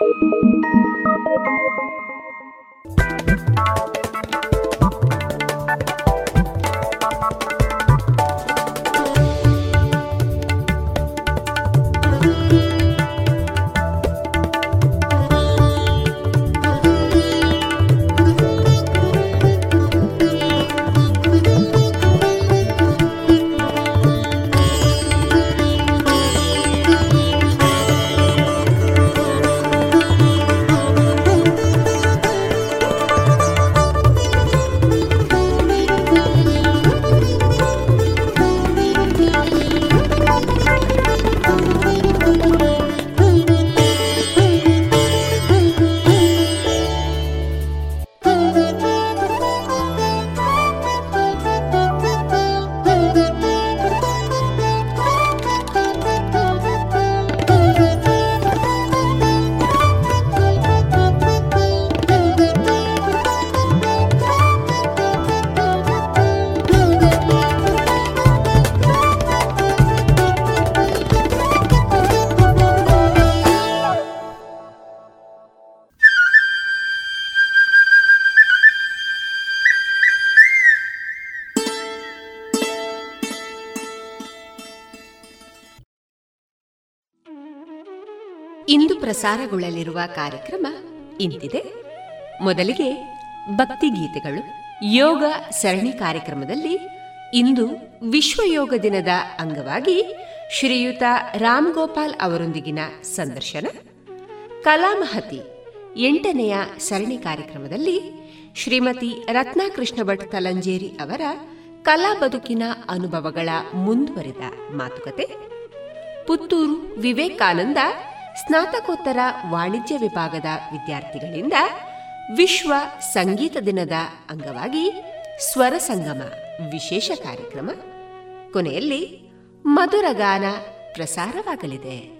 Thank you. ಪ್ರಸಾರಗೊಳ್ಳಲಿರುವ ಕಾರ್ಯಕ್ರಮ ಇಂತಿದೆ. ಮೊದಲಿಗೆ ಭಕ್ತಿಗೀತೆಗಳು ಯೋಗ ಸರಣಿ ಕಾರ್ಯಕ್ರಮದಲ್ಲಿ ಇಂದು ವಿಶ್ವ ಯೋಗ ದಿನದ ಅಂಗವಾಗಿ ಶ್ರೀಯುತ ರಾಮ್ ಗೋಪಾಲ್ ಅವರೊಂದಿಗಿನ ಸಂದರ್ಶನ. ಕಲಾಮಹತಿ ಎಂಟನೆಯ ಸರಣಿ ಕಾರ್ಯಕ್ರಮದಲ್ಲಿ ಶ್ರೀಮತಿ ರತ್ನಾಕೃಷ್ಣ ಭಟ್ ತಲಂಜೇರಿ ಅವರ ಕಲಾ ಬದುಕಿನ ಅನುಭವಗಳ ಮುಂದುವರಿದ ಮಾತುಕತೆ. ಪುತ್ತೂರು ವಿವೇಕಾನಂದ ಸ್ನಾತಕೋತ್ತರ ವಾಣಿಜ್ಯ ವಿಭಾಗದ ವಿದ್ಯಾರ್ಥಿಗಳಿಂದ ವಿಶ್ವ ಸಂಗೀತ ದಿನದ ಅಂಗವಾಗಿ ಸ್ವರ ಸಂಗಮ ವಿಶೇಷ ಕಾರ್ಯಕ್ರಮ. ಕೊನೆಯಲ್ಲಿ ಮಧುರಗಾನ ಪ್ರಸಾರವಾಗಲಿದೆ.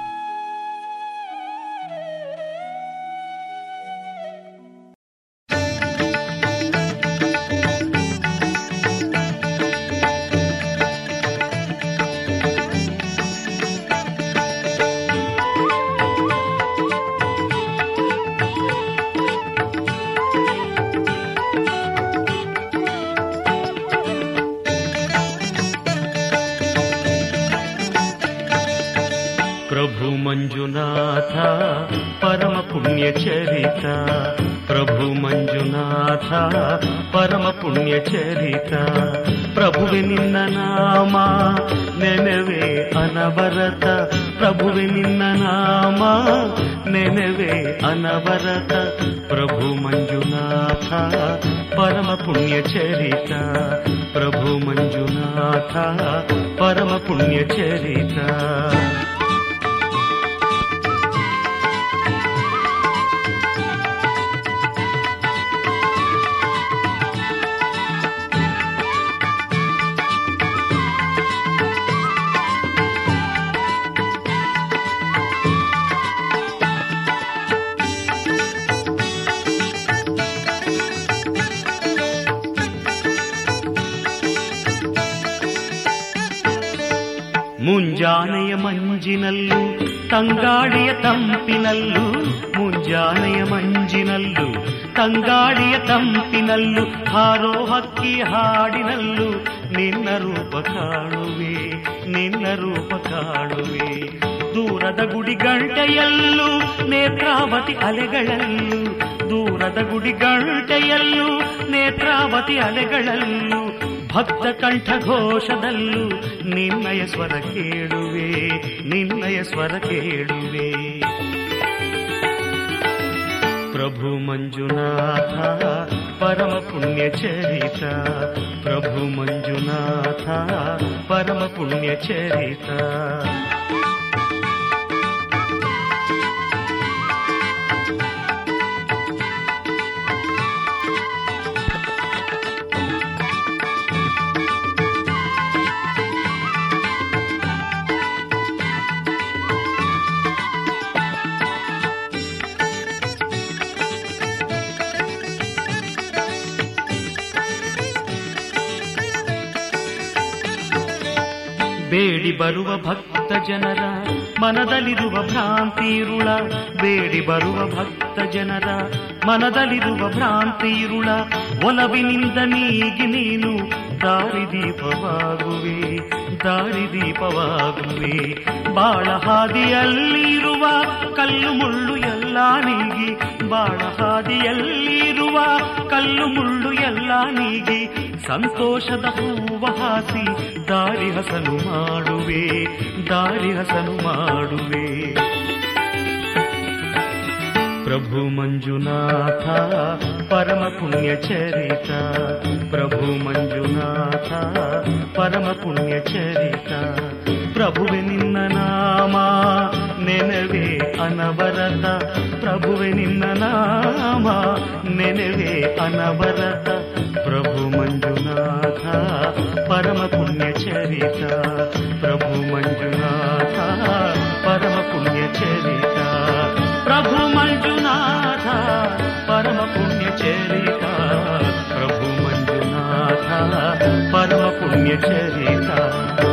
ಮಂಜುನಾಥ ಪರಮ ಪುಣ್ಯ ಚರಿತ ಮಂಜಿನಲ್ಲೂ ತಂಗಾಡಿಯ ತಂಪಿನಲ್ಲೂ, ಮುಂಜಾನೆಯ ಮಂಜಿನಲ್ಲೂ, ತಂಗಾಡಿಯ ತಂಪಿನಲ್ಲೂ ಹಾರೋ ಹಕ್ಕಿ ಹಾಡಿನಲ್ಲೂ, ನಿನ್ನ ರೂಪ ಕಾಣುವೆ, ನಿನ್ನ ರೂಪ ಕಾಣುವೆ. ದೂರದ ಗುಡಿ ಗಂಟೆಯಲ್ಲೂ, ನೇತ್ರಾವತಿ ಅಲೆಗಳಲ್ಲೂ, ದೂರದ ಗುಡಿ ಗಂಟೆಯಲ್ಲೂ, ನೇತ್ರಾವತಿ ಅಲೆಗಳಲ್ಲೂ, ಭಕ್ತ ಕಂಠ ಘೋಷದಲ್ಲೂ ನಿನ್ನಯ ಸ್ವರ ಕೇಳುವೆ ನಿನ್ನಯ ಸ್ವರ ಕೇಳುವೆ ಪ್ರಭು ಮಂಜುನಾಥ ಪರಮ ಪುಣ್ಯ ಚರಿತ ಪ್ರಭು ಮಂಜುನಾಥ ಪರಮ ಪುಣ್ಯ ಚರಿತ ಬೇಡಿ ಬರುವ ಭಕ್ತ ಜನರ, ಮನದಲ್ಲಿರುವ ಭ್ರಾಂತಿರುಳ ಬೇಡಿ ಬರುವ ಭಕ್ತ ಜನರ, ಮನದಲ್ಲಿರುವ ಭ್ರಾಂತಿರುಳ ಒಲವಿನಿಂದ ನೀಗಿ ನೀನು ದಾರಿದೀಪವಾಗುವೆ ದಾರಿದೀಪವಾಗುವೆ ಬಾಳ ಹಾದಿಯಲ್ಲಿರುವ ಕಲ್ಲು ಮುಳ್ಳು ಎಲ್ಲ ನೀಗಿ. ಬಾಳ ಹಾದಿಯಲ್ಲಿರುವ ಕಲ್ಲು ಮುಳ್ಳು ಎಲ್ಲ ನೀಗಿ. ಸಂತೋಷದ ಹೂವ ಹಾಸಿ ದಾರಿ ಹಸನು ಮಾಡುವೆ ದಾರಿ ಹಸನು ಮಾಡುವೆ ಪ್ರಭು ಮಂಜುನಾಥ ಪರಮ ಪುಣ್ಯ ಚರಿತ ಪ್ರಭು ಮಂಜುನಾಥ ಪರಮ ಪುಣ್ಯ ಚರಿತ ಪ್ರಭುವೆ ನಿನ್ನ ನಾಮ ನೆನವೆ ಅನವರತ ಪ್ರಭುವೆ ನಿನ್ನ ನಾಮ ನೆನವೆ ಅನವರತ ಪ್ರಭು ಮಂಜುನಾಥ ಪರಮ ಪುಣ್ಯ ಚರಿತ ಪ್ರಭು ಮಂಜುನಾಥ ಪರಮ ಪುಣ್ಯ ಚರಿತ ಪ್ರಭು ಮಂಜುನಾಥ ಪರಮ ಪುಣ್ಯ ಚರಿತ ಪ್ರಭು ಮಂಜುನಾಥ ಪುಣ್ಯಚರಿತ ಪರಮೇಶ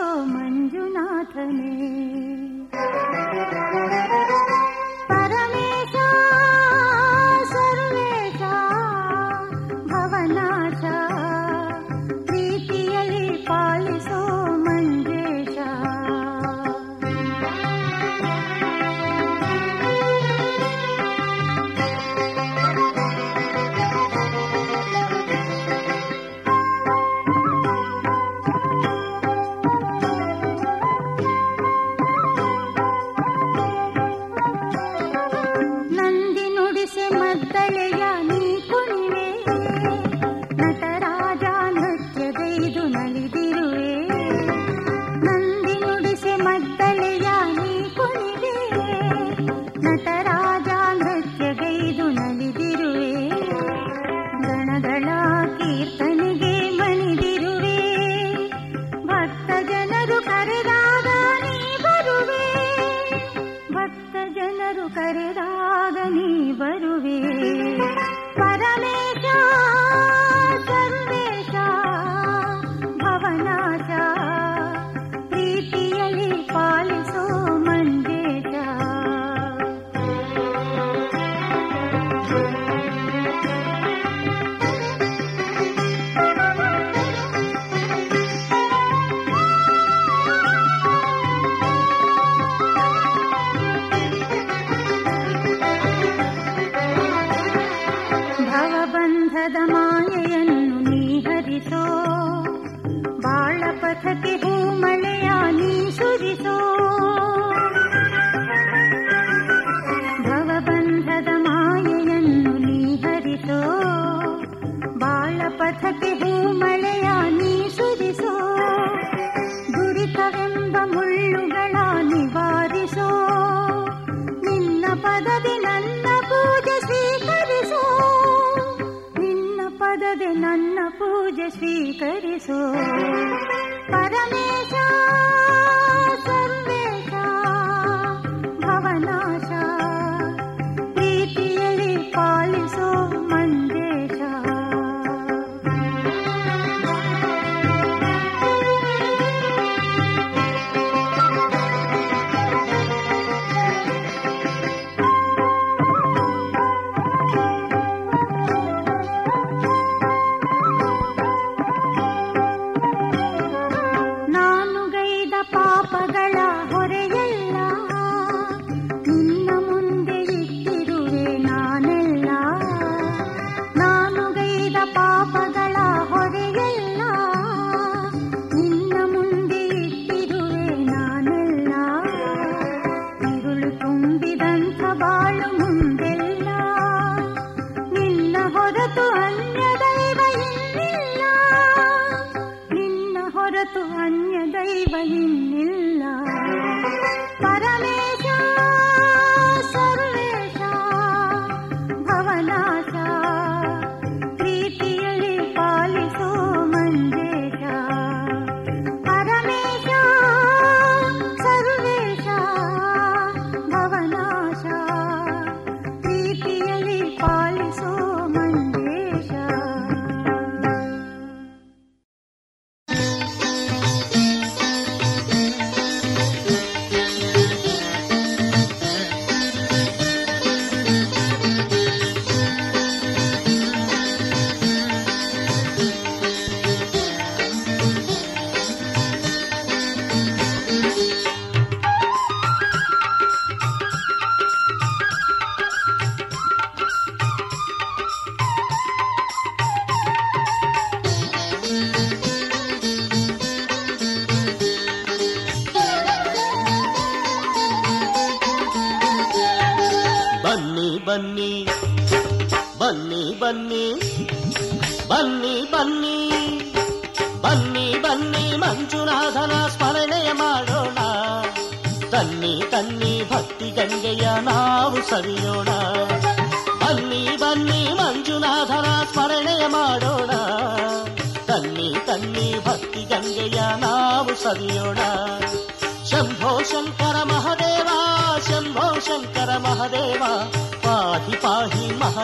ಪರಿಹರಿಸೋ ಮಂಜುನಾಥನೇ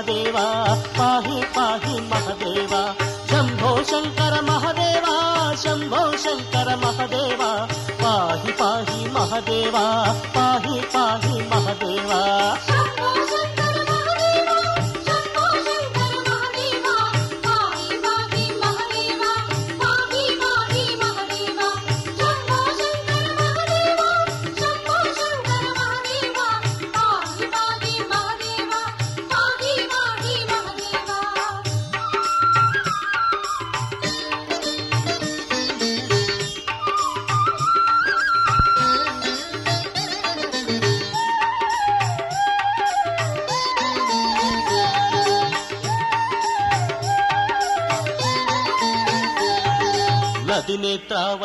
महादेवा पाहि पाहि महादेवा। शम्भो शङ्कर महादेवा शम्भो शङ्कर महादेवा। पाहि पाहि महादेवा पाहि पाहि महादेवा।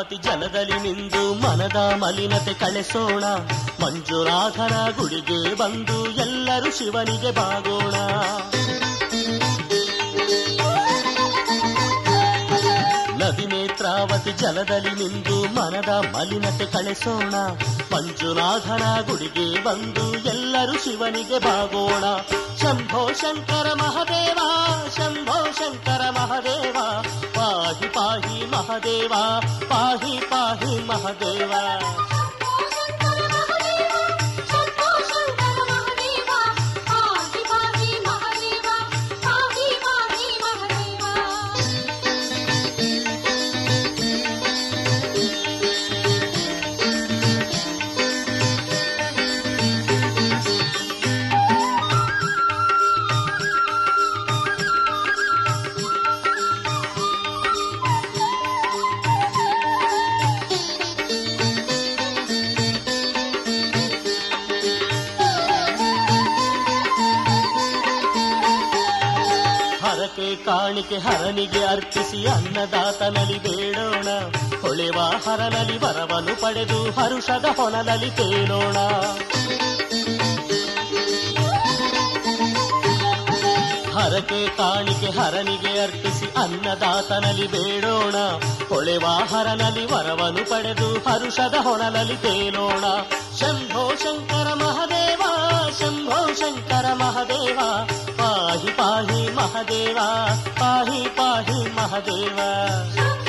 ನೇತ್ರಾವತಿ ಜಲದಲ್ಲಿ ನಿಂದು ಮನದ ಮಲಿನತೆ ಕಳೆಸೋಣ. ಮಂಜುರಾಧನ ಗುಡಿಗೆ ಬಂದು ಎಲ್ಲರೂ ಶಿವನಿಗೆ ಬಾಗೋಣ. ನದಿ ನೇತ್ರಾವತಿ ಜಲದಲ್ಲಿ ನಿಂದು ಮನದ ಮಲಿನತೆ ಕಳೆಸೋಣ. ಮಂಜುನಾಥನ ಗುಡಿಗೆ ಬಂದು ಎಲ್ಲರೂ ಶಿವನಿಗೆ ಬಾಗೋಣ. ಶಂಭೋ ಶಂಕರ ಮಹದೇವ, ಶಂಭೋ ಶಂಕರ ಮಹದೇವ. पाहि पाहि महादेवा पाहि पाहि महादेवा। ಅನ್ನದಾತನಲ್ಲಿ ಬೇಡೋಣ. ಹೊಳೆವ ಹರನಲ್ಲಿ ವರವನ್ನು ಪಡೆದು ಹರುಷದ ಹೊನಲಲ್ಲಿ ತೇಲೋಣ. ಹರಕೆ ಕಾಣಿಕೆ ಹರನಿಗೆ ಅರ್ಪಿಸಿ ಅನ್ನದಾತನಲ್ಲಿ ಬೇಡೋಣ. ಹೊಳೆವ ಹರನಲ್ಲಿ ಪಡೆದು ಹರುಷದ ಹೊಣಲಲ್ಲಿ ತೇಲೋಣ. ಶಂಭೋ ಶಂಕರ ಮಹದೇವ, ಶಂಭೋ ಶಂಕರ ಮಹದೇವ. पाहि पाहि महादेवा पाहि पाहि महादेवा।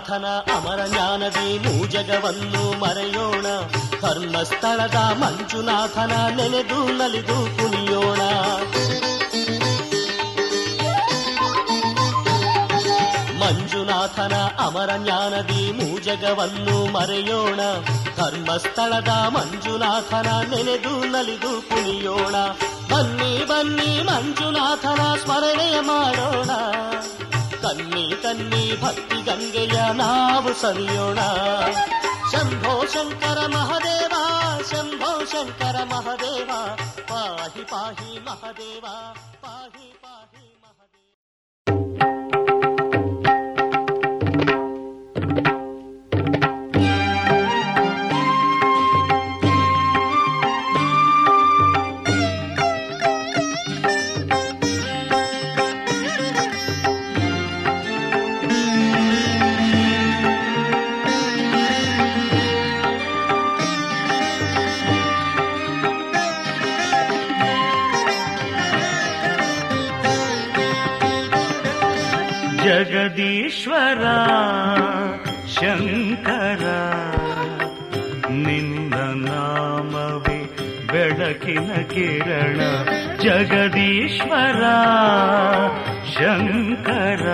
ಮಂಜುನಾಥನ ಅಮರ ಜ್ಞಾನದಿ ಮೂಜಗವನ್ನು ಮರೆಯೋಣ. ಧರ್ಮಸ್ಥಳದ ಮಂಜುನಾಥನ ನೆನೆದು ನಲಿದು ಕುಣಿಯೋಣ. ಮಂಜುನಾಥನ ಅಮರ ಜ್ಞಾನದಿ ಮೂಜಗವನ್ನು ಮರೆಯೋಣ. ಧರ್ಮಸ್ಥಳದ ಮಂಜುನಾಥನ ನೆನೆದು ನಲಿದು ಕುಣಿಯೋಣ. ಬನ್ನಿ ಬನ್ನಿ ಮಂಜುನಾಥನ ಸ್ಮರಣೆ ಮಾಡೋಣ. ತನ್ನಿ ತನ್ನಿ ಭಕ್ತಿ ಗಂಗೆಯ ನಾವು ಸವಿಯೋಣ ಶಂಭೋ ಶಂಕರ ಮಹದೇವ ಶಂಭೋ ಶಂಕರ ಮಹದೇವ ಪಾಹಿ ಪಾಹಿ ಮಹದೇವ ಪಾಹಿ ಜಗದೀಶ್ವರ, ಶಂಕರ, ನಿನ್ನ ನಾಮವೇ ಬೆಳಕಿನ ಕಿರಣ. ಜಗದೀಶ್ವರ, ಶಂಕರ,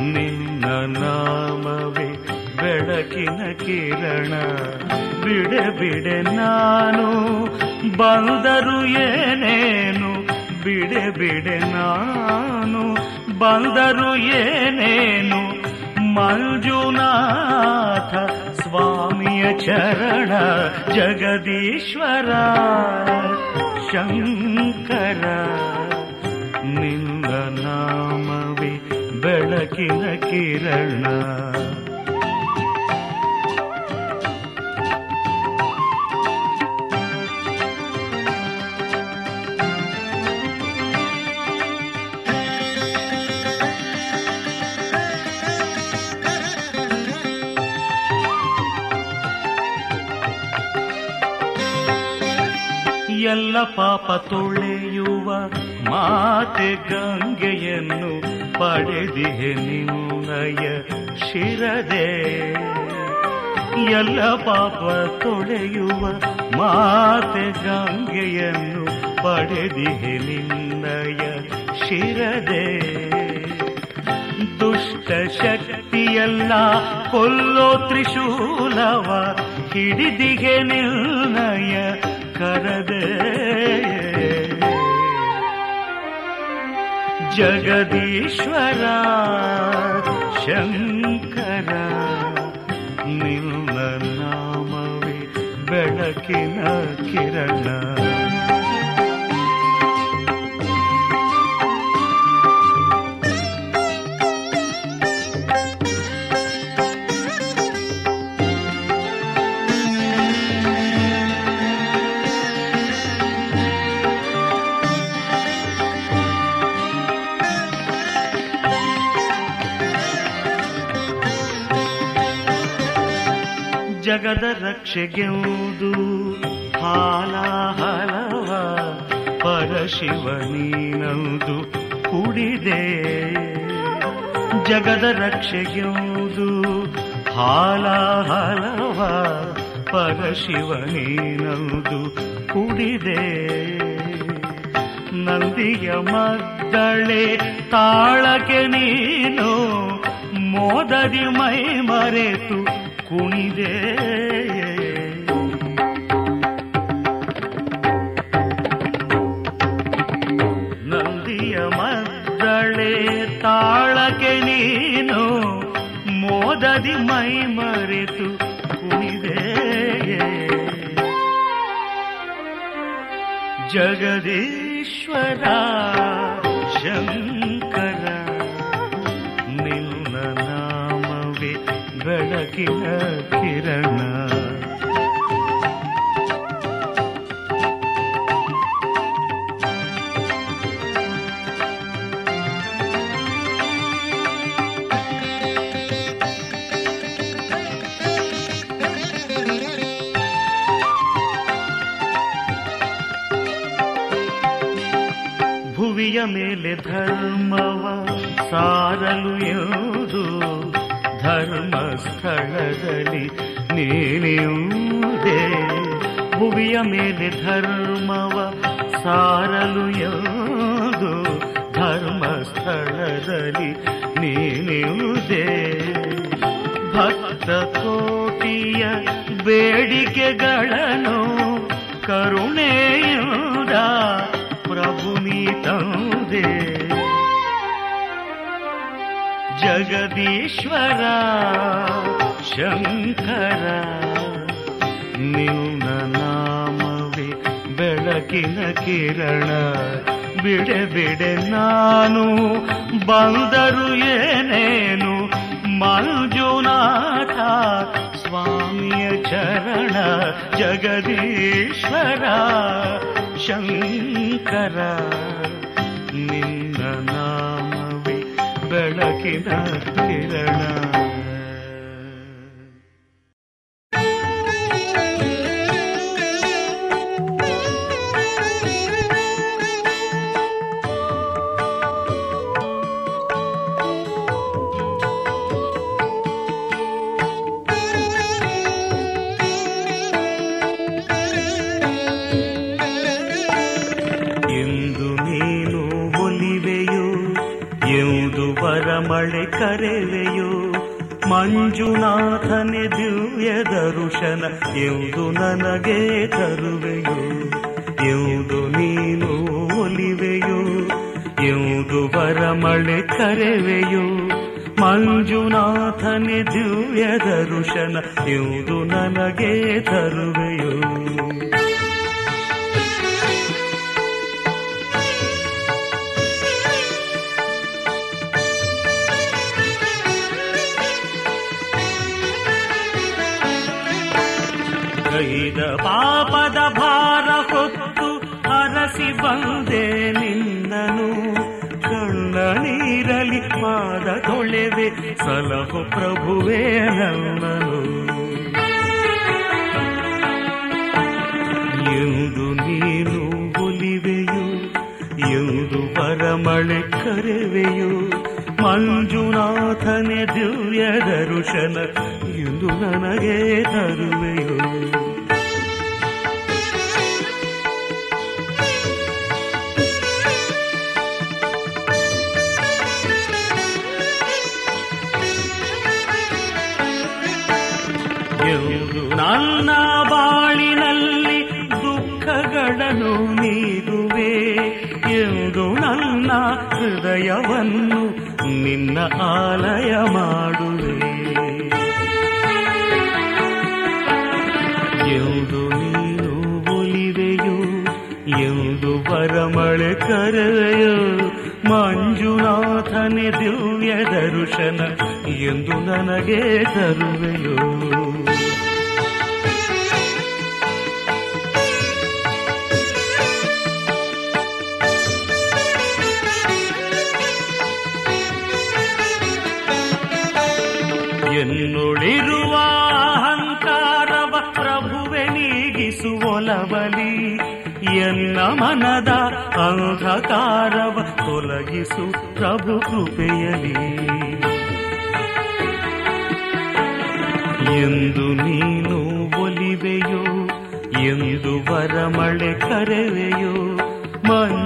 ನಿನ್ನ ನಾಮವೇ ಬೆಳಕಿನ ಕಿರಣ. ಬಿಡೆ ಬಿಡೆ ನಾನು ಬಂದರು ಏನೇನು? ಬಿಡೆ ಬಿಡೆ ನಾನು ಬಂದರು ಏನೇನು? ಮಂಜುನಾಥ ಸ್ವಾಮಿಯ ಚರಣ ಜಗದೀಶ್ವರ ಶಂಕರ ನಿನ್ನ ನಾಮವೇ ಬೆಳಕಿನ ಕಿರಣ. ಎಲ್ಲ ಪಾಪ ತೊಳೆಯುವ ಮಾತೆ ಗಂಗೆಯನ್ನು ಪಡೆದಿಹೆ ನಿನ್ನಯ ಶಿರದೆ. ಎಲ್ಲ ಪಾಪ ತೊಳೆಯುವ ಮಾತೆ ಗಂಗೆಯನ್ನು ಪಡೆದಿಹೆ ನಿನ್ನಯ ಶಿರದೆ. ದುಷ್ಟ ಶಕ್ತಿಯಲ್ಲ ಕೊಲ್ಲೋ ತ್ರಿಶೂಲವ ಹಿಡಿದಿಗೆ ನಿರ್ಣಯ ಕರದೆ. ಜಗದೀಶ್ವರ ಶಂಕರ ನಿಮ್ಮ ನಾಮವೇ ಬೆಳಕಿನ ಕಿರಣ. ಜಗದ ಹಾಲಾ ಹಾಲಾಹಲವ ಪರಶಿವ ನೀನಂದು ಕುಡಿದೆ. ಜಗದ ಹಾಲಾ ಹಾಲಾಹಲವ ಪರಶಿವ ನೀನಂದು ಕುಡಿದೆ. ನಂದಿಯ ಮದ್ದಳೆ ತಾಳಕ್ಕೆ ನೀನು ಮೋದದಿ ಮೈ ಮರೆತು ಕುಣಿದೆ. ನಂದಿಯ ಮದ್ದಳೆ ತಾಳಕ್ಕೆ ನೀನು ಮೋದದಿ ಮೈ ಮರೆತು ಕುಣಿದೆ. ಜಗದೀಶ್ವರ ಶಂಕರ ಬೆಳಕಿನ ಕಿರಣ ಜಗದೀಶ್ವರ ಶಂಕರ ನಿನ್ನ ನಾಮವೇ ಬೆಳಕಿನ ಕಿರಣ ಬಿಡೆ ಬಿಡೆ ನಾನು ಬಂದರು ಏನೇನು ಮಂಜುನಾಥ ಸ್ವಾಮಿಯ ಚರಣ ಜಗದೀಶ್ವರ ಶಂಕರ ಬೆಳಕಿನ ಕಿರಣ ಎಂದು ನನಗೆ ತರುವೆಯೋ ಎಂದು ನೀನು ಒಲಿವೆಯೋ ಎಂದು ಬರಮಳೆ ಕರೆವೆಯೋ ಮಂಜುನಾಥನೆ ದಿವ್ಯ ದರುಶನ ಎಂದು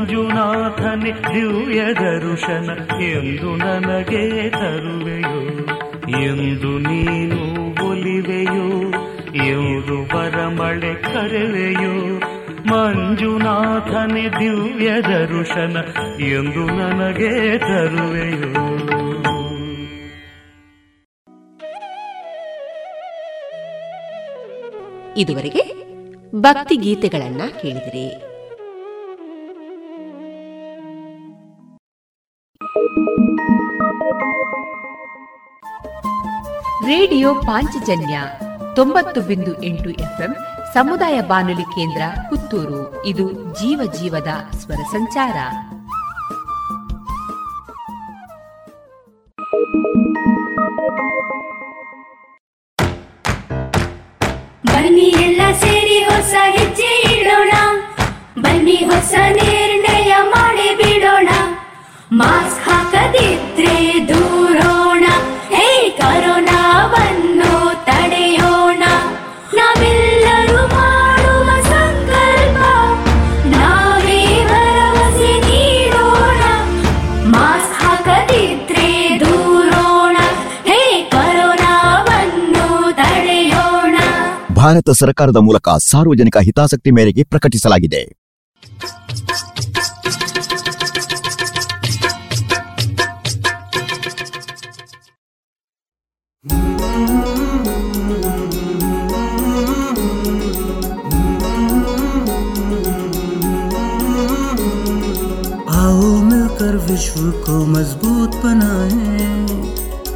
ಮಂಜುನಾಥನೆ ದಿವ್ಯ ದರುಶನ ಎಂದು ನನಗೆ ತರುವೆಯೋ? ಎಂದು ನೀನು ಒಲಿವೆಯೋ? ಎಂದು ಪರಮಳೆ ಕರೆವೆಯೋ? ಮಂಜುನಾಥನೆ ದಿವ್ಯ ದರುಶನ ಎಂದು ನನಗೆ ತರುವೆಯೋ? ಇದುವರೆಗೆ ಭಕ್ತಿ ಗೀತೆಗಳನ್ನ ಕೇಳಿದಿರಿ. ರೇಡಿಯೋ ಪಾಂಚಜನ್ಯ ತೊಂಬತ್ತು ಬಿಂದು ಎಂಟು ಎಫ್ಎಂ ಸಮುದಾಯ ಬಾನುಲಿ ಕೇಂದ್ರ ಪುತ್ತೂರು. ಇದು ಜೀವ ಜೀವದ ಸ್ವರ ಸಂಚಾರ. ಬನ್ನಿ ಎಲ್ಲ ಸೇರಿ ಹೊಸ ಹೆಜ್ಜೆ ಇಡೋಣ. ಬನ್ನಿ ಹೊಸ ನಿರ್ಣಯ ಮಾಡಿ ಬಿಡೋಣ. ಮಾಸ್ಕ್ ಹಾಕದಿದ್ರೆ ದೂರೋಣ ಭಾರತ ಸರ್ಕಾರದ ಮೂಲಕ ಸಾರ್ವಜನಿಕ ಹಿತಾಸಕ್ತಿ ಮೇರೆಗೆ ಪ್ರಕಟಿಸಲಾಗಿದೆ आओ मिलकर विश्व को मजबूत बनाएं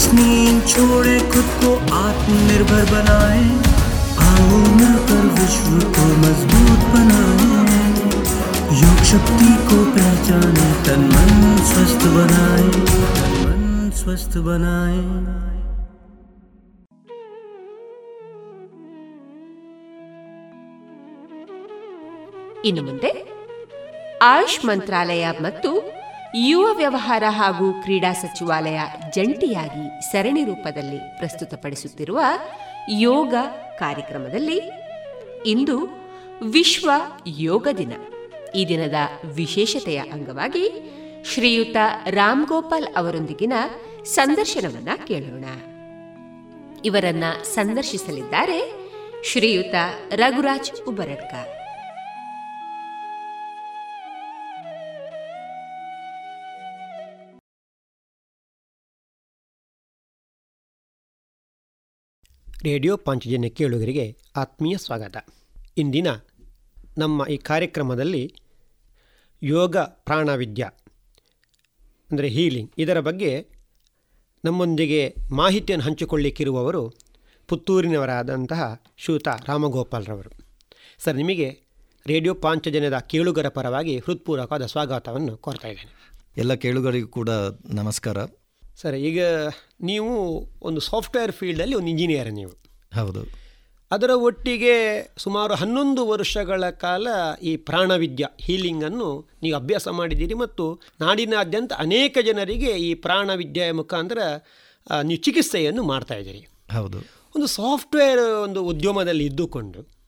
जिसने छोड़े खुद को आत्मनिर्भर बनाए। आओ मिलकर विश्व को मज़बूत बनाए। योग शक्ति को पहचाने, तन मन स्वस्थ बनाए। मन स्वस्थ बनाए। ಇನ್ನು ಮುಂದೆ ಆಯುಷ್ ಮಂತ್ರಾಲಯ ಮತ್ತು ಯುವ ವ್ಯವಹಾರ ಹಾಗೂ ಕ್ರೀಡಾ ಸಚಿವಾಲಯ ಜಂಟಿಯಾಗಿ ಸರಣಿ ರೂಪದಲ್ಲಿ ಪ್ರಸ್ತುತಪಡಿಸುತ್ತಿರುವ ಯೋಗ ಕಾರ್ಯಕ್ರಮದಲ್ಲಿ ಇಂದು ವಿಶ್ವ ಯೋಗ ದಿನ. ಈ ದಿನದ ವಿಶೇಷತೆಯ ಅಂಗವಾಗಿ ಶ್ರೀಯುತ ರಾಮ್ ಗೋಪಾಲ್ ಅವರೊಂದಿಗಿನ ಸಂದರ್ಶನವನ್ನ ಕೇಳೋಣ. ಇವರನ್ನ ಸಂದರ್ಶಿಸಲಿದ್ದಾರೆ ಶ್ರೀಯುತ ರಘುರಾಜ್ ಉಬರಡ್ಕ. ರೇಡಿಯೋ ಪಾಂಚಜನ್ಯ ಕೇಳುಗರಿಗೆ ಆತ್ಮೀಯ ಸ್ವಾಗತ. ಇಂದಿನ ನಮ್ಮ ಈ ಕಾರ್ಯಕ್ರಮದಲ್ಲಿ ಯೋಗ ಪ್ರಾಣವಿದ್ಯ, ಅಂದರೆ ಹೀಲಿಂಗ್, ಇದರ ಬಗ್ಗೆ ನಮ್ಮೊಂದಿಗೆ ಮಾಹಿತಿಯನ್ನು ಹಂಚಿಕೊಳ್ಳಿಕ್ಕಿರುವವರು ಪುತ್ತೂರಿನವರಾದಂತಹ ಶ್ರೀಯುತ ರಾಮಗೋಪಾಲ್ರವರು ಸರ್, ನಿಮಗೆ ರೇಡಿಯೋ ಪಾಂಚಜನ್ಯದ ಕೇಳುಗರ ಪರವಾಗಿ ಹೃತ್ಪೂರ್ವಕವಾದ ಸ್ವಾಗತವನ್ನು ಕೋರ್ತಾ ಇದ್ದೇನೆ. ಎಲ್ಲ ಕೇಳುಗರಿಗೂ ಕೂಡ ನಮಸ್ಕಾರ. ಸರ್ ಈಗ ನೀವು ಒಂದು ಸಾಫ್ಟ್ವೇರ್ ಫೀಲ್ಡಲ್ಲಿ ಒಂದು ಇಂಜಿನಿಯರ್ ನೀವು. ಹೌದು. ಅದರ ಒಟ್ಟಿಗೆ ಸುಮಾರು ಹನ್ನೊಂದು ವರ್ಷಗಳ ಕಾಲ ಈ ಪ್ರಾಣವಿದ್ಯ ಹೀಲಿಂಗನ್ನು ನೀವು ಅಭ್ಯಾಸ ಮಾಡಿದ್ದೀರಿ ಮತ್ತು ನಾಡಿನಾದ್ಯಂತ ಅನೇಕ ಜನರಿಗೆ ಈ ಪ್ರಾಣವಿದ್ಯೆಯ ಮುಖಾಂತರ ನೀವು ಚಿಕಿತ್ಸೆಯನ್ನು ಮಾಡ್ತಾ ಇದ್ದೀರಿ. ಹೌದು. ಒಂದು ಸಾಫ್ಟ್ವೇರ್ ಒಂದು ಉದ್ಯಮದಲ್ಲಿ ಇದ್ದುಕೊಂಡು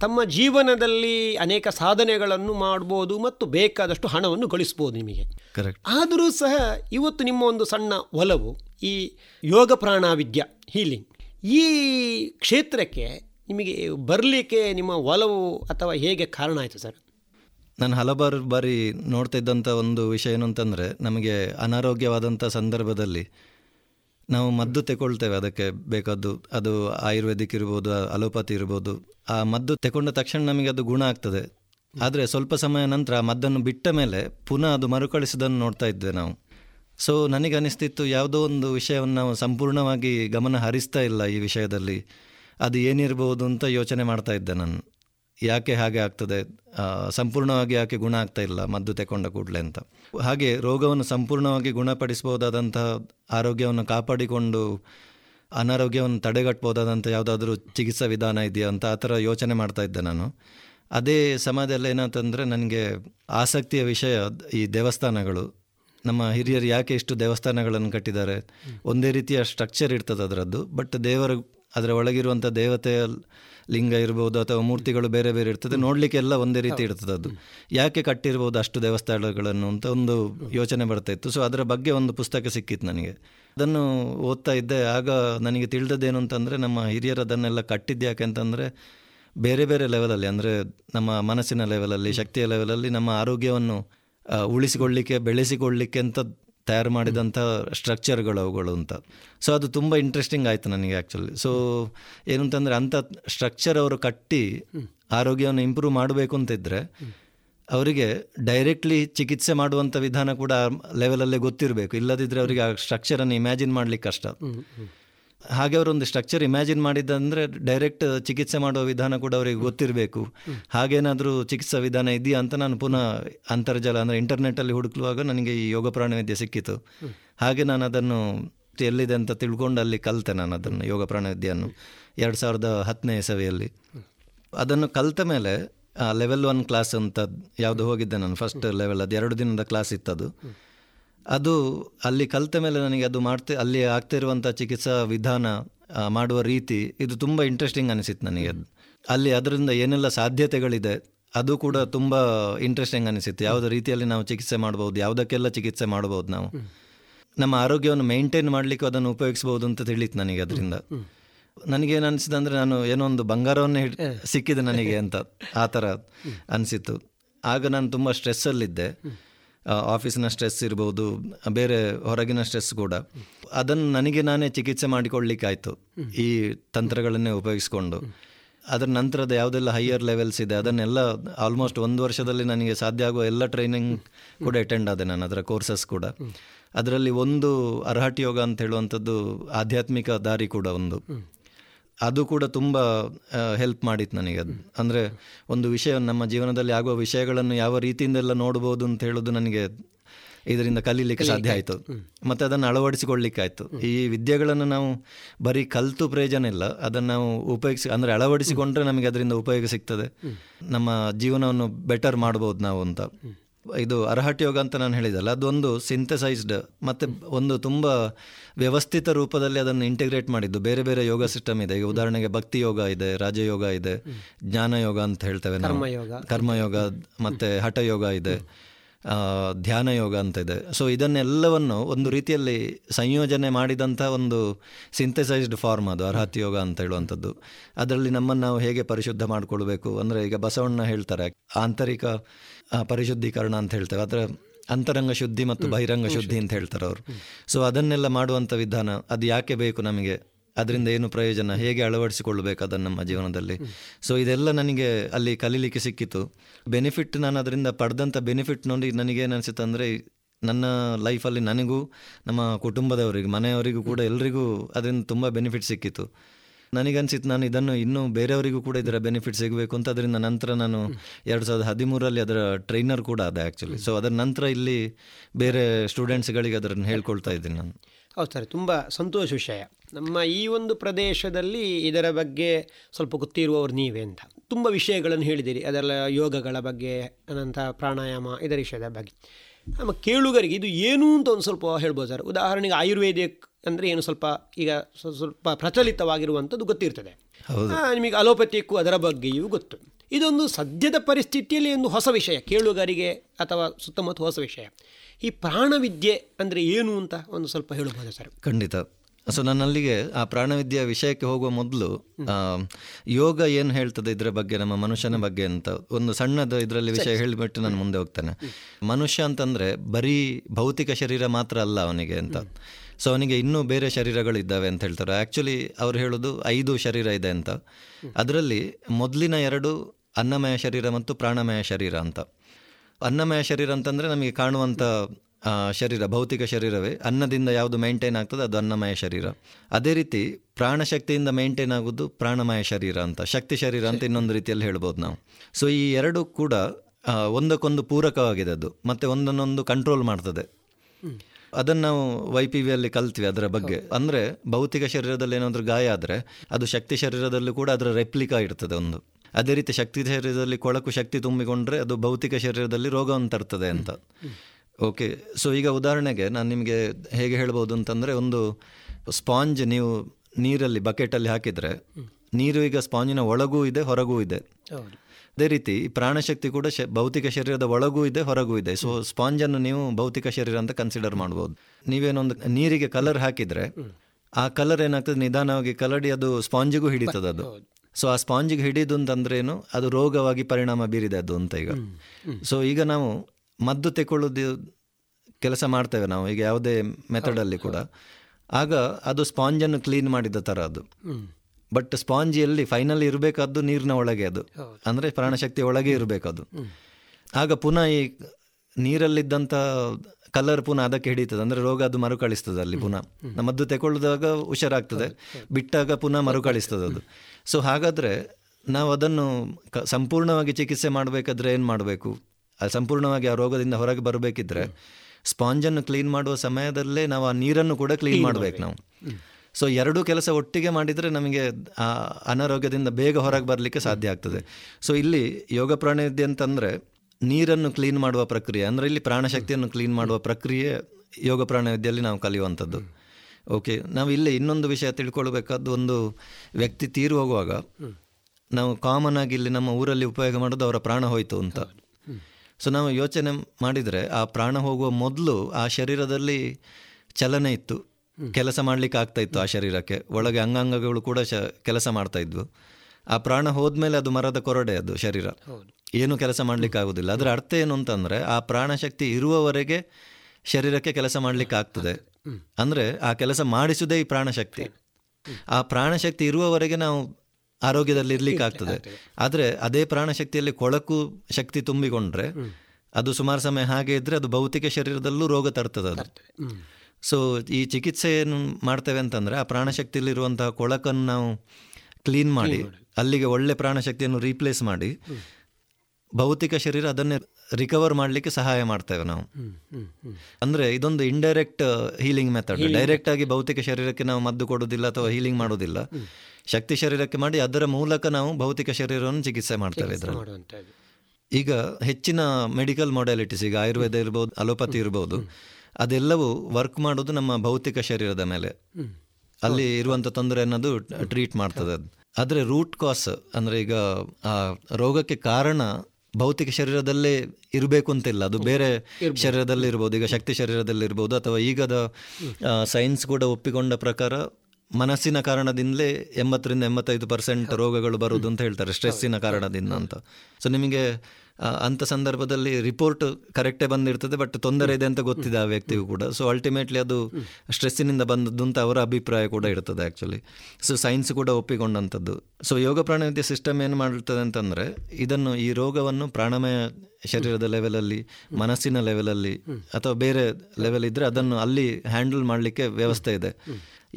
ತಮ್ಮ ಜೀವನದಲ್ಲಿ ಅನೇಕ ಸಾಧನೆಗಳನ್ನು ಮಾಡ್ಬೋದು ಮತ್ತು ಬೇಕಾದಷ್ಟು ಹಣವನ್ನು ಗಳಿಸ್ಬೋದು ನಿಮಗೆ. ಕರೆಕ್ಟ್ ಆದರೂ ಸಹ ಇವತ್ತು ನಿಮ್ಮ ಒಂದು ಸಣ್ಣ ಒಲವು ಈ ಯೋಗ ಪ್ರಾಣಾವಿದ್ಯ ಹೀಲಿಂಗ್ ಈ ಕ್ಷೇತ್ರಕ್ಕೆ ನಿಮಗೆ ಬರಲಿಕ್ಕೆ ನಿಮ್ಮ ಒಲವು ಅಥವಾ ಹೇಗೆ ಕಾರಣ ಆಯಿತು ಸರ್? ನಾನು ಹಲವಾರು ಬಾರಿ ನೋಡ್ತಾ ಇದ್ದಂಥ ಒಂದು ವಿಷಯ ಏನು ಅಂತಂದರೆ ನಮಗೆ ಅನಾರೋಗ್ಯವಾದಂಥ ಸಂದರ್ಭದಲ್ಲಿ ನಾವು ಮದ್ದು ತಗೊಳ್ತೇವೆ ಅದಕ್ಕೆ ಬೇಕಾದ್ದು ಅದು ಆಯುರ್ವೇದಿಕ್ ಇರ್ಬೋದು, ಅಲೋಪತಿ ಇರ್ಬೋದು. ಆ ಮದ್ದು ತಗೊಂಡ ತಕ್ಷಣ ನಮಗೆ ಅದು ಗುಣ ಆಗ್ತದೆ. ಆದರೆ ಸ್ವಲ್ಪ ಸಮಯ ನಂತರ ಮದ್ದನ್ನು ಬಿಟ್ಟ ಮೇಲೆ ಪುನಃ ಅದು ಮರುಕಳಿಸೋದನ್ನು ನೋಡ್ತಾ ಇದ್ದೆ ನಾವು. ಸೊ ನನಗೆ ಅನಿಸ್ತಿತ್ತು ಯಾವುದೋ ಒಂದು ವಿಷಯವನ್ನು ನಾವು ಸಂಪೂರ್ಣವಾಗಿ ಗಮನ ಹರಿಸ್ತಾ ಇಲ್ಲ ಈ ವಿಷಯದಲ್ಲಿ. ಅದು ಏನಿರ್ಬೋದು ಅಂತ ಯೋಚನೆ ಮಾಡ್ತಾ ಇದ್ದೆ ನಾನು. ಯಾಕೆ ಹಾಗೆ ಆಗ್ತದೆ? ಸಂಪೂರ್ಣವಾಗಿ ಯಾಕೆ ಗುಣ ಆಗ್ತಾ ಇಲ್ಲ ಮದ್ದು ತೆಕೊಂಡ ಕೂಡಲೇ ಅಂತ. ಹಾಗೆ ರೋಗವನ್ನು ಸಂಪೂರ್ಣವಾಗಿ ಗುಣಪಡಿಸ್ಬೋದಾದಂತಹ ಆರೋಗ್ಯವನ್ನು ಕಾಪಾಡಿಕೊಂಡು ಅನಾರೋಗ್ಯವನ್ನು ತಡೆಗಟ್ಬೋದಾದಂಥ ಯಾವುದಾದ್ರೂ ಚಿಕಿತ್ಸಾ ವಿಧಾನ ಇದೆಯಾ ಅಂತ ಆ ಥರ ಯೋಚನೆ ಮಾಡ್ತಾ ಇದ್ದೆ ನಾನು. ಅದೇ ಸಮಯದಲ್ಲಿ ಏನಂತಂದರೆ ನನಗೆ ಆಸಕ್ತಿಯ ವಿಷಯ ಈ ದೇವಸ್ಥಾನಗಳು. ನಮ್ಮ ಹಿರಿಯರು ಯಾಕೆ ಇಷ್ಟು ದೇವಸ್ಥಾನಗಳನ್ನು ಕಟ್ಟಿದ್ದಾರೆ? ಒಂದೇ ರೀತಿಯ ಸ್ಟ್ರಕ್ಚರ್ ಇರ್ತದೆ ಅದರದ್ದು ಬಟ್ ದೇವರು ಅದರ ಒಳಗಿರುವಂಥ ದೇವತೆಯ ಲಿಂಗ ಇರ್ಬೋದು ಅಥವಾ ಮೂರ್ತಿಗಳು ಬೇರೆ ಬೇರೆ ಇರ್ತದೆ ನೋಡಲಿಕ್ಕೆ ಎಲ್ಲ ಒಂದೇ ರೀತಿ ಇರ್ತದೆ ಅದು ಯಾಕೆ ಕಟ್ಟಿರ್ಬೋದು ಅಷ್ಟು ದೇವಸ್ಥಾನಗಳನ್ನು ಅಂತ ಒಂದು ಯೋಚನೆ ಬರ್ತಾ ಇತ್ತು. ಸೊ ಅದರ ಬಗ್ಗೆ ಒಂದು ಪುಸ್ತಕ ಸಿಕ್ಕಿತ್ತು ನನಗೆ. ಅದನ್ನು ಓದ್ತಾ ಇದ್ದೆ. ಆಗ ನನಗೆ ತಿಳಿದದ್ದೇನು ಅಂತಂದರೆ ನಮ್ಮ ಹಿರಿಯರು ಅದನ್ನೆಲ್ಲ ಕಟ್ಟಿದ್ದು ಯಾಕೆ ಅಂತಂದರೆ ಬೇರೆ ಬೇರೆ ಲೆವೆಲಲ್ಲಿ ಅಂದರೆ ನಮ್ಮ ಮನಸ್ಸಿನ ಲೆವೆಲಲ್ಲಿ ಶಕ್ತಿಯ ಲೆವೆಲಲ್ಲಿ ನಮ್ಮ ಆರೋಗ್ಯವನ್ನು ಉಳಿಸಿಕೊಳ್ಳಿಕ್ಕೆ ಬೆಳೆಸಿಕೊಳ್ಳಿಕ್ಕೆ ಅಂತ ತಯಾರು ಮಾಡಿದಂಥ ಸ್ಟ್ರಕ್ಚರ್ಗಳು ಅವುಗಳು ಅಂತ. ಸೊ ಅದು ತುಂಬ ಇಂಟ್ರೆಸ್ಟಿಂಗ್ ಆಯಿತು ನನಗೆ ಆ್ಯಕ್ಚುಲಿ ಸೊ ಏನು ಅಂತಂದರೆ ಅಂಥ ಸ್ಟ್ರಕ್ಚರ್ ಅವರು ಕಟ್ಟಿ ಆರೋಗ್ಯವನ್ನು ಇಂಪ್ರೂವ್ ಮಾಡಬೇಕು ಅಂತಿದ್ದರೆ ಅವರಿಗೆ ಡೈರೆಕ್ಟ್ಲಿ ಚಿಕಿತ್ಸೆ ಮಾಡುವಂಥ ವಿಧಾನ ಕೂಡ ಲೆವೆಲಲ್ಲೇ ಗೊತ್ತಿರಬೇಕು. ಇಲ್ಲದಿದ್ದರೆ ಅವರಿಗೆ ಆ ಸ್ಟ್ರಕ್ಚರನ್ನು ಇಮ್ಯಾಜಿನ್ ಮಾಡಲಿಕ್ಕೆ ಕಷ್ಟ. ಹಾಗೆ ಅವರೊಂದು ಸ್ಟ್ರಕ್ಚರ್ ಇಮ್ಯಾಜಿನ್ ಮಾಡಿದ್ದಂದರೆ ಡೈರೆಕ್ಟ್ ಚಿಕಿತ್ಸೆ ಮಾಡುವ ವಿಧಾನ ಕೂಡ ಅವರಿಗೆ ಗೊತ್ತಿರಬೇಕು. ಹಾಗೇನಾದರೂ ಚಿಕಿತ್ಸಾ ವಿಧಾನ ಇದೆಯಾ ಅಂತ ನಾನು ಪುನಃ ಅಂತರ್ಜಾಲ ಅಂದರೆ ಇಂಟರ್ನೆಟ್ಟಲ್ಲಿ ಹುಡುಕುವಾಗ ನನಗೆ ಈ ಯೋಗ ಪ್ರಾಣವಿದ್ಯೆ ಸಿಕ್ಕಿತು. ಹಾಗೆ ನಾನು ಅದನ್ನು ಎಲ್ಲಿದೆ ಅಂತ ತಿಳ್ಕೊಂಡು ಅಲ್ಲಿ ಕಲಿತೆ ನಾನು ಅದನ್ನು, ಯೋಗ ಪ್ರಾಣವಿದ್ಯೆಯನ್ನು ಎರಡು ಸಾವಿರದ ಹತ್ತನೇ ಇಸವಿಯಲ್ಲಿ ಅದನ್ನು ಕಲಿತ ಮೇಲೆ ಲೆವೆಲ್ ಒನ್ ಕ್ಲಾಸ್ ಅಂತ ಯಾವುದು ಹೋಗಿದ್ದೆ ನಾನು ಫಸ್ಟ್ ಲೆವೆಲ್ ಅದು ಎರಡು ದಿನದ ಕ್ಲಾಸ್ ಇತ್ತದು. ಅದು ಅಲ್ಲಿ ಕಲಿತ ಮೇಲೆ ನನಗೆ ಅದು ಮಾಡ್ತಾ ಅಲ್ಲಿ ಆಗ್ತಿರುವಂಥ ಚಿಕಿತ್ಸಾ ವಿಧಾನ ಮಾಡುವ ರೀತಿ ಇದು ತುಂಬ ಇಂಟ್ರೆಸ್ಟಿಂಗ್ ಅನಿಸಿತ್ತು ನನಗೆ ಅದು. ಅಲ್ಲಿ ಅದರಿಂದ ಏನೆಲ್ಲ ಸಾಧ್ಯತೆಗಳಿದೆ ಅದು ಕೂಡ ತುಂಬ ಇಂಟ್ರೆಸ್ಟಿಂಗ್ ಅನಿಸಿತ್ತು. ಯಾವುದೇ ರೀತಿಯಲ್ಲಿ ನಾವು ಚಿಕಿತ್ಸೆ ಮಾಡ್ಬೋದು ಯಾವುದಕ್ಕೆಲ್ಲ ಚಿಕಿತ್ಸೆ ಮಾಡ್ಬೋದು ನಾವು. ನಮ್ಮ ಆರೋಗ್ಯವನ್ನು ಮೇಂಟೈನ್ ಮಾಡಲಿಕ್ಕೂ ಅದನ್ನು ಉಪಯೋಗಿಸ್ಬೋದು ಅಂತ ತಿಳಿತು ನನಗೆ ಅದರಿಂದ. ನನಗೇನು ಅನಿಸಿದೆ ಅಂದರೆ ನಾನು ಏನೋ ಒಂದು ಬಂಗಾರವನ್ನೇ ಸಿಕ್ಕಿದೆ ನನಗೆ ಅಂತ ಆ ಥರ ಅನಿಸಿತ್ತು. ಆಗ ನಾನು ತುಂಬ ಸ್ಟ್ರೆಸ್ಸಲ್ಲಿದ್ದೆ ಆಫೀಸಿನ ಸ್ಟ್ರೆಸ್ ಇರ್ಬೋದು, ಬೇರೆ ಹೊರಗಿನ ಸ್ಟ್ರೆಸ್ ಕೂಡ. ಅದನ್ನು ನನಗೆ ನಾನೇ ಚಿಕಿತ್ಸೆ ಮಾಡಿಕೊಳ್ಳಿಕ್ಕಾಯಿತು ಈ ತಂತ್ರಗಳನ್ನೇ ಉಪಯೋಗಿಸ್ಕೊಂಡು. ಅದರ ನಂತರದ ಯಾವುದೆಲ್ಲ ಹೈಯರ್ ಲೆವೆಲ್ಸ್ ಇದೆ, ಅದನ್ನೆಲ್ಲ ಆಲ್ಮೋಸ್ಟ್ ಒಂದು ವರ್ಷದಲ್ಲಿ ನನಗೆ ಸಾಧ್ಯ ಆಗುವ ಎಲ್ಲ ಟ್ರೈನಿಂಗ್ ಕೂಡ ಅಟೆಂಡ್ ಆದೆ ನಾನು, ಅದರ ಕೋರ್ಸಸ್ ಕೂಡ. ಅದರಲ್ಲಿ ಒಂದು ಅರ್ಹಟ್ ಯೋಗ ಅಂತ ಹೇಳುವಂಥದ್ದು ಆಧ್ಯಾತ್ಮಿಕ ದಾರಿ ಕೂಡ ಒಂದು. ಅದು ಕೂಡ ತುಂಬ ಹೆಲ್ಪ್ ಮಾಡಿತ್ತು ನನಗೆ ಅದು. ಅಂದರೆ ಒಂದು ವಿಷಯ ನಮ್ಮ ಜೀವನದಲ್ಲಿ ಆಗುವ ವಿಷಯಗಳನ್ನು ಯಾವ ರೀತಿಯಿಂದೆಲ್ಲ ನೋಡ್ಬೋದು ಅಂತ ಹೇಳೋದು ನನಗೆ ಇದರಿಂದ ಕಲೀಲಿಕ್ಕೆ ಸಾಧ್ಯ ಆಯಿತು. ಮತ್ತು ಅದನ್ನು ಅಳವಡಿಸಿಕೊಳ್ಳಿಕ್ಕೆ ಆಯಿತು. ಈ ವಿದ್ಯೆಗಳನ್ನು ನಾವು ಬರೀ ಕಲಿತು ಪ್ರಯೋಜನ ಇಲ್ಲ. ಅದನ್ನು ನಾವು ಉಪಯೋಗಿಸಿ ಅಂದರೆ ಅಳವಡಿಸಿಕೊಂಡ್ರೆ ನಮಗೆ ಅದರಿಂದ ಉಪಯೋಗ ಸಿಗ್ತದೆ. ನಮ್ಮ ಜೀವನವನ್ನು ಬೆಟರ್ ಮಾಡ್ಬೋದು ನಾವು ಅಂತ. ಇದು ಅರ್ಹಟ್ ಯೋಗ ಅಂತ ನಾನು ಹೇಳಿದಲ್ಲ ಅದೊಂದು ಸಿಂಥಸೈಸ್ಡ್ ಮತ್ತು ಒಂದು ತುಂಬ ವ್ಯವಸ್ಥಿತ ರೂಪದಲ್ಲಿ ಅದನ್ನು ಇಂಟಿಗ್ರೇಟ್ ಮಾಡಿದ್ದು. ಬೇರೆ ಬೇರೆ ಯೋಗ ಸಿಸ್ಟಮ್ ಇದೆ. ಈಗ ಉದಾಹರಣೆಗೆ ಭಕ್ತಿ ಯೋಗ ಇದೆ ರಾಜಯೋಗ ಇದೆ ಜ್ಞಾನ ಯೋಗ ಅಂತ ಹೇಳ್ತೇವೆ ನಾವು. ಕರ್ಮಯೋಗ. ಮತ್ತೆ ಹಠ ಹಠಯೋಗ ಇದೆ. ಆ, ಧ್ಯಾನ ಯೋಗ ಅಂತ ಇದೆ. ಸೊ ಇದನ್ನೆಲ್ಲವನ್ನು ಒಂದು ರೀತಿಯಲ್ಲಿ ಸಂಯೋಜನೆ ಮಾಡಿದಂಥ ಒಂದು ಸಿಂಥೆಸೈಸ್ಡ್ ಫಾರ್ಮ್ ಅದು ಅರ್ಹತ್ ಯೋಗ ಅಂತ ಹೇಳುವಂಥದ್ದು. ಅದರಲ್ಲಿ ನಮ್ಮನ್ನು ನಾವು ಹೇಗೆ ಪರಿಶುದ್ಧ ಮಾಡಿಕೊಳ್ಬೇಕು? ಅಂದರೆ ಈಗ ಬಸವಣ್ಣ ಹೇಳ್ತಾರೆ ಆಂತರಿಕ ಪರಿಶುದ್ಧೀಕರಣ ಅಂತ ಹೇಳ್ತೇವೆ. ಅದರ ಅಂತರಂಗ ಶುದ್ಧಿ ಮತ್ತು ಬಹಿರಂಗ ಶುದ್ಧಿ ಅಂತ ಹೇಳ್ತಾರೆ ಅವರು. ಸೊ ಅದನ್ನೆಲ್ಲ ಮಾಡುವಂಥ ವಿಧಾನ ಅದು ಯಾಕೆ ಬೇಕು ನಮಗೆ? ಅದರಿಂದ ಏನು ಪ್ರಯೋಜನ? ಹೇಗೆ ಅಳವಡಿಸಿಕೊಳ್ಳಬೇಕು ಅದನ್ನು ನಮ್ಮ ಜೀವನದಲ್ಲಿ? ಸೊ ಇದೆಲ್ಲ ನನಗೆ ಅಲ್ಲಿ ಕಲೀಲಿಕ್ಕೆ ಸಿಕ್ಕಿತು. ಬೆನಿಫಿಟ್ ನಾನು ಅದರಿಂದ ಪಡೆದಂಥ ಬೆನಿಫಿಟ್ ನೋಡಿ ನನಗೇನು ಅನಿಸುತ್ತೆ ಅಂದರೆ ನನ್ನ ಲೈಫಲ್ಲಿ ನನಗೂ ನಮ್ಮ ಕುಟುಂಬದವರಿಗೂ ಮನೆಯವರಿಗೂ ಕೂಡ ಎಲ್ರಿಗೂ ಅದರಿಂದ ತುಂಬ ಬೆನಿಫಿಟ್ ಸಿಕ್ಕಿತು. ನನಗನ್ಸಿತ್ತು ನಾನು ಇದನ್ನು ಇನ್ನೂ ಬೇರೆಯವರಿಗೂ ಕೂಡ ಇದರ ಬೆನಿಫಿಟ್ ಸಿಗಬೇಕು ಅಂತ. ಅದರಿಂದ ನಂತರ ನಾನು ಎರಡು ಸಾವಿರದ ಹದಿಮೂರರಲ್ಲಿ ಅದರ ಟ್ರೈನರ್ ಕೂಡ ಅದೇ ಆ್ಯಕ್ಚುಲಿ ಸೊ ಅದರ ನಂತರ ಇಲ್ಲಿ ಬೇರೆ ಸ್ಟೂಡೆಂಟ್ಸ್ಗಳಿಗೆ ಅದನ್ನು ಹೇಳ್ಕೊಳ್ತಾ ಇದ್ದೀನಿ ನಾನು. ಹೌದು ಸರ್, ತುಂಬ ಸಂತೋಷ ವಿಷಯ. ನಮ್ಮ ಈ ಒಂದು ಪ್ರದೇಶದಲ್ಲಿ ಇದರ ಬಗ್ಗೆ ಸ್ವಲ್ಪ ಗೊತ್ತಿರುವವರು ನೀವೇ ಅಂತ. ತುಂಬ ವಿಷಯಗಳನ್ನು ಹೇಳಿದಿರಿ ಅದರ ಯೋಗಗಳ ಬಗ್ಗೆ ಅನಂತರ ಪ್ರಾಣಾಯಾಮ, ಇದರ ವಿಷಯದ ಬಗ್ಗೆ. ನಮ್ಮ ಕೇಳುಗರಿಗೆ ಇದು ಏನು ಅಂತ ಒಂದು ಸ್ವಲ್ಪ ಹೇಳ್ಬೋದು ಸರ್? ಉದಾಹರಣೆಗೆ ಆಯುರ್ವೇದಿಕ್ ಅಂದರೆ ಏನು ಸ್ವಲ್ಪ ಈಗ ಸ್ವ- ಸ್ವಲ್ಪ ಪ್ರಚಲಿತವಾಗಿರುವಂಥದ್ದು ಗೊತ್ತಿರ್ತದೆ. ನಿಮಗೆ ಅಲೋಪತಿಕ್ಕು ಅದರ ಬಗ್ಗೆಯೂ ಗೊತ್ತು. ಇದೊಂದು ಸದ್ಯದ ಪರಿಸ್ಥಿತಿಯಲ್ಲಿ ಒಂದು ಹೊಸ ವಿಷಯ ಕೇಳುಗರಿಗೆ ಅಥವಾ ಸುತ್ತಮುತ್ತ ಹೊಸ ವಿಷಯ. ಈ ಪ್ರಾಣವಿದ್ಯೆ ಅಂದರೆ ಏನು ಅಂತ ಒಂದು ಸ್ವಲ್ಪ ಹೇಳಬಹುದು ಸರ್? ಖಂಡಿತ. ಸೊ ನಾನು ಅಲ್ಲಿಗೆ ಆ ಪ್ರಾಣವಿದ್ಯೆಯ ವಿಷಯಕ್ಕೆ ಹೋಗುವ ಮೊದಲು ಯೋಗ ಏನು ಹೇಳ್ತದೆ ಇದರ ಬಗ್ಗೆ ನಮ್ಮ ಮನುಷ್ಯನ ಬಗ್ಗೆ ಅಂತ ಒಂದು ಸಣ್ಣದ ಇದರಲ್ಲಿ ವಿಷಯ ಹೇಳಿಬಿಟ್ಟು ನಾನು ಮುಂದೆ ಹೋಗ್ತೇನೆ. ಮನುಷ್ಯ ಅಂತಂದರೆ ಬರೀ ಭೌತಿಕ ಶರೀರ ಮಾತ್ರ ಅಲ್ಲ ಅವನಿಗೆ ಅಂತ. ಸೊ ಅವನಿಗೆ ಇನ್ನೂ ಬೇರೆ ಶರೀರಗಳಿದ್ದಾವೆ ಅಂತ ಹೇಳ್ತಾರೆ. ಆ್ಯಕ್ಚುಲಿ ಅವ್ರು ಹೇಳೋದು ಐದು ಶರೀರ ಇದೆ ಅಂತ. ಅದರಲ್ಲಿ ಮೊದಲಿನ ಎರಡು ಅನ್ನಮಯ ಶರೀರ ಮತ್ತು ಪ್ರಾಣಮಯ ಶರೀರ ಅಂತ. ಅನ್ನಮಯ ಶರೀರ ಅಂತಂದರೆ ನಮಗೆ ಕಾಣುವಂಥ ಶರೀರ, ಭೌತಿಕ ಶರೀರವೇ. ಅನ್ನದಿಂದ ಯಾವುದು ಮೇಂಟೈನ್ ಆಗ್ತದೆ, ಅದು ಅನ್ನಮಯ ಶರೀರ. ಅದೇ ರೀತಿ ಪ್ರಾಣಶಕ್ತಿಯಿಂದ ಮೇಂಟೈನ್ ಆಗೋದು ಪ್ರಾಣಮಯ ಶರೀರ ಅಂತ. ಶಕ್ತಿ ಶರೀರ ಅಂತ ಇನ್ನೊಂದು ರೀತಿಯಲ್ಲಿ ಹೇಳ್ಬೋದು ನಾವು. ಸೊ ಈ ಎರಡು ಕೂಡ ಒಂದಕ್ಕೊಂದು ಪೂರಕವಾಗಿದೆ ಅದು. ಮತ್ತು ಒಂದನ್ನೊಂದು ಕಂಟ್ರೋಲ್ ಮಾಡ್ತದೆ. ಅದನ್ನು ನಾವು ವೈ ಪಿ ವಿಯಲ್ಲಿ ಕಲ್ತ್ವಿ ಅದರ ಬಗ್ಗೆ. ಅಂದರೆ ಭೌತಿಕ ಶರೀರದಲ್ಲಿ ಏನಾದರೂ ಗಾಯ ಆದರೆ ಅದು ಶಕ್ತಿ ಶರೀರದಲ್ಲೂ ಕೂಡ ಅದರ ರೆಪ್ಲಿಕಾ ಇರ್ತದೆ ಒಂದು. ಅದೇ ರೀತಿ ಶಕ್ತಿ ಶರೀರದಲ್ಲಿ ಕೊಳಕು ಶಕ್ತಿ ತುಂಬಿಕೊಂಡ್ರೆ ಅದು ಭೌತಿಕ ಶರೀರದಲ್ಲಿ ರೋಗವನ್ನು ತರ್ತದೆ ಅಂತ. ಓಕೆ ಸೊ ಈಗ ಉದಾಹರಣೆಗೆ ನಾನು ನಿಮಗೆ ಹೇಗೆ ಹೇಳ್ಬೋದು ಅಂತಂದರೆ ಒಂದು ಸ್ಪಾಂಜ್ ನೀವು ನೀರಲ್ಲಿ ಬಕೆಟಲ್ಲಿ ಹಾಕಿದರೆ ನೀರು ಈಗ ಸ್ಪಾಂಜಿನ ಒಳಗೂ ಇದೆ ಹೊರಗೂ ಇದೆ. ಅದೇ ರೀತಿ ಪ್ರಾಣಶಕ್ತಿ ಕೂಡ ಭೌತಿಕ ಶರೀರದ ಒಳಗೂ ಇದೆ, ಹೊರಗೂ ಇದೆ. ಸೊ ಸ್ಪಾಂಜನ್ನು ನೀವು ಭೌತಿಕ ಶರೀರ ಅಂತ ಕನ್ಸಿಡರ್ ಮಾಡ್ಬೋದು. ನೀವೇನೊಂದು ನೀರಿಗೆ ಕಲರ್ ಹಾಕಿದ್ರೆ ಆ ಕಲರ್ ಏನಾಗ್ತದೆ? ನಿಧಾನವಾಗಿ ಕಲಡಿ ಅದು ಸ್ಪಾಂಜಿಗೂ ಹಿಡಿತದೆ ಅದು. ಸೊ ಆ ಸ್ಪಾಂಜಿಗೆ ಹಿಡಿದು ಅಂತಂದ್ರೆ ಏನು? ಅದು ರೋಗವಾಗಿ ಪರಿಣಾಮ ಬೀರಿದೆ ಅದು ಅಂತ ಈಗ. ಸೊ ಈಗ ನಾವು ಮದ್ದು ತೆಕೊಳ್ಳೋದು ಕೆಲಸ ಮಾಡ್ತೇವೆ ನಾವು, ಈಗ ಯಾವುದೇ ಮೆಥಡಲ್ಲಿ ಕೂಡ. ಆಗ ಅದು ಸ್ಪಾಂಜನ್ನು ಕ್ಲೀನ್ ಮಾಡಿದ ಥರ ಅದು. ಬಟ್ ಸ್ಪಾಂಜಿಯಲ್ಲಿ ಫೈನಲ್ ಇರಬೇಕಾದ್ದು ನೀರಿನ ಒಳಗೆ ಅದು. ಅಂದರೆ ಪ್ರಾಣಶಕ್ತಿ ಒಳಗೆ ಇರಬೇಕದು ಆಗ ಪುನಃ ಈ ನೀರಲ್ಲಿದ್ದಂಥ ಕಲರ್ ಪುನಃ ಅದಕ್ಕೆ ಹಿಡಿತದೆ. ಅಂದರೆ ರೋಗ ಅದು ಮರುಕಳಿಸ್ತದೆ ಅಲ್ಲಿ ಪುನಃ. ನಮ್ಮದ್ದು ಮದ್ದು ತಗೊಳ್ಳಿದಾಗ ಹುಷಾರಾಗ್ತದೆ ಬಿಟ್ಟಾಗ ಪುನಃ ಮರುಕಳಿಸ್ತದೆ ಅದು. ಸೊ ಹಾಗಾದರೆ ನಾವು ಅದನ್ನು ಕ ಸಂಪೂರ್ಣವಾಗಿ ಚಿಕಿತ್ಸೆ ಮಾಡಬೇಕಾದ್ರೆ ಏನು ಮಾಡಬೇಕು? ಸಂಪೂರ್ಣವಾಗಿ ಆ ರೋಗದಿಂದ ಹೊರಗೆ ಬರಬೇಕಿದ್ರೆ ಸ್ಪಾಂಜನ್ನು ಕ್ಲೀನ್ ಮಾಡುವ ಸಮಯದಲ್ಲೇ ನಾವು ಆ ನೀರನ್ನು ಕೂಡ ಕ್ಲೀನ್ ಮಾಡಬೇಕು ನಾವು. ಸೊ ಎರಡೂ ಕೆಲಸ ಒಟ್ಟಿಗೆ ಮಾಡಿದರೆ ನಮಗೆ ಅನಾರೋಗ್ಯದಿಂದ ಬೇಗ ಹೊರಗೆ ಬರಲಿಕ್ಕೆ ಸಾಧ್ಯ ಆಗ್ತದೆ. ಸೊ ಇಲ್ಲಿ ಯೋಗ ಪ್ರಾಣವಿದ್ಯೆ ಅಂತಂದರೆ ನೀರನ್ನು ಕ್ಲೀನ್ ಮಾಡುವ ಪ್ರಕ್ರಿಯೆ. ಅಂದರೆ ಇಲ್ಲಿ ಪ್ರಾಣಶಕ್ತಿಯನ್ನು ಕ್ಲೀನ್ ಮಾಡುವ ಪ್ರಕ್ರಿಯೆ ಯೋಗ ಪ್ರಾಣವಿದ್ಯೆಯಲ್ಲಿ ನಾವು ಕಲಿಯುವಂಥದ್ದು. ಓಕೆ ನಾವು ಇಲ್ಲಿ ಇನ್ನೊಂದು ವಿಷಯ ತಿಳ್ಕೊಳ್ಬೇಕಾದ್ದು ಒಂದು ವ್ಯಕ್ತಿ ತೀರು ಹೋಗುವಾಗ ನಾವು ಕಾಮನ್ ಆಗಿ ಇಲ್ಲಿ ನಮ್ಮ ಊರಲ್ಲಿ ಉಪಯೋಗ ಮಾಡೋದು ಅವರ ಪ್ರಾಣ ಹೋಯಿತು ಅಂತ. ಸೊ ನಾವು ಯೋಚನೆ ಮಾಡಿದರೆ ಆ ಪ್ರಾಣ ಹೋಗುವ ಮೊದಲು ಆ ಶರೀರದಲ್ಲಿ ಚಲನೆ ಇತ್ತು. ಕೆಲಸ ಮಾಡಲಿಕ್ಕೆ ಆಗ್ತಾ ಇತ್ತು ಆ ಶರೀರಕ್ಕೆ. ಒಳಗೆ ಅಂಗಾಂಗಗಳು ಕೂಡ ಶ ಕೆಲಸ ಮಾಡ್ತಾ ಇದ್ವು. ಆ ಪ್ರಾಣ ಹೋದ್ಮೇಲೆ ಅದು ಮರದ ಕೊರಡೆ ಅದು ಶರೀರ. ಏನು ಕೆಲಸ ಮಾಡಲಿಕ್ಕೆ ಆಗುದಿಲ್ಲ ಅದರ ಅರ್ಥ ಏನು ಅಂತಂದ್ರೆ ಆ ಪ್ರಾಣಶಕ್ತಿ ಇರುವವರೆಗೆ ಶರೀರಕ್ಕೆ ಕೆಲಸ ಮಾಡಲಿಕ್ಕೆ ಆಗ್ತದೆ ಅಂದ್ರೆ ಆ ಕೆಲಸ ಮಾಡಿಸುವುದೇ ಈ ಪ್ರಾಣಶಕ್ತಿ. ಆ ಪ್ರಾಣಶಕ್ತಿ ಇರುವವರೆಗೆ ನಾವು ಆರೋಗ್ಯದಲ್ಲಿ ಇರ್ಲಿಕ್ಕೆ ಆಗ್ತದೆ ಆದರೆ ಅದೇ ಪ್ರಾಣಶಕ್ತಿಯಲ್ಲಿ ಕೊಳಕು ಶಕ್ತಿ ತುಂಬಿಕೊಂಡ್ರೆ ಅದು ಸುಮಾರು ಸಮಯ ಹಾಗೆ ಇದ್ರೆ ಅದು ಭೌತಿಕ ಶರೀರದಲ್ಲೂ ರೋಗ ತರ್ತದೆ ಅದು. ಸೊ ಈ ಚಿಕಿತ್ಸೆ ಏನು ಮಾಡ್ತೇವೆ ಅಂತಂದರೆ ಆ ಪ್ರಾಣಶಕ್ತಿಯಲ್ಲಿರುವಂತಹ ಕೊಳಕನ್ನು ನಾವು ಕ್ಲೀನ್ ಮಾಡಿ ಅಲ್ಲಿಗೆ ಒಳ್ಳೆ ಪ್ರಾಣಶಕ್ತಿಯನ್ನು ರೀಪ್ಲೇಸ್ ಮಾಡಿ ಭೌತಿಕ ಶರೀರ ಅದನ್ನೇ ರಿಕವರ್ ಮಾಡಲಿಕ್ಕೆ ಸಹಾಯ ಮಾಡ್ತೇವೆ ನಾವು. ಅಂದ್ರೆ ಇದೊಂದು ಇಂಡೈರೆಕ್ಟ್ ಹೀಲಿಂಗ್ ಮೆಥಡ್ ಡೈರೆಕ್ಟ್ ಆಗಿ ಭೌತಿಕ ಶರೀರಕ್ಕೆ ನಾವು ಮದ್ದು ಕೊಡೋದಿಲ್ಲ ಅಥವಾ ಹೀಲಿಂಗ್ ಮಾಡೋದಿಲ್ಲ ಶಕ್ತಿ ಶರೀರಕ್ಕೆ ಮಾಡಿ ಅದರ ಮೂಲಕ ನಾವು ಭೌತಿಕ ಶರೀರವನ್ನು ಚಿಕಿತ್ಸೆ ಮಾಡ್ತೇವೆ ಇದರಲ್ಲಿ. ಈಗ ಹೆಚ್ಚಿನ ಮೆಡಿಕಲ್ ಮೊಡಾಲಿಟೀಸ್ ಈಗ ಆಯುರ್ವೇದ ಇರ್ಬೋದು ಅಲೋಪತಿ ಇರ್ಬೋದು ಅದೆಲ್ಲವೂ ವರ್ಕ್ ಮಾಡೋದು ನಮ್ಮ ಭೌತಿಕ ಶರೀರದ ಮೇಲೆ. ಅಲ್ಲಿ ಇರುವಂಥ ತೊಂದರೆ ಅನ್ನೋದು ಟ್ರೀಟ್ ಮಾಡ್ತದೆ ಅದು. ಆದರೆ ರೂಟ್ ಕಾಸ್ ಅಂದರೆ ಈಗ ಆ ರೋಗಕ್ಕೆ ಕಾರಣ ಭೌತಿಕ ಶರೀರದಲ್ಲೇ ಇರಬೇಕು ಅಂತಿಲ್ಲ. ಅದು ಬೇರೆ ಶರೀರದಲ್ಲಿ ಇರ್ಬೋದು. ಈಗ ಶಕ್ತಿ ಶರೀರದಲ್ಲಿ ಇರ್ಬೋದು. ಅಥವಾ ಈಗದ ಸೈನ್ಸ್ ಕೂಡ ಒಪ್ಪಿಕೊಂಡ ಪ್ರಕಾರ ಮನಸ್ಸಿನ ಕಾರಣದಿಂದಲೇ ಎಂಬತ್ತರಿಂದ ಎಂಬತ್ತೈದು ಪರ್ಸೆಂಟ್ ರೋಗಗಳು ಬರುವುದು ಅಂತ ಹೇಳ್ತಾರೆ ಸ್ಟ್ರೆಸ್ಸಿನ ಕಾರಣದಿಂದ ಅಂತ. ಸೊ ನಿಮಗೆ ಅಂಥ ಸಂದರ್ಭದಲ್ಲಿ ರಿಪೋರ್ಟ್ ಕರೆಕ್ಟೇ ಬಂದಿರ್ತದೆ, ಬಟ್ ತೊಂದರೆ ಇದೆ ಅಂತ ಗೊತ್ತಿದೆ ಆ ವ್ಯಕ್ತಿಗೂ ಕೂಡ. ಸೊ ಅಲ್ಟಿಮೇಟ್ಲಿ ಅದು ಸ್ಟ್ರೆಸ್ಸಿನಿಂದ ಬಂದದ್ದು ಅಂತ ಅವರ ಅಭಿಪ್ರಾಯ ಕೂಡ ಇರ್ತದೆ ಆ್ಯಕ್ಚುಲಿ ಸೊ ಸೈನ್ಸ್ ಕೂಡ ಒಪ್ಪಿಕೊಂಡಂಥದ್ದು. ಸೊ ಯೋಗ ಪ್ರಾಣವಿದ್ಯೆ ಸಿಸ್ಟಮ್ ಏನು ಮಾಡ್ತದೆ ಅಂತಂದರೆ, ಇದನ್ನು ಈ ರೋಗವನ್ನು ಪ್ರಾಣಮಯ ಶರೀರದ ಲೆವೆಲಲ್ಲಿ ಮನಸ್ಸಿನ ಲೆವೆಲಲ್ಲಿ ಅಥವಾ ಬೇರೆ ಲೆವೆಲ್ ಇದ್ದರೆ ಅದನ್ನು ಅಲ್ಲಿ ಹ್ಯಾಂಡಲ್ ಮಾಡಲಿಕ್ಕೆ ವ್ಯವಸ್ಥೆ ಇದೆ.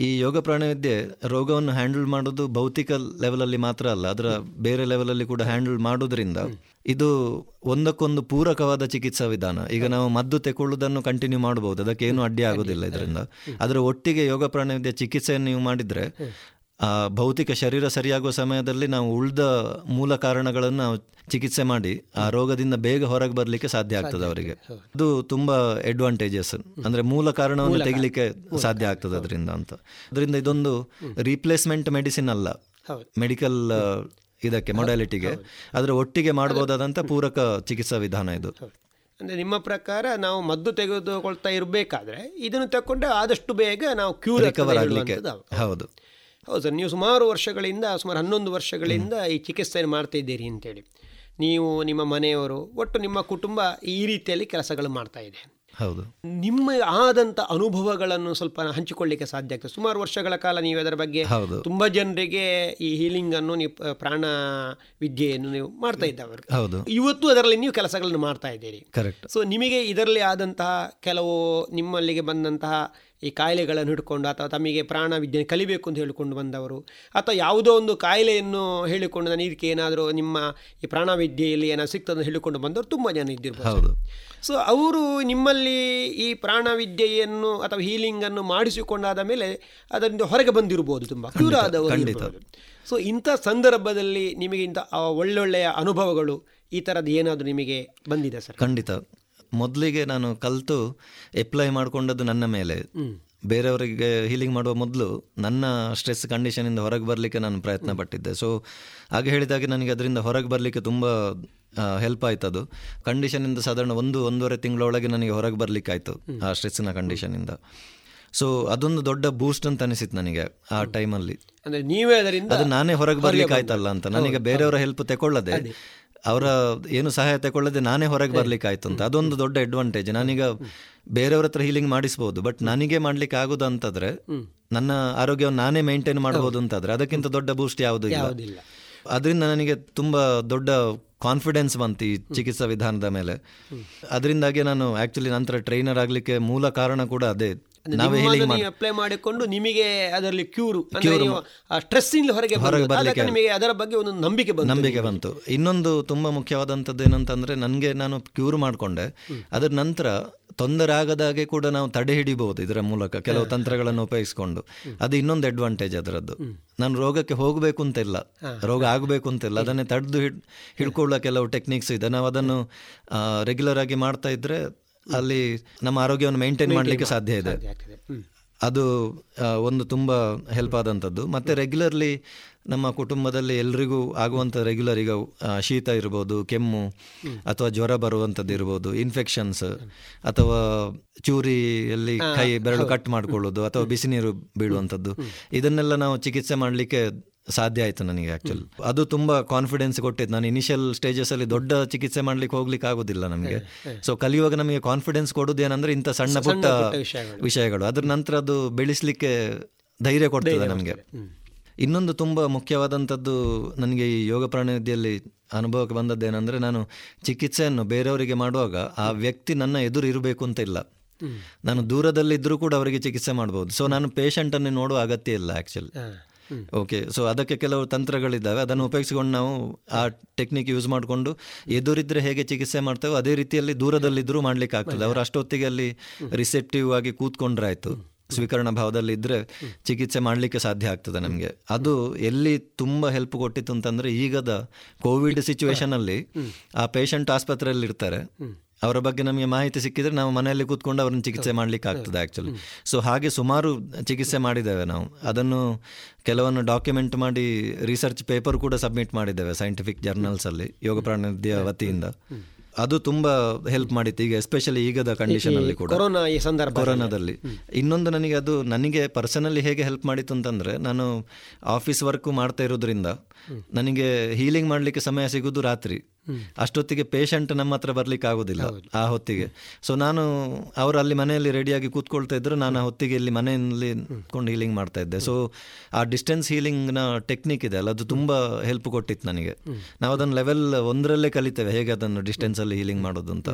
ಈ ಯೋಗ ಪ್ರಾಣವಿದ್ಯೆ ರೋಗವನ್ನು ಹ್ಯಾಂಡಲ್ ಮಾಡೋದು ಭೌತಿಕ ಲೆವೆಲಲ್ಲಿ ಮಾತ್ರ ಅಲ್ಲ, ಅದರ ಬೇರೆ ಲೆವೆಲಲ್ಲಿ ಕೂಡ ಹ್ಯಾಂಡಲ್ ಮಾಡೋದ್ರಿಂದ ಇದು ಒಂದಕ್ಕೊಂದು ಪೂರಕವಾದ ಚಿಕಿತ್ಸಾ ವಿಧಾನ. ಈಗ ನಾವು ಮದ್ದು ತೆಕೊಳ್ಳುವುದನ್ನು ಕಂಟಿನ್ಯೂ ಮಾಡಬಹುದು ಅದಕ್ಕೆ ಏನು ಅಡ್ಡಿ ಆಗೋದಿಲ್ಲ ಇದರಿಂದ. ಅದರ ಒಟ್ಟಿಗೆ ಯೋಗ ಪ್ರಾಣವಿದ್ಯೆ ಚಿಕಿತ್ಸೆಯನ್ನು ನೀವು ಮಾಡಿದರೆ ಆ ಭೌತಿಕ ಶರೀರ ಸರಿಯಾಗುವ ಸಮಯದಲ್ಲಿ ನಾವು ಉಳಿದ ಮೂಲ ಕಾರಣಗಳನ್ನು ನಾವು ಚಿಕಿತ್ಸೆ ಮಾಡಿ ಆ ರೋಗದಿಂದ ಬೇಗ ಹೊರಗೆ ಬರಲಿಕ್ಕೆ ಸಾಧ್ಯ ಆಗ್ತದೆ ಅವರಿಗೆ. ಅದು ತುಂಬಾ ಅಡ್ವಾಂಟೇಜಸ್ ಅಂದ್ರೆ ಮೂಲ ಕಾರಣವನ್ನು ತೆಗಿಲಿಕ್ಕೆ ಸಾಧ್ಯ ಆಗ್ತದೆ ಅದರಿಂದ ಅಂತ. ಅದರಿಂದ ಇದೊಂದು ರೀಪ್ಲೇಸ್ಮೆಂಟ್ ಮೆಡಿಸಿನ್ ಅಲ್ಲ. ಮೆಡಿಕಲ್ ಇದಕ್ಕೆ ಮೊಡಾಲಿಟಿಗೆ ಅದರ ಒಟ್ಟಿಗೆ ಮಾಡಬಹುದಾದಂಥ ಪೂರಕ ಚಿಕಿತ್ಸಾ ವಿಧಾನ ಇದು. ಅಂದರೆ ನಿಮ್ಮ ಪ್ರಕಾರ ನಾವು ಮದ್ದು ತೆಗೆದುಕೊಳ್ತಾ ಇರಬೇಕಾದ್ರೆ ಇದನ್ನು ತಗೊಂಡು ಆದಷ್ಟು ಬೇಗ ನಾವು ಕ್ಯೂರ್ ರಿಕವರ್ ಆಗಲಿಕ್ಕೆ ಹೌದು. ಹೌದು. ಸರ್ ನೀವು ಸುಮಾರು ವರ್ಷಗಳಿಂದ ಸುಮಾರು ಹನ್ನೊಂದು ವರ್ಷಗಳಿಂದ ಈ ಚಿಕಿತ್ಸೆಯನ್ನು ಮಾಡ್ತಾ ಇದ್ದೀರಿ ಅಂತೇಳಿ. ನೀವು ನಿಮ್ಮ ಮನೆಯವರು ಒಟ್ಟು ನಿಮ್ಮ ಕುಟುಂಬ ಈ ರೀತಿಯಲ್ಲಿ ಕೆಲಸಗಳು ಮಾಡ್ತಾ ಇದೆ. ಹೌದು. ನಿಮ್ಮ ಆದಂತ ಅನುಭವಗಳನ್ನು ಸ್ವಲ್ಪ ಹಂಚಿಕೊಳ್ಳಿಕ್ಕೆ ಸಾಧ್ಯ ಆಗ್ತದೆ. ಸುಮಾರು ವರ್ಷಗಳ ಕಾಲ ನೀವು ಅದರ ಬಗ್ಗೆ ತುಂಬಾ ತುಂಬ ಜನರಿಗೆ ಈ ಹೀಲಿಂಗ್ ಅನ್ನು ನೀವು ಪ್ರಾಣ ವಿದ್ಯೆಯನ್ನು ನೀವು ಮಾಡ್ತಾ ಇದ್ದವರು ಹೌದು. ಇವತ್ತು ಅದರಲ್ಲಿ ನೀವು ಕೆಲಸಗಳನ್ನು ಮಾಡ್ತಾ ಇದ್ದೀರಿ. ಕರೆಕ್ಟ್ ಸೊ ನಿಮಗೆ ಇದರಲ್ಲಿ ಆದಂತಹ ಕೆಲವು ನಿಮ್ಮಲ್ಲಿಗೆ ಬಂದಂತಹ ಈ ಕಾಯಿಲೆಗಳನ್ನು ಹಿಡ್ಕೊಂಡು ಅಥವಾ ತಮಗೆ ಪ್ರಾಣ ವಿದ್ಯೆ ಕಲಿಬೇಕು ಅಂತ ಹೇಳಿಕೊಂಡು ಬಂದವರು. ಅಥವಾ ಯಾವುದೋ ಒಂದು ಕಾಯಿಲೆಯನ್ನು ಹೇಳಿಕೊಂಡು ನಾನು ಇದಕ್ಕೆ ಏನಾದರೂ ನಿಮ್ಮ ಈ ಪ್ರಾಣ ವಿದ್ಯೆಯಲ್ಲಿ ಏನಾದ್ರು ಸಿಗ್ತದೆ ಅಂತ ಹೇಳಿಕೊಂಡು ಬಂದವರು ತುಂಬ ಜನ ಇದ್ದಿರ್ಬೋದು. ಸೊ ಅವರು ನಿಮ್ಮಲ್ಲಿ ಈ ಪ್ರಾಣ ವಿದ್ಯೆಯನ್ನು ಅಥವಾ ಹೀಲಿಂಗನ್ನು ಮಾಡಿಸಿಕೊಂಡಾದ ಮೇಲೆ ಅದರಿಂದ ಹೊರಗೆ ಬಂದಿರ್ಬೋದು ತುಂಬ. ಕ್ಯೂರ್ ಆದವರು. ಸೊ ಇಂಥ ಸಂದರ್ಭದಲ್ಲಿ ನಿಮಗೆ ಇಂಥ ಒಳ್ಳೊಳ್ಳೆಯ ಅನುಭವಗಳು ಈ ಥರದ್ದು ಏನಾದರೂ ನಿಮಗೆ ಬಂದಿದೆ ಸರ್? ಖಂಡಿತ. ಮೊದಲಿಗೆ ನಾನು ಕಲಿತು ಅಪ್ಲೈ ಮಾಡಿಕೊಂಡದ್ದು ನನ್ನ ಮೇಲೆ. ಬೇರೆಯವರಿಗೆ ಹೀಲಿಂಗ್ ಮಾಡುವ ಮೊದಲು ನನ್ನ ಸ್ಟ್ರೆಸ್ ಕಂಡೀಷನಿಂದ ಹೊರಗೆ ಬರಲಿಕ್ಕೆ ನಾನು ಪ್ರಯತ್ನ ಪಟ್ಟಿದ್ದೆ. ಸೊ ಹಾಗೆ ಹೇಳಿದಾಗೆ ನನಗೆ ಅದರಿಂದ ಹೊರಗೆ ಬರಲಿಕ್ಕೆ ತುಂಬ ಹೆಲ್ಪ್ ಆಯ್ತು ಅದು ಕಂಡೀಷನಿಂದ ಸಾಧಾರಣ ಒಂದು ಒಂದೂವರೆ ತಿಂಗಳೊಳಗೆ ನನಗೆ ಹೊರಗೆ ಬರಲಿಕ್ಕೆ ಆಯಿತು ಆ ಸ್ಟ್ರೆಸ್ಸಿನ ಕಂಡೀಷನಿಂದ ಸೊ ಅದೊಂದು ದೊಡ್ಡ ಬೂಸ್ಟ್ ಅಂತ ಅನಿಸಿತ್ತು ನನಗೆ ಆ ಟೈಮಲ್ಲಿ ಅಂದರೆ ನೀವೇ ಅದರಿಂದ ಅದು ನಾನೇ ಹೊರಗೆ ಬರ್ಲಿಕ್ಕೆ ಆಯ್ತಲ್ಲ ಅಂತ. ನನಗೆ ಬೇರೆಯವರ ಹೆಲ್ಪ್ ತಗೊಳ್ಳದೆ ಅವರ ಏನು ಸಹಾಯ ತಗೊಳ್ಳದೆ ನಾನೇ ಹೊರಗೆ ಬರ್ಲಿಕ್ಕೆ ಆಯ್ತು ಅಂತ ಅದೊಂದು ದೊಡ್ಡ ಅಡ್ವಾಂಟೇಜ್ ನಾನೀಗ ಬೇರೆಯವ್ರ ಹತ್ರ ಹೀಲಿಂಗ್ ಮಾಡಿಸ್ಬೋದು ಬಟ್ ನನಗೆ ಮಾಡ್ಲಿಕ್ಕೆ ಆಗುದು ಅಂತಂದ್ರೆ ನನ್ನ ಆರೋಗ್ಯವನ್ನು ನಾನೇ ಮೇಂಟೈನ್ ಮಾಡಬಹುದು ಅಂತಾದ್ರೆ ಅದಕ್ಕಿಂತ ದೊಡ್ಡ ಬೂಸ್ಟ್ ಯಾವುದು ಇಲ್ಲ. ಅದರಿಂದ ನನಗೆ ತುಂಬಾ ದೊಡ್ಡ ಕಾನ್ಫಿಡೆನ್ಸ್ ಬಂತು ಈ ಚಿಕಿತ್ಸಾ ವಿಧಾನದ ಮೇಲೆ. ಅದರಿಂದಾಗಿ ನಾನು ಆಕ್ಚುಲಿ ನಂತರ ಟ್ರೈನರ್ ಆಗ್ಲಿಕ್ಕೆ ಮೂಲ ಕಾರಣ ಕೂಡ ಅದೇ. ಅಪ್ಲೈ ಮಾಡಿಕೊಂಡು ನಿಮಗೆ ಅದರಲ್ಲಿ ಕ್ಯೂರ್ ಆ ಸ್ಟ್ರೆಸ್ ಇಂದ ಹೊರಗೆ ಹೊರಗೆ ನಿಮಗೆ ಅದರ ಬಗ್ಗೆ ಒಂದು ನಂಬಿಕೆ ಬಂತು. ನಂಬಿಕೆ ಬಂತು. ಇನ್ನೊಂದು ತುಂಬಾ ಮುಖ್ಯವಾದಂಥದ್ದು ಏನಂತಂದ್ರೆ ನನಗೆ ನಾನು ಕ್ಯೂರ್ ಮಾಡಿಕೊಂಡೆ. ಅದರ ನಂತರ ತೊಂದರೆ ಆಗದಾಗೆ ಕೂಡ ನಾವು ತಡೆ ಹಿಡಿಬಹುದು ಇದರ ಮೂಲಕ ಕೆಲವು ತಂತ್ರಗಳನ್ನು ಉಪಯೋಗಿಸಿಕೊಂಡು. ಅದು ಇನ್ನೊಂದು ಅಡ್ವಾಂಟೇಜ್ ಅದರದ್ದು. ನಾನು ರೋಗಕ್ಕೆ ಹೋಗಬೇಕು ಅಂತ ಇಲ್ಲ. ರೋಗ ಆಗಬೇಕು ಅಂತ ಇಲ್ಲ ಅದನ್ನೇ ತಡೆದು ಹಿಡ್ ಹಿಡ್ಕೊಳ್ಳೋ ಕೆಲವು ಟೆಕ್ನಿಕ್ಸ್ ಇದೆ. ನಾವು ಅದನ್ನು ರೆಗ್ಯುಲರ್ ಆಗಿ ಮಾಡ್ತಾ ಇದ್ರೆ ಅಲ್ಲಿ ನಮ್ಮ ಆರೋಗ್ಯವನ್ನು ಮೇಂಟೈನ್ ಮಾಡಲಿಕ್ಕೆ ಸಾಧ್ಯ ಇದೆ. ಅದು ಒಂದು ತುಂಬ ಹೆಲ್ಪ್ ಆದಂಥದ್ದು. ಮತ್ತು ರೆಗ್ಯುಲರ್ಲಿ ನಮ್ಮ ಕುಟುಂಬದಲ್ಲಿ ಎಲ್ರಿಗೂ ಆಗುವಂಥ ರೆಗ್ಯುಲರ್ ಈಗ ಶೀತ ಇರ್ಬೋದು ಕೆಮ್ಮು ಅಥವಾ ಜ್ವರ ಬರುವಂಥದ್ದು ಇರ್ಬೋದು ಇನ್ಫೆಕ್ಷನ್ಸ್ ಅಥವಾ ಚೂರಿಯಲ್ಲಿ ಕೈ ಬೆರಳು ಕಟ್ ಮಾಡ್ಕೊಳ್ಳೋದು ಅಥವಾ ಬಿಸಿ ನೀರು ಬೀಳುವಂಥದ್ದು. ಇದನ್ನೆಲ್ಲ ನಾವು ಚಿಕಿತ್ಸೆ ಮಾಡಲಿಕ್ಕೆ ಸಾಧ್ಯ ಆಯಿತು ನನಗೆ ಆ್ಯಕ್ಚುಲಿ ಅದು ತುಂಬ ಕಾನ್ಫಿಡೆನ್ಸ್ ಕೊಟ್ಟಿತ್ತು ನಾನು ಇನಿಷಿಯಲ್ ಸ್ಟೇಜಸಲ್ಲಿ ದೊಡ್ಡ ಚಿಕಿತ್ಸೆ ಮಾಡ್ಲಿಕ್ಕೆ ಹೋಗ್ಲಿಕ್ಕೆ ಆಗೋದಿಲ್ಲ ನಮಗೆ. ಸೊ ಕಲಿಯುವಾಗ ನಮಗೆ ಕಾನ್ಫಿಡೆನ್ಸ್ ಕೊಡೋದು ಏನಂದ್ರೆ ಇಂಥ ಸಣ್ಣ ಪುಟ್ಟ ವಿಷಯಗಳು. ವಿಷಯಗಳು. ಅದ್ರ ನಂತರ ಅದು ಬೆಳೆಸಲಿಕ್ಕೆ ಧೈರ್ಯ ಕೊಡ್ತದೆ ನಮಗೆ. ಇನ್ನೊಂದು ತುಂಬ ಮುಖ್ಯವಾದಂಥದ್ದು ನನಗೆ ಈ ಯೋಗ ಪ್ರಾಣವಿದ್ಯೆಯಲ್ಲಿ ಅನುಭವಕ್ಕೆ ಬಂದದ್ದೇನೆಂದರೆ ನಾನು ಚಿಕಿತ್ಸೆಯನ್ನು ಬೇರೆಯವರಿಗೆ ಮಾಡುವಾಗ ಆ ವ್ಯಕ್ತಿ ನನ್ನ ಎದುರು ಇರಬೇಕು ಅಂತ ಇಲ್ಲ. ನಾನು ದೂರದಲ್ಲಿದ್ದರೂ ಕೂಡ ಅವರಿಗೆ ಚಿಕಿತ್ಸೆ ಮಾಡ್ಬೋದು. ಸೊ ನಾನು ಪೇಷಂಟನ್ನು ನೋಡುವ ಅಗತ್ಯ ಇಲ್ಲ ಆ್ಯಕ್ಚುಲಿ ಓಕೆ ಸೊ ಅದಕ್ಕೆ ಕೆಲವು ತಂತ್ರಗಳಿದ್ದಾವೆ. ಅದನ್ನು ಉಪಯೋಗಿಸಿಕೊಂಡು ನಾವು ಆ ಟೆಕ್ನಿಕ್ ಯೂಸ್ ಮಾಡಿಕೊಂಡು ಎದುರಿದ್ರೆ ಹೇಗೆ ಚಿಕಿತ್ಸೆ ಮಾಡ್ತೇವೆ ಅದೇ ರೀತಿಯಲ್ಲಿ ದೂರದಲ್ಲಿದ್ದರೂ ಮಾಡ್ಲಿಕ್ಕೆ ಆಗ್ತದೆ. ಅವರು ಅಷ್ಟೊತ್ತಿಗೆ ಅಲ್ಲಿ ರಿಸೆಪ್ಟಿವ್ ಆಗಿ ಕೂತ್ಕೊಂಡ್ರೆ ಆಯ್ತು ಸ್ವೀಕರಣ ಭಾವದಲ್ಲಿ ಇದ್ರೆ ಚಿಕಿತ್ಸೆ ಮಾಡಲಿಕ್ಕೆ ಸಾಧ್ಯ ಆಗ್ತದೆ ನಮಗೆ. ಅದು ಎಲ್ಲಿ ತುಂಬ ಹೆಲ್ಪ್ ಕೊಟ್ಟಿತ್ತು ಅಂತಂದ್ರೆ ಈಗದ ಕೋವಿಡ್ ಸಿಚುವೇಶನ್ ಅಲ್ಲಿ ಆ ಪೇಷಂಟ್ ಆಸ್ಪತ್ರೆಯಲ್ಲಿ ಇರ್ತಾರೆ ಅವರ ಬಗ್ಗೆ ನಮಗೆ ಮಾಹಿತಿ ಸಿಕ್ಕಿದ್ರೆ ನಾವು ಮನೆಯಲ್ಲಿ ಕೂತ್ಕೊಂಡು ಅವ್ರನ್ನ ಚಿಕಿತ್ಸೆ ಮಾಡ್ಲಿಕ್ಕೆ ಆಗ್ತದೆ ಆ್ಯಕ್ಚುಲಿ ಸೊ ಹಾಗೆ ಸುಮಾರು ಚಿಕಿತ್ಸೆ ಮಾಡಿದ್ದೇವೆ ನಾವು. ಅದನ್ನು ಕೆಲವನ್ನು ಡಾಕ್ಯುಮೆಂಟ್ ಮಾಡಿ ರಿಸರ್ಚ್ ಪೇಪರ್ ಕೂಡ ಸಬ್ಮಿಟ್ ಮಾಡಿದ್ದೇವೆ ಸೈಂಟಿಫಿಕ್ ಜರ್ನಲ್ಸ್ ಅಲ್ಲಿ ಯೋಗ ಪ್ರಾಣಿಯ ವತಿಯಿಂದ. ಅದು ತುಂಬಾ ಹೆಲ್ಪ್ ಮಾಡಿತ್ತು ಈಗ ಎಸ್ಪೆಷಲಿ ಈಗದ ಕಂಡೀಷನ್ ಅಲ್ಲಿ ಕೂಡ. ಕೊರೋನಾ ಈ ಸಂದರ್ಭ ಕೊರೋನಾದಲ್ಲಿ. ಇನ್ನೊಂದು ನನಗೆ ಅದು ನನಗೆ ಪರ್ಸನಲಿ ಹೇಗೆ ಹೆಲ್ಪ್ ಮಾಡಿತ್ತು ಅಂತಂದ್ರೆ ನಾನು ಆಫೀಸ್ ವರ್ಕ್ ಮಾಡ್ತಾ ಇರೋದ್ರಿಂದ ನನಗೆ ಹೀಲಿಂಗ್ ಮಾಡ್ಲಿಕ್ಕೆ ಸಮಯ ಸಿಗುದು ರಾತ್ರಿ. ಅಷ್ಟೊತ್ತಿಗೆ ಪೇಷಂಟ್ ನಮ್ಮ ಹತ್ರ ಬರ್ಲಿಕ್ಕೆ ಆಗೋದಿಲ್ಲ ಆ ಹೊತ್ತಿಗೆ. ಸೊ ನಾನು ಅವರು ಅಲ್ಲಿ ಮನೆಯಲ್ಲಿ ರೆಡಿಯಾಗಿ ಕೂತ್ಕೊಳ್ತಾ ಇದ್ರು ನಾನು ಆ ಹೊತ್ತಿಗೆ ಇಲ್ಲಿ ಮನೆಯಲ್ಲಿ ಕೊಂಡು ಹೀಲಿಂಗ್ ಮಾಡ್ತಾ ಇದ್ದೆ. ಸೊ ಆ ಡಿಸ್ಟೆನ್ಸ್ ಹೀಲಿಂಗ್ನ ಟೆಕ್ನಿಕ್ ಇದೆ ಅಲ್ಲ ಅದು ತುಂಬಾ ಹೆಲ್ಪ್ ಕೊಟ್ಟಿತ್ತು ನನಗೆ. ನಾವು ಅದನ್ನು ಲೆವೆಲ್ ಒಂದರಲ್ಲೇ ಕಲಿತೇವೆ ಹೇಗೆ ಅದನ್ನು ಡಿಸ್ಟೆನ್ಸಲ್ಲಿ ಹೀಲಿಂಗ್ ಮಾಡೋದು ಅಂತ.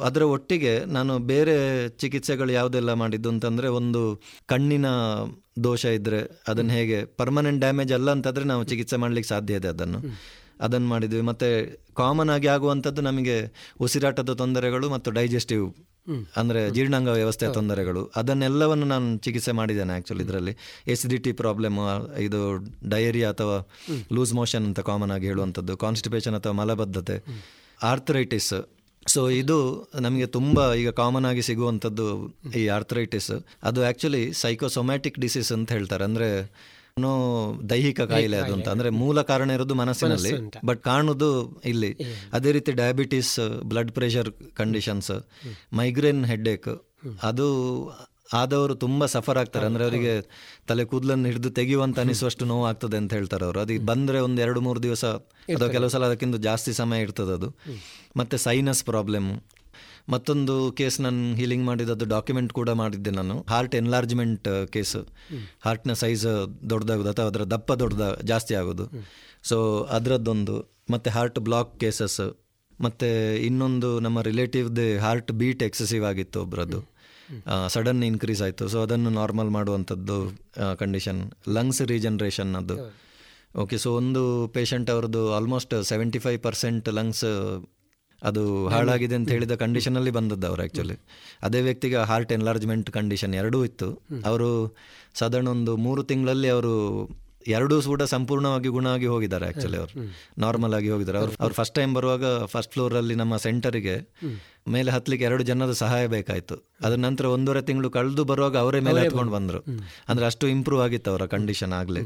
ಅದರ ಒಟ್ಟಿಗೆ ನಾನು ಬೇರೆ ಚಿಕಿತ್ಸೆಗಳು ಯಾವುದೆಲ್ಲ ಮಾಡಿದ್ದು ಅಂತಂದ್ರೆ ಒಂದು ಕಣ್ಣಿನ ದೋಷ ಇದ್ರೆ ಅದನ್ನು ಹೇಗೆ ಪರ್ಮನೆಂಟ್ ಡ್ಯಾಮೇಜ್ ಅಲ್ಲ ಅಂತಂದ್ರೆ ನಾವು ಚಿಕಿತ್ಸೆ ಮಾಡಲಿಕ್ಕೆ ಸಾಧ್ಯ ಇದೆ ಅದನ್ನು. ಅದನ್ನು ಮಾಡಿದ್ವಿ. ಮತ್ತೆ ಕಾಮನ್ ಆಗಿ ಆಗುವಂಥದ್ದು ನಮಗೆ ಉಸಿರಾಟದ ತೊಂದರೆಗಳು ಮತ್ತು ಡೈಜೆಸ್ಟಿವ್ ಅಂದರೆ ಜೀರ್ಣಾಂಗ ವ್ಯವಸ್ಥೆಯ ತೊಂದರೆಗಳು. ಅದನ್ನೆಲ್ಲವನ್ನು ನಾನು ಚಿಕಿತ್ಸೆ ಮಾಡಿದ್ದೇನೆ ಆ್ಯಕ್ಚುಲಿ ಇದರಲ್ಲಿ. ಎಸಿಡಿಟಿ ಪ್ರಾಬ್ಲಮ್ ಇದು ಡಯರಿಯಾ ಅಥವಾ ಲೂಸ್ ಮೋಷನ್ ಅಂತ ಕಾಮನ್ ಆಗಿ ಹೇಳುವಂಥದ್ದು ಕಾನ್ಸ್ಟಿಪೇಷನ್ ಅಥವಾ ಮಲಬದ್ಧತೆ ಆರ್ಥರೈಟಿಸ್ ಸೊ ಇದು ನಮಗೆ ತುಂಬ ಈಗ ಕಾಮನ್ ಆಗಿ ಸಿಗುವಂಥದ್ದು ಈ ಆರ್ಥರೈಟಿಸ್ ಅದು ಆ್ಯಕ್ಚುಲಿ ಸೈಕೋಸೊಮ್ಯಾಟಿಕ್ ಡಿಸೀಸ್ ಅಂತ ಹೇಳ್ತಾರೆ. ಅಂದರೆ ದೈಹಿಕ ಕಾಯಿಲೆ ಅದು ಅಂತ. ಅಂದ್ರೆ ಮೂಲ ಕಾರಣ ಇರೋದು ಮನಸ್ಸಿನಲ್ಲಿ ಬಟ್ ಕಾಣುದು ಇಲ್ಲಿ. ಅದೇ ರೀತಿ diabetes blood pressure conditions migraine headache ಅದು ಆದವರು ತುಂಬಾ ಸಫರ್ ಆಗ್ತಾರೆ. ಅಂದ್ರೆ ಅವರಿಗೆ ತಲೆ ಕೂದಲನ್ನು ಹಿಡಿದು ತೆಗೆಯುವಂತ ಅನಿಸುವಷ್ಟು ನೋವು ಆಗ್ತದೆ ಅಂತ ಹೇಳ್ತಾರೆ ಅವರು. ಅದು ಬಂದ್ರೆ ಒಂದು ಎರಡು ಮೂರು ದಿವಸ ಅಥವಾ ಕೆಲವು ಸಲ ಅದಕ್ಕಿಂತ ಜಾಸ್ತಿ ಸಮಯ ಇರ್ತದೆ ಅದು. ಮತ್ತೆ ಸೈನಸ್ ಪ್ರಾಬ್ಲಮ್ ಮತ್ತೊಂದು ಕೇಸ್ ನಾನು ಹೀಲಿಂಗ್ ಮಾಡಿದ್ದು ಡಾಕ್ಯುಮೆಂಟ್ ಕೂಡ ಮಾಡಿದ್ದೆ ನಾನು. ಹಾರ್ಟ್ ಎನ್ಲಾರ್ಜ್ಮೆಂಟ್ ಕೇಸ್ ಹಾರ್ಟ್ನ ಸೈಜ್ ದೊಡ್ಡದಾಗೋದು ಅಥವಾ ಅದರ ದಪ್ಪ ದೊಡ್ಡದ ಜಾಸ್ತಿ ಆಗೋದು. ಸೊ ಅದರದ್ದೊಂದು ಮತ್ತೆ ಹಾರ್ಟ್ ಬ್ಲಾಕ್ ಕೇಸಸ್ ಮತ್ತೆ ಇನ್ನೊಂದು ನಮ್ಮ ರಿಲೇಟಿವ್ದೇ ಹಾರ್ಟ್ ಬೀಟ್ ಎಕ್ಸೆಸಿವ್ ಆಗಿತ್ತು ಒಬ್ಬರದ್ದು ಸಡನ್ ಇನ್ಕ್ರೀಸ್ ಆಯಿತು. ಸೊ ಅದನ್ನು ನಾರ್ಮಲ್ ಮಾಡುವಂಥದ್ದು ಕಂಡೀಷನ್ ಲಂಗ್ಸ್ ರೀಜನ್ರೇಷನ್ ಅದು. ಓಕೆ ಸೊ ಒಂದು ಪೇಷಂಟ್ ಅವ್ರದ್ದು almost seventy five percent lungs ಅದು ಹಾಳಾಗಿದೆ ಅಂತ ಹೇಳಿದ ಕಂಡೀಷನಲ್ಲಿ ಬಂದದ್ದು ಅವರು ಆಕ್ಚುಲಿ ಅದೇ ವ್ಯಕ್ತಿಗೆ ಹಾರ್ಟ್ ಎನ್ಲಾರ್ಜ್ಮೆಂಟ್ ಕಂಡೀಷನ್ ಎರಡೂ ಇತ್ತು. ಅವರು ಸಾಧಾರಣ ಒಂದು ಮೂರು ತಿಂಗಳಲ್ಲಿ ಅವರು ಎರಡೂ ಕೂಡ ಸಂಪೂರ್ಣವಾಗಿ ಗುಣ ಆಗಿ ಹೋಗಿದ್ದಾರೆ ಆಕ್ಚುಲಿ ಅವರು. ನಾರ್ಮಲ್ ಆಗಿ ಹೋಗಿದ್ದಾರೆ. ಅವ್ರು ಅವ್ರು ಫಸ್ಟ್ ಟೈಮ್ ಬರುವಾಗ ಫಸ್ಟ್ ಫ್ಲೋರ್ ಅಲ್ಲಿ ನಮ್ಮ ಸೆಂಟರಿಗೆ ಮೇಲೆ ಹತ್ತಲಿಕ್ಕೆ ಎರಡು ಜನದ ಸಹಾಯ ಬೇಕಾಯಿತು. ಅದ್ರ ನಂತರ ಒಂದೂವರೆ ತಿಂಗಳು ಕಳೆದು ಬರುವಾಗ ಅವರೇ ಮೇಲೆ ಹತ್ಕೊಂಡು ಬಂದರು. ಅಂದ್ರೆ ಅಷ್ಟು ಇಂಪ್ರೂವ್ ಆಗಿತ್ತು ಅವರ ಕಂಡೀಷನ್ ಆಗಲಿ.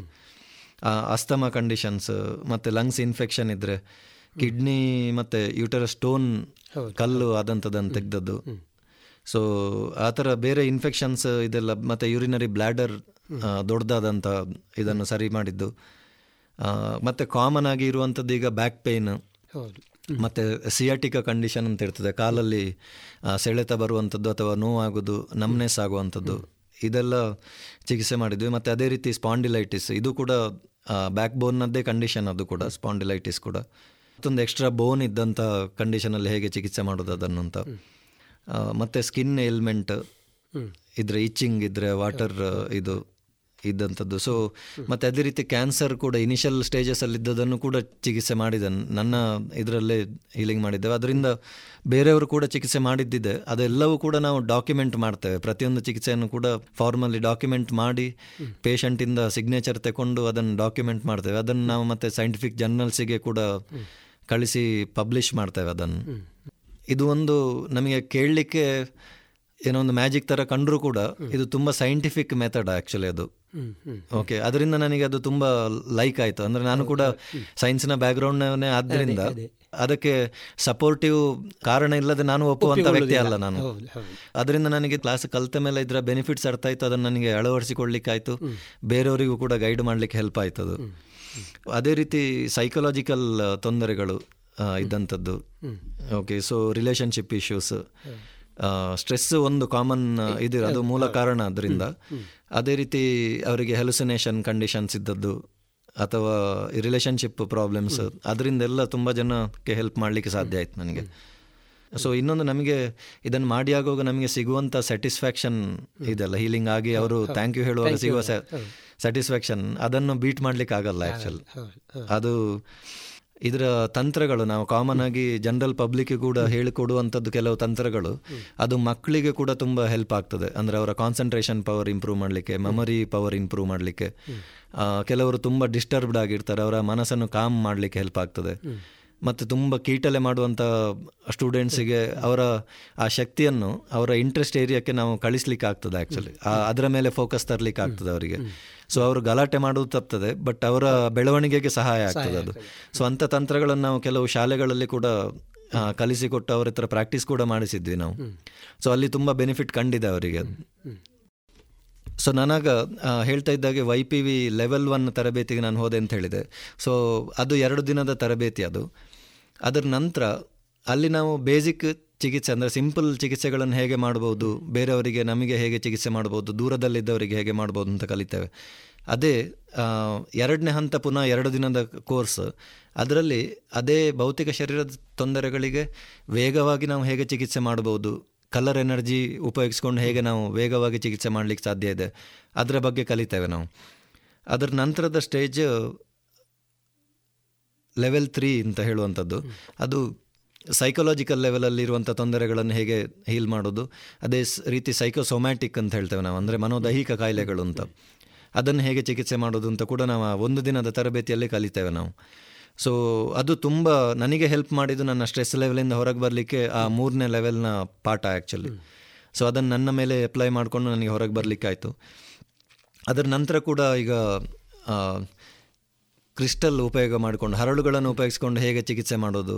ಅಸ್ತಮ ಕಂಡೀಷನ್ಸ್ ಮತ್ತೆ ಲಂಗ್ಸ್ ಇನ್ಫೆಕ್ಷನ್ ಇದ್ದರೆ ಕಿಡ್ನಿ ಮತ್ತೆ ಯೂಟರ ಸ್ಟೋನ್ ಕಲ್ಲು ಆದಂಥದ್ದನ್ನು ತೆಗೆದದ್ದು. ಸೊ ಆ ಥರ ಬೇರೆ ಇನ್ಫೆಕ್ಷನ್ಸ್ ಇದೆಲ್ಲ ಮತ್ತೆ ಯೂರಿನರಿ ಬ್ಲ್ಯಾಡರ್ ದೊಡ್ಡದಾದಂಥ ಇದನ್ನು ಸರಿ ಮಾಡಿದ್ದು. ಮತ್ತೆ ಕಾಮನ್ ಆಗಿ ಇರುವಂಥದ್ದು ಈಗ ಬ್ಯಾಕ್ ಪೇಯ್ನ್ ಮತ್ತೆ ಸಿಯಾಟಿಕ ಕಂಡೀಷನ್ ಅಂತ ಇರ್ತದೆ. ಕಾಲಲ್ಲಿ ಸೆಳೆತ ಬರುವಂಥದ್ದು ಅಥವಾ ನೋವಾಗೋದು ನಮ್ನೆಸ್ ಆಗುವಂಥದ್ದು ಇದೆಲ್ಲ ಚಿಕಿತ್ಸೆ ಮಾಡಿದ್ವಿ. ಮತ್ತೆ ಅದೇ ರೀತಿ ಸ್ಪಾಂಡಿಲೈಟಿಸ್ ಇದು ಕೂಡ ಬ್ಯಾಕ್ ಬೋನ್ನದ್ದೇ ಕಂಡೀಷನ್ ಅದು ಕೂಡ ಸ್ಪಾಂಡಿಲೈಟಿಸ್ ಕೂಡ. ಮತ್ತೊಂದು ಎಕ್ಸ್ಟ್ರಾ ಬೋನ್ ಇದ್ದಂಥ ಕಂಡೀಷನಲ್ಲಿ ಹೇಗೆ ಚಿಕಿತ್ಸೆ ಮಾಡೋದು ಅದನ್ನು ಅಂತ. ಮತ್ತು ಸ್ಕಿನ್ ಎಲ್ಮೆಂಟ್ ಇದ್ರೆ ಇಚ್ಚಿಂಗ್ ಇದ್ರೆ ವಾಟರ್ ಇದು ಇದ್ದಂಥದ್ದು ಸೊ ಮತ್ತು ಅದೇ ರೀತಿ ಕ್ಯಾನ್ಸರ್ ಕೂಡ ಇನಿಷಿಯಲ್ ಸ್ಟೇಜಸಲ್ಲಿ ಇದ್ದದನ್ನು ಕೂಡ ಚಿಕಿತ್ಸೆ ಮಾಡಿದೆ. ನನ್ನ ಇದರಲ್ಲೇ ಹೀಲಿಂಗ್ ಮಾಡಿದ್ದೇವೆ. ಅದರಿಂದ ಬೇರೆಯವರು ಕೂಡ ಚಿಕಿತ್ಸೆ ಮಾಡಿದ್ದಿದೆ. ಅದೆಲ್ಲವೂ ಕೂಡ ನಾವು ಡಾಕ್ಯುಮೆಂಟ್ ಮಾಡ್ತೇವೆ. ಪ್ರತಿಯೊಂದು ಚಿಕಿತ್ಸೆಯನ್ನು ಕೂಡ ಫಾರ್ಮಲ್ಲಿ ಡಾಕ್ಯುಮೆಂಟ್ ಮಾಡಿ ಪೇಷಂಟಿಂದ ಸಿಗ್ನೇಚರ್ ತಗೊಂಡು ಅದನ್ನು ಡಾಕ್ಯುಮೆಂಟ್ ಮಾಡ್ತೇವೆ. ಅದನ್ನು ನಾವು ಮತ್ತೆ ಸೈಂಟಿಫಿಕ್ ಜರ್ನಲ್ಸಿಗೆ ಕೂಡ ಕಳಿಸಿ ಪಬ್ಲಿಷ್ ಮಾಡ್ತೇವೆ ಅದನ್ನು. ಇದು ಒಂದು ನಮಗೆ ಕೇಳಲಿಕ್ಕೆ ಏನೋ ಒಂದು ಮ್ಯಾಜಿಕ್ ಥರ ಕಂಡರೂ ಕೂಡ ಇದು ತುಂಬ ಸೈಂಟಿಫಿಕ್ ಮೆಥಡ್ ಆ್ಯಕ್ಚುಲಿ ಅದು. ಓಕೆ ಅದರಿಂದ ನನಗೆ ಅದು ತುಂಬ ಲೈಕ್ ಆಯಿತು. ಅಂದರೆ ನಾನು ಕೂಡ ಸೈನ್ಸ್ನ ಬ್ಯಾಕ್ಗ್ರೌಂಡ್ನೇ ಆದ್ದರಿಂದ ಅದಕ್ಕೆ ಸಪೋರ್ಟಿವ್ ಕಾರಣ ಇಲ್ಲದೆ ನಾನು ಒಪ್ಪುವಂಥ ವ್ಯಕ್ತಿ ಅಲ್ಲ ನಾನು. ಅದರಿಂದ ನನಗೆ ಕ್ಲಾಸ್ ಕಲಿತ ಮೇಲೆ ಇದರ ಬೆನಿಫಿಟ್ಸ್ ಅರ್ಥ ಆಯಿತು. ಅದನ್ನು ನನಗೆ ಅಳವಡಿಸಿಕೊಳ್ಳಿಕ್ಕಾಯಿತು. ಬೇರೆಯವರಿಗೂ ಕೂಡ ಗೈಡ್ ಮಾಡಲಿಕ್ಕೆ ಹೆಲ್ಪ್ ಆಯ್ತು ಅದೇ ರೀತಿ ಸೈಕಲಾಜಿಕಲ್ ತೊಂದರೆಗಳು ಇದ್ದಂಥದ್ದು. Okay so relationship issues stress ಒಂದು ಕಾಮನ್ ಇದು ಅದು ಮೂಲ ಕಾರಣ ಅದರಿಂದ ಅದೇ ರೀತಿ ಅವರಿಗೆ ಹೆಲುಸಿನೇಷನ್ ಕಂಡೀಷನ್ಸ್ ಇದ್ದದ್ದು ಅಥವಾ ರಿಲೇಷನ್ಶಿಪ್ ಪ್ರಾಬ್ಲಮ್ಸ್ ಅದರಿಂದೆಲ್ಲ ತುಂಬ ಜನಕ್ಕೆ ಹೆಲ್ಪ್ ಮಾಡಲಿಕ್ಕೆ ಸಾಧ್ಯ ಆಯ್ತು ನನಗೆ. ಸೊ ಇನ್ನೊಂದು ನಮಗೆ ಇದನ್ನು ಮಾಡಿ ಆಗುವಾಗ ನಮಗೆ ಸಿಗುವಂಥ ಸ್ಯಾಟಿಸ್ಫ್ಯಾಕ್ಷನ್ ಇದೆಲ್ಲ ಹೀಲಿಂಗ್ ಆಗಿ ಅವರು ಥ್ಯಾಂಕ್ ಯು ಹೇಳುವಾಗ ಸಿಗುವ ಸ್ಯಾಟಿಸ್ಫ್ಯಾಕ್ಷನ್ ಅದನ್ನು ಬೀಟ್ ಮಾಡ್ಲಿಕ್ಕೆ ಆಗಲ್ಲ ಆ್ಯಕ್ಚುಲ್. ಅದು ಇದರ ತಂತ್ರಗಳು ನಾವು ಕಾಮನ್ ಆಗಿ ಜನರಲ್ ಪಬ್ಲಿಕ್ ಕೂಡ ಹೇಳಿಕೊಡುವಂಥದ್ದು ಕೆಲವು ತಂತ್ರಗಳು ಅದು ಮಕ್ಕಳಿಗೆ ಕೂಡ ತುಂಬ ಹೆಲ್ಪ್ ಆಗ್ತದೆ. ಅಂದರೆ ಅವರ ಕಾನ್ಸಂಟ್ರೇಷನ್ ಪವರ್ ಇಂಪ್ರೂವ್ ಮಾಡಲಿಕ್ಕೆ ಮೆಮೊರಿ ಪವರ್ ಇಂಪ್ರೂವ್ ಮಾಡಲಿಕ್ಕೆ. ಕೆಲವರು ತುಂಬ ಡಿಸ್ಟರ್ಬ್ಡ್ ಆಗಿರ್ತಾರೆ ಅವರ ಮನಸ್ಸನ್ನು ಕಾಮ್ ಮಾಡಲಿಕ್ಕೆ ಹೆಲ್ಪ್ ಆಗ್ತದೆ. ಮತ್ತು ತುಂಬ ಕೀಟಲೆ ಮಾಡುವಂಥ ಸ್ಟೂಡೆಂಟ್ಸಿಗೆ ಅವರ ಆ ಶಕ್ತಿಯನ್ನು ಅವರ ಇಂಟ್ರೆಸ್ಟ್ ಏರಿಯಾಕ್ಕೆ ನಾವು ಕಳಿಸ್ಲಿಕ್ಕೆ ಆಗ್ತದೆ ಆ್ಯಕ್ಚುಲಿ ಅದರ ಮೇಲೆ ಫೋಕಸ್ ತರಲಿಕ್ಕೆ ಆಗ್ತದೆ ಅವರಿಗೆ. ಸೊ ಅವರು ಗಲಾಟೆ ಮಾಡೋದು ತಪ್ತದೆ ಬಟ್ ಅವರ ಬೆಳವಣಿಗೆಗೆ ಸಹಾಯ ಆಗ್ತದೆ ಅದು. ಸೊ ಅಂಥ ತಂತ್ರಗಳನ್ನು ನಾವು ಕೆಲವು ಶಾಲೆಗಳಲ್ಲಿ ಕೂಡ ಕಲಿಸಿಕೊಟ್ಟು ಅವ್ರ ಹತ್ರ ಪ್ರಾಕ್ಟೀಸ್ ಕೂಡ ಮಾಡಿಸಿದ್ವಿ ನಾವು. ಸೊ ಅಲ್ಲಿ ತುಂಬ ಬೆನಿಫಿಟ್ ಕಂಡಿದೆ ಅವರಿಗೆ ಸೊ ನನಗ ಹೇಳ್ತಾ ಇದ್ದಾಗೆ Y P V level one ತರಬೇತಿಗೆ ನಾನು ಹೋದೆ ಅಂತ ಹೇಳಿದೆ. ಸೊ ಅದು ಎರಡು ದಿನದ ತರಬೇತಿ ಅದು. ಅದರ ನಂತರ ಅಲ್ಲಿ ನಾವು ಬೇಸಿಕ್ ಚಿಕಿತ್ಸೆ ಅಂದರೆ ಸಿಂಪಲ್ ಚಿಕಿತ್ಸೆಗಳನ್ನು ಹೇಗೆ ಮಾಡ್ಬೋದು ಬೇರೆಯವರಿಗೆ ನಮಗೆ ಹೇಗೆ ಚಿಕಿತ್ಸೆ ಮಾಡ್ಬೋದು ದೂರದಲ್ಲಿದ್ದವರಿಗೆ ಹೇಗೆ ಮಾಡ್ಬೋದು ಅಂತ ಕಲಿತೇವೆ. ಅದೇ ಎರಡನೇ ಹಂತ ಪುನಃ ಎರಡು ದಿನದ ಕೋರ್ಸ್ ಅದರಲ್ಲಿ ಅದೇ ಭೌತಿಕ ಶರೀರದ ತೊಂದರೆಗಳಿಗೆ ವೇಗವಾಗಿ ನಾವು ಹೇಗೆ ಚಿಕಿತ್ಸೆ ಮಾಡ್ಬೋದು ಕಲರ್ ಎನರ್ಜಿ ಉಪಯೋಗಿಸ್ಕೊಂಡು ಹೇಗೆ ನಾವು ವೇಗವಾಗಿ ಚಿಕಿತ್ಸೆ ಮಾಡಲಿಕ್ಕೆ ಸಾಧ್ಯ ಇದೆ, ಅದರ ಬಗ್ಗೆ ಕಲಿತೇವೆ ನಾವು. ಅದರ ನಂತರದ ಸ್ಟೇಜ್ ಲೆವೆಲ್ ತ್ರೀ ಅಂತ ಹೇಳುವಂಥದ್ದು. ಅದು ಸೈಕಲಾಜಿಕಲ್ ಲೆವೆಲಲ್ಲಿರುವಂಥ ತೊಂದರೆಗಳನ್ನು ಹೇಗೆ ಹೀಲ್ ಮಾಡೋದು? ಅದೇ ರೀತಿ ಸೈಕೋಸೊಮ್ಯಾಟಿಕ್ ಅಂತ ಹೇಳ್ತೇವೆ ನಾವು, ಅಂದರೆ ಮನೋದೈಹಿಕ ಕಾಯಿಲೆಗಳು ಅಂತ. ಅದನ್ನು ಹೇಗೆ ಚಿಕಿತ್ಸೆ ಮಾಡೋದು ಅಂತ ಕೂಡ ನಾವು ಒಂದು ದಿನದ ತರಬೇತಿಯಲ್ಲಿ ಕಲಿತೇವೆ ನಾವು. ಸೊ ಅದು ತುಂಬ ನನಗೆ ಹೆಲ್ಪ್ ಮಾಡಿದ್ದು ನನ್ನ ಸ್ಟ್ರೆಸ್ ಲೆವೆಲಿಂದ ಹೊರಗೆ ಬರಲಿಕ್ಕೆ ಆ ಮೂರನೇ ಲೆವೆಲ್ನ ಪಾಠ ಆ್ಯಕ್ಚುಲಿ ಸೊ ಅದನ್ನು ನನ್ನ ಮೇಲೆ ಅಪ್ಲೈ ಮಾಡಿಕೊಂಡು ನನಗೆ ಹೊರಗೆ ಬರಲಿಕ್ಕಾಯಿತು. ಅದರ ನಂತರ ಕೂಡ ಈಗ ಕ್ರಿಸ್ಟಲ್ ಉಪಯೋಗ ಮಾಡಿಕೊಂಡು, ಹರಳುಗಳನ್ನು ಉಪಯೋಗಿಸ್ಕೊಂಡು ಹೇಗೆ ಚಿಕಿತ್ಸೆ ಮಾಡೋದು?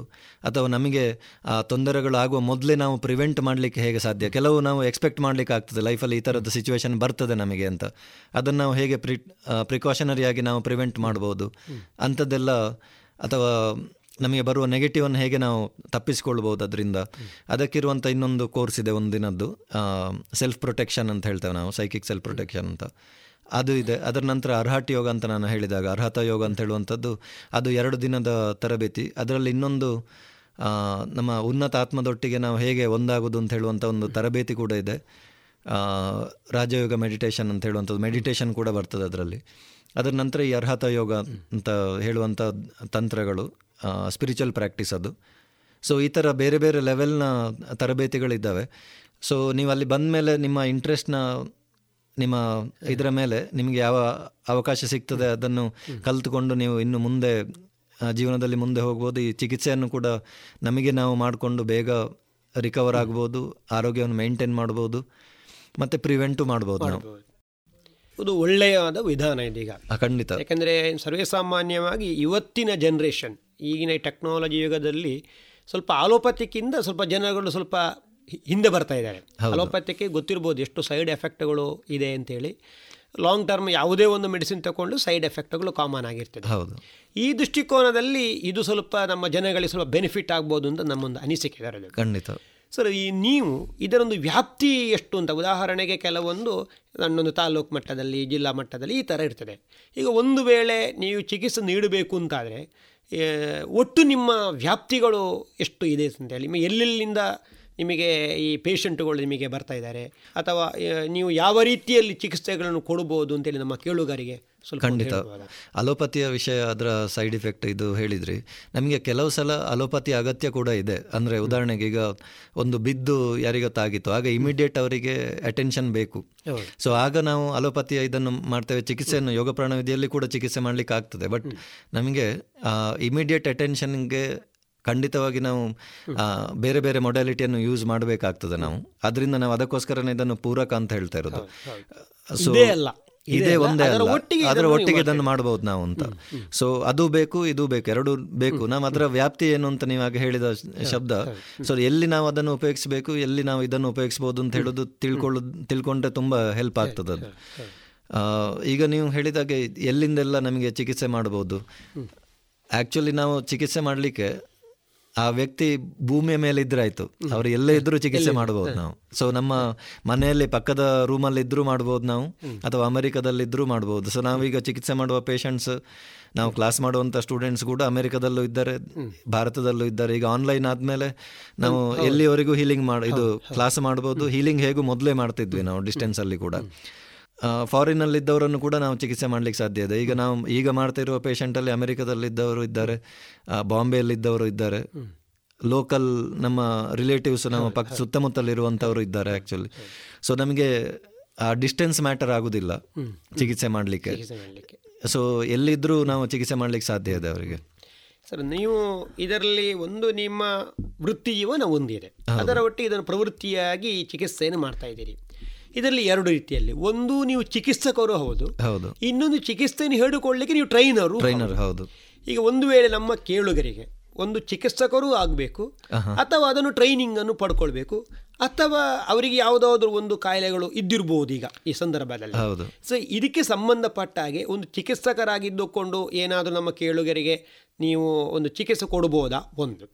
ಅಥವಾ ನಮಗೆ ಆ ತೊಂದರೆಗಳಾಗುವ ಮೊದಲೇ ನಾವು ಪ್ರಿವೆಂಟ್ ಮಾಡಲಿಕ್ಕೆ ಹೇಗೆ ಸಾಧ್ಯ? ಕೆಲವು ನಾವು ಎಕ್ಸ್ಪೆಕ್ಟ್ ಮಾಡಲಿಕ್ಕೆ ಆಗ್ತದೆ ಲೈಫಲ್ಲಿ ಈ ಥರದ್ದು ಸಿಚುವೇಶನ್ ಬರ್ತದೆ ನಮಗೆ ಅಂತ. ಅದನ್ನು ನಾವು ಹೇಗೆ ಪ್ರಿ ಪ್ರಿಕಾಷನರಿಯಾಗಿ ನಾವು ಪ್ರಿವೆಂಟ್ ಮಾಡ್ಬೋದು? ಅಂಥದ್ದೆಲ್ಲ ಅಥವಾ ನಮಗೆ ಬರುವ ನೆಗೆಟಿವನ್ನು ಹೇಗೆ ನಾವು ತಪ್ಪಿಸ್ಕೊಳ್ಬೋದು ಅದರಿಂದ? ಅದಕ್ಕಿರುವಂಥ ಇನ್ನೊಂದು ಕೋರ್ಸ್ ಇದೆ ಒಂದು ದಿನದ್ದು ಸೆಲ್ಫ್ ಪ್ರೊಟೆಕ್ಷನ್ ಅಂತ ಹೇಳ್ತೇವೆ ನಾವು ಸೈಕಿಕ್ ಸೆಲ್ಫ್ ಪ್ರೊಟೆಕ್ಷನ್ ಅಂತ. ಅದು ಇದೆ. ಅದರ ನಂತರ ಅರ್ಹಟ್ ಯೋಗ ಅಂತ ನಾನು ಹೇಳಿದಾಗ, ಅರ್ಹತಾ ಯೋಗ ಅಂತ ಹೇಳುವಂಥದ್ದು, ಅದು ಎರಡು ದಿನದ ತರಬೇತಿ. ಅದರಲ್ಲಿ ಇನ್ನೊಂದು ನಮ್ಮ ಉನ್ನತ ಆತ್ಮದೊಟ್ಟಿಗೆ ನಾವು ಹೇಗೆ ಒಂದಾಗೋದು ಅಂತ ಹೇಳುವಂಥ ಒಂದು ತರಬೇತಿ ಕೂಡ ಇದೆ. ರಾಜಯೋಗ ಮೆಡಿಟೇಷನ್ ಅಂತ ಹೇಳುವಂಥದ್ದು, ಮೆಡಿಟೇಷನ್ ಕೂಡ ಬರ್ತದೆ ಅದರಲ್ಲಿ. ಅದರ ನಂತರ ಈ ಅರ್ಹತಾ ಯೋಗ ಅಂತ ಹೇಳುವಂಥ ತಂತ್ರಗಳು ಸ್ಪಿರಿಚುವಲ್ ಪ್ರಾಕ್ಟೀಸ್ ಅದು. ಸೊ ಈ ಥರ ಬೇರೆ ಬೇರೆ ಲೆವೆಲ್ನ ತರಬೇತಿಗಳಿದ್ದಾವೆ. ಸೊ ನೀವು ಅಲ್ಲಿ ಬಂದ ಮೇಲೆ ನಿಮ್ಮ ಇಂಟ್ರೆಸ್ಟ್ನ ನಿಮ್ಮ ಇದರ ಮೇಲೆ ನಿಮಗೆ ಯಾವ ಅವಕಾಶ ಸಿಗ್ತದೆ ಅದನ್ನು ಕಲಿತುಕೊಂಡು ನೀವು ಇನ್ನು ಮುಂದೆ ಜೀವನದಲ್ಲಿ ಮುಂದೆ ಹೋಗ್ಬೋದು. ಈ ಚಿಕಿತ್ಸೆಯನ್ನು ಕೂಡ ನಮಗೆ ನಾವು ಮಾಡಿಕೊಂಡು ಬೇಗ ರಿಕವರ್ ಆಗ್ಬೋದು ಆರೋಗ್ಯವನ್ನು ಮೇಂಟೈನ್ ಮಾಡ್ಬೋದು ಮತ್ತು ಪ್ರಿವೆಂಟು ಮಾಡ್ಬೋದು ನಾವು. ಇದು ಒಳ್ಳೆಯವಾದ ವಿಧಾನ ಇದೀಗ. ಖಂಡಿತ. ಯಾಕಂದರೆ ಸರ್ವೇಸಾಮಾನ್ಯವಾಗಿ ಇವತ್ತಿನ ಜನ್ರೇಷನ್ ಈಗಿನ ಟೆಕ್ನಾಲಜಿ ಯುಗದಲ್ಲಿ ಸ್ವಲ್ಪ ಆಲೋಪತಿಕ್ಕಿಂತ ಸ್ವಲ್ಪ ಜನಗಳು ಸ್ವಲ್ಪ ಹಿಂದೆ ಬರ್ತಾ ಇದ್ದಾರೆ. ಅಲೋಪ್ಯಾಥಿಕ್ಗೆ ಅಲೋಪತಿಗೆ ಗೊತ್ತಿರ್ಬೋದು ಎಷ್ಟು ಸೈಡ್ ಎಫೆಕ್ಟ್ಗಳು ಇದೆ ಅಂತೇಳಿ. ಲಾಂಗ್ ಟರ್ಮ್ ಯಾವುದೇ ಒಂದು ಮೆಡಿಸಿನ್ ತಗೊಂಡು ಸೈಡ್ ಎಫೆಕ್ಟ್ಗಳು ಕಾಮನ್ ಆಗಿರ್ತದೆ. ಹೌದು. ಈ ದೃಷ್ಟಿಕೋನದಲ್ಲಿ ಇದು ಸ್ವಲ್ಪ ನಮ್ಮ ಜನಗಳಿಗೆ ಸ್ವಲ್ಪ ಬೆನಿಫಿಟ್ ಆಗ್ಬೋದು ಅಂತ ನಮ್ಮೊಂದು ಅನಿಸಿಕೆ ಇದರಲ್ಲಿ ಖಂಡಿತ. ಸರ್ ಈ ನೀವು ಇದರೊಂದು ವ್ಯಾಪ್ತಿ ಎಷ್ಟು ಅಂತ ಉದಾಹರಣೆಗೆ ಕೆಲವೊಂದು ನನ್ನೊಂದು ತಾಲೂಕು ಮಟ್ಟದಲ್ಲಿ ಜಿಲ್ಲಾ ಮಟ್ಟದಲ್ಲಿ ಈ ಥರ ಇರ್ತದೆ. ಈಗ ಒಂದು ವೇಳೆ ನೀವು ಚಿಕಿತ್ಸೆ ನೀಡಬೇಕು ಅಂತಾದರೆ ಒಟ್ಟು ನಿಮ್ಮ ವ್ಯಾಪ್ತಿಗಳು ಎಷ್ಟು ಇದೆ ಅಂತೇಳಿ ಹೇಳಿ ಎಲ್ಲೆಲ್ಲಿಂದ ನಿಮಗೆ ಈ ಪೇಷಂಟ್ಗಳು ನಿಮಗೆ ಬರ್ತಾ ಇದ್ದಾರೆ. ಅಥವಾ ನೀವು ಯಾವ ರೀತಿಯಲ್ಲಿ ಚಿಕಿತ್ಸೆಗಳನ್ನು ಕೊಡ್ಬೋದು ಅಂತೇಳಿ ನಮ್ಮ ಕೇಳುಗರಿಗೆ ಸ್ವಲ್ಪ ಖಂಡಿತ. ಅಲೋಪತಿಯ ವಿಷಯ ಅದರ ಸೈಡ್ ಇಫೆಕ್ಟ್ ಇದು ಹೇಳಿದ್ರಿ. ನಮಗೆ ಕೆಲವು ಸಲ ಅಲೋಪತಿ ಅಗತ್ಯ ಕೂಡ ಇದೆ. ಅಂದರೆ ಉದಾಹರಣೆಗೆ ಈಗ ಒಂದು ಬಿದ್ದು ಯಾರಿಗೊತ್ತಾಗಿತ್ತು ಆಗ ಇಮಿಡಿಯೇಟ್ ಅವರಿಗೆ ಅಟೆನ್ಷನ್ ಬೇಕು. ಸೊ ಆಗ ನಾವು ಅಲೋಪತಿಯ ಇದನ್ನು ಮಾಡ್ತೇವೆ. ಚಿಕಿತ್ಸೆಯನ್ನು ಯೋಗ ಪ್ರಾಣವಿಧಿಯಲ್ಲಿ ಕೂಡ ಚಿಕಿತ್ಸೆ ಮಾಡಲಿಕ್ಕೆ ಆಗ್ತದೆ ಬಟ್ ನಮಗೆ ಇಮಿಡಿಯೇಟ್ ಅಟೆನ್ಷನ್ಗೆ ಖಂಡಿತವಾಗಿ ನಾವು ಬೇರೆ ಬೇರೆ ಮೊಡಾಲಿಟಿಯನ್ನು ಯೂಸ್ ಮಾಡಬೇಕಾಗ್ತದೆ ನಾವು. ಅದರಿಂದ ನಾವು ಅದಕ್ಕೋಸ್ಕರನೇ ಇದನ್ನು ಪೂರಕ ಅಂತ ಹೇಳ್ತಾ ಇರೋದು. ಸೊ ಇದೇ ಒಂದೇ ಅದರ ಅಲ್ಲ. ಒಟ್ಟಿಗೆ ಅದರ ಇದನ್ನು ಒಟ್ಟಿಗೆ ಇದನ್ನು ಮಾಡಬಹುದು ನಾವು ಅಂತ. ಸೊ ಅದು ಬೇಕು ಇದು ಬೇಕು ಎರಡು ಬೇಕು. ನಾವು ಅದರ ವ್ಯಾಪ್ತಿ ಏನು ಅಂತ ನೀವು ಆಗ ಹೇಳಿದ ಶಬ್ದ. ಸೊ ಎಲ್ಲಿ ನಾವು ಅದನ್ನು ಉಪಯೋಗಿಸಬೇಕು ಎಲ್ಲಿ ನಾವು ಇದನ್ನು ಉಪಯೋಗಿಸಬಹುದು ಅಂತ ಹೇಳೋದು ತಿಳ್ಕೊಳ್ಳ ತಿಳ್ಕೊಂಡ್ರೆ ತುಂಬಾ ಹೆಲ್ಪ್ ಆಗ್ತದೆ ಅದು. ಆ, ಈಗ ನೀವು ಹೇಳಿದಾಗೆ ಎಲ್ಲಿಂದೆಲ್ಲ ನಮಗೆ ಚಿಕಿತ್ಸೆ ಮಾಡಬಹುದು ಆಕ್ಚುಲಿ ನಾವು ಚಿಕಿತ್ಸೆ ಮಾಡಲಿಕ್ಕೆ ಆ ವ್ಯಕ್ತಿ ಭೂಮಿಯ ಮೇಲೆ ಇದ್ರೆ ಆಯ್ತು. ಅವ್ರು ಎಲ್ಲೇ ಇದ್ರೂ ಚಿಕಿತ್ಸೆ ಮಾಡಬಹುದು ನಾವು. ಸೊ ನಮ್ಮ ಮನೆಯಲ್ಲಿ ಪಕ್ಕದ ರೂಮಲ್ಲಿ ಇದ್ರೂ ಮಾಡಬಹುದು ನಾವು. ಅಥವಾ ಅಮೆರಿಕದಲ್ಲಿ ಇದ್ರೂ ಮಾಡಬಹುದು ಸೊ ನಾವೀಗ ಚಿಕಿತ್ಸೆ ಮಾಡುವ ಪೇಷಂಟ್ಸ್ ನಾವು ಕ್ಲಾಸ್ ಮಾಡುವಂಥ ಸ್ಟೂಡೆಂಟ್ಸ್ ಕೂಡ ಅಮೆರಿಕದಲ್ಲೂ ಇದ್ದಾರೆ ಭಾರತದಲ್ಲೂ ಇದ್ದಾರೆ. ಈಗ ಆನ್ಲೈನ್ ಆದಮೇಲೆ ನಾವು ಎಲ್ಲಿವರೆಗೂ ಹೀಲಿಂಗ್ ಮಾಡಿ ಇದು ಕ್ಲಾಸ್ ಮಾಡ್ಬೋದು ಹೀಲಿಂಗ್ ಹೇಗೂ ಮೊದಲೇ ಮಾಡ್ತಿದ್ವಿ ನಾವು ಡಿಸ್ಟೆನ್ಸಲ್ಲಿ ಕೂಡ. ಫಾರಿನಲ್ಲಿದ್ದವರನ್ನು ಕೂಡ ನಾವು ಚಿಕಿತ್ಸೆ ಮಾಡಲಿಕ್ಕೆ ಸಾಧ್ಯ ಇದೆ. ಈಗ ನಾವು ಈಗ ಮಾಡ್ತಾ ಇರುವ ಪೇಷಂಟಲ್ಲಿ ಅಮೆರಿಕದಲ್ಲಿದ್ದವರು ಇದ್ದಾರೆ ಬಾಂಬೆಯಲ್ಲಿದ್ದವರು ಇದ್ದಾರೆ. ಲೋಕಲ್ ನಮ್ಮ ರಿಲೇಟಿವ್ಸ್ ನಮ್ಮ ಪಕ್ಕ ಸುತ್ತಮುತ್ತಲಿರುವಂಥವರು ಇದ್ದಾರೆ ಆ್ಯಕ್ಚುಲಿ ಸೊ ನಮಗೆ ಆ ಡಿಸ್ಟೆನ್ಸ್ ಮ್ಯಾಟರ್ ಆಗೋದಿಲ್ಲ ಚಿಕಿತ್ಸೆ ಮಾಡಲಿಕ್ಕೆ. ಸೊ ಎಲ್ಲಿದ್ದರೂ ನಾವು ಚಿಕಿತ್ಸೆ ಮಾಡಲಿಕ್ಕೆ ಸಾಧ್ಯ ಇದೆ ಅವರಿಗೆ. ಸರ್ ನೀವು ಇದರಲ್ಲಿ ಒಂದು ನಿಮ್ಮ ವೃತ್ತಿ ಜೀವನ ಒಂದಿದೆ ಅದರ ಒಟ್ಟಿಗೆ ಇದನ್ನು ಪ್ರವೃತ್ತಿಯಾಗಿ ಚಿಕಿತ್ಸೆಯನ್ನು ಮಾಡ್ತಾ ಇದ್ದೀರಿ. ಇದರಲ್ಲಿ ಎರಡು ರೀತಿಯಲ್ಲಿ. ಒಂದು ನೀವು ಚಿಕಿತ್ಸಕರು ಹೌದು. ಹೌದು. ಇನ್ನೊಂದು ಚಿಕಿತ್ಸೆಯನ್ನು ಹೇಳಿಕೊಳ್ಳಲಿಕ್ಕೆ ನೀವು ಟ್ರೈನರು ಟ್ರೈನರ್ ಹೌದು. ಈಗ ಒಂದು ವೇಳೆ ನಮ್ಮ ಕೇಳುಗರಿಗೆ ಒಂದು ಚಿಕಿತ್ಸಕರೂ ಆಗಬೇಕು ಅಥವಾ ಅದನ್ನು ಟ್ರೈನಿಂಗ್ ಅನ್ನು ಪಡ್ಕೊಳ್ಬೇಕು ಅಥವಾ ಅವರಿಗೆ ಯಾವುದಾದ್ರೂ ಒಂದು ಕಾಯಿಲೆಗಳು ಇದ್ದಿರಬಹುದು ಈಗ ಈ ಸಂದರ್ಭದಲ್ಲಿ. ಹೌದು. ಸೊ ಇದಕ್ಕೆ ಸಂಬಂಧಪಟ್ಟ ಹಾಗೆ ಒಂದು ಚಿಕಿತ್ಸಕರಾಗಿದ್ದುಕೊಂಡು ಏನಾದರೂ ನಮ್ಮ ಕೇಳುಗರಿಗೆ ನೀವು ಒಂದು ಚಿಕಿತ್ಸೆ ಕೊಡ್ಬೋದಾ? ಒಂದು.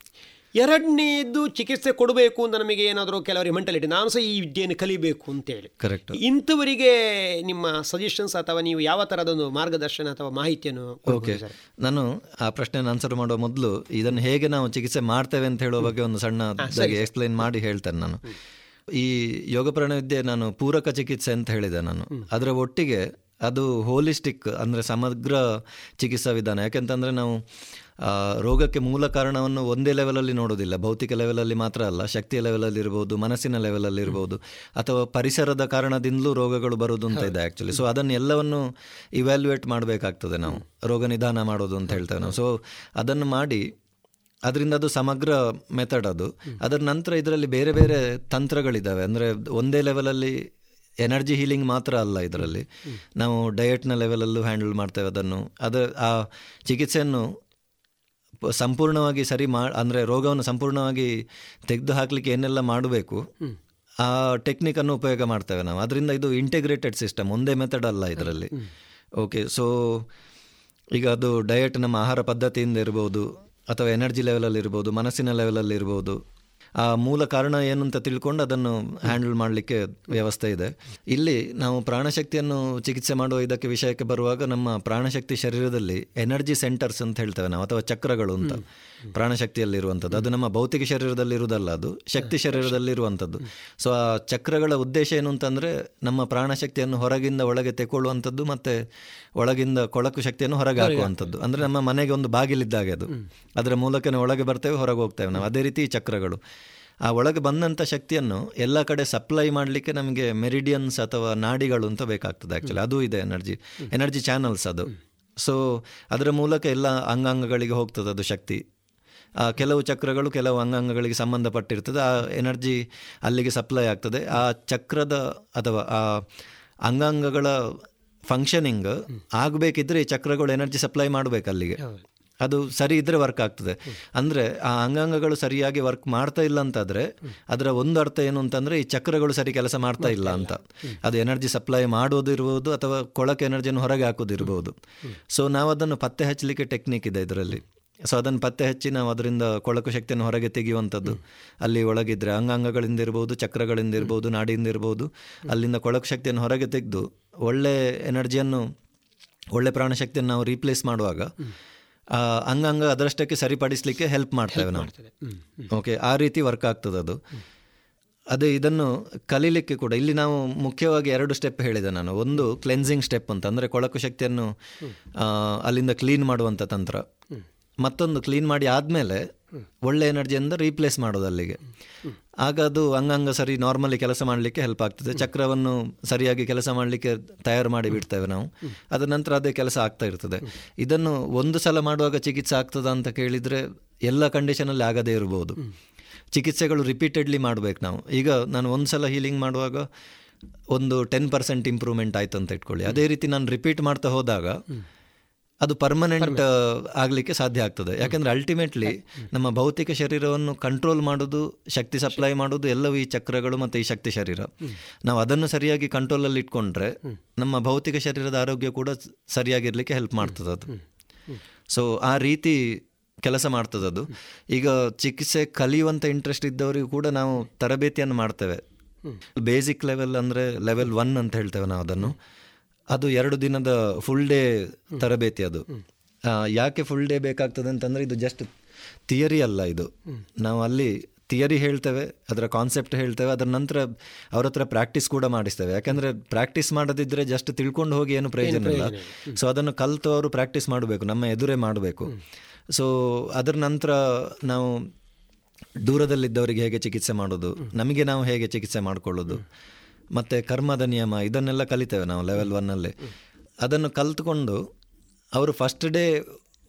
ಎರಡನೇದು ಚಿಕಿತ್ಸೆ ಕೊಡಬೇಕು ಅಂತ ನಮಗೆ ಏನಾದರೂ ಕೆಲವರಿಗೆ ಮೆಂಟಾಲಿಟಿ ನಾನು ಸಹ ಈ ವಿದ್ಯೆಯನ್ನು ಕಲಿಬೇಕು ಅಂತೇಳಿ. ಕರೆಕ್ಟ್ ಇಂಥವರಿಗೆ ನಿಮ್ಮ ಸಜೆಷನ್ಸ್ ಅಥವಾ ನೀವು ಯಾವ ಥರದೊಂದು ಮಾರ್ಗದರ್ಶನ ಅಥವಾ ಮಾಹಿತಿಯನ್ನು ಓಕೆ ನಾನು ಆ ಪ್ರಶ್ನೆಯನ್ನು ಆನ್ಸರ್ ಮಾಡುವ ಮೊದಲು ಇದನ್ನು ಹೇಗೆ ನಾವು ಚಿಕಿತ್ಸೆ ಮಾಡ್ತೇವೆ ಅಂತ ಹೇಳುವ ಬಗ್ಗೆ ಒಂದು ಸಣ್ಣ ಎಕ್ಸ್ಪ್ಲೈನ್ ಮಾಡಿ ಹೇಳ್ತೇನೆ ನಾನು. ಈ ಯೋಗ ಪ್ರಾಣವಿದ್ಯೆ ನಾನು ಪೂರಕ ಚಿಕಿತ್ಸೆ ಅಂತ ಹೇಳಿದೆ ನಾನು. ಅದರ ಒಟ್ಟಿಗೆ ಅದು ಹೋಲಿಸ್ಟಿಕ್ ಅಂದರೆ ಸಮಗ್ರ ಚಿಕಿತ್ಸಾ ವಿಧಾನ ಯಾಕೆಂತಂದರೆ ನಾವು ರೋಗಕ್ಕೆ ಮೂಲ ಕಾರಣವನ್ನು ಒಂದೇ ಲೆವೆಲಲ್ಲಿ ನೋಡೋದಿಲ್ಲ ಭೌತಿಕ ಲೆವೆಲಲ್ಲಿ ಮಾತ್ರ ಅಲ್ಲ ಶಕ್ತಿಯ ಲೆವೆಲಲ್ಲಿ ಇರ್ಬೋದು ಮನಸ್ಸಿನ ಲೆವೆಲಲ್ಲಿ ಇರ್ಬೋದು ಅಥವಾ ಪರಿಸರದ ಕಾರಣದಿಂದಲೂ ರೋಗಗಳು ಬರೋದು ಅಂತ ಇದೆ ಆ್ಯಕ್ಚುಲಿ ಸೊ ಅದನ್ನು ಎಲ್ಲವನ್ನು ಇವ್ಯಾಲ್ಯುಯೇಟ್ ಮಾಡಬೇಕಾಗ್ತದೆ ನಾವು. ರೋಗ ನಿಧಾನ ಮಾಡೋದು ಅಂತ ಹೇಳ್ತೇವೆ ನಾವು. ಸೊ ಅದನ್ನು ಮಾಡಿ ಅದರಿಂದ ಅದು ಸಮಗ್ರ ಮೆಥಡ್ ಅದು. ಅದರ ನಂತರ ಇದರಲ್ಲಿ ಬೇರೆ ಬೇರೆ ತಂತ್ರಗಳಿದ್ದಾವೆ. ಅಂದರೆ ಒಂದೇ ಲೆವೆಲಲ್ಲಿ ಎನರ್ಜಿ ಹೀಲಿಂಗ್ ಮಾತ್ರ ಅಲ್ಲ ಇದರಲ್ಲಿ. ನಾವು ಡಯಟ್ನ ಲೆವೆಲಲ್ಲೂ ಹ್ಯಾಂಡಲ್ ಮಾಡ್ತೇವೆ ಅದನ್ನು. ಅದರ ಆ ಚಿಕಿತ್ಸೆಯನ್ನು ಸಂಪೂರ್ಣವಾಗಿ ಸರಿ ಮಾ ಅಂದರೆ ರೋಗವನ್ನು ಸಂಪೂರ್ಣವಾಗಿ ತೆಗೆದು ಹಾಕಲಿಕ್ಕೆ ಏನೆಲ್ಲ ಮಾಡಬೇಕು ಆ ಟೆಕ್ನಿಕನ್ನು ಉಪಯೋಗ ಮಾಡ್ತೇವೆ ನಾವು. ಅದರಿಂದ ಇದು ಇಂಟಿಗ್ರೇಟೆಡ್ ಸಿಸ್ಟಮ್ ಒಂದೇ ಮೆಥಡ್ ಅಲ್ಲ ಇದರಲ್ಲಿ. ಓಕೆ ಸೊ ಈಗ ಅದು ಡಯಟ್ ನಮ್ಮ ಆಹಾರ ಪದ್ಧತಿಯಿಂದ ಇರ್ಬೋದು ಅಥವಾ ಎನರ್ಜಿ ಲೆವೆಲಲ್ಲಿ ಇರ್ಬೋದು ಮನಸ್ಸಿನ ಲೆವೆಲಲ್ಲಿ ಇರ್ಬೋದು ಆ ಮೂಲ ಕಾರಣ ಏನು ಅಂತ ತಿಳ್ಕೊಂಡು ಅದನ್ನು ಹ್ಯಾಂಡಲ್ ಮಾಡಲಿಕ್ಕೆ ವ್ಯವಸ್ಥೆ ಇದೆ. ಇಲ್ಲಿ ನಾವು ಪ್ರಾಣಶಕ್ತಿಯನ್ನು ಚಿಕಿತ್ಸೆ ಮಾಡುವ ಇದಕ್ಕೆ ವಿಷಯಕ್ಕೆ ಬರುವಾಗ ನಮ್ಮ ಪ್ರಾಣಶಕ್ತಿ ಶರೀರದಲ್ಲಿ ಎನರ್ಜಿ ಸೆಂಟರ್ಸ್ ಅಂತ ಹೇಳ್ತೇವೆ ನಾವು, ಅಥವಾ ಚಕ್ರಗಳು ಅಂತ. ಪ್ರಾಣಶಕ್ತಿಯಲ್ಲಿ ಇರುವಂತದ್ದು ಅದು ನಮ್ಮ ಭೌತಿಕ ಶರೀರದಲ್ಲಿ ಇರುವುದಲ್ಲ ಅದು ಶಕ್ತಿ ಶರೀರದಲ್ಲಿ ಇರುವಂಥದ್ದು ಸೊ ಆ ಚಕ್ರಗಳ ಉದ್ದೇಶ ಏನು ಅಂತಂದರೆ ನಮ್ಮ ಪ್ರಾಣಶಕ್ತಿಯನ್ನು ಹೊರಗಿಂದ ಒಳಗೆ ತೆಕೊಳ್ಳುವಂಥದ್ದು ಮತ್ತು ಒಳಗಿಂದ ಕೊಳಕು ಶಕ್ತಿಯನ್ನು ಹೊರಗೆ ಹಾಕುವಂಥದ್ದು. ಅಂದರೆ ನಮ್ಮ ಮನೆಗೆ ಒಂದು ಬಾಗಿಲಿದ್ದಾಗೆ ಅದು. ಅದರ ಮೂಲಕನೇ ಒಳಗೆ ಬರ್ತೇವೆ ಹೊರಗೆ ಹೋಗ್ತೇವೆ ನಾವು. ಅದೇ ರೀತಿ ಚಕ್ರಗಳು. ಆ ಒಳಗೆ ಬಂದಂಥ ಶಕ್ತಿಯನ್ನು ಎಲ್ಲ ಕಡೆ ಸಪ್ಲೈ ಮಾಡಲಿಕ್ಕೆ ನಮಗೆ ಮೆರಿಡಿಯನ್ಸ್ ಅಥವಾ ನಾಡಿಗಳು ಅಂತ ಬೇಕಾಗ್ತದೆ ಆ್ಯಕ್ಚುಲಿ ಅದು ಇದೆ ಎನರ್ಜಿ ಎನರ್ಜಿ ಚಾನಲ್ಸ್ ಅದು. ಸೊ ಅದರ ಮೂಲಕ ಎಲ್ಲ ಅಂಗಾಂಗಗಳಿಗೆ ಹೋಗ್ತದೆ ಅದು ಶಕ್ತಿ. ಕೆಲವು ಚಕ್ರಗಳು ಕೆಲವು ಅಂಗಾಂಗಗಳಿಗೆ ಸಂಬಂಧಪಟ್ಟಿರ್ತದೆ. ಆ ಎನರ್ಜಿ ಅಲ್ಲಿಗೆ ಸಪ್ಲೈ ಆಗ್ತದೆ. ಆ ಚಕ್ರದ ಅಥವಾ ಆ ಅಂಗಾಂಗಗಳ ಫಂಕ್ಷನಿಂಗ್ ಆಗಬೇಕಿದ್ರೆ ಈ ಚಕ್ರಗಳು ಎನರ್ಜಿ ಸಪ್ಲೈ ಮಾಡಬೇಕು ಅಲ್ಲಿಗೆ. ಅದು ಸರಿ ಇದ್ದರೆ ವರ್ಕ್ ಆಗ್ತದೆ. ಅಂದರೆ ಆ ಅಂಗಾಂಗಗಳು ಸರಿಯಾಗಿ ವರ್ಕ್ ಮಾಡ್ತಾ ಇಲ್ಲ ಅಂತಾದರೆ ಅದರ ಒಂದು ಅರ್ಥ ಏನು ಅಂತಂದರೆ ಈ ಚಕ್ರಗಳು ಸರಿ ಕೆಲಸ ಮಾಡ್ತಾ ಇಲ್ಲ ಅಂತ. ಅದು ಎನರ್ಜಿ ಸಪ್ಲೈ ಮಾಡೋದು ಇರ್ಬೋದು ಅಥವಾ ಕೊಳಕ್ಕೆ ಎನರ್ಜಿಯನ್ನು ಹೊರಗೆ ಹಾಕೋದಿರ್ಬೋದು ಸೊ ನಾವು ಅದನ್ನು ಪತ್ತೆ ಹಚ್ಚಲಿಕ್ಕೆ ಟೆಕ್ನಿಕ್ ಇದೆ ಇದರಲ್ಲಿ. ಸೊ ಅದನ್ನು ಪತ್ತೆ ಹಚ್ಚಿ ನಾವು ಅದರಿಂದ ಕೊಳಕು ಶಕ್ತಿಯನ್ನು ಹೊರಗೆ ತೆಗೆಯುವಂಥದ್ದು. ಅಲ್ಲಿ ಒಳಗಿದ್ರೆ ಅಂಗಾಂಗಗಳಿಂದ ಇರ್ಬೋದು ಚಕ್ರಗಳಿಂದ ಇರ್ಬೋದು ನಾಡಿಯಿಂದ ಇರ್ಬೋದು ಅಲ್ಲಿಂದ ಕೊಳಕು ಶಕ್ತಿಯನ್ನು ಹೊರಗೆ ತೆಗೆದು ಒಳ್ಳೆ ಎನರ್ಜಿಯನ್ನು ಒಳ್ಳೆ ಪ್ರಾಣಶಕ್ತಿಯನ್ನು ನಾವು ರೀಪ್ಲೇಸ್ ಮಾಡುವಾಗ ಅಂಗಾಂಗ ಅದರಷ್ಟಕ್ಕೆ ಸರಿಪಡಿಸಲಿಕ್ಕೆ ಹೆಲ್ಪ್ ಮಾಡ್ತೇವೆ ನಾವು. ಓಕೆ ಆ ರೀತಿ ವರ್ಕ್ ಆಗ್ತದೆ ಅದು. ಅದೇ ಇದನ್ನು ಕಲೀಲಿಕ್ಕೆ ಕೂಡ ಇಲ್ಲಿ ನಾವು ಮುಖ್ಯವಾಗಿ ಎರಡು ಸ್ಟೆಪ್ ಹೇಳಿದೆ ನಾನು. ಒಂದು ಕ್ಲೆನ್ಸಿಂಗ್ ಸ್ಟೆಪ್ ಅಂತ ಅಂದರೆ ಕೊಳಕು ಶಕ್ತಿಯನ್ನು ಅಲ್ಲಿಂದ ಕ್ಲೀನ್ ಮಾಡುವಂಥ ತಂತ್ರ. ಮತ್ತೊಂದು ಕ್ಲೀನ್ ಮಾಡಿ ಆದಮೇಲೆ ಒಳ್ಳೆ ಎನರ್ಜಿಯಿಂದ ರೀಪ್ಲೇಸ್ ಮಾಡೋದು ಅಲ್ಲಿಗೆ. ಆಗ ಅದು ಅಂಗಾಂಗ ಸರಿ ನಾರ್ಮಲಿ ಕೆಲಸ ಮಾಡಲಿಕ್ಕೆ ಹೆಲ್ಪ್ ಆಗ್ತದೆ. ಚಕ್ರವನ್ನು ಸರಿಯಾಗಿ ಕೆಲಸ ಮಾಡಲಿಕ್ಕೆ ತಯಾರು ಮಾಡಿ ಬಿಡ್ತೇವೆ ನಾವು. ಅದರ ನಂತರ ಅದೇ ಕೆಲಸ ಆಗ್ತಾ ಇರ್ತದೆ. ಇದನ್ನು ಒಂದು ಸಲ ಮಾಡುವಾಗ ಚಿಕಿತ್ಸೆ ಆಗ್ತದ ಅಂತ ಕೇಳಿದರೆ ಎಲ್ಲ ಕಂಡೀಷನಲ್ಲಿ ಆಗದೇ ಇರ್ಬೋದು. ಚಿಕಿತ್ಸೆಗಳು ರಿಪೀಟೆಡ್ಲಿ ಮಾಡಬೇಕು ನಾವು. ಈಗ ನಾನು ಒಂದು ಸಲ ಹೀಲಿಂಗ್ ಮಾಡುವಾಗ ಒಂದು ಟೆನ್ ಪರ್ಸೆಂಟ್ ಇಂಪ್ರೂವ್ಮೆಂಟ್ ಆಯ್ತು ಅಂತ ಇಟ್ಕೊಳ್ಳಿ. ಅದೇ ರೀತಿ ನಾನು ರಿಪೀಟ್ ಮಾಡ್ತಾ ಹೋದಾಗ ಅದು ಪರ್ಮನೆಂಟ್ ಆಗಲಿಕ್ಕೆ ಸಾಧ್ಯ ಆಗ್ತದೆ. ಯಾಕೆಂದರೆ ಅಲ್ಟಿಮೇಟ್ಲಿ ನಮ್ಮ ಭೌತಿಕ ಶರೀರವನ್ನು ಕಂಟ್ರೋಲ್ ಮಾಡೋದು ಶಕ್ತಿ ಸಪ್ಲೈ ಮಾಡೋದು ಎಲ್ಲವೂ ಈ ಚಕ್ರಗಳು ಮತ್ತು ಈ ಶಕ್ತಿ ಶರೀರ. ನಾವು ಅದನ್ನು ಸರಿಯಾಗಿ ಕಂಟ್ರೋಲಲ್ಲಿ ಇಟ್ಕೊಂಡ್ರೆ ನಮ್ಮ ಭೌತಿಕ ಶರೀರದ ಆರೋಗ್ಯ ಕೂಡ ಸರಿಯಾಗಿರಲಿಕ್ಕೆ ಹೆಲ್ಪ್ ಮಾಡ್ತದೆ ಅದು. ಸೊ ಆ ರೀತಿ ಕೆಲಸ ಮಾಡ್ತದದು ಅದು. ಈಗ ಚಿಕಿತ್ಸೆ ಕಲಿಯುವಂಥ ಇಂಟ್ರೆಸ್ಟ್ ಇದ್ದವರಿಗೂ ಕೂಡ ನಾವು ತರಬೇತಿಯನ್ನು ಮಾಡ್ತೇವೆ. ಬೇಸಿಕ್ ಲೆವೆಲ್ ಅಂದರೆ ಲೆವೆಲ್ ಒನ್ ಅಂತ ಹೇಳ್ತೇವೆ ನಾವು ಅದನ್ನು. ಅದು ಎರಡು ದಿನದ ಫುಲ್ ಡೇ ತರಬೇತಿ ಅದು. ಯಾಕೆ ಫುಲ್ ಡೇ ಬೇಕಾಗ್ತದೆ ಅಂತಂದರೆ ಇದು ಜಸ್ಟ್ ಥಿಯರಿ ಅಲ್ಲ ಇದು. ನಾವು ಅಲ್ಲಿ ಥಿಯರಿ ಹೇಳ್ತೇವೆ ಅದರ ಕಾನ್ಸೆಪ್ಟ್ ಹೇಳ್ತೇವೆ ಅದರ ನಂತರ ಅವ್ರ ಹತ್ರ ಪ್ರಾಕ್ಟೀಸ್ ಕೂಡ ಮಾಡಿಸ್ತೇವೆ. ಯಾಕಂದ್ರೆ ಪ್ರಾಕ್ಟೀಸ್ ಮಾಡದಿದ್ದರೆ ಜಸ್ಟ್ ತಿಳ್ಕೊಂಡು ಹೋಗಿ ಏನು ಪ್ರಯೋಜನ ಇಲ್ಲ. ಸೊ ಅದನ್ನು ಕಲಿತು ಅವರು ಪ್ರಾಕ್ಟೀಸ್ ಮಾಡಬೇಕು ನಮ್ಮ ಎದುರೇ ಮಾಡಬೇಕು. ಸೊ ಅದರ ನಂತರ ನಾವು ದೂರದಲ್ಲಿದ್ದವರಿಗೆ ಹೇಗೆ ಚಿಕಿತ್ಸೆ ಮಾಡೋದು ನಮಗೆ ನಾವು ಹೇಗೆ ಚಿಕಿತ್ಸೆ ಮಾಡಿಕೊಳ್ಳೋದು ಮತ್ತು ಕರ್ಮದ ನಿಯಮ ಇದನ್ನೆಲ್ಲ ಕಲಿತೇವೆ ನಾವು ಲೆವೆಲ್ ಒನ್ನಲ್ಲಿ ಅದನ್ನು ಕಲ್ತ್ಕೊಂಡು ಅವರು ಫಸ್ಟ್ ಡೇ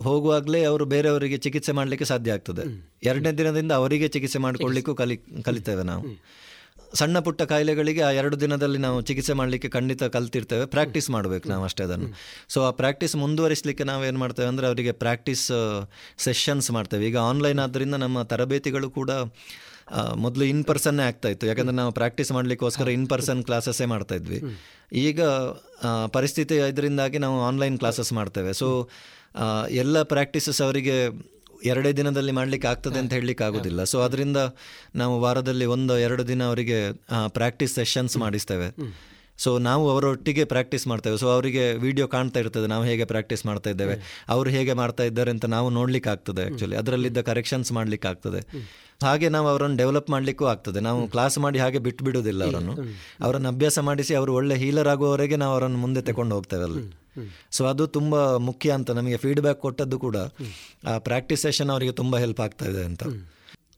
ಹೋಗುವಾಗಲೇ ಅವರು ಬೇರೆಯವರಿಗೆ ಚಿಕಿತ್ಸೆ ಮಾಡಲಿಕ್ಕೆ ಸಾಧ್ಯ ಆಗ್ತದೆ. ಎರಡನೇ ದಿನದಿಂದ ಅವರಿಗೆ ಚಿಕಿತ್ಸೆ ಮಾಡಿಕೊಳ್ಳಿಕ್ಕೂ ಕಲಿ ಕಲಿತೇವೆ ನಾವು. ಸಣ್ಣ ಪುಟ್ಟ ಕಾಯಿಲೆಗಳಿಗೆ ಆ ಎರಡು ದಿನದಲ್ಲಿ ನಾವು ಚಿಕಿತ್ಸೆ ಮಾಡಲಿಕ್ಕೆ ಖಂಡಿತ ಕಲ್ತಿರ್ತೇವೆ. ಪ್ರಾಕ್ಟೀಸ್ ಮಾಡಬೇಕು ನಾವು ಅಷ್ಟೇ ಅದನ್ನು. ಸೊ ಆ ಪ್ರಾಕ್ಟೀಸ್ ಮುಂದುವರಿಸಲಿಕ್ಕೆ ನಾವು ಏನು ಮಾಡ್ತೇವೆ ಅಂದರೆ ಅವರಿಗೆ ಪ್ರಾಕ್ಟೀಸ್ ಸೆಷನ್ಸ್ ಮಾಡ್ತೇವೆ. ಈಗ ಆನ್ಲೈನ್ ಆದ್ದರಿಂದ ನಮ್ಮ ತರಬೇತಿಗಳು ಕೂಡ ಮೊದಲು ಇನ್ ಪರ್ಸನ್ನೇ ಆಗ್ತಾ ಇತ್ತು ಯಾಕಂದರೆ ನಾವು ಪ್ರಾಕ್ಟೀಸ್ ಮಾಡಲಿಕ್ಕೋಸ್ಕರ ಇನ್ ಪರ್ಸನ್ ಕ್ಲಾಸಸ್ಸೇ ಮಾಡ್ತಾ ಇದ್ವಿ ಈಗ ಪರಿಸ್ಥಿತಿ ಇದರಿಂದಾಗಿ ನಾವು ಆನ್ಲೈನ್ ಕ್ಲಾಸಸ್ ಮಾಡ್ತೇವೆ. ಸೊ ಎಲ್ಲ ಪ್ರಾಕ್ಟೀಸಸ್ ಅವರಿಗೆ ಎರಡೇ ದಿನದಲ್ಲಿ ಮಾಡಲಿಕ್ಕೆ ಆಗ್ತದೆ ಅಂತ ಹೇಳಲಿಕ್ಕೆ ಆಗೋದಿಲ್ಲ. ಸೊ ಅದರಿಂದ ನಾವು ವಾರದಲ್ಲಿ ಒಂದು ಎರಡು ದಿನ ಅವರಿಗೆ ಪ್ರಾಕ್ಟೀಸ್ ಸೆಷನ್ಸ್ ಮಾಡಿಸ್ತೇವೆ. ಸೊ ನಾವು ಅವರೊಟ್ಟಿಗೆ ಪ್ರಾಕ್ಟೀಸ್ ಮಾಡ್ತೇವೆ. ಸೊ ಅವರಿಗೆ ವಿಡಿಯೋ ಕಾಣ್ತಾ ಇರ್ತದೆ ನಾವು ಹೇಗೆ ಪ್ರಾಕ್ಟೀಸ್ ಮಾಡ್ತಾ ಇದ್ದೇವೆ. ಅವರು ಹೇಗೆ ಮಾಡ್ತಾ ಇದ್ದಾರೆ ಅಂತ ನಾವು ನೋಡ್ಲಿಕ್ಕೆ ಆಗ್ತದೆ ಆ್ಯಕ್ಚುಲಿ ಅದರಲ್ಲಿದ್ದ ಕರೆಕ್ಷನ್ಸ್ ಮಾಡ್ಲಿಕ್ಕೆ ಆಗ್ತದೆ. ಹಾಗೆ ನಾವು ಅವರನ್ನು ಡೆವಲಪ್ ಮಾಡಲಿಕ್ಕೂ ಆಗ್ತದೆ. ನಾವು ಕ್ಲಾಸ್ ಮಾಡಿ ಹಾಗೆ ಬಿಟ್ಟು ಬಿಡುವುದಿಲ್ಲ ಅವರನ್ನು. ಅವರನ್ನು ಅಭ್ಯಾಸ ಮಾಡಿಸಿ ಅವರು ಒಳ್ಳೆ ಹೀಲರ್ ಆಗುವವರೆಗೆ ನಾವು ಅವರನ್ನು ಮುಂದೆ ತಗೊಂಡು ಹೋಗ್ತೇವೆ ಅಲ್ಲಿ. ಸೊ ಅದು ತುಂಬ ಮುಖ್ಯ ಅಂತ ನಮಗೆ ಫೀಡ್ಬ್ಯಾಕ್ ಕೊಟ್ಟದ್ದು ಕೂಡ ಆ ಪ್ರಾಕ್ಟೀಸ್ ಸೆಷನ್ ಅವರಿಗೆ ತುಂಬ ಹೆಲ್ಪ್ ಆಗ್ತಾ ಇದೆ ಅಂತ.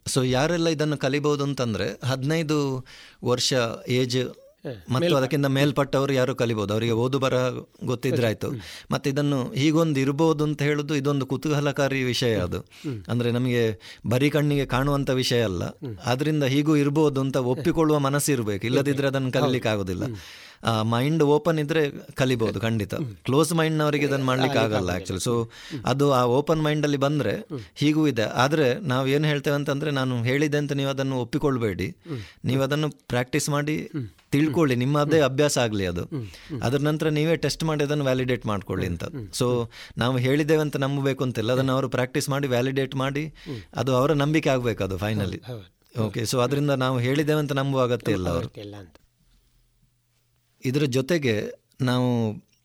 ಸೊ ಯಾರೆಲ್ಲ ಇದನ್ನು ಕಲಿಬಹುದು ಅಂತಂದ್ರೆ ಹದಿನೈದು ವರ್ಷ ಏಜ್ ಮತ್ತು ಅದಕ್ಕಿಂತ ಮೇಲ್ಪಟ್ಟವರು ಯಾರು ಕಲಿಬಹುದು ಅವರಿಗೆ ಓದು ಬರಹ ಗೊತ್ತಿದ್ರಾಯ್ತು. ಮತ್ತೆ ಇದನ್ನು ಹೀಗೊಂದು ಇರ್ಬೋದು ಅಂತ ಹೇಳುದು ಇದೊಂದು ಕುತೂಹಲಕಾರಿ ವಿಷಯ ಅದು. ಅಂದ್ರೆ ನಮಗೆ ಬರೀ ಕಣ್ಣಿಗೆ ಕಾಣುವಂತ ವಿಷಯ ಅಲ್ಲ. ಆದ್ರಿಂದ ಹೀಗೂ ಇರ್ಬೋದು ಅಂತ ಒಪ್ಪಿಕೊಳ್ಳುವ ಮನಸ್ಸು ಇರಬೇಕು ಇಲ್ಲದಿದ್ರೆ ಅದನ್ನು ಕಲಿಲಿಕ್ಕೆ ಆಗೋದಿಲ್ಲ ಮೈಂಡ್ ಓಪನ್ ಇದ್ರೆ ಕಲಿಬಹುದು ಖಂಡಿತ. ಕ್ಲೋಸ್ ಮೈಂಡ್ನವರಿಗೆ ಇದನ್ನು ಮಾಡ್ಲಿಕ್ಕೆ ಆಗಲ್ಲ ಆಕ್ಚುಲಿ ಸೊ ಅದು ಆ ಓಪನ್ ಮೈಂಡಲ್ಲಿ ಬಂದ್ರೆ ಹೀಗೂ ಇದೆ. ಆದ್ರೆ ನಾವು ಏನು ಹೇಳ್ತೇವೆ ಅಂತಂದ್ರೆ ನಾನು ಹೇಳಿದೆ ಅಂತ ನೀವು ಅದನ್ನು ಒಪ್ಪಿಕೊಳ್ಬೇಡಿ. ನೀವು ಅದನ್ನು ಪ್ರಾಕ್ಟೀಸ್ ಮಾಡಿ ತಿಳ್ಕೊಳ್ಳಿ. ನಿಮ್ಮದೇ ಅಭ್ಯಾಸ ಆಗಲಿ ಅದು. ಅದ್ರ ನಂತರ ನೀವೇ ಟೆಸ್ಟ್ ಮಾಡಿ ಅದನ್ನು ವ್ಯಾಲಿಡೇಟ್ ಮಾಡ್ಕೊಳ್ಳಿ ಅಂತ. ಸೊ ನಾವು ಹೇಳಿದ್ದೇವೆ ಅಂತ ನಂಬಬೇಕು ಅಂತಿಲ್ಲ ಅದನ್ನು ಅವರು ಪ್ರಾಕ್ಟೀಸ್ ಮಾಡಿ ವ್ಯಾಲಿಡೇಟ್ ಮಾಡಿ ಅದು ಅವರ ನಂಬಿಕೆ ಆಗಬೇಕು ಅದು ಫೈನಲಿ ಓಕೆ ಸೊ ಅದರಿಂದ ನಾವು ಹೇಳಿದ್ದೇವೆ ಅಂತ ನಂಬುವ ಅಗತ್ಯ ಇಲ್ಲ ಅವರು. ಇದರ ಜೊತೆಗೆ ನಾವು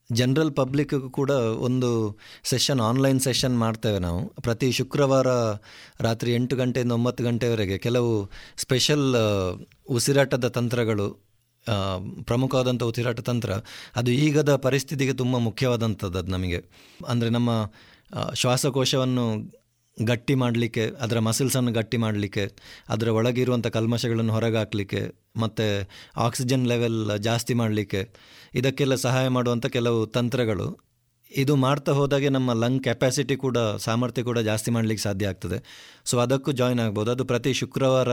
ಜನರಲ್ ಪಬ್ಲಿಕ್ ಕೂಡ ಒಂದು ಸೆಷನ್ ಆನ್ಲೈನ್ ಸೆಷನ್ ಮಾಡ್ತೇವೆ ನಾವು. ಪ್ರತಿ ಶುಕ್ರವಾರ ರಾತ್ರಿ ಎಂಟು ಗಂಟೆಯಿಂದ ಒಂಬತ್ತು ಗಂಟೆವರೆಗೆ ಕೆಲವು ಸ್ಪೆಷಲ್ ಉಸಿರಾಟದ ತಂತ್ರಗಳು ಪ್ರಮುಖವಾದಂಥ ಉಸಿರಾಟ ತಂತ್ರ, ಅದು ಈಗದ ಪರಿಸ್ಥಿತಿಗೆ ತುಂಬ ಮುಖ್ಯವಾದಂಥದ್ದು ನಮಗೆ. ಅಂದರೆ ನಮ್ಮ ಶ್ವಾಸಕೋಶವನ್ನು ಗಟ್ಟಿ ಮಾಡಲಿಕ್ಕೆ, ಅದರ ಮಸಿಲ್ಸನ್ನು ಗಟ್ಟಿ ಮಾಡಲಿಕ್ಕೆ, ಅದರ ಒಳಗಿರುವಂಥ ಕಲ್ಮಶಗಳನ್ನು ಹೊರಗೆ ಹಾಕಲಿಕ್ಕೆ ಮತ್ತು ಆಕ್ಸಿಜನ್ ಲೆವೆಲ್ ಜಾಸ್ತಿ ಮಾಡಲಿಕ್ಕೆ, ಇದಕ್ಕೆಲ್ಲ ಸಹಾಯ ಮಾಡುವಂಥ ಕೆಲವು ತಂತ್ರಗಳು. ಇದು ಮಾಡ್ತಾ ಹೋದಾಗೆ ನಮ್ಮ ಲಂಗ್ ಕೆಪ್ಯಾಸಿಟಿ ಕೂಡ, ಸಾಮರ್ಥ್ಯ ಕೂಡ ಜಾಸ್ತಿ ಮಾಡಲಿಕ್ಕೆ ಸಾಧ್ಯ ಆಗ್ತದೆ. ಸೊ ಅದಕ್ಕೂ ಜಾಯ್ನ್ ಆಗ್ಬೋದು. ಅದು ಪ್ರತಿ ಶುಕ್ರವಾರ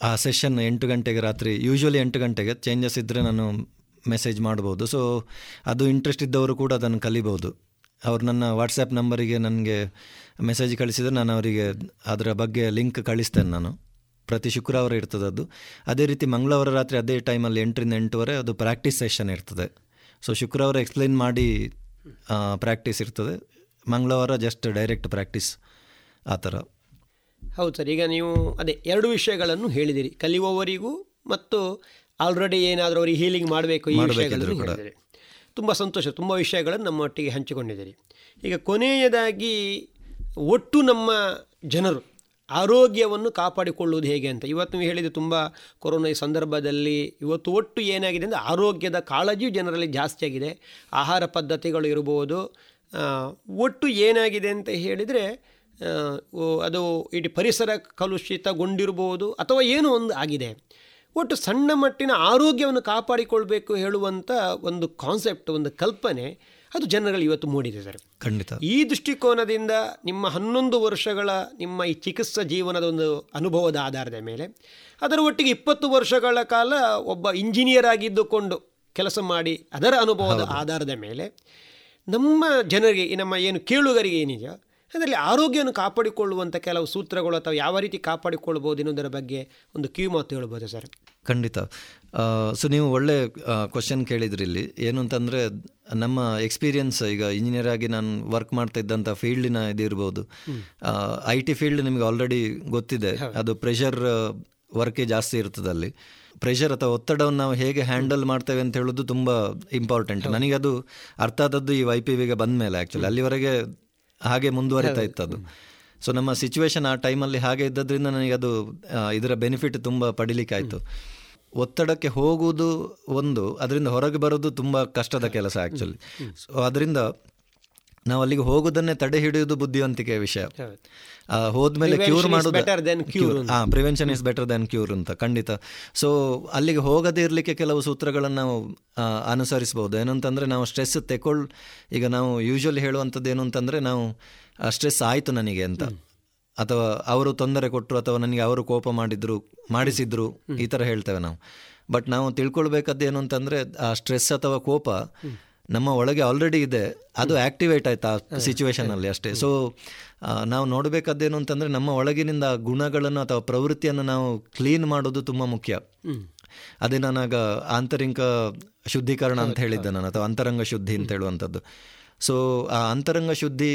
ಆ ಸೆಷನ್ ಎಂಟು ಗಂಟೆಗೆ ರಾತ್ರಿ ಯೂಶ್ವಲಿ ಎಂಟು ಗಂಟೆಗೆ ಚೇಂಜಸ್ ಇದ್ದರೆ ನಾನು ಮೆಸೇಜ್ ಮಾಡ್ಬೋದು. ಸೊ ಅದು ಇಂಟ್ರೆಸ್ಟ್ ಇದ್ದವರು ಕೂಡ ಅದನ್ನು ಕಲಿಬೋದು. ಅವ್ರು ನನ್ನ ವಾಟ್ಸಪ್ ನಂಬರಿಗೆ ನನಗೆ ಮೆಸೇಜ್ ಕಳಿಸಿದರೆ ನಾನು ಅವರಿಗೆ ಅದರ ಬಗ್ಗೆ ಲಿಂಕ್ ಕಳಿಸ್ತೇನೆ ನಾನು. ಪ್ರತಿ ಶುಕ್ರವಾರ ಇರ್ತದೆ ಅದು. ಅದೇ ರೀತಿ ಮಂಗಳವಾರ ರಾತ್ರಿ ಅದೇ ಟೈಮಲ್ಲಿ ಎಂಟರಿಂದ ಎಂಟುವರೆ ಅದು ಪ್ರಾಕ್ಟೀಸ್ ಸೆಷನ್ ಇರ್ತದೆ. ಸೊ ಶುಕ್ರವಾರ ಎಕ್ಸ್ಪ್ಲೈನ್ ಮಾಡಿ ಪ್ರಾಕ್ಟೀಸ್ ಇರ್ತದೆ. ಮಂಗಳವಾರ ಜಸ್ಟ್ ಡೈರೆಕ್ಟ್ ಪ್ರಾಕ್ಟೀಸ್ ಆ ಥರ. ಹೌದು ಸರ್ ಈಗ ನೀವು ಅದೇ ಎರಡು ವಿಷಯಗಳನ್ನು ಹೇಳಿದಿರಿ. ಕಲಿಯುವವರಿಗೂ ಮತ್ತು ಆಲ್ರೆಡಿ ಏನಾದರೂ ಅವರಿಗೆ ಹೀಲಿಂಗ್ ಮಾಡಬೇಕು ಈ ವಿಷಯಗಳನ್ನು ಕೂಡ. ಹೇಳಿದಿರಿ. ತುಂಬ ಸಂತೋಷ ತುಂಬ ವಿಷಯಗಳನ್ನು ನಮ್ಮೊಟ್ಟಿಗೆ ಹಂಚಿಕೊಂಡಿದ್ದೀರಿ. ಈಗ ಕೊನೆಯದಾಗಿ ಒಟ್ಟು ನಮ್ಮ ಜನರು ಆರೋಗ್ಯವನ್ನು ಕಾಪಾಡಿಕೊಳ್ಳುವುದು ಹೇಗೆ ಅಂತ. ಇವತ್ತು ನೀವು ಹೇಳಿದ ತುಂಬ ಕೊರೋನಾ ಈ ಸಂದರ್ಭದಲ್ಲಿ ಇವತ್ತು ಒಟ್ಟು ಏನಾಗಿದೆ ಅಂದರೆ ಆರೋಗ್ಯದ ಕಾಳಜಿಯು ಜನರಲ್ಲಿ ಜಾಸ್ತಿ ಆಗಿದೆ. ಆಹಾರ ಪದ್ಧತಿಗಳು ಇರ್ಬೋದು ಒಟ್ಟು ಏನಾಗಿದೆ ಅಂತ ಹೇಳಿದರೆ ಅದು ಇಡೀ ಪರಿಸರ ಕಲುಷಿತಗೊಂಡಿರ್ಬೋದು ಅಥವಾ ಏನೋ ಒಂದು ಆಗಿದೆ. ಒಟ್ಟು ಸಣ್ಣ ಮಟ್ಟಿನ ಆರೋಗ್ಯವನ್ನು ಕಾಪಾಡಿಕೊಳ್ಬೇಕು ಹೇಳುವಂಥ ಒಂದು ಕಾನ್ಸೆಪ್ಟ್ ಒಂದು ಕಲ್ಪನೆ ಅದು ಜನರಲ್ಲಿ ಇವತ್ತು ಮೂಡಿದೆ ಸರ್ ಖಂಡಿತ. ಈ ದೃಷ್ಟಿಕೋನದಿಂದ ನಿಮ್ಮ ಹನ್ನೊಂದು ವರ್ಷಗಳ ನಿಮ್ಮ ಈ ಚಿಕಿತ್ಸಾ ಜೀವನದ ಒಂದು ಅನುಭವದ ಆಧಾರದ ಮೇಲೆ ಅದರ ಒಟ್ಟಿಗೆ ಇಪ್ಪತ್ತು ವರ್ಷಗಳ ಕಾಲ ಒಬ್ಬ ಇಂಜಿನಿಯರ್ ಆಗಿದ್ದುಕೊಂಡು ಕೆಲಸ ಮಾಡಿ ಅದರ ಅನುಭವದ ಆಧಾರದ ಮೇಲೆ ನಮ್ಮ ಜನರಿಗೆ ನಮ್ಮ ಏನು ಕೇಳುಗರಿಗೆ ಏನಿದೆಯೋ ಅದರಲ್ಲಿ ಆರೋಗ್ಯವನ್ನು ಕಾಪಾಡಿಕೊಳ್ಳುವಂಥ ಕೆಲವು ಸೂತ್ರಗಳು ಅಥವಾ ಯಾವ ರೀತಿ ಕಾಪಾಡಿಕೊಳ್ಬೋದು ಎನ್ನುವುದರ ಬಗ್ಗೆ ಒಂದು ಕಿವಿ ಮಾತು ಹೇಳ್ಬೋದು ಸರ್? ಖಂಡಿತ. ಸೊ ನೀವು ಒಳ್ಳೆ ಕ್ವಶನ್ ಕೇಳಿದ್ರಿ ಇಲ್ಲಿ. ಏನು ಅಂತಂದರೆ ನಮ್ಮ ಎಕ್ಸ್ಪೀರಿಯನ್ಸ್ ಈಗ ಇಂಜಿನಿಯರ್ ಆಗಿ ನಾನು ವರ್ಕ್ ಮಾಡ್ತಾ ಇದ್ದಂಥ ಫೀಲ್ಡಿನ ಇದಿರ್ಬೋದು ಐ ಟಿ ಫೀಲ್ಡ್ ನಿಮಗೆ ಆಲ್ರೆಡಿ ಗೊತ್ತಿದೆ. ಅದು ಪ್ರೆಷರ್ ವರ್ಕೇ ಜಾಸ್ತಿ ಇರ್ತದೆ ಅಲ್ಲಿ. ಪ್ರೆಷರ್ ಅಥವಾ ಒತ್ತಡವನ್ನು ನಾವು ಹೇಗೆ ಹ್ಯಾಂಡಲ್ ಮಾಡ್ತೇವೆ ಅಂತ ಹೇಳೋದು ತುಂಬ ಇಂಪಾರ್ಟೆಂಟ್ ನನಗೆ ಅದು ಅರ್ಥ ಆದದ್ದು ಈ ವೈ ಪಿ ವಿಗೆ ಬಂದ ಮೇಲೆ ಆ್ಯಕ್ಚುಲಿ ಅಲ್ಲಿವರೆಗೆ ಹಾಗೆ ಮುಂದುವರಿತಾ ಇತ್ತು ಅದು ಸೊ ನಮ್ಮ ಸಿಚುವೇಶನ್ ಆ ಟೈಮಲ್ಲಿ ಹಾಗೆ ಇದ್ದದ್ರಿಂದ ನನಗೆ ಅದು ಇದರ ಬೆನಿಫಿಟ್ ತುಂಬ ಪಡಿಲಿಕ್ಕೆ ಆಯಿತು ಒತ್ತಡಕ್ಕೆ ಹೋಗುವುದು ಒಂದು ಅದರಿಂದ ಹೊರಗೆ ಬರೋದು ತುಂಬ ಕಷ್ಟದ ಕೆಲಸ ಆ್ಯಕ್ಚುಲಿ ಸೊ ಅದರಿಂದ ನಾವು ಅಲ್ಲಿಗೆ ಹೋಗುದನ್ನೇ ತಡೆ ಹಿಡಿಯುವುದು ಬುದ್ಧಿವಂತಿಕೆಯ ವಿಷಯ. ಹೋದ್ಮೇಲೆ ಕ್ಯೂರ್ ಮಾಡೋದು. ಹಾಂ prevention is better than cure ಅಂತ ಖಂಡಿತ. ಸೊ ಅಲ್ಲಿಗೆ ಹೋಗದೇ ಇರಲಿಕ್ಕೆ ಕೆಲವು ಸೂತ್ರಗಳನ್ನು ನಾವು ಅನುಸರಿಸಬಹುದು. ಅನುಸರಿಸ್ಬೋದು ಏನಂತಂದರೆ ನಾವು ಸ್ಟ್ರೆಸ್ ತೆಕೊಳ್ ಈಗ ನಾವು ಯೂಶ್ವಲಿ ಹೇಳುವಂಥದ್ದು ಏನು ಅಂತಂದ್ರೆ ನಾವು ಸ್ಟ್ರೆಸ್ ಆಯಿತು ನನಗೆ ಅಂತ. ಅಥವಾ ಅವರು ತೊಂದರೆ ಕೊಟ್ಟರು ಅಥವಾ ನನಗೆ ಅವರು ಕೋಪ ಮಾಡಿದ್ರು ಮಾಡಿಸಿದ್ರು ಈ ಥರ ಹೇಳ್ತೇವೆ ನಾವು. ಬಟ್ ನಾವು ತಿಳ್ಕೊಳ್ಬೇಕಾದ್ದು ಏನು ಅಂತಂದ್ರೆ ಆ ಸ್ಟ್ರೆಸ್ ಅಥವಾ ಕೋಪ ನಮ್ಮ ಒಳಗೆ ಆಲ್ರೆಡಿ ಇದೆ. ಅದು ಆಕ್ಟಿವೇಟ್ ಆಯ್ತು ಆ ಸಿಚುವೇಶನಲ್ಲಿ ಅಷ್ಟೇ. ಸೊ ನಾವು ನೋಡಬೇಕಾದ್ದೇನು ಅಂತಂದರೆ ನಮ್ಮ ಒಳಗಿನಿಂದ ಗುಣಗಳನ್ನು ಅಥವಾ ಪ್ರವೃತ್ತಿಯನ್ನು ನಾವು ಕ್ಲೀನ್ ಮಾಡೋದು ತುಂಬ ಮುಖ್ಯ. ಅದೇ ನಾನಾಗ ಆಂತರಿಕ ಶುದ್ಧೀಕರಣ ಅಂತ ಹೇಳಿದ್ದೆ ನಾನು ಅಥವಾ ಅಂತರಂಗ ಶುದ್ಧಿ ಅಂತ ಹೇಳುವಂಥದ್ದು. ಸೊ ಆ ಅಂತರಂಗ ಶುದ್ಧಿ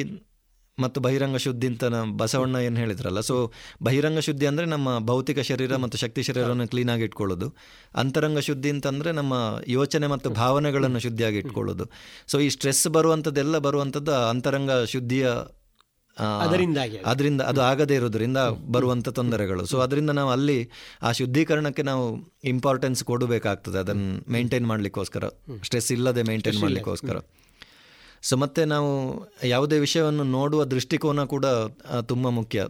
ಮತ್ತು ಬಹಿರಂಗ ಶುದ್ಧಿ ಅಂತ ಬಸವಣ್ಣ ಏನು ಹೇಳಿದ್ರಲ್ಲ ಸೊ ಬಹಿರಂಗ ಶುದ್ಧಿ ಅಂದರೆ ನಮ್ಮ ಭೌತಿಕ ಶರೀರ ಮತ್ತು ಶಕ್ತಿ ಶರೀರವನ್ನು ಕ್ಲೀನಾಗಿ ಇಟ್ಕೊಳ್ಳೋದು. ಅಂತರಂಗ ಶುದ್ಧಿ ಅಂತಂದರೆ ನಮ್ಮ ಯೋಚನೆ ಮತ್ತು ಭಾವನೆಗಳನ್ನು ಶುದ್ಧಿಯಾಗಿ ಇಟ್ಕೊಳ್ಳೋದು. ಸೊ ಈ ಸ್ಟ್ರೆಸ್ ಬರುವಂಥದ್ದೆಲ್ಲ ಬರುವಂಥದ್ದು ಅಂತರಂಗ ಶುದ್ಧಿಯ ಅದರಿಂದ ಅದು ಆಗದೇ ಇರೋದ್ರಿಂದ ಬರುವಂಥ ತೊಂದರೆಗಳು. ಸೊ ಅದರಿಂದ ನಾವು ಅಲ್ಲಿ ಆ ಶುದ್ಧೀಕರಣಕ್ಕೆ ನಾವು ಇಂಪಾರ್ಟೆನ್ಸ್ ಕೊಡಬೇಕಾಗ್ತದೆ. ಅದನ್ನು ಮೇಂಟೈನ್ ಮಾಡಲಿಕ್ಕೋಸ್ಕರ. ಸ್ಟ್ರೆಸ್ ಇಲ್ಲದೆ ಮೇಂಟೈನ್ ಮಾಡಲಿಕ್ಕೋಸ್ಕರ. ಸೊ ಮತ್ತೆ ನಾವು ಯಾವುದೇ ವಿಷಯವನ್ನು ನೋಡುವ ದೃಷ್ಟಿಕೋನ ಕೂಡ ತುಂಬ ಮುಖ್ಯ.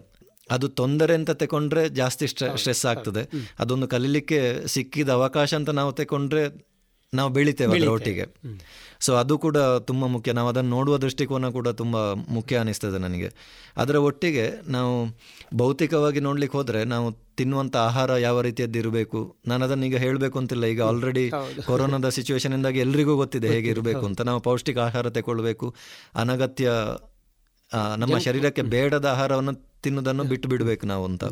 ಅದು ತೊಂದರೆ ಅಂತ ತಗೊಂಡ್ರೆ ಜಾಸ್ತಿ ಸ್ಟ್ರೆ ಸ್ಟ್ರೆಸ್ ಆಗ್ತದೆ. ಅದೊಂದು ಕಲೀಲಿಕ್ಕೆ ಸಿಕ್ಕಿದ ಅವಕಾಶ ಅಂತ ನಾವು ತಗೊಂಡ್ರೆ ನಾವು ಬೆಳಿತೇವೆ ಅದರ ಒಟ್ಟಿಗೆ. ಸೊ ಅದು ಕೂಡ ತುಂಬ ಮುಖ್ಯ. ನಾವು ಅದನ್ನು ನೋಡುವ ದೃಷ್ಟಿಕೋನ ಕೂಡ ತುಂಬ ಮುಖ್ಯ ಅನಿಸ್ತದೆ ನನಗೆ. ಅದರ ಒಟ್ಟಿಗೆ ನಾವು ಭೌತಿಕವಾಗಿ ನೋಡ್ಲಿಕ್ಕೆ ಹೋದರೆ ನಾವು ತಿನ್ನುವಂಥ ಆಹಾರ ಯಾವ ರೀತಿಯದ್ದು ಇರಬೇಕು? ನಾನು ಅದನ್ನು ಈಗ ಹೇಳಬೇಕು ಅಂತಿಲ್ಲ. ಈಗ ಆಲ್ರೆಡಿ ಕೊರೋನಾದ ಸಿಚುವೇಶನಿಂದಾಗಿ ಎಲ್ರಿಗೂ ಗೊತ್ತಿದೆ ಹೇಗೆ ಇರಬೇಕು ಅಂತ. ನಾವು ಪೌಷ್ಟಿಕ ಆಹಾರ ತಗೊಳ್ಬೇಕು ಅನಗತ್ಯ ನಮ್ಮ ಶರೀರಕ್ಕೆ ಬೇಡದ ಆಹಾರವನ್ನು ತಿನ್ನೋದನ್ನು ಬಿಟ್ಟು ಬಿಡಬೇಕು ನಾವು ಅಂತ.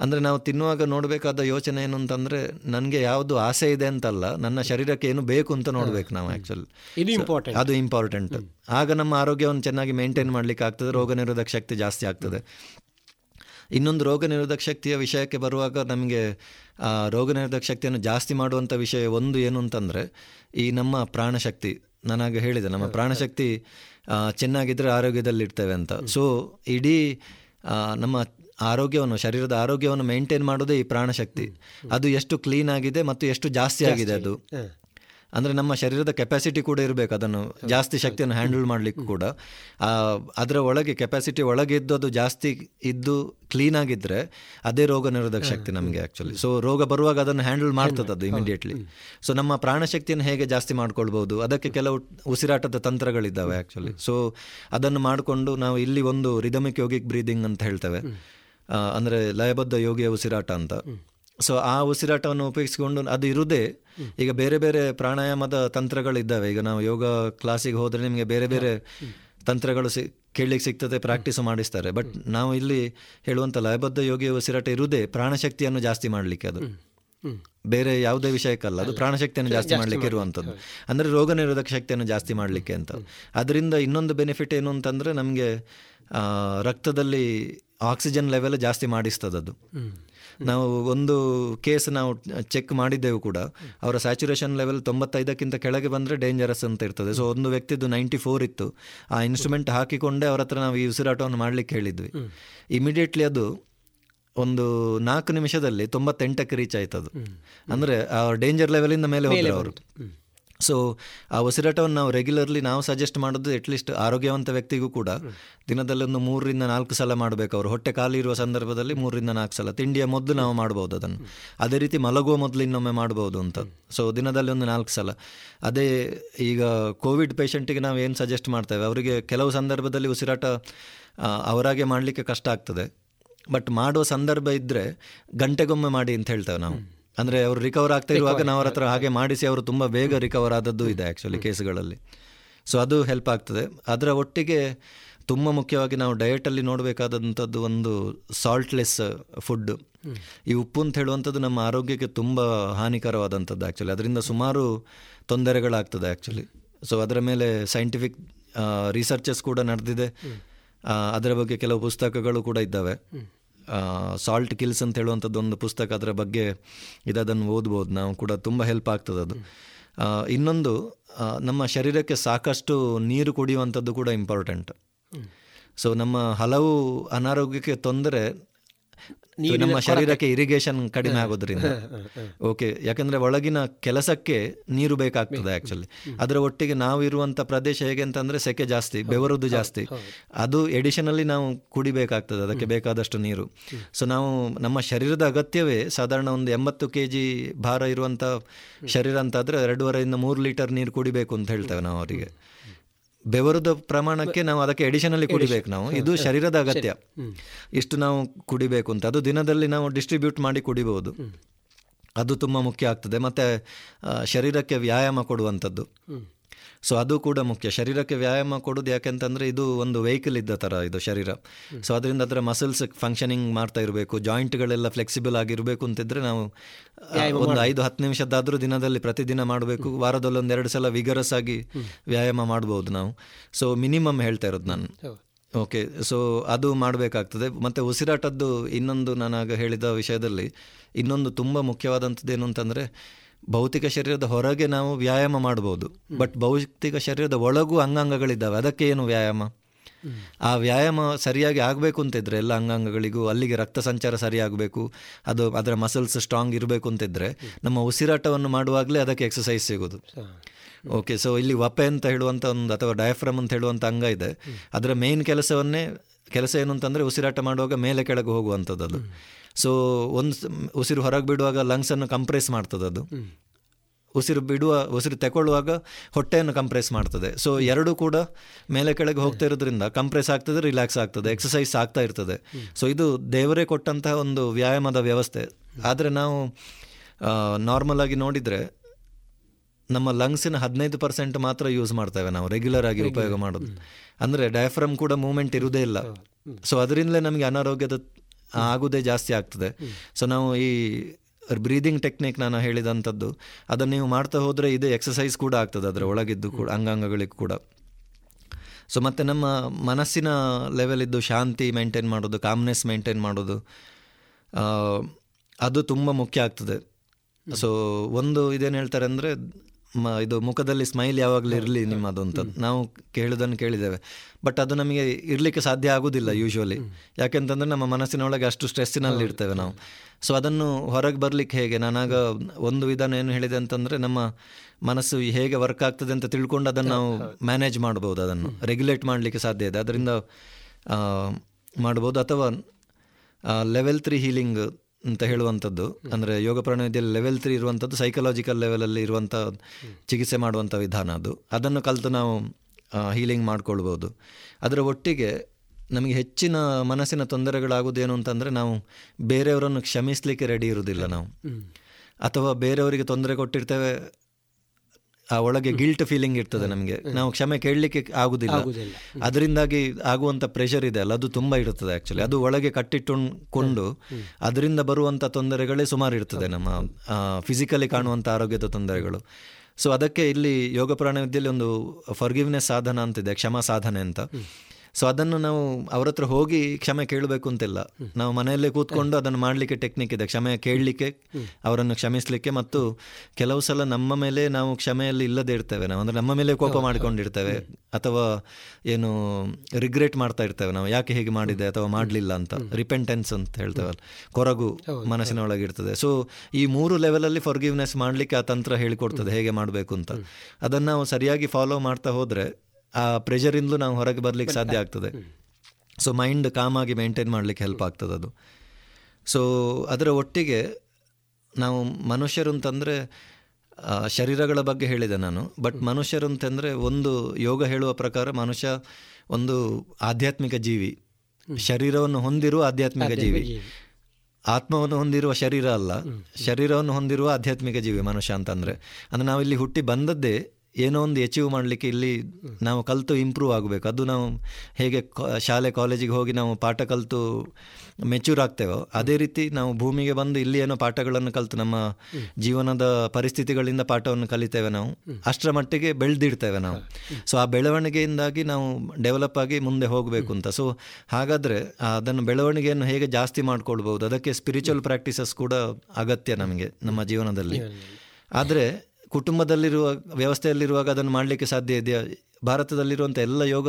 ಅಂದರೆ ನಾವು ತಿನ್ನುವಾಗ ನೋಡಬೇಕಾದ ಯೋಚನೆ ಏನು ಅಂತಂದರೆ ನನಗೆ ಯಾವುದು ಆಸೆ ಇದೆ ಅಂತಲ್ಲ ನನ್ನ ಶರೀರಕ್ಕೆ ಏನು ಬೇಕು ಅಂತ ನೋಡ್ಬೇಕು ನಾವು ಆ್ಯಕ್ಚುಲಿ ಇದು ಇಂಪಾರ್ಟೆಂಟ್ ಅದು ಇಂಪಾರ್ಟೆಂಟ್ ಆಗ ನಮ್ಮ ಆರೋಗ್ಯವನ್ನು ಚೆನ್ನಾಗಿ ಮೇಂಟೈನ್ ಮಾಡಲಿಕ್ಕೆ ಆಗ್ತದೆ ರೋಗ ನಿರೋಧಕ ಶಕ್ತಿ ಜಾಸ್ತಿ ಆಗ್ತದೆ. ಇನ್ನೊಂದು ರೋಗ ನಿರೋಧಕ ಶಕ್ತಿಯ ವಿಷಯಕ್ಕೆ ಬರುವಾಗ ನಮಗೆ ರೋಗ ನಿರೋಧಕ ಶಕ್ತಿಯನ್ನು ಜಾಸ್ತಿ ಮಾಡುವಂಥ ವಿಷಯ ಒಂದು ಏನು ಅಂತಂದರೆ ಈ ನಮ್ಮ ಪ್ರಾಣಶಕ್ತಿ. ನಾನಾಗ ಹೇಳಿದೆ ನಮ್ಮ ಪ್ರಾಣಶಕ್ತಿ ಆ, ಆರೋಗ್ಯದಲ್ಲಿ ಇರ್ತೇವೆ ಅಂತ. ಸೊ ಇಡೀ ನಮ್ಮ ಆರೋಗ್ಯವನ್ನು ಶರೀರದ ಆರೋಗ್ಯವನ್ನು ಮೇಂಟೈನ್ ಮಾಡೋದೇ ಈ ಪ್ರಾಣಶಕ್ತಿ. ಅದು ಎಷ್ಟು ಕ್ಲೀನ್ ಆಗಿದೆ ಮತ್ತು ಎಷ್ಟು ಜಾಸ್ತಿ ಆಗಿದೆ ಅದು. ಅಂದರೆ ನಮ್ಮ ಶರೀರದ ಕೆಪಾಸಿಟಿ ಕೂಡ ಇರಬೇಕು ಅದನ್ನು ಜಾಸ್ತಿ ಶಕ್ತಿಯನ್ನು ಹ್ಯಾಂಡಲ್ ಮಾಡಲಿಕ್ಕೆ ಕೂಡ. ಅದರ ಒಳಗೆ ಕೆಪಾಸಿಟಿ ಒಳಗೆ ಇದ್ದು ಅದು ಜಾಸ್ತಿ ಇದ್ದು ಕ್ಲೀನ್ ಆಗಿದ್ದರೆ ಅದೇ ರೋಗ ನಿರೋಧಕ ಶಕ್ತಿ ನಮಗೆ ಆ್ಯಕ್ಚುಲಿ ಸೊ ರೋಗ ಬರುವಾಗ ಅದನ್ನು ಹ್ಯಾಂಡಲ್ ಮಾಡ್ತದೆ ಅದು ಇಮಿಡಿಯೇಟ್ಲಿ ಸೊ ನಮ್ಮ ಪ್ರಾಣಶಕ್ತಿಯನ್ನು ಹೇಗೆ ಜಾಸ್ತಿ ಮಾಡ್ಕೊಳ್ಬೋದು? ಅದಕ್ಕೆ ಕೆಲವು ಉಸಿರಾಟದ ತಂತ್ರಗಳಿದ್ದಾವೆ ಆ್ಯಕ್ಚುಲಿ ಸೊ ಅದನ್ನು ಮಾಡಿಕೊಂಡು ನಾವು ಇಲ್ಲಿ ಒಂದು ರಿದಮಿಕ್ ಯೋಗಿಕ್ ಬ್ರೀದಿಂಗ್ ಅಂತ ಹೇಳ್ತೇವೆ. ಅಂದರೆ ಲಯಬದ್ಧ ಯೋಗಿಯ ಉಸಿರಾಟ ಅಂತ. ಸೊ ಆ ಉಸಿರಾಟವನ್ನು ಉಪಯೋಗಿಸಿಕೊಂಡು ಅದು ಇರುವುದೇ ಈಗ ಬೇರೆ ಬೇರೆ ಪ್ರಾಣಾಯಾಮದ ತಂತ್ರಗಳಿದ್ದಾವೆ. ಈಗ ನಾವು ಯೋಗ ಕ್ಲಾಸಿಗೆ ಹೋದರೆ ನಿಮಗೆ ಬೇರೆ ಬೇರೆ ತಂತ್ರಗಳು ಸಿ ಕೇಳಲಿಕ್ಕೆ ಸಿಗ್ತದೆ ಪ್ರಾಕ್ಟೀಸ್ ಮಾಡಿಸ್ತಾರೆ. ಬಟ್ ನಾವು ಇಲ್ಲಿ ಹೇಳುವಂಥ ಲಯಬದ್ಧ ಯೋಗಿಯ ಉಸಿರಾಟ ಇರುವುದೇ ಪ್ರಾಣಶಕ್ತಿಯನ್ನು ಜಾಸ್ತಿ ಮಾಡಲಿಕ್ಕೆ ಅದು. ಬೇರೆ ಯಾವುದೇ ವಿಷಯಕ್ಕಲ್ಲ ಅದು ಪ್ರಾಣಶಕ್ತಿಯನ್ನು ಜಾಸ್ತಿ ಮಾಡಲಿಕ್ಕೆ ಇರುವಂಥದ್ದು. ಅಂದರೆ ರೋಗ ನಿರೋಧಕ ಶಕ್ತಿಯನ್ನು ಜಾಸ್ತಿ ಮಾಡಲಿಕ್ಕೆ ಅಂತ. ಅದರಿಂದ ಇನ್ನೊಂದು ಬೆನಿಫಿಟ್ ಏನು ಅಂತಂದರೆ ನಮಗೆ ರಕ್ತದಲ್ಲಿ ಆಕ್ಸಿಜನ್ ಲೆವೆಲ್ ಜಾಸ್ತಿ ಮಾಡಿಸ್ತದದು ಅದು. ನಾವು ಒಂದು ಕೇಸ್ ನಾವು ಚೆಕ್ ಮಾಡಿದ್ದೆವು ಕೂಡ ಅವರ ಸ್ಯಾಚುರೇಷನ್ ಲೆವೆಲ್ ತೊಂಬತ್ತೈದಕ್ಕಿಂತ ಕೆಳಗೆ ಬಂದರೆ ಡೇಂಜರಸ್ ಅಂತ ಇರ್ತದೆ. ಸೊ ಒಂದು ವ್ಯಕ್ತಿದು ನೈಂಟಿ ಫೋರ್ ಇತ್ತು. ಆ ಇನ್ಸ್ಟ್ರೂಮೆಂಟ್ ಹಾಕಿಕೊಂಡೇ ಅವ್ರ ಹತ್ರ ನಾವು ಈ ಉಸಿರಾಟವನ್ನು ಮಾಡಲಿಕ್ಕೆ ಹೇಳಿದ್ವಿ. ಇಮಿಡಿಯೇಟ್ಲಿ ಅದು ಒಂದು ನಾಲ್ಕು ನಿಮಿಷದಲ್ಲಿ ತೊಂಬತ್ತೆಂಟಕ್ಕೆ ರೀಚ್ ಆಯ್ತು ಅದು ಅಂದರೆ ಆ ಡೇಂಜರ್ ಲೆವೆಲಿಂದ ಮೇಲೆ ಹೋದ್ರು ಅವರು. ಸೊ ಆ ಉಸಿರಾಟವನ್ನು ನಾವು ರೆಗ್ಯುಲರ್ಲಿ ನಾವು ಸಜೆಸ್ಟ್ ಮಾಡೋದು ಅಟ್ಲೀಸ್ಟ್ ಆರೋಗ್ಯವಂತ ವ್ಯಕ್ತಿಗೂ ಕೂಡ ದಿನದಲ್ಲೊಂದು ಮೂರರಿಂದ ನಾಲ್ಕು ಸಲ ಮಾಡಬೇಕು ಅವರು. ಹೊಟ್ಟೆ ಖಾಲಿ ಇರುವ ಸಂದರ್ಭದಲ್ಲಿ ಮೂರರಿಂದ ನಾಲ್ಕು ಸಲ. ತಿಂಡಿಯ ಮೊದಲು ನಾವು ಮಾಡ್ಬೋದು ಅದನ್ನು. ಅದೇ ರೀತಿ ಮಲಗುವ ಮೊದಲು ಇನ್ನೊಮ್ಮೆ ಮಾಡ್ಬೋದು ಅಂತ. ಸೊ ದಿನದಲ್ಲಿ ಒಂದು ನಾಲ್ಕು ಸಲ. ಅದೇ ಈಗ ಕೋವಿಡ್ ಪೇಷಂಟಿಗೆ ನಾವು ಏನು ಸಜೆಸ್ಟ್ ಮಾಡ್ತೇವೆ? ಅವರಿಗೆ ಕೆಲವು ಸಂದರ್ಭದಲ್ಲಿ ಉಸಿರಾಟ ಅವರಾಗೆ ಮಾಡಲಿಕ್ಕೆ ಕಷ್ಟ ಆಗ್ತದೆ. ಬಟ್ ಮಾಡುವ ಸಂದರ್ಭ ಇದ್ದರೆ ಗಂಟೆಗೊಮ್ಮೆ ಮಾಡಿ ಅಂತ ಹೇಳ್ತೇವೆ ನಾವು. ಅಂದರೆ ಅವರು ರಿಕವರ್ ಆಗ್ತಾ ಇರುವಾಗ ನಾವು ಅವ್ರ ಹತ್ರ ಹಾಗೆ ಮಾಡಿಸಿ ಅವರು ತುಂಬ ಬೇಗ ರಿಕವರ್ ಆದದ್ದು ಇದೆ ಆ್ಯಕ್ಚುಲಿ ಕೇಸ್ಗಳಲ್ಲಿ. ಸೊ ಅದು ಹೆಲ್ಪ್ ಆಗ್ತದೆ. ಅದರ ಒಟ್ಟಿಗೆ ತುಂಬ ಮುಖ್ಯವಾಗಿ ನಾವು ಡಯಟಲ್ಲಿ ನೋಡಬೇಕಾದಂಥದ್ದು ಒಂದು ಸಾಲ್ಟ್ಲೆಸ್ ಫುಡ್ ಈ ಉಪ್ಪು ಅಂತ ಹೇಳುವಂಥದ್ದು ನಮ್ಮ ಆರೋಗ್ಯಕ್ಕೆ ತುಂಬ ಹಾನಿಕರವಾದಂಥದ್ದು ಆ್ಯಕ್ಚುಲಿ ಅದರಿಂದ ಸುಮಾರು ತೊಂದರೆಗಳಾಗ್ತದೆ ಆ್ಯಕ್ಚುಲಿ ಸೊ ಅದರ ಮೇಲೆ ಸೈಂಟಿಫಿಕ್ ರಿಸರ್ಚಸ್ ಕೂಡ ನಡೆದಿದೆ. ಅದರ ಬಗ್ಗೆ ಕೆಲವು ಪುಸ್ತಕಗಳು ಕೂಡ ಇದ್ದಾವೆ. ಸಾಲ್ಟ್ ಕಿಲ್ಸ್ ಅಂತ ಹೇಳುವಂಥದ್ದು ಒಂದು ಪುಸ್ತಕ ಅದರ ಬಗ್ಗೆ ಇದನ್ನು ಓದ್ಬೋದು. ನಾವು ಕೂಡ ತುಂಬ ಹೆಲ್ಪ್ ಆಗ್ತದೆ ಅದು. ಇನ್ನೊಂದು ನಮ್ಮ ಶರೀರಕ್ಕೆ ಸಾಕಷ್ಟು ನೀರು ಕುಡಿಯುವಂಥದ್ದು ಕೂಡ ಇಂಪಾರ್ಟೆಂಟ್ ಸೊ ನಮ್ಮ ಹಲವು ಅನಾರೋಗ್ಯಕ್ಕೆ ತೊಂದರೆ ನಮ್ಮ. ಶರೀರಕ್ಕೆ ಇರಿಗೇಷನ್ ಕಡಿಮೆ ಆಗೋದ್ರಿಂದ. ಓಕೆ ಯಾಕಂದ್ರೆ ಒಳಗಿನ ಕೆಲಸಕ್ಕೆ ನೀರು ಬೇಕಾಗ್ತದೆ ಆಕ್ಚುಲಿ ಅದರ ಒಟ್ಟಿಗೆ ನಾವು ಇರುವಂತ ಪ್ರದೇಶ ಹೇಗೆ ಅಂತಂದ್ರೆ ಸೆಕೆ ಜಾಸ್ತಿ ಬೆವರುದು ಜಾಸ್ತಿ. ಅದು ಎಡಿಷನಲ್ಲಿ ನಾವು ಕುಡಿಬೇಕಾಗ್ತದೆ ಅದಕ್ಕೆ ಬೇಕಾದಷ್ಟು ನೀರು. ಸೊ ನಾವು ನಮ್ಮ ಶರೀರದ ಅಗತ್ಯವೇ ಸಾಧಾರಣ ಒಂದು ಎಂಬತ್ತು ಕೆ ಜಿ ಭಾರ ಇರುವಂತ ಶರೀರ ಅಂತಾದ್ರೆ ಎರಡೂವರೆಯಿಂದ ಮೂರು ಲೀಟರ್ ನೀರು ಕುಡಿಬೇಕು ಅಂತ ಹೇಳ್ತೇವೆ ನಾವು ಅವರಿಗೆ. ಬೆವರದ ಪ್ರಮಾಣಕ್ಕೆ ನಾವು ಅದಕ್ಕೆ ಎಡಿಷನಲ್ಲಿ ಕುಡಿಬೇಕು ನಾವು. ಇದು ಶರೀರದ ಅಗತ್ಯ. ಇಷ್ಟು ನಾವು ಕುಡಿಬೇಕು ಅಂತ. ಅದು ದಿನದಲ್ಲಿ ನಾವು ಡಿಸ್ಟ್ರಿಬ್ಯೂಟ್ ಮಾಡಿ ಕುಡಿಬಹುದು ಅದು ತುಂಬ ಮುಖ್ಯ ಆಗ್ತದೆ. ಮತ್ತು ಶರೀರಕ್ಕೆ ವ್ಯಾಯಾಮ ಕೊಡುವಂಥದ್ದು. ಸೊ ಅದು ಕೂಡ ಮುಖ್ಯ. ಶರೀರಕ್ಕೆ ವ್ಯಾಯಾಮ ಕೊಡೋದು ಯಾಕೆಂತಂದರೆ ಇದು ಒಂದು ವೆಹಿಕಲ್ ಇದ್ದ ಥರ ಇದು ಶರೀರ. ಸೊ ಅದರಿಂದ ಅದರ ಮಸಲ್ಸ್ ಫಂಕ್ಷನಿಂಗ್ ಮಾಡ್ತಾ ಇರಬೇಕು. ಜಾಯಿಂಟ್ಗಳೆಲ್ಲ ಫ್ಲೆಕ್ಸಿಬಲ್ ಆಗಿರಬೇಕು ಅಂತಿದ್ರೆ ನಾವು ಒಂದು ಐದು ಹತ್ತು ನಿಮಿಷದಾದರೂ ದಿನದಲ್ಲಿ ಪ್ರತಿದಿನ ಮಾಡಬೇಕು. ವಾರದಲ್ಲಿ ಒಂದು ಎರಡು ಸಲ ವಿಗರಸ್ ಆಗಿ ವ್ಯಾಯಾಮ ಮಾಡ್ಬೋದು ನಾವು. ಸೊ ಮಿನಿಮಮ್ ಹೇಳ್ತಾ ಇರೋದು ನಾನು. ಓಕೆ ಸೊ ಅದು ಮಾಡಬೇಕಾಗ್ತದೆ. ಮತ್ತು ಉಸಿರಾಟದ್ದು ಇನ್ನೊಂದು ನಾನಾಗ ಹೇಳಿದ ವಿಷಯದಲ್ಲಿ ಇನ್ನೊಂದು ತುಂಬ ಮುಖ್ಯವಾದಂಥದ್ದು ಏನು ಅಂತಂದರೆ ಭೌತಿಕ ಶರೀರದ ಹೊರಗೆ ನಾವು ವ್ಯಾಯಾಮ ಮಾಡ್ಬೋದು. ಬಟ್ ಭೌತಿಕ ಶರೀರದ ಒಳಗೂ ಅಂಗಾಂಗಗಳಿದ್ದಾವೆ. ಅದಕ್ಕೆ ಏನು ವ್ಯಾಯಾಮ? ಆ ವ್ಯಾಯಾಮ ಸರಿಯಾಗಿ ಆಗಬೇಕು ಅಂತಿದ್ರೆ, ಎಲ್ಲ ಅಂಗಾಂಗಗಳಿಗೂ ಅಲ್ಲಿಗೆ ರಕ್ತ ಸಂಚಾರ ಸರಿಯಾಗಬೇಕು, ಅದು ಅದರ ಮಸಲ್ಸ್ ಸ್ಟ್ರಾಂಗ್ ಇರಬೇಕು ಅಂತಿದ್ರೆ, ನಮ್ಮ ಉಸಿರಾಟವನ್ನು ಮಾಡುವಾಗಲೇ ಅದಕ್ಕೆ ಎಕ್ಸಸೈಸ್ ಸಿಗೋದು. ಓಕೆ ಸೊ ಇಲ್ಲಿ ವಪೆ ಅಂತ ಹೇಳುವಂಥ ಒಂದು ಅಥವಾ ಡಯಾಫ್ರಮ್ ಅಂತ ಹೇಳುವಂಥ ಅಂಗ ಇದೆ. ಅದರ ಮೇನ್ ಕೆಲಸವನ್ನೇ, ಕೆಲಸ ಏನು ಅಂತಂದರೆ ಉಸಿರಾಟ ಮಾಡುವಾಗ ಮೇಲೆ ಕೆಳಗೆ ಹೋಗುವಂಥದ್ದು ಅದು. ಸೊ ಒಂದು ಉಸಿರು ಹೊರಗೆ ಬಿಡುವಾಗ ಲಂಗ್ಸನ್ನು ಕಂಪ್ರೆಸ್ ಮಾಡ್ತದೆ ಅದು. ಉಸಿರು ಬಿಡುವ ಉಸಿರು ತಗೊಳ್ಳುವಾಗ ಹೊಟ್ಟೆಯನ್ನು ಕಂಪ್ರೆಸ್ ಮಾಡ್ತದೆ. ಸೊ ಎರಡೂ ಕೂಡ ಮೇಲೆ ಕೆಳಗೆ ಹೋಗ್ತಾ ಇರೋದ್ರಿಂದ ಕಂಪ್ರೆಸ್ ಆಗ್ತದೆ ರಿಲ್ಯಾಕ್ಸ್ ಆಗ್ತದೆ ಎಕ್ಸಸೈಸ್ ಆಗ್ತಾ ಇರ್ತದೆ. ಸೊ ಇದು ದೇವರೇ ಕೊಟ್ಟಂತಹ ಒಂದು ವ್ಯಾಯಾಮದ ವ್ಯವಸ್ಥೆ. ಆದರೆ ನಾವು ನಾರ್ಮಲ್ ಆಗಿ ನೋಡಿದರೆ ನಮ್ಮ ಲಂಗ್ಸಿನ ಹದಿನೈದು ಪರ್ಸೆಂಟ್ ಮಾತ್ರ ಯೂಸ್ ಮಾಡ್ತೇವೆ ನಾವು ರೆಗ್ಯುಲರ್ ಆಗಿ ಉಪಯೋಗ ಮಾಡೋದು. ಅಂದರೆ ಡಯಾಫ್ರಮ್ ಕೂಡ ಮೂಮೆಂಟ್ ಇರುವುದೇ ಇಲ್ಲ. ಸೊ ಅದರಿಂದಲೇ ನಮಗೆ ಅನಾರೋಗ್ಯದ ಆಗುವುದೇ ಜಾಸ್ತಿ ಆಗ್ತದೆ. ಸೊ ನಾವು ಈ ಬ್ರೀದಿಂಗ್ ಟೆಕ್ನಿಕ್ ನಾನು ಹೇಳಿದಂಥದ್ದು, ಅದನ್ನು ನೀವು ಮಾಡ್ತಾ ಹೋದರೆ ಇದು ಎಕ್ಸಸೈಸ್ ಕೂಡ ಆಗ್ತದೆ ಅದರ ಒಳಗಿದ್ದು ಕೂಡ, ಅಂಗಾಂಗಗಳಿಗೆ ಕೂಡ. ಸೊ ಮತ್ತು ನಮ್ಮ ಮನಸ್ಸಿನ ಲೆವೆಲಿದ್ದು ಶಾಂತಿ ಮೇಂಟೈನ್ ಮಾಡೋದು ಕಾಮ್ನೆಸ್ ಮೇಂಟೈನ್ ಮಾಡೋದು ಅದು ತುಂಬ ಮುಖ್ಯ ಆಗ್ತದೆ. ಸೊ ಒಂದು ಇದೇನು ಹೇಳ್ತಾರೆ ಅಂದರೆ ಇದು ಮುಖದಲ್ಲಿ ಸ್ಮೈಲ್ ಯಾವಾಗಲೂ ಇರಲಿ ನಿಮ್ಮದು ಅಂತ ನಾವು ಕೇಳೋದನ್ನು ಕೇಳಿದ್ದೇವೆ. ಬಟ್ ಅದು ನಮಗೆ ಇರಲಿಕ್ಕೆ ಸಾಧ್ಯ ಆಗೋದಿಲ್ಲ ಯೂಶ್ವಲಿ ಯಾಕೆಂತಂದರೆ ನಮ್ಮ ಮನಸ್ಸಿನೊಳಗೆ ಅಷ್ಟು ಸ್ಟ್ರೆಸ್ಸಿನಲ್ಲಿ ಇರ್ತೇವೆ ನಾವು. ಸೊ ಅದನ್ನು ಹೊರಗೆ ಬರಲಿಕ್ಕೆ ಹೇಗೆ? ನಾನಾಗ ಒಂದು ವಿಧಾನ ಏನು ಹೇಳಿದೆ ಅಂತಂದರೆ ನಮ್ಮ ಮನಸ್ಸು ಹೇಗೆ ವರ್ಕ್ ಆಗ್ತದೆ ಅಂತ ತಿಳ್ಕೊಂಡು ಅದನ್ನು ನಾವು ಮ್ಯಾನೇಜ್ ಮಾಡ್ಬೋದು ಅದನ್ನು. ರೆಗ್ಯುಲೇಟ್ ಮಾಡಲಿಕ್ಕೆ ಸಾಧ್ಯ ಇದೆ. ಅದರಿಂದ ಮಾಡ್ಬೋದು. ಅಥವಾ ಲೆವೆಲ್ ತ್ರೀ ಹೀಲಿಂಗ್ ಅಂತ ಹೇಳುವಂಥದ್ದು. ಅಂದರೆ ಯೋಗ ಪ್ರಾಣಾಯಾಮದಲ್ಲಿ ಲೆವೆಲ್ ತ್ರೀ ಇರುವಂಥದ್ದು ಸೈಕಲಾಜಿಕಲ್ ಲೆವೆಲಲ್ಲಿ ಇರುವಂಥ ಚಿಕಿತ್ಸೆ ಮಾಡುವಂಥ ವಿಧಾನ ಅದು. ಅದನ್ನು ಕಲಿತು ನಾವು ಹೀಲಿಂಗ್ ಮಾಡ್ಕೊಳ್ಬೋದು. ಅದರ ಒಟ್ಟಿಗೆ ನಮಗೆ ಹೆಚ್ಚಿನ ಮನಸ್ಸಿನ ತೊಂದರೆಗಳಾಗೋದೇನು ಅಂತಂದರೆ ನಾವು ಬೇರೆಯವರನ್ನು ಕ್ಷಮಿಸಲಿಕ್ಕೆ ರೆಡಿ ಇರುವುದಿಲ್ಲ ನಾವು. ಅಥವಾ ಬೇರೆಯವರಿಗೆ ತೊಂದರೆ ಕೊಟ್ಟಿರ್ತೇವೆ ಆ ಒಳಗೆ ಗಿಲ್ಟ್ ಫೀಲಿಂಗ್ ಇರ್ತದೆ ನಮಗೆ. ನಾವು ಕ್ಷಮೆ ಕೇಳಲಿಕ್ಕೆ ಆಗುದಿಲ್ಲ. ಅದರಿಂದಾಗಿ ಆಗುವಂತ ಪ್ರೆಷರ್ ಇದೆ ಅಲ್ಲ ಅದು ತುಂಬಾ ಇರ್ತದೆ ಆಕ್ಚುಲಿ ಅದು ಒಳಗೆ ಕಟ್ಟಿಟ್ಟುಕೊಂಡು ಅದರಿಂದ ಬರುವಂತ ತೊಂದರೆಗಳೇ ಸುಮಾರು ಇರ್ತದೆ ನಮ್ಮ ಫಿಸಿಕಲಿ ಕಾಣುವಂತ ಆರೋಗ್ಯದ ತೊಂದರೆಗಳು. ಸೊ ಅದಕ್ಕೆ ಇಲ್ಲಿ ಯೋಗ ಪ್ರಾಣ ವಿದ್ಯೆಲಿ ಒಂದು ಫರ್ಗಿವ್ನೆಸ್ ಸಾಧನ ಅಂತಿದೆ ಕ್ಷಮಾ ಸಾಧನೆ ಅಂತ. ಸೊ ಅದನ್ನು ನಾವು ಅವ್ರ ಹತ್ರ ಹೋಗಿ ಕ್ಷಮೆ ಕೇಳಬೇಕು ಅಂತಿಲ್ಲ. ನಾವು ಮನೆಯಲ್ಲೇ ಕೂತ್ಕೊಂಡು ಅದನ್ನು ಮಾಡಲಿಕ್ಕೆ ಟೆಕ್ನಿಕ್ ಇದೆ. ಕ್ಷಮೆ ಕೇಳಲಿಕ್ಕೆ ಅವರನ್ನು ಕ್ಷಮಿಸಲಿಕ್ಕೆ ಮತ್ತು ಕೆಲವು ಸಲ ನಮ್ಮ ಮೇಲೆ ನಾವು ಕ್ಷಮೆಯಲ್ಲಿ ಇಲ್ಲದೆ ಇರ್ತೇವೆ. ನಾವು ಅಂದರೆ ನಮ್ಮ ಮೇಲೆ ಕೋಪ ಮಾಡಿಕೊಂಡಿರ್ತೇವೆ. ಅಥವಾ ಏನು ರಿಗ್ರೆಟ್ ಮಾಡ್ತಾ ಇರ್ತೇವೆ ನಾವು. ಯಾಕೆ ಹೇಗೆ ಮಾಡಿದೆ ಅಥವಾ ಮಾಡಲಿಲ್ಲ ಅಂತ. ರಿಪೆಂಟೆನ್ಸ್ ಅಂತ ಹೇಳ್ತೇವಲ್ಲ. ಕೊರಗು ಮನಸ್ಸಿನ ಒಳಗಿರ್ತದೆ ಸೊ ಈ ಮೂರು ಲೆವೆಲಲ್ಲಿ ಫಾರ್ಗಿವ್ನೆಸ್ ಮಾಡಲಿಕ್ಕೆ ಆ ತಂತ್ರ ಹೇಳಿಕೊಡ್ತದೆ. ಹೇಗೆ ಮಾಡಬೇಕು ಅಂತ. ಅದನ್ನು ನಾವು ಸರಿಯಾಗಿ ಫಾಲೋ ಮಾಡ್ತಾ ಹೋದರೆ ಆ ಪ್ರೆಷರಿಂದಲೂ ನಾವು ಹೊರಗೆ ಬರಲಿಕ್ಕೆ ಸಾಧ್ಯ ಆಗ್ತದೆ. ಸೊ ಮೈಂಡ್ ಕಾಮಾಗಿ ಮೇಂಟೈನ್ ಮಾಡಲಿಕ್ಕೆ ಹೆಲ್ಪ್ ಆಗ್ತದೆ ಅದು. ಸೊ ಅದರ ಒಟ್ಟಿಗೆ ನಾವು ಮನುಷ್ಯರು ಅಂತಂದರೆ ಶರೀರಗಳ ಬಗ್ಗೆ ಹೇಳಿದೆ ನಾನು. ಬಟ್ ಮನುಷ್ಯರು ಅಂತಂದರೆ ಒಂದು ಯೋಗ ಹೇಳುವ ಪ್ರಕಾರ ಮನುಷ್ಯ ಒಂದು ಆಧ್ಯಾತ್ಮಿಕ ಜೀವಿ. ಶರೀರವನ್ನು ಹೊಂದಿರುವ ಆಧ್ಯಾತ್ಮಿಕ ಜೀವಿ. ಆತ್ಮವನ್ನು ಹೊಂದಿರುವ ಶರೀರ ಅಲ್ಲ. ಶರೀರವನ್ನು ಹೊಂದಿರುವ ಆಧ್ಯಾತ್ಮಿಕ ಜೀವಿ ಮನುಷ್ಯ ಅಂತಂದರೆ. ಅಂದರೆ ನಾವು ಇಲ್ಲಿ ಹುಟ್ಟಿ ಬಂದದ್ದೇ ಏನೋ ಒಂದು ಅಚೀವ್ ಮಾಡಲಿಕ್ಕೆ ಇಲ್ಲಿ ನಾವು ಕಲಿತು ಇಂಪ್ರೂವ್ ಆಗಬೇಕು. ಅದು ನಾವು ಹೇಗೆ ಕಾ- ಶಾಲೆ ಕಾಲೇಜಿಗೆ ಹೋಗಿ ನಾವು ಪಾಠ ಕಲಿತು ಮೆಚ್ಯೂರ್ ಆಗ್ತೇವೋ ಅದೇ ರೀತಿ ನಾವು ಭೂಮಿಗೆ ಬಂದು ಇಲ್ಲಿ ಏನೋ ಪಾಠಗಳನ್ನು ಕಲಿತು ನಮ್ಮ ಜೀವನದ ಪರಿಸ್ಥಿತಿಗಳಿಂದ ಪಾಠವನ್ನು ಕಲಿತೇವೆ ನಾವು. ಅಷ್ಟರ ಮಟ್ಟಿಗೆ ಬೆಳೆದಿಡ್ತೇವೆ ನಾವು. ಸೊ ಆ ಬೆಳವಣಿಗೆಯಿಂದಾಗಿ ನಾವು ಡೆವಲಪ್ ಆಗಿ ಮುಂದೆ ಹೋಗಬೇಕು ಅಂತ. ಸೊ ಹಾಗಾದರೆ ಅದನ್ನು ಬೆಳವಣಿಗೆಯನ್ನು ಹೇಗೆ ಜಾಸ್ತಿ ಮಾಡ್ಕೊಳ್ಬೋದು ಅದಕ್ಕೆ ಸ್ಪಿರಿಚುವಲ್ ಪ್ರಾಕ್ಟೀಸಸ್ ಕೂಡ ಅಗತ್ಯ ನಮಗೆ ನಮ್ಮ ಜೀವನದಲ್ಲಿ. ಆದರೆ ಕುಟುಂಬದಲ್ಲಿರುವ ವ್ಯವಸ್ಥೆಯಲ್ಲಿರುವಾಗ ಅದನ್ನು ಮಾಡಲಿಕ್ಕೆ ಸಾಧ್ಯ ಇದೆಯಾ? ಭಾರತದಲ್ಲಿರುವಂಥ ಎಲ್ಲ ಯೋಗ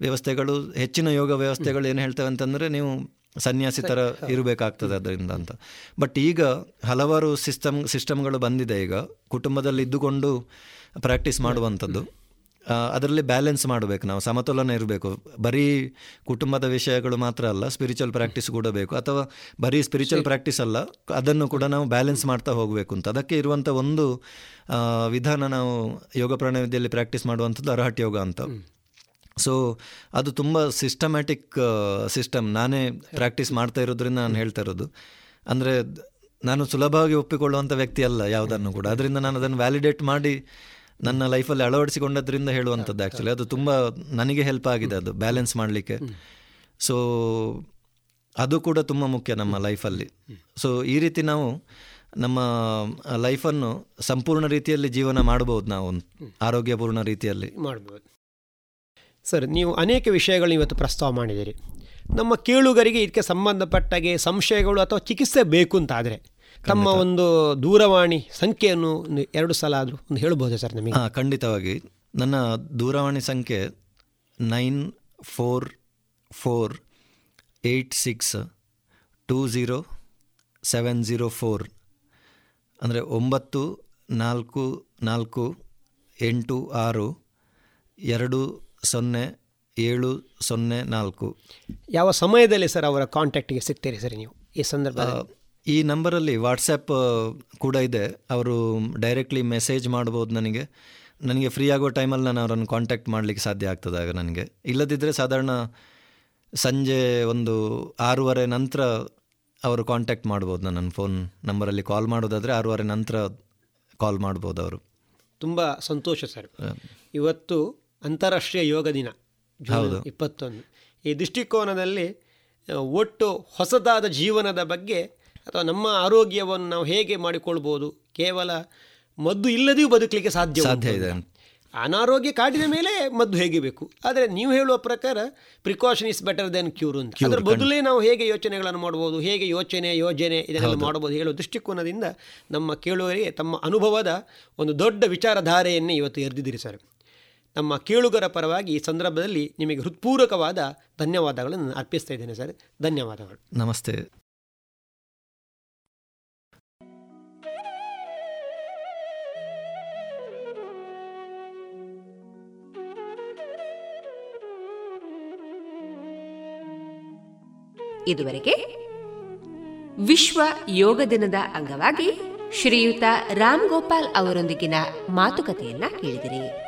ವ್ಯವಸ್ಥೆಗಳು ಹೆಚ್ಚಿನ ಯೋಗ ವ್ಯವಸ್ಥೆಗಳು ಏನು ಹೇಳ್ತವೆ ಅಂತಂದರೆ ನೀವು ಸನ್ಯಾಸಿ ಥರ ಇರಬೇಕಾಗ್ತದೆ ಅದರಿಂದ ಅಂತ. ಬಟ್ ಈಗ ಹಲವಾರು ಸಿಸ್ಟಮ್ ಸಿಸ್ಟಮ್ಗಳು ಬಂದಿದೆ ಈಗ. ಕುಟುಂಬದಲ್ಲಿ ಇದ್ದುಕೊಂಡು ಪ್ರಾಕ್ಟೀಸ್ ಮಾಡುವಂಥದ್ದು. ಅದರಲ್ಲಿ ಬ್ಯಾಲೆನ್ಸ್ ಮಾಡಬೇಕು ನಾವು ಸಮತೋಲನ ಇರಬೇಕು. ಬರೀ ಕುಟುಂಬದ ವಿಷಯಗಳು ಮಾತ್ರ ಅಲ್ಲ ಸ್ಪಿರಿಚುವಲ್ ಪ್ರಾಕ್ಟೀಸ್ ಕೂಡ ಬೇಕು. ಅಥವಾ ಬರೀ ಸ್ಪಿರಿಚುವಲ್ ಪ್ರಾಕ್ಟೀಸ್ ಅಲ್ಲ ಅದನ್ನು ಕೂಡ ನಾವು ಬ್ಯಾಲೆನ್ಸ್ ಮಾಡ್ತಾ ಹೋಗಬೇಕು ಅಂತ. ಅದಕ್ಕೆ ಇರುವಂಥ ಒಂದು ವಿಧಾನ ನಾವು ಯೋಗ ಪ್ರಾಣವಿದ್ಯೆಯಲ್ಲಿ ಪ್ರಾಕ್ಟೀಸ್ ಮಾಡುವಂಥದ್ದು ಅರಹಟ್ ಯೋಗ ಅಂತ. ಸೊ ಅದು ತುಂಬ ಸಿಸ್ಟಮ್ಯಾಟಿಕ್ ಸಿಸ್ಟಮ್ ನಾನೇ ಪ್ರಾಕ್ಟೀಸ್ ಮಾಡ್ತಾ ಇರೋದ್ರಿಂದ ನಾನು ಹೇಳ್ತಾ ಇರೋದು. ಅಂದರೆ ನಾನು ಸುಲಭವಾಗಿ ಒಪ್ಪಿಕೊಳ್ಳುವಂಥ ವ್ಯಕ್ತಿ ಅಲ್ಲ ಯಾವುದನ್ನು ಕೂಡ. ಅದರಿಂದ ನಾನು ಅದನ್ನು ವ್ಯಾಲಿಡೇಟ್ ಮಾಡಿ ನನ್ನ ಲೈಫಲ್ಲಿ ಅಳವಡಿಸಿಕೊಂಡದ್ರಿಂದ ಹೇಳುವಂಥದ್ದು ಆ್ಯಕ್ಚುಲಿ ಅದು ತುಂಬ ನನಗೆ ಹೆಲ್ಪ್ ಆಗಿದೆ ಅದು ಬ್ಯಾಲೆನ್ಸ್ ಮಾಡಲಿಕ್ಕೆ. ಸೊ ಅದು ಕೂಡ ತುಂಬ ಮುಖ್ಯ ನಮ್ಮ ಲೈಫಲ್ಲಿ. ಸೊ ಈ ರೀತಿ ನಾವು ನಮ್ಮ ಲೈಫನ್ನು ಸಂಪೂರ್ಣ ರೀತಿಯಲ್ಲಿ ಜೀವನ ಮಾಡಬಹುದು ನಾವು, ಆರೋಗ್ಯಪೂರ್ಣ ರೀತಿಯಲ್ಲಿ. ಮಾಡ್ಬೋದು. ಸರ್, ನೀವು ಅನೇಕ ವಿಷಯಗಳನ್ನ ಇವತ್ತು ಪ್ರಸ್ತಾವ ಮಾಡಿದ್ದೀರಿ. ನಮ್ಮ ಕೇಳುಗರಿಗೆ ಇದಕ್ಕೆ ಸಂಬಂಧಪಟ್ಟಾಗೆ ಸಂಶಯಗಳು ಅಥವಾ ಚಿಕಿತ್ಸೆ ಬೇಕು ಅಂತ ಆದರೆ ತಮ್ಮ ಒಂದು ದೂರವಾಣಿ ಸಂಖ್ಯೆಯನ್ನು ಒಂದು ಎರಡು ಸಲ ಆದರೂ ಒಂದು ಹೇಳ್ಬೋದಾ ಸರ್ ನಿಮಗೆ? ಹಾಂ ಖಂಡಿತವಾಗಿ. ನನ್ನ ದೂರವಾಣಿ ಸಂಖ್ಯೆ nine four four eight six two zero seven zero four. ಅಂದರೆ ಒಂಬತ್ತು ನಾಲ್ಕು ನಾಲ್ಕು ಎಂಟು ಆರು ಎರಡು ಸೊನ್ನೆ ಏಳು ಸೊನ್ನೆ ನಾಲ್ಕು. ಯಾವ ಸಮಯದಲ್ಲಿ ಸರ್ ಅವರ ಕಾಂಟ್ಯಾಕ್ಟಿಗೆ ಸಿಗ್ತೀರಿ ಸರ್ ನೀವು ಈ ಸಂದರ್ಭದಲ್ಲಿ? ಈ ನಂಬರಲ್ಲಿ ವಾಟ್ಸಪ್ ಕೂಡ ಇದೆ. ಅವರು ಡೈರೆಕ್ಟ್ಲಿ ಮೆಸೇಜ್ ಮಾಡ್ಬೋದು ನನಗೆ. ನನಗೆ ಫ್ರೀ ಆಗೋ ಟೈಮಲ್ಲಿ ನಾನು ಅವರನ್ನು ಕಾಂಟ್ಯಾಕ್ಟ್ ಮಾಡಲಿಕ್ಕೆ ಸಾಧ್ಯ ಆಗ್ತದೆ ಆಗ ನನಗೆ. ಇಲ್ಲದಿದ್ದರೆ ಸಾಧಾರಣ ಸಂಜೆ ಒಂದು ಆರೂವರೆ ನಂತರ ಅವರು ಕಾಂಟ್ಯಾಕ್ಟ್ ಮಾಡ್ಬೋದು ನನ್ನ ಫೋನ್ ನಂಬರಲ್ಲಿ ಕಾಲ್ ಮಾಡೋದಾದರೆ ಆರೂವರೆ ನಂತರ ಕಾಲ್ ಮಾಡ್ಬೋದು ಅವರು. ತುಂಬ ಸಂತೋಷ ಸರ್. ಇವತ್ತು ಅಂತಾರಾಷ್ಟ್ರೀಯ ಯೋಗ ದಿನ ಹೌದು. ಇಪ್ಪತ್ತೊಂದು. ಈ ದೃಷ್ಟಿಕೋನದಲ್ಲಿ ಒಟ್ಟು ಹೊಸದಾದ ಜೀವನದ ಬಗ್ಗೆ ಅಥವಾ ನಮ್ಮ ಆರೋಗ್ಯವನ್ನು ನಾವು ಹೇಗೆ ಮಾಡಿಕೊಳ್ಬೋದು? ಕೇವಲ ಮದ್ದು ಇಲ್ಲದೆಯೂ ಬದುಕಲಿಕ್ಕೆ ಸಾಧ್ಯ ಸಾಧ್ಯ ಇದೆ. ಅನಾರೋಗ್ಯ ಕಾಡಿದ ಮೇಲೆ ಮದ್ದು ಹೇಗೆ ಬೇಕು? ಆದರೆ ನೀವು ಹೇಳುವ ಪ್ರಕಾರ precaution is better than cure ಅಂತ. ಅದರ ಬದಲೇ ನಾವು ಹೇಗೆ ಯೋಚನೆಗಳನ್ನು ಮಾಡ್ಬೋದು? ಹೇಗೆ ಯೋಚನೆ ಯೋಜನೆ ಇದನ್ನೆಲ್ಲ. ಮಾಡ್ಬೋದು ಹೇಳುವ ದೃಷ್ಟಿಕೋನದಿಂದ ನಮ್ಮ ಕೇಳುವರಿಗೆ ತಮ್ಮ ಅನುಭವದ ಒಂದು ದೊಡ್ಡ ವಿಚಾರಧಾರೆಯನ್ನೇ ಇವತ್ತು ಎರೆದಿದ್ದೀರಿ ಸರ್. ನಮ್ಮ ಕೇಳುಗರ ಪರವಾಗಿ ಈ ಸಂದರ್ಭದಲ್ಲಿ ನಿಮಗೆ ಹೃತ್ಪೂರ್ವಕವಾದ ಧನ್ಯವಾದಗಳನ್ನು ಅರ್ಪಿಸ್ತಾ ಇದ್ದೇನೆ ಸರ್. ಧನ್ಯವಾದಗಳು. ನಮಸ್ತೆ. ಇದುವರೆಗೆ ವಿಶ್ವ ಯೋಗ ದಿನದ ಅಂಗವಾಗಿ ಶ್ರೀಯುತ ರಾಮ್ ಗೋಪಾಲ್ ಅವರೊಂದಿಗಿನ ಮಾತುಕತೆಯನ್ನ ಕೇಳಿದಿರಿ.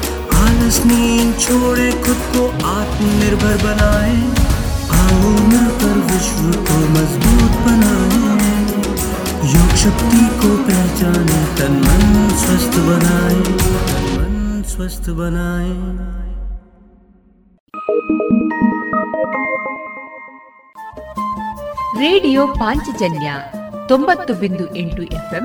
आलस नींद छोड़े खुद को आत्मनिर्भर बनाए आओ मिलकर विश्व को मजबूत बनाए योग शक्ति को पहचाने तन मन स्वस्थ बनाए तन मन स्वस्थ बनाए ರೇಡಿಯೋ ಪಾಂಚಜನ್ಯ ತೊಂಬತ್ತು ಬಿಂದು ಎಂಟು ಎಫ್ಎಂ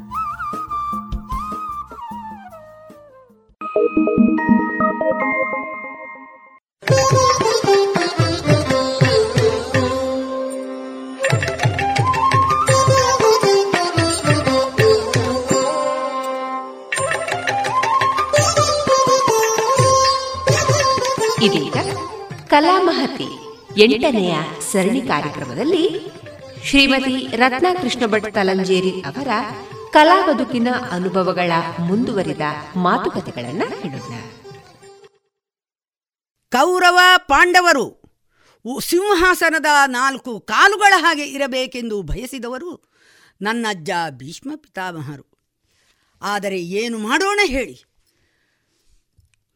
ಎಂಟನೆಯ ಸರಣಿ ಕಾರ್ಯಕ್ರಮದಲ್ಲಿ ಶ್ರೀಮತಿ ರತ್ನ ಕೃಷ್ಣ ಭಟ್ ತಲಂಜೇರಿ ಅವರ ಕಲಾ ಬದುಕಿನ ಅನುಭವಗಳ ಮುಂದುವರಿದ ಮಾತುಕತೆಗಳನ್ನು ಹೇಳೋಣ. ಕೌರವ ಪಾಂಡವರು ಸಿಂಹಾಸನದ ನಾಲ್ಕು ಕಾಲುಗಳ ಹಾಗೆ ಇರಬೇಕೆಂದು ಬಯಸಿದವರು ನನ್ನಜ್ಜ ಭೀಷ್ಮ ಪಿತಾಮಹರು. ಆದರೆ ಏನು ಮಾಡೋಣ ಹೇಳಿ.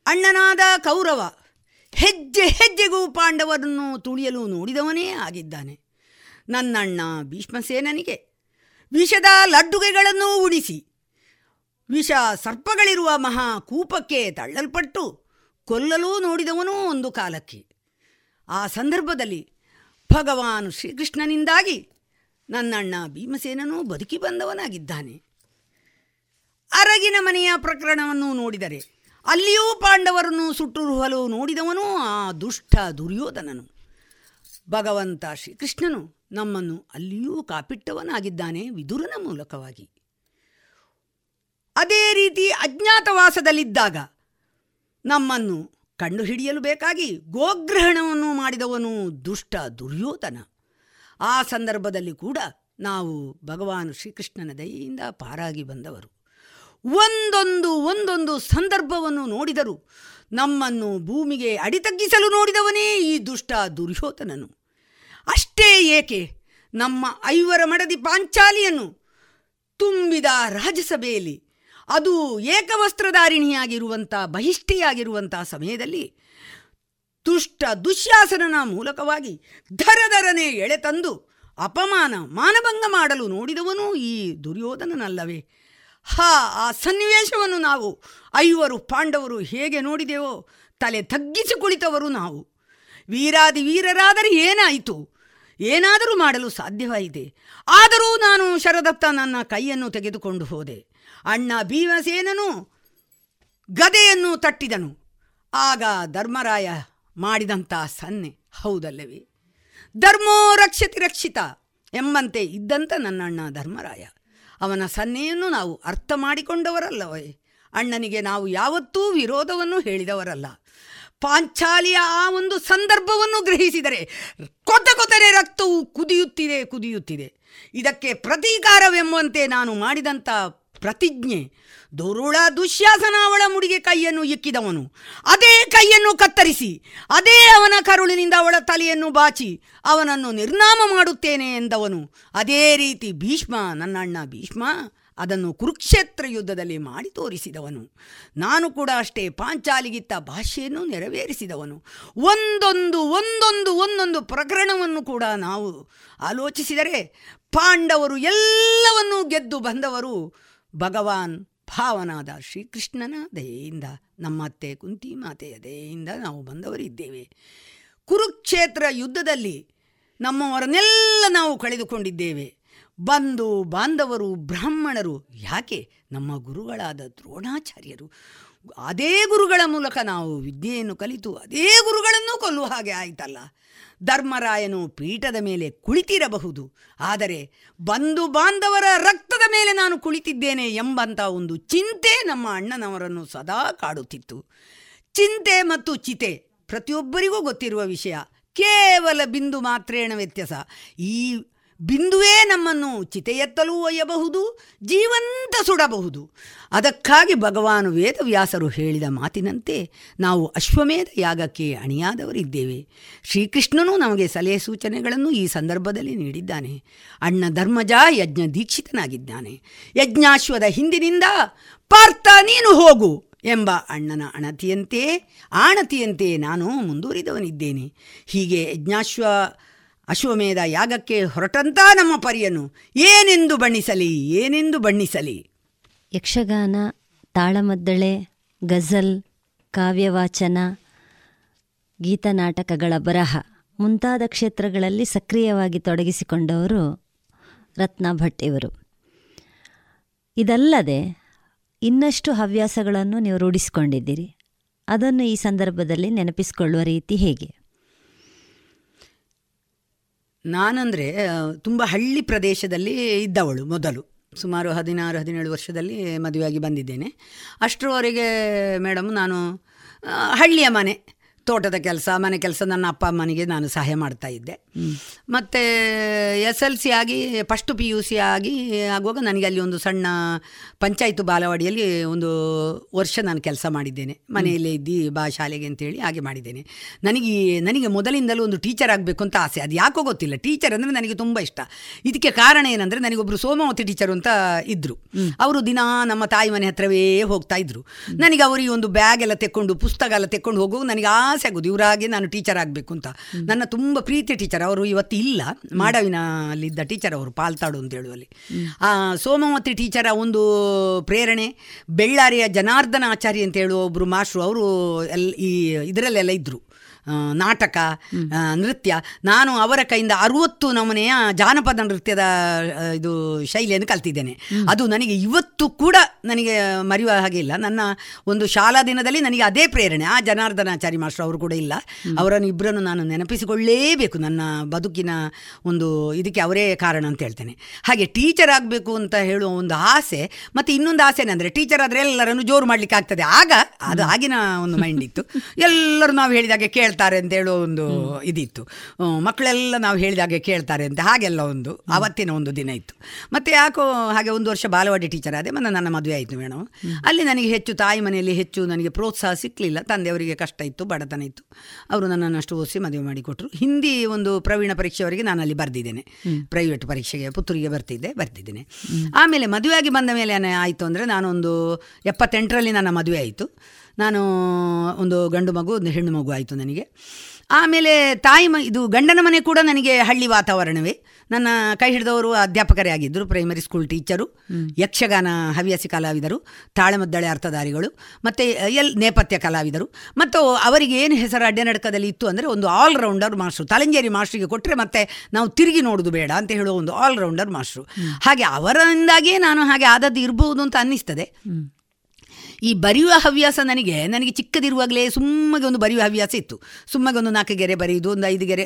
ಅಣ್ಣನಾದ ಕೌರವ ಹೆಜ್ಜೆ ಹೆಜ್ಜೆಗೂ ಪಾಂಡವರನ್ನು ತುಳಿಯಲು ನೋಡಿದವನೇ ಆಗಿದ್ದಾನೆ. ನನ್ನಣ್ಣ ಭೀಷ್ಮಸೇನನಿಗೆ ವಿಷದ ಲಡ್ಡುಗೆಗಳನ್ನು ಉಡಿಸಿ, ವಿಷ ಸರ್ಪಗಳಿರುವ ಮಹಾ ಕೂಪಕ್ಕೆ ತಳ್ಳಲ್ಪಟ್ಟು ಕೊಲ್ಲಲು ನೋಡಿದವನೂ ಒಂದು ಕಾಲಕ್ಕೆ. ಆ ಸಂದರ್ಭದಲ್ಲಿ ಭಗವಾನ್ ಶ್ರೀಕೃಷ್ಣನಿಂದಾಗಿ ನನ್ನಣ್ಣ ಭೀಮಸೇನನೂ ಬದುಕಿ ಬಂದವನಾಗಿದ್ದಾನೆ. ಅರಗಿನ ಮನೆಯ ಪ್ರಕರಣವನ್ನು ನೋಡಿದರೆ ಅಲ್ಲಿಯೂ ಪಾಂಡವರನ್ನು ಸುಟ್ಟುರುಹಲು ನೋಡಿದವನು ಆ ದುಷ್ಟ ದುರ್ಯೋಧನನು. ಭಗವಂತ ಶ್ರೀಕೃಷ್ಣನು ನಮ್ಮನ್ನು ಅಲ್ಲಿಯೂ ಕಾಪಿಟ್ಟವನಾಗಿದ್ದಾನೆ ವಿದುರನ ಮೂಲಕವಾಗಿ. ಅದೇ ರೀತಿ ಅಜ್ಞಾತವಾಸದಲ್ಲಿದ್ದಾಗ ನಮ್ಮನ್ನು ಕಂಡುಹಿಡಿಯಲು ಬೇಕಾಗಿ ಗೋಗ್ರಹಣವನ್ನು ಮಾಡಿದವನು ದುಷ್ಟ ದುರ್ಯೋಧನ. ಆ ಸಂದರ್ಭದಲ್ಲಿ ಕೂಡ ನಾವು ಭಗವಾನ್ ಶ್ರೀಕೃಷ್ಣನ ದಯೆಯಿಂದ ಪಾರಾಗಿ ಬಂದವರು. ಒಂದೊಂದು ಒಂದೊಂದು ಸಂದರ್ಭವನ್ನು ನೋಡಿದರು ನಮ್ಮನ್ನು ಭೂಮಿಗೆ ಅಡಿತಗ್ಗಿಸಲು ನೋಡಿದವನೇ ಈ ದುಷ್ಟ ದುರ್ಯೋಧನನು. ಅಷ್ಟೇ ಏಕೆ ನಮ್ಮ ಐವರ ಮಡದಿ ಪಾಂಚಾಲಿಯನ್ನು ತುಂಬಿದ ರಾಜಸಭೆಯಲ್ಲಿ ಅದು ಏಕವಸ್ತ್ರಧಾರಿಣಿಯಾಗಿರುವಂಥ ಬಹಿಷ್ಠಿಯಾಗಿರುವಂಥ ಸಮಯದಲ್ಲಿ ದುಷ್ಟ ದುಶ್ಯಾಸನನ ಮೂಲಕವಾಗಿ ಧರಧರನೆ ಎಳೆತಂದು ಅಪಮಾನ ಮಾನಭಂಗ ಮಾಡಲು ನೋಡಿದವನು ಈ ದುರ್ಯೋಧನನಲ್ಲವೇ? ಹಾ, ಆ ಸನ್ನಿವೇಶವನ್ನು ನಾವು, ಐವರು ಪಾಂಡವರು ಹೇಗೆ ನೋಡಿದೆವೋ, ತಲೆ ತಗ್ಗಿಸಿ ಕುಳಿತವರು ನಾವು. ವೀರಾದಿ ವೀರರಾದರೆ ಏನಾಯಿತು? ಏನಾದರೂ ಮಾಡಲು ಸಾಧ್ಯವಾಯಿತೆ. ಆದರೂ ನಾನು ಶರದತ್ತ ನನ್ನ ಕೈಯನ್ನು ತೆಗೆದುಕೊಂಡು ಹೋದೆ. ಅಣ್ಣ ಭೀಮಸೇನನು ಗದೆಯನ್ನು ತಟ್ಟಿದನು. ಆಗ ಧರ್ಮರಾಯ ಮಾಡಿದಂಥ ಸನ್ನೆ, ಹೌದಲ್ಲವೇ? ಧರ್ಮೋ ರಕ್ಷತಿ ರಕ್ಷಿತ ಎಂಬಂತೆ ಇದ್ದಂಥ ನನ್ನಣ್ಣ ಧರ್ಮರಾಯ. ಅವನ ಸನ್ನೆಯನ್ನು ನಾವು ಅರ್ಥ ಮಾಡಿಕೊಂಡವರಲ್ಲವೇ? ಅಣ್ಣನಿಗೆ ನಾವು ಯಾವತ್ತೂ ವಿರೋಧವನ್ನು ಹೇಳಿದವರಲ್ಲ. ಪಾಂಚಾಲಿಯ ಆ ಒಂದು ಸಂದರ್ಭವನ್ನು ಗ್ರಹಿಸಿದರೆ ಕೊತ ಕೊತರೆ ರಕ್ತವು ಕುದಿಯುತ್ತಿದೆ ಕುದಿಯುತ್ತಿದೆ. ಇದಕ್ಕೆ ಪ್ರತೀಕಾರವೆಂಬಂತೆ ನಾನು ಮಾಡಿದಂಥ ಪ್ರತಿಜ್ಞೆ ದುರುಳ ದುಶ್ಯಾಸನ ಅವಳ ಮುಡಿಗೆ ಕೈಯನ್ನು ಇಕ್ಕಿದವನು. ಅದೇ ಕೈಯನ್ನು ಕತ್ತರಿಸಿ, ಅದೇ ಅವನ ಕರುಳಿನಿಂದ ಅವಳ ತಲೆಯನ್ನು ಬಾಚಿ, ಅವನನ್ನು ನಿರ್ನಾಮ ಮಾಡುತ್ತೇನೆ ಎಂದವನು. ಅದೇ ರೀತಿ ಭೀಷ್ಮ, ನನ್ನ ಅಣ್ಣ ಭೀಷ್ಮ, ಅದನ್ನು ಕುರುಕ್ಷೇತ್ರ ಯುದ್ಧದಲ್ಲಿ ಮಾಡಿ ತೋರಿಸಿದವನು. ನಾನು ಕೂಡ ಅಷ್ಟೇ ಪಾಂಚಾಲಿಗಿತ್ತ ಭಾಷೆಯನ್ನು ನೆರವೇರಿಸಿದವನು. ಒಂದೊಂದು ಒಂದೊಂದು ಒಂದೊಂದು ಪ್ರಕರಣವನ್ನು ಕೂಡ ನಾವು ಆಲೋಚಿಸಿದರೆ ಪಾಂಡವರು ಎಲ್ಲವನ್ನೂ ಗೆದ್ದು ಬಂದವರು ಭಗವಾನ್ ಭಾವನಾದ ಶ್ರೀಕೃಷ್ಣನ ದಯೆಯಿಂದ, ನಮ್ಮತ್ತೆ ಕುಂತಿ ಮಾತೆಯ ದಯೆಯಿಂದ ನಾವು ಬಂದವರಿದ್ದೇವೆ. ಕುರುಕ್ಷೇತ್ರ ಯುದ್ಧದಲ್ಲಿ ನಮ್ಮವರನ್ನೆಲ್ಲ ನಾವು ಕಳೆದುಕೊಂಡಿದ್ದೇವೆ. ಬಂಧು ಬಾಂಧವರು, ಬ್ರಾಹ್ಮಣರು, ಯಾಕೆ? ನಮ್ಮ ಗುರುಗಳಾದ ದ್ರೋಣಾಚಾರ್ಯರು. ಅದೇ ಗುರುಗಳ ಮೂಲಕ ನಾವು ವಿದ್ಯೆಯನ್ನು ಕಲಿತು, ಅದೇ ಗುರುಗಳನ್ನು ಕೊಲ್ಲುವ ಹಾಗೆ ಆಯ್ತಲ್ಲ. ಧರ್ಮರಾಯನು ಪೀಠದ ಮೇಲೆ ಕುಳಿತಿರಬಹುದು. ಆದರೆ ಬಂಧು ಬಾಂಧವರ ರಕ್ತದ ಮೇಲೆ ನಾನು ಕುಳಿತಿದ್ದೇನೆ ಎಂಬಂಥ ಒಂದು ಚಿಂತೆ ನಮ್ಮ ಅಣ್ಣನವರನ್ನು ಸದಾ ಕಾಡುತ್ತಿತ್ತು. ಚಿಂತೆ ಮತ್ತು ಚಿತೆ ಪ್ರತಿಯೊಬ್ಬರಿಗೂ ಗೊತ್ತಿರುವ ವಿಷಯ. ಕೇವಲ ಬಿಂದು ಮಾತ್ರೇಣ ವ್ಯತ್ಯಾಸ. ಈ ಬಿಂದುವೇ ನಮ್ಮನ್ನು ಚಿತೆಯೆತ್ತಲೂ ಒಯ್ಯಬಹುದು, ಜೀವಂತ ಸುಡಬಹುದು. ಅದಕ್ಕಾಗಿ ಭಗವಾನ್ ವೇದವ್ಯಾಸರು ಹೇಳಿದ ಮಾತಿನಂತೆ ನಾವು ಅಶ್ವಮೇಧ ಯಾಗಕ್ಕೆ ಅಣಿಯಾದವರಿದ್ದೇವೆ. ಶ್ರೀಕೃಷ್ಣನು ನಮಗೆ ಸಲಹೆ ಸೂಚನೆಗಳನ್ನು ಈ ಸಂದರ್ಭದಲ್ಲಿ ನೀಡಿದ್ದಾನೆ. ಅಣ್ಣ ಧರ್ಮಜ ಯಜ್ಞ ದೀಕ್ಷಿತನಾಗಿದ್ದಾನೆ. ಯಜ್ಞಾಶ್ವದ ಹಿಂದಿನಿಂದ ಪಾರ್ಥ, ನೀನು ಹೋಗು ಎಂಬ ಅಣ್ಣನ ಅಣತಿಯಂತೆ, ಆಣತಿಯಂತೆ ನಾನು ಮುಂದುವರಿದವನಿದ್ದೇನೆ. ಹೀಗೆ ಯಜ್ಞಾಶ್ವ ಅಶ್ವಮೇಧ ಯಾಗಕ್ಕೆ ಹೊರಟಂತ ನಮ್ಮ ಪರಿಯನು ಏನೆಂದು ಬಣ್ಣಿಸಲಿ ಏನೆಂದು ಬಣ್ಣಿಸಲಿ. ಯಕ್ಷಗಾನ, ತಾಳಮದ್ದಳೆ, ಗಜಲ್, ಕಾವ್ಯವಾಚನ ಗೀತನಾಟಕಗಳ ಬರಹ ಮುಂತಾದ ಕ್ಷೇತ್ರಗಳಲ್ಲಿ ಸಕ್ರಿಯವಾಗಿ ತೊಡಗಿಸಿಕೊಂಡವರು ರತ್ನ ಭಟ್ ಇವರು. ಇದಲ್ಲದೆ ಇನ್ನಷ್ಟು ಹವ್ಯಾಸಗಳನ್ನು ನೀವು ರೂಢಿಸಿಕೊಂಡಿದ್ದೀರಿ. ಅದನ್ನು ಈ ಸಂದರ್ಭದಲ್ಲಿ ನೆನಪಿಸಿಕೊಳ್ಳುವ ರೀತಿ ಹೇಗೆ? ನಾನಂದರೆ ತುಂಬ ಹಳ್ಳಿ ಪ್ರದೇಶದಲ್ಲಿ ಇದ್ದವಳು ಮೊದಲು. ಸುಮಾರು ಹದಿನಾರು, ಹದಿನೇಳು ವರ್ಷದಲ್ಲಿ ಮದುವೆಯಾಗಿ ಬಂದಿದ್ದೇನೆ. ಅಷ್ಟರವರೆಗೆ ಮೇಡಮ್ ನಾನು ಹಳ್ಳಿಯ ಮನೆ. ತೋಟದ ಕೆಲಸ ಮನೆ ಕೆಲಸ ನನ್ನ ಅಪ್ಪ ಅಮ್ಮನಿಗೆ ನಾನು ಸಹಾಯ ಮಾಡ್ತಾ ಇದ್ದೆ. ಮತ್ತು ಎಸ್ ಎಲ್ ಸಿ ಆಗಿ ಫಸ್ಟ್ ಪಿ ಯು ಸಿ ಆಗಿ ಆಗುವಾಗ ನನಗೆ ಅಲ್ಲಿ ಒಂದು ಸಣ್ಣ ಪಂಚಾಯತ್ ಬಾಲವಾಡಿಯಲ್ಲಿ ಒಂದು ವರ್ಷ ನಾನು ಕೆಲಸ ಮಾಡಿದ್ದೇನೆ. ಮನೆಯಲ್ಲೇ ಇದ್ದು ಬಾ ಶಾಲೆಗೆ ಅಂತೇಳಿ ಹಾಗೆ ಮಾಡಿದ್ದೇನೆ. ನನಗೆ ನನಗೆ ಮೊದಲಿಂದಲೂ ಒಂದು ಟೀಚರ್ ಆಗಬೇಕು ಅಂತ ಆಸೆ. ಅದು ಯಾಕೋ ಗೊತ್ತಿಲ್ಲ. ಟೀಚರ್ ಅಂದರೆ ನನಗೆ ತುಂಬ ಇಷ್ಟ. ಇದಕ್ಕೆ ಕಾರಣ ಏನಂದರೆ ನನಗೊಬ್ಬರು ಸೋಮಾವತಿ ಟೀಚರು ಅಂತ ಇದ್ದರು ಅವರು ದಿನ ನಮ್ಮ ತಾಯಿ ಮನೆ ಹತ್ರವೇ ಹೋಗ್ತಾ ಇದ್ದರು ನನಗೆ ಅವರಿಗೆ ಒಂದು ಬ್ಯಾಗ್ ಎಲ್ಲ ತೆಕ್ಕೊಂಡು ಪುಸ್ತಕ ಎಲ್ಲ ತೆಕ್ಕೊಂಡು ಹೋಗುವಾಗ ನನಗೆ ಆಸೆ ಆಗೋದು ಇವರಾಗೆ ನಾನು ಟೀಚರ್ ಆಗಬೇಕು ಅಂತ. ನನ್ನ ತುಂಬ ಪ್ರೀತಿ ಟೀಚರ್ ಅವರು ಇವತ್ತು ಇಲ್ಲ. ಮಾಡವಿನ ಅಲ್ಲಿದ್ದ ಟೀಚರ್ ಅವರು ಪಾಲ್ತಾಡು ಅಂತ ಹೇಳುವಲ್ಲಿ. ಆ ಸೋಮವತಿ ಟೀಚರ ಒಂದು ಪ್ರೇರಣೆ ಬೆಳ್ಳಾರಿಯ ಜನಾರ್ದನ ಆಚಾರ್ಯ ಅಂತ ಹೇಳುವ ಒಬ್ಬರು ಮಾಸ್ಟ್ರು ಅವರು ಎಲ್ ಈ ಇದರಲ್ಲೆಲ್ಲ ಇದ್ದರು ನಾಟಕ ನೃತ್ಯ. ನಾನು ಅವರ ಕೈಯಿಂದ ಅರುವತ್ತು ನಮೂನೆಯ ಜಾನಪದ ನೃತ್ಯದ ಇದು ಶೈಲಿಯನ್ನು ಕಲ್ತಿದ್ದೇನೆ. ಅದು ನನಗೆ ಇವತ್ತು ಕೂಡ ನನಗೆ ಮರೆಯುವ ಹಾಗೆ ಇಲ್ಲ. ನನ್ನ ಒಂದು ಶಾಲಾ ದಿನದಲ್ಲಿ ನನಗೆ ಅದೇ ಪ್ರೇರಣೆ. ಆ ಜನಾರ್ದನಾಚಾರಿ ಮಾಸ್ಟರ್ ಅವರು ಕೂಡ ಇಲ್ಲ. ಅವರನ್ನು ಇಬ್ಬರನ್ನು ನಾನು ನೆನಪಿಸಿಕೊಳ್ಳಲೇಬೇಕು ನನ್ನ ಬದುಕಿನ ಒಂದು ಇದಕ್ಕೆ ಅವರೇ ಕಾರಣ ಅಂತ ಹೇಳ್ತೇನೆ. ಹಾಗೆ ಟೀಚರ್ ಆಗಬೇಕು ಅಂತ ಹೇಳುವ ಒಂದು ಆಸೆ ಮತ್ತು ಇನ್ನೊಂದು ಆಸೆ ಏನಂದರೆ ಟೀಚರ್ ಆದರೆ ಎಲ್ಲರನ್ನು ಜೋರು ಮಾಡಲಿಕ್ಕೆ ಆಗ್ತದೆ ಆಗ ಅದು ಆಗಿನ ಒಂದು ಮೈಂಡ್ ಇತ್ತು. ಎಲ್ಲರೂ ನಾವು ಹೇಳಿದಾಗೆ ಕೇಳ್ತಾರೆ ಅಂತ ಹೇಳೋ ಒಂದು ಇದಿತ್ತು. ಮಕ್ಕಳೆಲ್ಲ ನಾವು ಹೇಳಿದಾಗೆ ಕೇಳ್ತಾರೆ ಅಂತ. ಹಾಗೆಲ್ಲ ಒಂದು ಆವತ್ತಿನ ಒಂದು ದಿನ ಇತ್ತು. ಮತ್ತು ಯಾಕೋ ಹಾಗೆ ಒಂದು ವರ್ಷ ಬಾಲವಾಡಿ ಟೀಚರ್ ಆದೆ ಮತ್ತು ನನ್ನ ಮದುವೆ ಆಯಿತು ಮೇಡಮ್. ಅಲ್ಲಿ ನನಗೆ ಹೆಚ್ಚು ತಾಯಿ ಮನೆಯಲ್ಲಿ ಹೆಚ್ಚು ನನಗೆ ಪ್ರೋತ್ಸಾಹ ಸಿಕ್ಕಲಿಲ್ಲ ತಂದೆಯವರಿಗೆ ಕಷ್ಟ ಇತ್ತು ಬಡತನ ಇತ್ತು. ಅವರು ನನ್ನನ್ನು ಅಷ್ಟು ಓದಿಸಿ ಮದುವೆ ಮಾಡಿಕೊಟ್ರು. ಹಿಂದಿ ಒಂದು ಪ್ರವೀಣ ಪರೀಕ್ಷೆಯವರೆಗೆ ನಾನು ಅಲ್ಲಿ ಬರೆದಿದ್ದೇನೆ. ಪ್ರೈವೇಟ್ ಪರೀಕ್ಷೆಗೆ ಪುತ್ತೂರಿಗೆ ಬರ್ತಿದ್ದೆ ಬರ್ತಿದ್ದೇನೆ ಆಮೇಲೆ ಮದುವೆಯಾಗಿ ಬಂದ ಮೇಲೆ ಆಯಿತು ಅಂದರೆ ನಾನೊಂದು ಎಪ್ಪತ್ತೆಂಟರಲ್ಲಿ ನನ್ನ ಮದುವೆ ಆಯಿತು. ನಾನು ಒಂದು ಗಂಡು ಮಗು, ಒಂದು ಹೆಣ್ಣು ಮಗು ಆಯಿತು ನನಗೆ. ಆಮೇಲೆ ತಾಯಿ ಮ ಇದು ಗಂಡನ ಮನೆ ಕೂಡ ನನಗೆ ಹಳ್ಳಿ ವಾತಾವರಣವೇ. ನನ್ನ ಕೈ ಹಿಡಿದವರು ಅಧ್ಯಾಪಕರೇ ಆಗಿದ್ದರು ಪ್ರೈಮರಿ ಸ್ಕೂಲ್ ಟೀಚರು ಯಕ್ಷಗಾನ ಹವ್ಯಾಸಿ ಕಲಾವಿದರು, ತಾಳೆಮದ್ದಳೆ ಅರ್ಥಧಾರಿಗಳು, ಮತ್ತು ಎಲ್, ನೇಪಥ್ಯ ಕಲಾವಿದರು. ಮತ್ತು ಅವರಿಗೆ ಏನು ಹೆಸರು ಅಡ್ಡನಡಕದಲ್ಲಿ ಇತ್ತು ಅಂದರೆ ಒಂದು ಆಲ್ರೌಂಡರ್ ಮಾಸ್ಟ್ರು. ತಲಂಜೇರಿ ಮಾಸ್ಟ್ರಿಗೆ ಕೊಟ್ಟರೆ ಮತ್ತೆ ನಾವು ತಿರುಗಿ ನೋಡೋದು ಬೇಡ ಅಂತ ಹೇಳುವ ಒಂದು ಆಲ್ರೌಂಡರ್ ಮಾಸ್ಟ್ರು. ಹಾಗೆ ಅವರಿಂದಾಗಿಯೇ ನಾನು ಹಾಗೆ ಆದದ್ದು ಇರಬಹುದು ಅಂತ ಅನ್ನಿಸ್ತದೆ. ಈ ಬರೆಯುವ ಹವ್ಯಾಸ ನನಗೆ ನನಗೆ ಚಿಕ್ಕದಿರುವಾಗಲೇ ಸುಮ್ಮಗೆ ಒಂದು ಬರೆಯುವ ಹವ್ಯಾಸ ಇತ್ತು. ಸುಮ್ಮಗೆ ಒಂದು ನಾಲ್ಕು ಗೆರೆ ಬರೆಯುವುದು ಒಂದು ಐದು ಗೆರೆ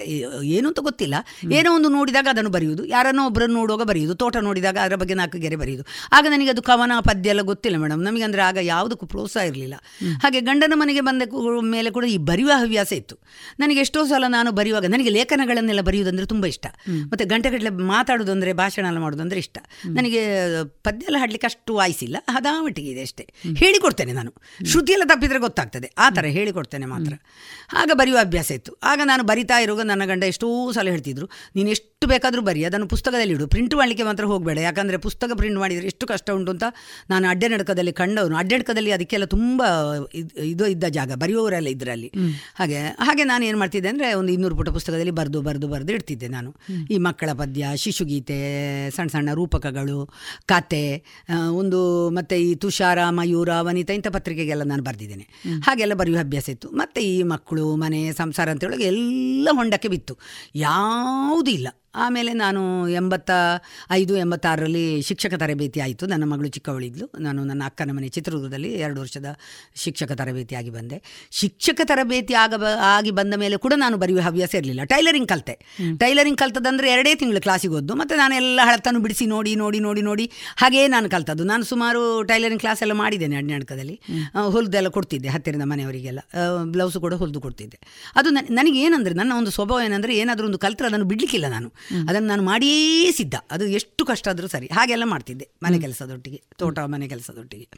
ಏನು ಅಂತ ಗೊತ್ತಿಲ್ಲ. ಏನೋ ಒಂದು ನೋಡಿದಾಗ ಅದನ್ನು ಬರೆಯುವುದು. ಯಾರನ್ನೋ ಒಬ್ಬರನ್ನು ನೋಡುವಾಗ ಬರೆಯುವುದು ತೋಟ ನೋಡಿದಾಗ ಅದರ ಬಗ್ಗೆ ನಾಲ್ಕು ಗೆರೆ ಬರೆಯುವುದು. ಆಗ ನನಗೆ ಅದು ಕವನ ಪದ್ಯ ಎಲ್ಲ ಗೊತ್ತಿಲ್ಲ ಮೇಡಮ್. ನಮಗೆ ಅಂದರೆ ಆಗ ಯಾವುದಕ್ಕೂ ಪ್ರೋತ್ಸಾಹ ಇರಲಿಲ್ಲ. ಹಾಗೆ ಗಂಡನ ಮನೆಗೆ ಬಂದ ಮೇಲೆ ಕೂಡ ಈ ಬರೆಯುವ ಹವ್ಯಾಸ ಇತ್ತು. ನನಗೆ ಎಷ್ಟೋ ಸಲ ನಾನು ಬರೆಯುವಾಗ ನನಗೆ ಲೇಖನಗಳನ್ನೆಲ್ಲ ಬರೆಯುವುದಂದ್ರೆ ತುಂಬ ಇಷ್ಟ. ಮತ್ತು ಗಂಟೆಗಟ್ಟಲೆ ಮಾತಾಡೋದು ಅಂದರೆ ಭಾಷಣ ಎಲ್ಲ ಮಾಡೋದು ಅಂದರೆ ಇಷ್ಟ ನನಗೆ ಪದ್ಯ ಎಲ್ಲ ಹಾಡಲಿಕ್ಕೆ ಅಷ್ಟು ವಾಯಿಸಿಲ್ಲ ಹದಾಮಟ್ಟಿಗೆ ಇದೆ ಅಷ್ಟೇ. ಹೇಳಿಕೊಡ್ತೇನೆ ನಾನು. ಶ್ರುತಿಯೆಲ್ಲ ತಪ್ಪಿದ್ರೆ ಗೊತ್ತಾಗ್ತದೆ. ಆ ಥರ ಹೇಳಿಕೊಡ್ತೇನೆ ಮಾತ್ರ. ಆಗ ಬರೆಯುವ ಅಭ್ಯಾಸ ಇತ್ತು. ಆಗ ನಾನು ಬರಿತಾ ಇರುವಾಗ ನನ್ನ ಗಂಡ ಎಷ್ಟೋ ಸಲ ಹೇಳ್ತಿದ್ರು, ನೀನು ಎಷ್ಟು ಬೇಕಾದರೂ ಬರಿ, ಅದನ್ನು ಪುಸ್ತಕದಲ್ಲಿ ಇಡು. ಪ್ರಿಂಟ್ ಮಾಡಲಿಕ್ಕೆ ಮಾತ್ರ ಹೋಗಬೇಡ. ಯಾಕಂದರೆ ಪುಸ್ತಕ ಪ್ರಿಂಟ್ ಮಾಡಿದರೆ ಎಷ್ಟು ಕಷ್ಟ ಉಂಟು ಅಂತ ನಾನು ಅಡ್ಡನಡಕದಲ್ಲಿ ಕಂಡವನು. ಅಡ್ಡನಡಕದಲ್ಲಿ ಅದಕ್ಕೆಲ್ಲ ತುಂಬ ಇದ್- ಇದು ಇದ್ದ ಜಾಗ. ಬರೆಯುವವರೆಲ್ಲ ಇದರಲ್ಲಿ. ಹಾಗೆ ಹಾಗೆ ನಾನು ಏನು ಮಾಡ್ತಿದ್ದೆ ಅಂದರೆ ಒಂದು ಇನ್ನೂರು ಪುಟ ಪುಸ್ತಕದಲ್ಲಿ ಬರೆದು ಬರೆದು ಬರೆದು ಇಡ್ತಿದ್ದೆ ನಾನು. ಈ ಮಕ್ಕಳ ಪದ್ಯ, ಶಿಶುಗೀತೆ, ಸಣ್ಣ ಸಣ್ಣ ರೂಪಕಗಳು, ಕತೆ ಒಂದು ಮತ್ತು ಈ ತುಷಾರ, ಮಯೂರ ವನಿತಾ ಇಂಥ ಪತ್ರಿಕೆಗೆಲ್ಲ ನಾನು ಬರೆದಿದ್ದೇನೆ. ಹಾಗೆಲ್ಲ ಬರೆಯುವ ಅಭ್ಯಾಸ ಇತ್ತು. ಮತ್ತು ಈ ಮಕ್ಕಳು ಮನೆ ಸಂಸಾರ ಅಂತೇಳಿ ಎಲ್ಲ ಹೊಂಡಕ್ಕೆ ಬಿತ್ತು. ಯಾವುದೂ ಇಲ್ಲ. ಆಮೇಲೆ ನಾನು ಎಂಬತ್ತ ಐದು ಎಂಬತ್ತಾರರಲ್ಲಿ ಶಿಕ್ಷಕ ತರಬೇತಿ ಆಯಿತು. ನನ್ನ ಮಗಳು ಚಿಕ್ಕವಳಿದ್ಲು. ನಾನು ನನ್ನ ಅಕ್ಕನ ಮನೆ ಚಿತ್ರದುರ್ಗದಲ್ಲಿ ಎರಡು ವರ್ಷದ ಶಿಕ್ಷಕ ತರಬೇತಿಯಾಗಿ ಬಂದೆ. ಶಿಕ್ಷಕ ತರಬೇತಿ ಆಗ ಬ- ಆಗಿ ಬಂದ ಮೇಲೆ ಕೂಡ ನಾನು ಬರೆಯುವ ಹವ್ಯಾಸ ಇರಲಿಲ್ಲ. ಟೈಲರಿಂಗ್ ಕಲಿತೆ. ಟೈಲರಿಂಗ್ ಕಲ್ತದಂದರೆ ಎರಡೇ ತಿಂಗಳು ಕ್ಲಾಸಿಗೆ ಹೋದ್ದು ಮತ್ತು ನಾನು ಎಲ್ಲ ಹಳತನ್ನು ಬಿಡಿಸಿ ನೋಡಿ ನೋಡಿ ನೋಡಿ ನೋಡಿ ಹಾಗೇ ನಾನು ಕಲ್ತದ್ದು. ನಾನು ಸುಮಾರು ಟೈಲರಿಂಗ್ ಕ್ಲಾಸ್ ಎಲ್ಲ ಮಾಡಿದ್ದೇನೆ ಅಡ್ನಾಟಕದಲ್ಲಿ ಹೊಲಿದೆಲ್ಲ ಕೊಡ್ತಿದ್ದೆ ಹತ್ತಿರದ ಮನೆಯವರಿಗೆಲ್ಲ. ಬ್ಲೌಸು ಕೂಡ ಹೊಲಿದು ಕೊಡ್ತಿದ್ದೆ. ಅದು ನನ್- ನನಗೆ ಏನಂದರೆ ನನ್ನ ಒಂದು ಸ್ವಭಾವ ಏನಂದರೆ ಏನಾದರೂ ಒಂದು ಕಲ್ತ್ರೆ ಅದನ್ನು ಬಿಡಲಿಕ್ಕಿಲ್ಲ ನಾನು. ಅದನ್ನು ನಾನು ಮಾಡಿಯೇ ಸಿದ್ಧ. ಅದು ಎಷ್ಟು ಕಷ್ಟ ಆದರೂ ಸರಿ. ಹಾಗೆಲ್ಲ ಮಾಡ್ತಿದ್ದೆ ಮನೆ ಕೆಲಸದೊಟ್ಟಿಗೆ ತೋಟ ಮನೆ ಕೆಲಸದೊಟ್ಟಿಗೆ.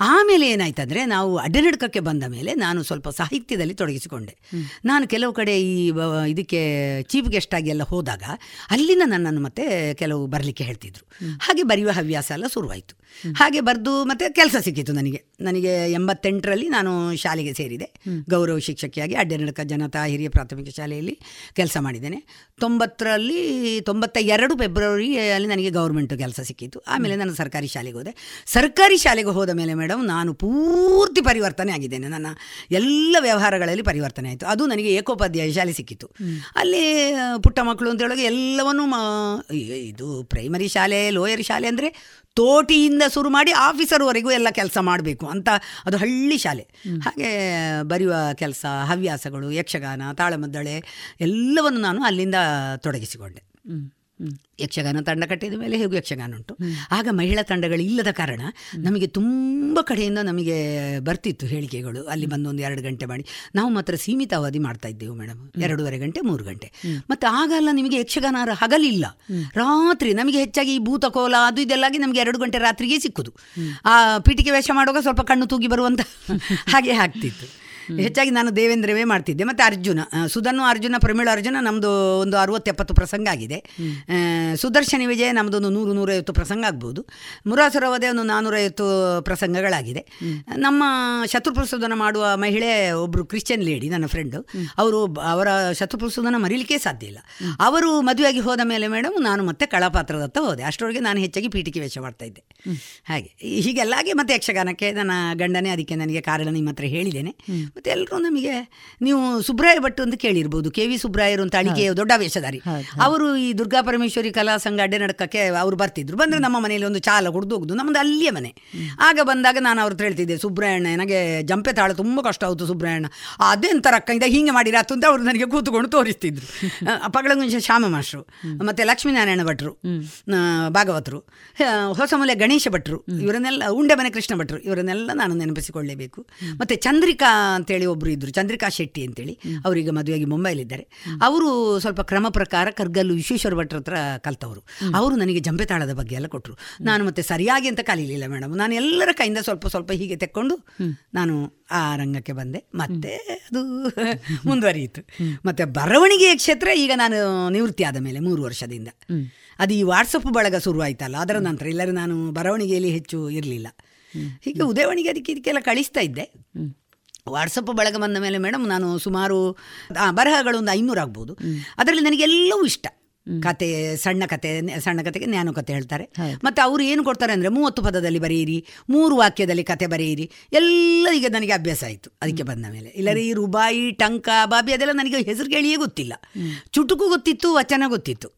ಆಮೇಲೆ ಏನಾಯ್ತಂದ್ರೆ ನಾವು ಅಡ್ಡನಡ್ಕಕ್ಕೆ ಬಂದ ಮೇಲೆ ನಾನು ಸ್ವಲ್ಪ ಸಾಹಿತ್ಯದಲ್ಲಿ ತೊಡಗಿಸಿಕೊಂಡೆ. ನಾನು ಕೆಲವು ಕಡೆ ಈ ಇದಕ್ಕೆ ಚೀಫ್ ಗೆಸ್ಟ್ ಆಗಿ ಎಲ್ಲ ಹೋದಾಗ ಅಲ್ಲಿನ ನನ್ನನ್ನು ಮತ್ತೆ ಕೆಲವು ಬರಲಿಕ್ಕೆ ಹೇಳ್ತಿದ್ರು. ಹಾಗೆ ಬರೆಯುವ ಹವ್ಯಾಸ ಎಲ್ಲ ಶುರುವಾಯಿತು. ಹಾಗೆ ಬರೆದು ಮತ್ತೆ ಕೆಲಸ ಸಿಕ್ಕಿತು ನನಗೆ. ನನಗೆ ಎಂಬತ್ತೆಂಟರಲ್ಲಿ ನಾನು ಶಾಲೆಗೆ ಸೇರಿದೆ. ಗೌರವ ಶಿಕ್ಷಕಿಯಾಗಿ ಅಡ್ಡನಡಕ ಜನತಾ ಹಿರಿಯ ಪ್ರಾಥಮಿಕ ಶಾಲೆಯಲ್ಲಿ ಕೆಲಸ ಮಾಡಿದ್ದೇನೆ. ತೊಂಬತ್ತರಲ್ಲಿ ತೊಂಬತ್ತ ಎರಡು ಫೆಬ್ರವರಿಯಲ್ಲಿ ನನಗೆ ಗೌರ್ಮೆಂಟ್ ಕೆಲಸ ಸಿಕ್ಕಿತು. ಆಮೇಲೆ ನಾನು ಸರ್ಕಾರಿ ಶಾಲೆಗೆ ಹೋದೆ. ಸರ್ಕಾರಿ ಶಾಲೆಗೆ ಹೋದ ಮೇಲೆ ಮೇಡಮ್ ನಾನು ಪೂರ್ತಿ ಪರಿವರ್ತನೆ ಆಗಿದ್ದೇನೆ. ನನ್ನ ಎಲ್ಲ ವ್ಯವಹಾರಗಳಲ್ಲಿ ಪರಿವರ್ತನೆ ಆಯಿತು. ಅದು ನನಗೆ ಏಕೋಪಾಧ್ಯಾಯ ಶಾಲೆ ಸಿಕ್ಕಿತು. ಅಲ್ಲಿ ಪುಟ್ಟ ಮಕ್ಕಳು ಅಂತ ಹೇಳುವಾಗ ಎಲ್ಲವನ್ನೂ ಮಾ ಇದು ಪ್ರೈಮರಿ ಶಾಲೆ ಲೋಯರ್ ಶಾಲೆ ಅಂದರೆ ತೋಟಿಯಿಂದ ಶುರು ಮಾಡಿ ಆಫೀಸರ್ವರೆಗೂ ಎಲ್ಲ ಕೆಲಸ ಮಾಡಬೇಕು ಅಂತ ಅದು ಹಳ್ಳಿ ಶಾಲೆ. ಹಾಗೆ ಬರೆಯುವ ಕೆಲಸ ಹವ್ಯಾಸಗಳು ಯಕ್ಷಗಾನ ತಾಳಮದ್ದಳೆ ಎಲ್ಲವನ್ನು ನಾನು ಅಲ್ಲಿಂದ ತೊಡಗಿಸಿಕೊಂಡೆ. ಯಕ್ಷಗಾನ ತಂಡ ಕಟ್ಟಿದ ಮೇಲೆ ಹೇಗೂ ಯಕ್ಷಗಾನ ಉಂಟು. ಆಗ ಮಹಿಳಾ ತಂಡಗಳು ಇಲ್ಲದ ಕಾರಣ ನಮಗೆ ತುಂಬ ಕಡೆಯಿಂದ ನಮಗೆ ಬರ್ತಿತ್ತು ಹೇಳಿಕೆಗಳು. ಅಲ್ಲಿ ಬಂದು ಒಂದು ಎರಡು ಗಂಟೆ ಮಾಡಿ. ನಾವು ಮಾತ್ರ ಸೀಮಿತ ಅವಧಿ ಮಾಡ್ತಾ ಇದ್ದೆವು ಮೇಡಮ್. ಎರಡೂವರೆ ಗಂಟೆ ಮೂರು ಗಂಟೆ. ಮತ್ತು ಆಗಲ್ಲ ನಿಮಗೆ ಯಕ್ಷಗಾನ ಹಗಲಿಲ್ಲ. ರಾತ್ರಿ ನಮಗೆ ಹೆಚ್ಚಾಗಿ ಈ ಭೂತಕೋಲ ಅದು ಇದೆಲ್ಲಾಗಿ ನಮಗೆ ಎರಡು ಗಂಟೆ ರಾತ್ರಿಗೆ ಸಿಕ್ಕುದು. ಆ ಪೀಠಿಕೆ ವೇಷ ಮಾಡುವಾಗ ಸ್ವಲ್ಪ ಕಣ್ಣು ತೂಗಿ ಬರುವಂತ ಹಾಗೆ ಆಗ್ತಿತ್ತು. ಹೆಚ್ಚಾಗಿ ನಾನು ದೇವೇಂದ್ರವೇ ಮಾಡ್ತಿದ್ದೆ. ಮತ್ತು ಅರ್ಜುನ ಸುಧನು ಅರ್ಜುನ ಪ್ರಮೀಳ ಅರ್ಜುನ ನಮ್ಮದು ಒಂದು ಅರವತ್ತೆಪ್ಪತ್ತು ಪ್ರಸಂಗ ಆಗಿದೆ. ಸುದರ್ಶನ ವಿಜಯ ನಮ್ಮದೊಂದು ನೂರು ನೂರೈವತ್ತು ಪ್ರಸಂಗ ಆಗ್ಬೋದು. ಮುರಾಸುರವದೇ ಒಂದು ನಾನ್ನೂರೈವತ್ತು ಪ್ರಸಂಗಗಳಾಗಿದೆ. ನಮ್ಮ ಶತ್ರುಪ್ರಸೋದನ ಮಾಡುವ ಮಹಿಳೆ ಒಬ್ಬರು ಕ್ರಿಶ್ಚಿಯನ್ ಲೇಡಿ ನನ್ನ ಫ್ರೆಂಡು. ಅವರು ಅವರ ಶತ್ರುಪ್ರಸೋದನ ಮರೀಲಿಕ್ಕೆ ಸಾಧ್ಯ ಇಲ್ಲ. ಅವರು ಮದುವೆಯಾಗಿ ಹೋದ ಮೇಲೆ ಮೇಡಮ್ ನಾನು ಮತ್ತೆ ಕಳಾಪಾತ್ರದತ್ತ ಹೋದೆ. ಅಷ್ಟರೊಳಗೆ ನಾನು ಹೆಚ್ಚಾಗಿ ಪೀಠಿಕೆ ವೇಷ ಮಾಡ್ತಾ ಇದ್ದೆ. ಹಾಗೆ ಹೀಗೆಲ್ಲಾಗಿ ಮತ್ತೆ ಯಕ್ಷಗಾನಕ್ಕೆ ನನ್ನ ಗಂಡನೇ ಅದಕ್ಕೆ ನನಗೆ ಕಾರಣ ನಿಮ್ಮ ಹತ್ರ ಹೇಳಿದ್ದೇನೆ. ಮತ್ತು ಎಲ್ಲರೂ ನಮಗೆ ನೀವು ಸುಬ್ರಾಯ ಭಟ್ ಅಂತ ಕೇಳಿರ್ಬೋದು. ಕೆ ವಿ ಸುಬ್ರಾಯರು ಅಂತ ಅಳಿಗೆಯ ದೊಡ್ಡ ವೇಷಧಾರಿ. ಅವರು ಈ ದುರ್ಗಾ ಪರಮೇಶ್ವರಿ ಕಲಾ ಸಂಘ ಅಡ್ಡೆ ನಡಕಕ್ಕೆ ಅವರು ಬರ್ತಿದ್ರು. ಬಂದರೆ ನಮ್ಮ ಮನೆಯಲ್ಲಿ ಒಂದು ಚಾಲ ಕುಡ್ದು ಹೋಗುದು. ನಮ್ಮದು ಅಲ್ಲಿಯೇ ಮನೆ. ಆಗ ಬಂದಾಗ ನಾನು ಅವ್ರ ಹತ್ರ ಹೇಳ್ತಿದ್ದೆ ಸುಬ್ರಾಯಣ್ಣ ನನಗೆ ಜಂಪೆ ತಾಳ ತುಂಬ ಕಷ್ಟ ಆಯಿತು ಸುಬ್ರಾಯಣ್ಣ. ಅದೆಂತ ರಕ್ಕ ಇದ? ಹೀಗೆ ಮಾಡಿರಾತು ಅಂತ ಅವರು ನನಗೆ ಕೂತ್ಕೊಂಡು ತೋರಿಸ್ತಿದ್ರು. ಪಗಳಗುಂಜ ಶ್ಯಾಮ ಮಾಸ್ಟ್ರು ಮತ್ತು ಲಕ್ಷ್ಮೀನಾರಾಯಣ ಭಟ್ರು ಭಾಗವತರು ಹೊಸ ಹೊಸಮೂಲೆ ಗಣೇಶ ಭಟ್ರು ಇವರನ್ನೆಲ್ಲ ಉಂಡೆ ಮನೆ ಕೃಷ್ಣ ಭಟ್ರು ಇವರನ್ನೆಲ್ಲ ನಾನು ನೆನಪಿಸಿಕೊಳ್ಳೇಬೇಕು. ಮತ್ತೆ ಚಂದ್ರಿಕಾ ಅಂತೇಳಿ ಒಬ್ಬರು ಇದ್ದರು ಚಂದ್ರಿಕಾ ಶೆಟ್ಟಿ ಅಂತೇಳಿ. ಅವರೀಗ ಮದುವೆಯಾಗಿ ಮುಂಬೈಲಿದ್ದಾರೆ. ಅವರು ಸ್ವಲ್ಪ ಕ್ರಮ ಪ್ರಕಾರ ಕರ್ಗಲ್ಲು ವಿಶ್ವೇಶ್ವರ ಭಟ್ರ ಹತ್ರ ಕಲ್ತವರು. ಅವರು ನನಗೆ ಜಂಬೆ ತಾಳದ ಬಗ್ಗೆ ಎಲ್ಲ ಕೊಟ್ಟರು ನಾನು ಮತ್ತೆ ಸರಿಯಾಗಿ ಅಂತ ಕಲೀಲಿಲ್ಲ ಮೇಡಮ್. ನಾನು ಎಲ್ಲರ ಕೈಯಿಂದ ಸ್ವಲ್ಪ ಸ್ವಲ್ಪ ಹೀಗೆ ತೆಕ್ಕೊಂಡು ನಾನು ಆ ರಂಗಕ್ಕೆ ಬಂದೆ. ಮತ್ತೆ ಅದು ಮುಂದುವರಿಯಿತು. ಮತ್ತೆ ಬರವಣಿಗೆಯ ಕ್ಷೇತ್ರ ಈಗ ನಾನು ನಿವೃತ್ತಿ ಆದ ಮೇಲೆ ಮೂರು ವರ್ಷದಿಂದ. ಅದು ಈ ವಾಟ್ಸಪ್ ಬಳಗ ಶುರುವಾಯ್ತಲ್ಲ, ಅದರ ನಂತರ ಇಲ್ಲರೂ ನಾನು ಬರವಣಿಗೆಯಲ್ಲಿ ಹೆಚ್ಚು ಇರಲಿಲ್ಲ. ಹೀಗೆ ಉದಯವಣಿಗೆ ಅದಕ್ಕೆ ಇದಕ್ಕೆಲ್ಲ ಕಳಿಸ್ತಾ ಇದ್ದೆ. ವಾಟ್ಸಪ್ ಬಳಗ ಬಂದ ಮೇಲೆ ಮೇಡಮ್ ನಾನು ಸುಮಾರು ಬರಹಗಳು ಒಂದು ಐನೂರು ಆಗ್ಬೋದು. ಅದರಲ್ಲಿ ನನಗೆಲ್ಲವೂ ಇಷ್ಟ. ಕತೆ ಸಣ್ಣ ಕತೆ ಸಣ್ಣ ಕತೆಗೆ ನ್ಯಾನು ಕತೆ ಹೇಳ್ತಾರೆ. ಮತ್ತು ಅವರು ಏನು ಕೊಡ್ತಾರೆ ಅಂದರೆ ಮೂವತ್ತು ಪದದಲ್ಲಿ ಬರೆಯಿರಿ ಮೂರು ವಾಕ್ಯದಲ್ಲಿ ಕತೆ ಬರೆಯಿರಿ ಎಲ್ಲ ಈಗ ನನಗೆ ಅಭ್ಯಾಸ ಆಯಿತು ಅದಕ್ಕೆ ಬಂದ ಮೇಲೆ. ಇಲ್ಲರಿ ಈ ರುಬಾಯಿ ಟಂಕ ಬಾಬಿ ಅದೆಲ್ಲ ನನಗೆ ಹೆಸರು ಕೇಳಿಯೇ ಗೊತ್ತಿಲ್ಲ. ಚುಟುಕು ಗೊತ್ತಿತ್ತು ವಚನ ಗೊತ್ತಿತ್ತು.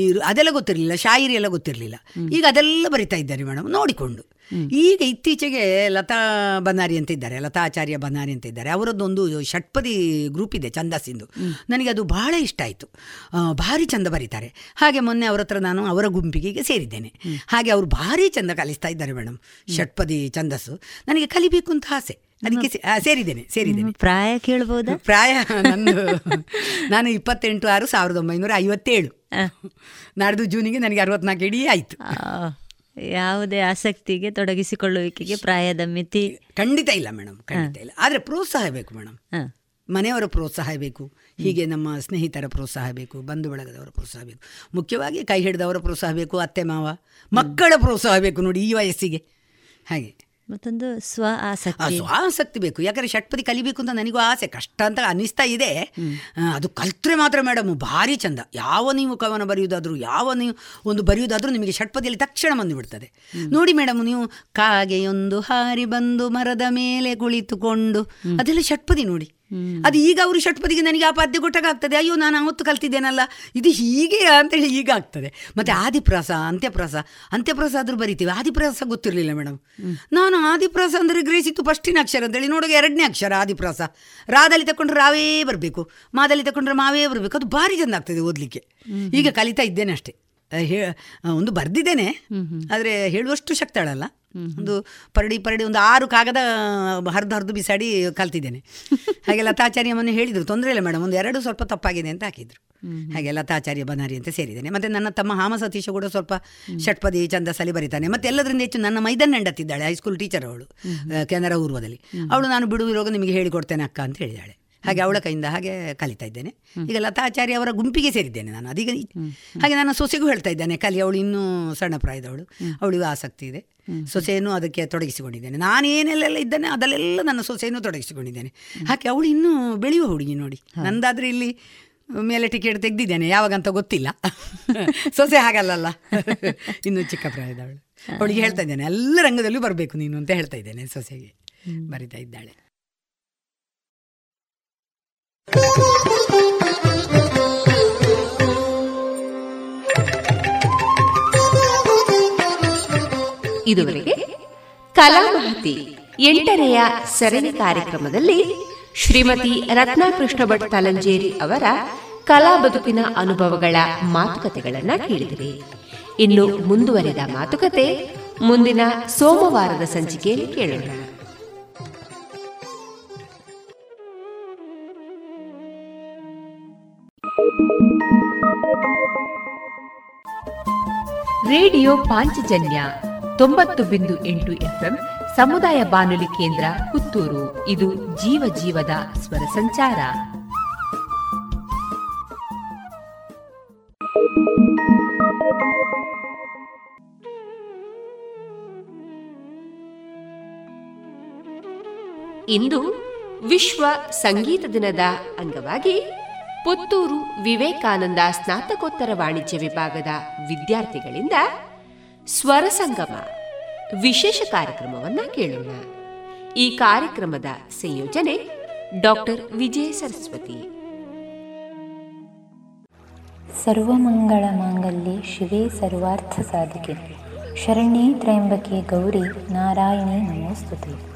ಈ ಅದೆಲ್ಲ ಗೊತ್ತಿರಲಿಲ್ಲ ಶಾಯಿರಿ ಎಲ್ಲ ಗೊತ್ತಿರಲಿಲ್ಲ. ಈಗ ಅದೆಲ್ಲ ಬರಿತಾ ಇದ್ದಾರೆ ಮೇಡಮ್ ನೋಡಿಕೊಂಡು. ಈಗ ಇತ್ತೀಚೆಗೆ ಲತಾ ಬನಾರಿ ಅಂತ ಇದ್ದಾರೆ ಲತಾ ಆಚಾರ್ಯ ಬನ್ನಾರಿ ಅಂತ ಇದ್ದಾರೆ ಅವರದ್ದೊಂದು ಷಟ್ಪದಿ ಗ್ರೂಪ್ ಇದೆ ಛಂದಸ್ಸಿಂದು ನನಗೆ ಅದು ಬಹಳ ಇಷ್ಟ ಆಯಿತು. ಭಾರಿ ಚಂದ ಬರೀತಾರೆ. ಹಾಗೆ ಮೊನ್ನೆ ಅವರ ಹತ್ರ ನಾನು ಅವರ ಗುಂಪಿಗೆ ಸೇರಿದ್ದೇನೆ. ಹಾಗೆ ಅವರು ಭಾರಿ ಚಂದ ಕಲಿಸ್ತಾ ಇದ್ದಾರೆ ಮೇಡಮ್ ಷಟ್ಪದಿ ಛಂದಸ್ಸು. ನನಗೆ ಕಲಿಬೇಕು ಅಂತ ಆಸೆ. ಅದಕ್ಕೆ ಸೇರಿದ್ದೇನೆ ಸೇರಿದ್ದೇನೆ. ಪ್ರಾಯ ಕೇಳ್ಬೋದು? ಪ್ರಾಯ ನಂದು ನಾನು ಇಪ್ಪತ್ತೆಂಟು ಆರು ಸಾವಿರದ ಒಂಬೈನೂರ ಐವತ್ತೇಳು. ನಾಡ್ದು ಜೂನಿಗೆ ನನಗೆ ಅರವತ್ನಾಲ್ಕು ಇಡೀ ಆಯ್ತು. ಯಾವುದೇ ಆಸಕ್ತಿಗೆ ತೊಡಗಿಸಿಕೊಳ್ಳುವಿಕೆಗೆ ಪ್ರಾಯದ ಮಿತಿ. ಖಂಡಿತ ಇಲ್ಲ ಮೇಡಮ್ ಖಂಡಿತ ಇಲ್ಲ. ಆದರೆ ಪ್ರೋತ್ಸಾಹ ಬೇಕು ಮೇಡಮ್. ಮನೆಯವರ ಪ್ರೋತ್ಸಾಹ ಬೇಕು ಹೀಗೆ ನಮ್ಮ ಸ್ನೇಹಿತರ ಪ್ರೋತ್ಸಾಹ ಬೇಕು ಬಂಧು ಬಳಗದವರ ಪ್ರೋತ್ಸಾಹ ಬೇಕು. ಮುಖ್ಯವಾಗಿ ಕೈ ಹಿಡಿದವರ ಪ್ರೋತ್ಸಾಹ ಬೇಕು ಅತ್ತೆ ಮಾವ ಮಕ್ಕಳ ಪ್ರೋತ್ಸಾಹ ಬೇಕು ನೋಡಿ ಈ ವಯಸ್ಸಿಗೆ. ಹಾಗೆ. ಮತ್ತೊಂದು ಸ್ವ ಆಸಕ್ತಿ. ಸ್ವಾಸಕ್ತಿ ಬೇಕು. ಯಾಕಂದ್ರೆ ಷಟ್ಪದಿ ಕಲಿಬೇಕು ಅಂತ ನನಗೂ ಆಸೆ. ಕಷ್ಟ ಅಂತ ಅನಿಸ್ತಾ ಇದೆ. ಅದು ಕಲ್ತ್ರೆ ಮಾತ್ರ ಮೇಡಮ್ ಭಾರಿ ಚಂದ. ಯಾವ ನೀವು ಕವನ ಬರೆಯುವುದಾದ್ರೂ ಯಾವ ನೀವು ಒಂದು ಬರೆಯುವುದಾದ್ರೂ ನಿಮಗೆ ಷಟ್ಪದಿಯಲ್ಲಿ ತಕ್ಷಣ ಬಂದು ಬಿಡ್ತದೆ ನೋಡಿ ಮೇಡಮ್ ನೀವು ಕಾಗೆಯೊಂದು ಹಾರಿ ಬಂದು ಮರದ ಮೇಲೆ ಕುಳಿತುಕೊಂಡು ಅದೆಲ್ಲ ಷಟ್ಪದಿ ನೋಡಿ. ಅದು ಈಗ ಅವರು ಷಟ್ಪದಿಗೆ ನನಗೆ ಆ ಪದ್ಯ ಕೊಟ್ಟಾಗ ಆಗ್ತದೆ ಅಯ್ಯೋ ನಾನು ಅವತ್ತು ಕಲ್ತಿದ್ದೇನಲ್ಲ. ಇದು ಹೀಗೆ ಅಂತೇಳಿ ಈಗ ಆಗ್ತದೆ. ಮತ್ತೆ ಆದಿಪ್ರಾಸ ಅಂತ್ಯಪ್ರಾಸ. ಅಂತ್ಯಪ್ರಾಸ ಆದ್ರೂ ಬರಿತೀವಿ. ಆದಿಪ್ರಾಸ ಗೊತ್ತಿರಲಿಲ್ಲ ಮೇಡಮ್. ನಾನು ಆದಿಪ್ರಾಸ ಅಂದರೆ ಗ್ರಹಿಸಿತ್ತು ಫಸ್ಟಿನ ಅಕ್ಷರ ಅಂತೇಳಿ. ನೋಡುವಾಗ ಎರಡನೇ ಅಕ್ಷರ ಆದಿಪ್ರಾಸ. ರಾದಲ್ಲಿ ತಕೊಂಡ್ರೆ ರಾವೇ ಬರಬೇಕು. ಮಾದಲ್ಲಿ ತಕೊಂಡ್ರೆ ಮಾವೇ ಬರಬೇಕು. ಅದು ಭಾರಿ ಚಂದ ಆಗ್ತದೆ ಓದಲಿಕ್ಕೆ. ಈಗ ಕಲಿತಾ ಇದ್ದೇನೆ ಅಷ್ಟೇ. ಹೇ ಒಂದು ಬರೆದಿದ್ದೇನೆ. ಆದರೆ ಹೇಳುವಷ್ಟು ಶಕ್ತಳಲ್ಲ ಒಂದು ಪರಡಿ ಪರಡಿ ಒಂದು ಆರು ಕಾಗದ ಹರಿದು ಹರಿದು ಬಿಸಾಡಿ ಕಲ್ತಿದ್ದೇನೆ. ಹಾಗೆ ಲತಾಚಾರ್ಯ ಮೊನ್ನೆ ಹೇಳಿದರು ತೊಂದರೆ ಇಲ್ಲ ಮೇಡಮ್ ಒಂದು ಎರಡು ಸ್ವಲ್ಪ ತಪ್ಪಾಗಿದೆ ಅಂತ ಹಾಕಿದ್ರು. ಹಾಗೆ ಲತಾಚಾರ್ಯ ಬನಾರಿ ಅಂತ ಸೇರಿದ್ದೇನೆ. ಮತ್ತೆ ನನ್ನ ತಮ್ಮ ಹಾಮ ಸತೀಶ ಕೂಡ ಸ್ವಲ್ಪ ಷಟ್ಪದಿ ಚಂದಸಲಿ ಬರೀತಾನೆ. ಮತ್ತೆ ಎಲ್ಲದರಿಂದ ಹೆಚ್ಚು ನನ್ನ ಮೈದನ್ ಹೆಂಡತಿದ್ದಾಳೆ ಹೈಸ್ಕೂಲ್ ಟೀಚರ್ ಅವಳು ಕೆನರಾ ಊರ್ವದಲ್ಲಿ. ಅವಳು ನಾನು ಬಿಡುವಿರೋಗ ನಿಮಗೆ ಹೇಳಿಕೊಡ್ತೇನೆ ಅಕ್ಕ ಅಂತ ಹೇಳಿದಾಳೆ. ಹಾಗೆ ಅವಳ ಕೈಯಿಂದ ಹಾಗೆ ಕಲಿತಾ ಇದ್ದೇನೆ. ಈಗ ಲತಾಚಾರ್ಯ ಅವರ ಗುಂಪಿಗೆ ಸೇರಿದ್ದೇನೆ ನಾನು. ಅದೀಗ ಹಾಗೆ ನಾನು ಸೊಸೆಗೂ ಹೇಳ್ತಾ ಇದ್ದೇನೆ. ಕಲಿ ಅವಳು ಇನ್ನೂ ಸಣ್ಣ ಪ್ರಾಯದವಳು. ಅವಳಿಗೂ ಆಸಕ್ತಿ ಇದೆ. ಸೊಸೆಯನ್ನು ಅದಕ್ಕೆ ತೊಡಗಿಸಿಕೊಂಡಿದ್ದೇನೆ. ನಾನು ಏನೆಲ್ಲೆಲ್ಲ ಇದ್ದೇನೆ ಅದಲ್ಲೆಲ್ಲ ನನ್ನ ಸೊಸೆಯನ್ನು ತೊಡಗಿಸಿಕೊಂಡಿದ್ದೇನೆ. ಹಾಗೆ ಅವಳು ಇನ್ನೂ ಬೆಳೆಯುವ ಹುಡುಗಿ ನೋಡಿ. ನಂದಾದ್ರೆ ಇಲ್ಲಿ ಮೇಲೆ ಟಿಕೆಟ್ ತೆಗೆದಿದ್ದೇನೆ. ಯಾವಾಗಂತ ಗೊತ್ತಿಲ್ಲ. ಸೊಸೆ ಹಾಗಲ್ಲಲ್ಲ. ಇನ್ನು ಚಿಕ್ಕ ಪ್ರಾಯದವಳು. ಅವಳಿಗೆ ಹೇಳ್ತಾ ಇದ್ದೇನೆ ಎಲ್ಲ ರಂಗದಲ್ಲೂ ಬರಬೇಕು ನೀನು ಅಂತ ಹೇಳ್ತಾ ಇದ್ದೇನೆ ಸೊಸೆಗೆ. ಬರಿತಾ ಇದ್ದಾಳೆ. ಇದುವರೆಗೆ ಕಲಾಮಹತಿ ಎಂಟನೆಯ ಸರಣಿ ಕಾರ್ಯಕ್ರಮದಲ್ಲಿ ಶ್ರೀಮತಿ ರತ್ನಾಕೃಷ್ಣ ಭಟ್ ತಲಂಜೇರಿ ಅವರ ಕಲಾ ಬದುಕಿನ ಅನುಭವಗಳ ಮಾತುಕತೆಗಳನ್ನು ಕೇಳಿದಿರಿ. ಇನ್ನು ಮುಂದುವರೆದ ಮಾತುಕತೆ ಮುಂದಿನ ಸೋಮವಾರದ ಸಂಚಿಕೆಯಲ್ಲಿ ಕೇಳೋಣ. ರೇಡಿಯೋ ಪಾಂಚಜನ್ಯ ತೊಂಬತ್ತು ಬಿಂದು ಎಂಟು ಎಫ್ಎಂ ಸಮುದಾಯ ಬಾನುಲಿ ಕೇಂದ್ರ ಪುತ್ತೂರು. ಇದು ಜೀವ ಜೀವದ ಸ್ವರ ಸಂಚಾರ. ಇಂದು ವಿಶ್ವ ಸಂಗೀತ ದಿನದ ಅಂಗವಾಗಿ ಪುತ್ತೂರು ವಿವೇಕಾನಂದ ಸ್ನಾತಕೋತ್ತರ ವಾಣಿಜ್ಯ ವಿಭಾಗದ ವಿದ್ಯಾರ್ಥಿಗಳಿಂದ ಸ್ವರ ಸಂಗಮ ವಿಶೇಷ ಕಾರ್ಯಕ್ರಮವನ್ನ ಕೇಳೋಣ. ಈ ಕಾರ್ಯಕ್ರಮದ ಸಂಯೋಜನೆ ಡಾಕ್ಟರ್ ವಿಜಯ ಸರಸ್ವತಿ. ಸರ್ವಮಂಗಳ ಮಾಂಗಲ್ಯ ಶಿವೇ ಸರ್ವಾರ್ಥ ಸಾಧಿಕೆ. ಶರಣ್ಯೇ ತ್ರಯಂಬಕೆ ಗೌರಿ ನಾರಾಯಣಿ ನಮೋಸ್ತುತಿ.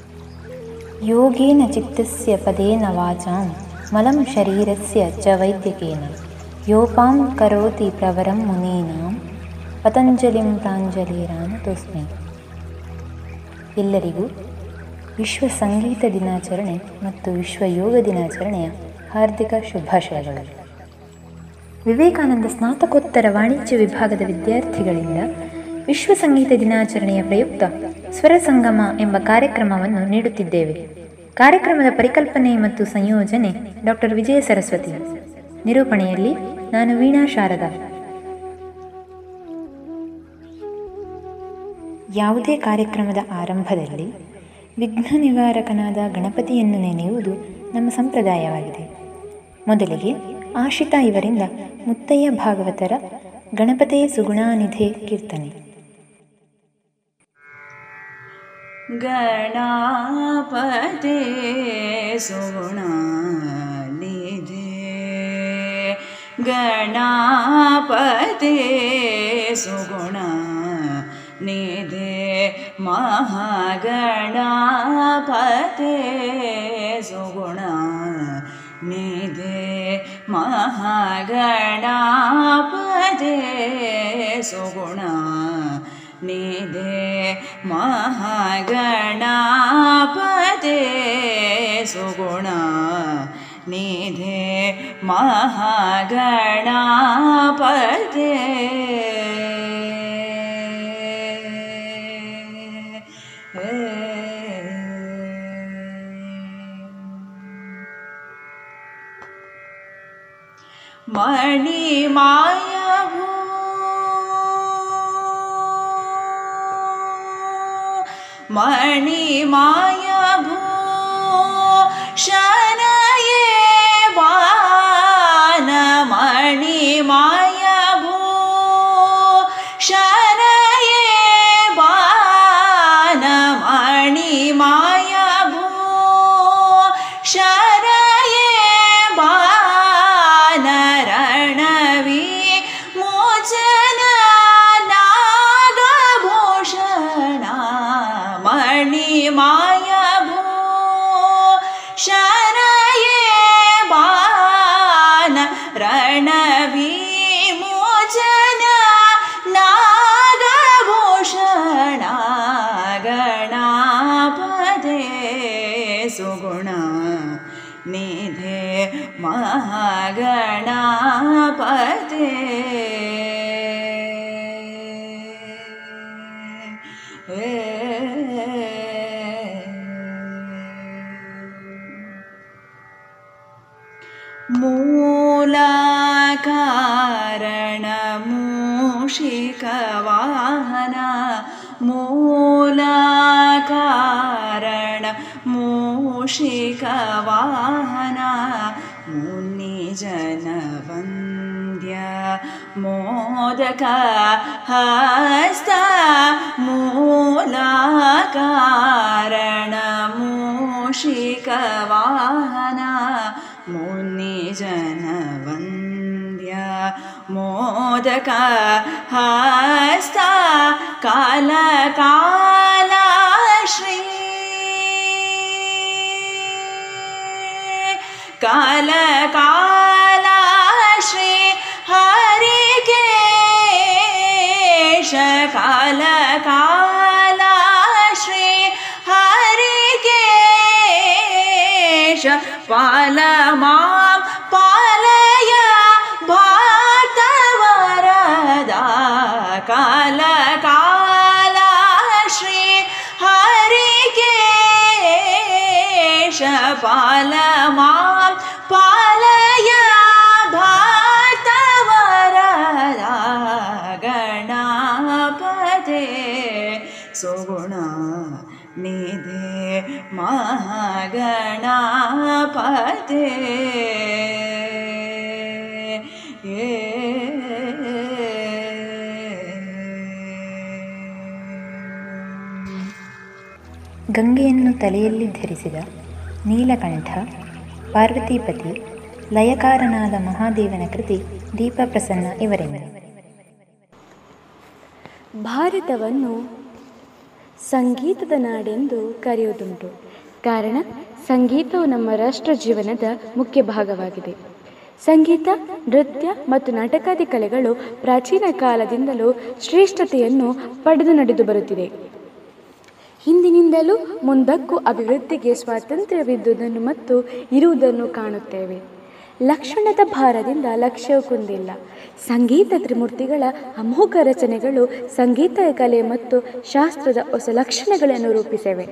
ಯೋಗೇನ ಚಿತ್ತಸ್ಯ ಪದೇನ ವಾಚಾಂ ಮಲಂ ಶರೀರಸ್ಯ ಚ ವೈದ್ಯಕೇನ ಯೋಪಾಂ ಕರೋತಿ ಪ್ರವರಂ ಮುನೀನಾಂ ಪತಂಜಲಿಂ ಪ್ರಾಂಜಲಿರಾನತೋಸ್ಮಿ ಎಲ್ಲರಿಗೂ ವಿಶ್ವ ಸಂಗೀತ ದಿನಾಚರಣೆ ಮತ್ತು ವಿಶ್ವ ಯೋಗ ದಿನಾಚರಣೆಯ ಹಾರ್ದಿಕ ಶುಭಾಶಯಗಳು. ವಿವೇಕಾನಂದ ಸ್ನಾತಕೋತ್ತರ ವಾಣಿಜ್ಯ ವಿಭಾಗದ ವಿದ್ಯಾರ್ಥಿಗಳಿಂದ ವಿಶ್ವ ಸಂಗೀತ ದಿನಾಚರಣೆಯ ಪ್ರಯುಕ್ತ ಸ್ವರ ಸಂಗಮ ಎಂಬ ಕಾರ್ಯಕ್ರಮವನ್ನು ನೀಡುತ್ತಿದ್ದೇವೆ. ಕಾರ್ಯಕ್ರಮದ ಪರಿಕಲ್ಪನೆ ಮತ್ತು ಸಂಯೋಜನೆ ಡಾಕ್ಟರ್ ವಿಜಯ ಸರಸ್ವತಿ. ನಿರೂಪಣೆಯಲ್ಲಿ ನಾನು ವೀಣಾ ಶಾರದಾ. ಯಾವುದೇ ಕಾರ್ಯಕ್ರಮದ ಆರಂಭದಲ್ಲಿ ವಿಘ್ನ ನಿವಾರಕನಾದ ಗಣಪತಿಯನ್ನು ನೆನೆಯುವುದು ನಮ್ಮ ಸಂಪ್ರದಾಯವಾಗಿದೆ. ಮೊದಲಿಗೆ ಆಶಿತಾ ಇವರಿಂದ ಮುತ್ತಯ್ಯ ಭಾಗವತರ ಗಣಪತಿಯ ಸುಗುಣಾನಿಧೆ ಕೀರ್ತನೆ. गणापते सुगुण गणापते सुगुणानिधे महागणापते सुगुणानिधे महागणापते सुगुणा निधे महागणापते सुगुणा निधे महागणापते मणिमाया मणि मायाबु शन मूलाकारणमूषिकवाहन मूलाकारण मूषिकवाहन मुनिजनवन्द्य मोदक हस्त मूलाकारण मूषिकवाहन मुनिजनवन्द्य मोदक हस्ता कालकालाश्री कालकालाश्री हर केश। काल काल हरि केश। पाल ಪಾಲ ಮಾಂ ಪಾಲಯ ಭಾತವರ ಗಣಪತೆ ಸುಗುಣ ನಿಧೆ ಮಹಾಗಣಪತೆ ಏ. ಗಂಗೆಯನ್ನು ತಲೆಯಲ್ಲಿ ಧರಿಸಿದ ನೀಲಕಂಠ, ಪಾರ್ವತಿಪತಿ, ಲಯಕಾರನಾದ ಮಹಾದೇವನ ಕೃತಿ, ದೀಪಪ್ರಸನ್ನ ಇವರಿಂದ ಭಾರತವನ್ನು ಸಂಗೀತದ ನಾಡೆಂದು ಕರೆಯುವುದುಂಟು. ಕಾರಣ, ಸಂಗೀತವು ನಮ್ಮ ರಾಷ್ಟ್ರ ಜೀವನದ ಮುಖ್ಯ ಭಾಗವಾಗಿದೆ. ಸಂಗೀತ, ನೃತ್ಯ ಮತ್ತು ನಾಟಕಾದಿ ಕಲೆಗಳು ಪ್ರಾಚೀನ ಕಾಲದಿಂದಲೂ ಶ್ರೇಷ್ಠತೆಯನ್ನು ಪಡೆದು ನಡೆದು ಬರುತ್ತಿದೆ. ಹಿಂದಿನಿಂದಲೂ ಮುಂದಕ್ಕೂ ಅಭಿವೃದ್ಧಿಗೆ ಸ್ವಾತಂತ್ರ್ಯವಿದ್ದುದನ್ನು ಮತ್ತು ಇರುವುದನ್ನು ಕಾಣುತ್ತೇವೆ. ಲಕ್ಷಣದ ಭಾರದಿಂದ ಲಕ್ಷ್ಯವು ಕುಂದಿಲ್ಲ ಸಂಗೀತ ತ್ರಿಮೂರ್ತಿಗಳ ಅಮೋಘ ರಚನೆಗಳು ಸಂಗೀತ ಕಲೆ ಮತ್ತು ಶಾಸ್ತ್ರದ ಹೊಸ ಲಕ್ಷಣಗಳನ್ನು ರೂಪಿಸಿವೆ.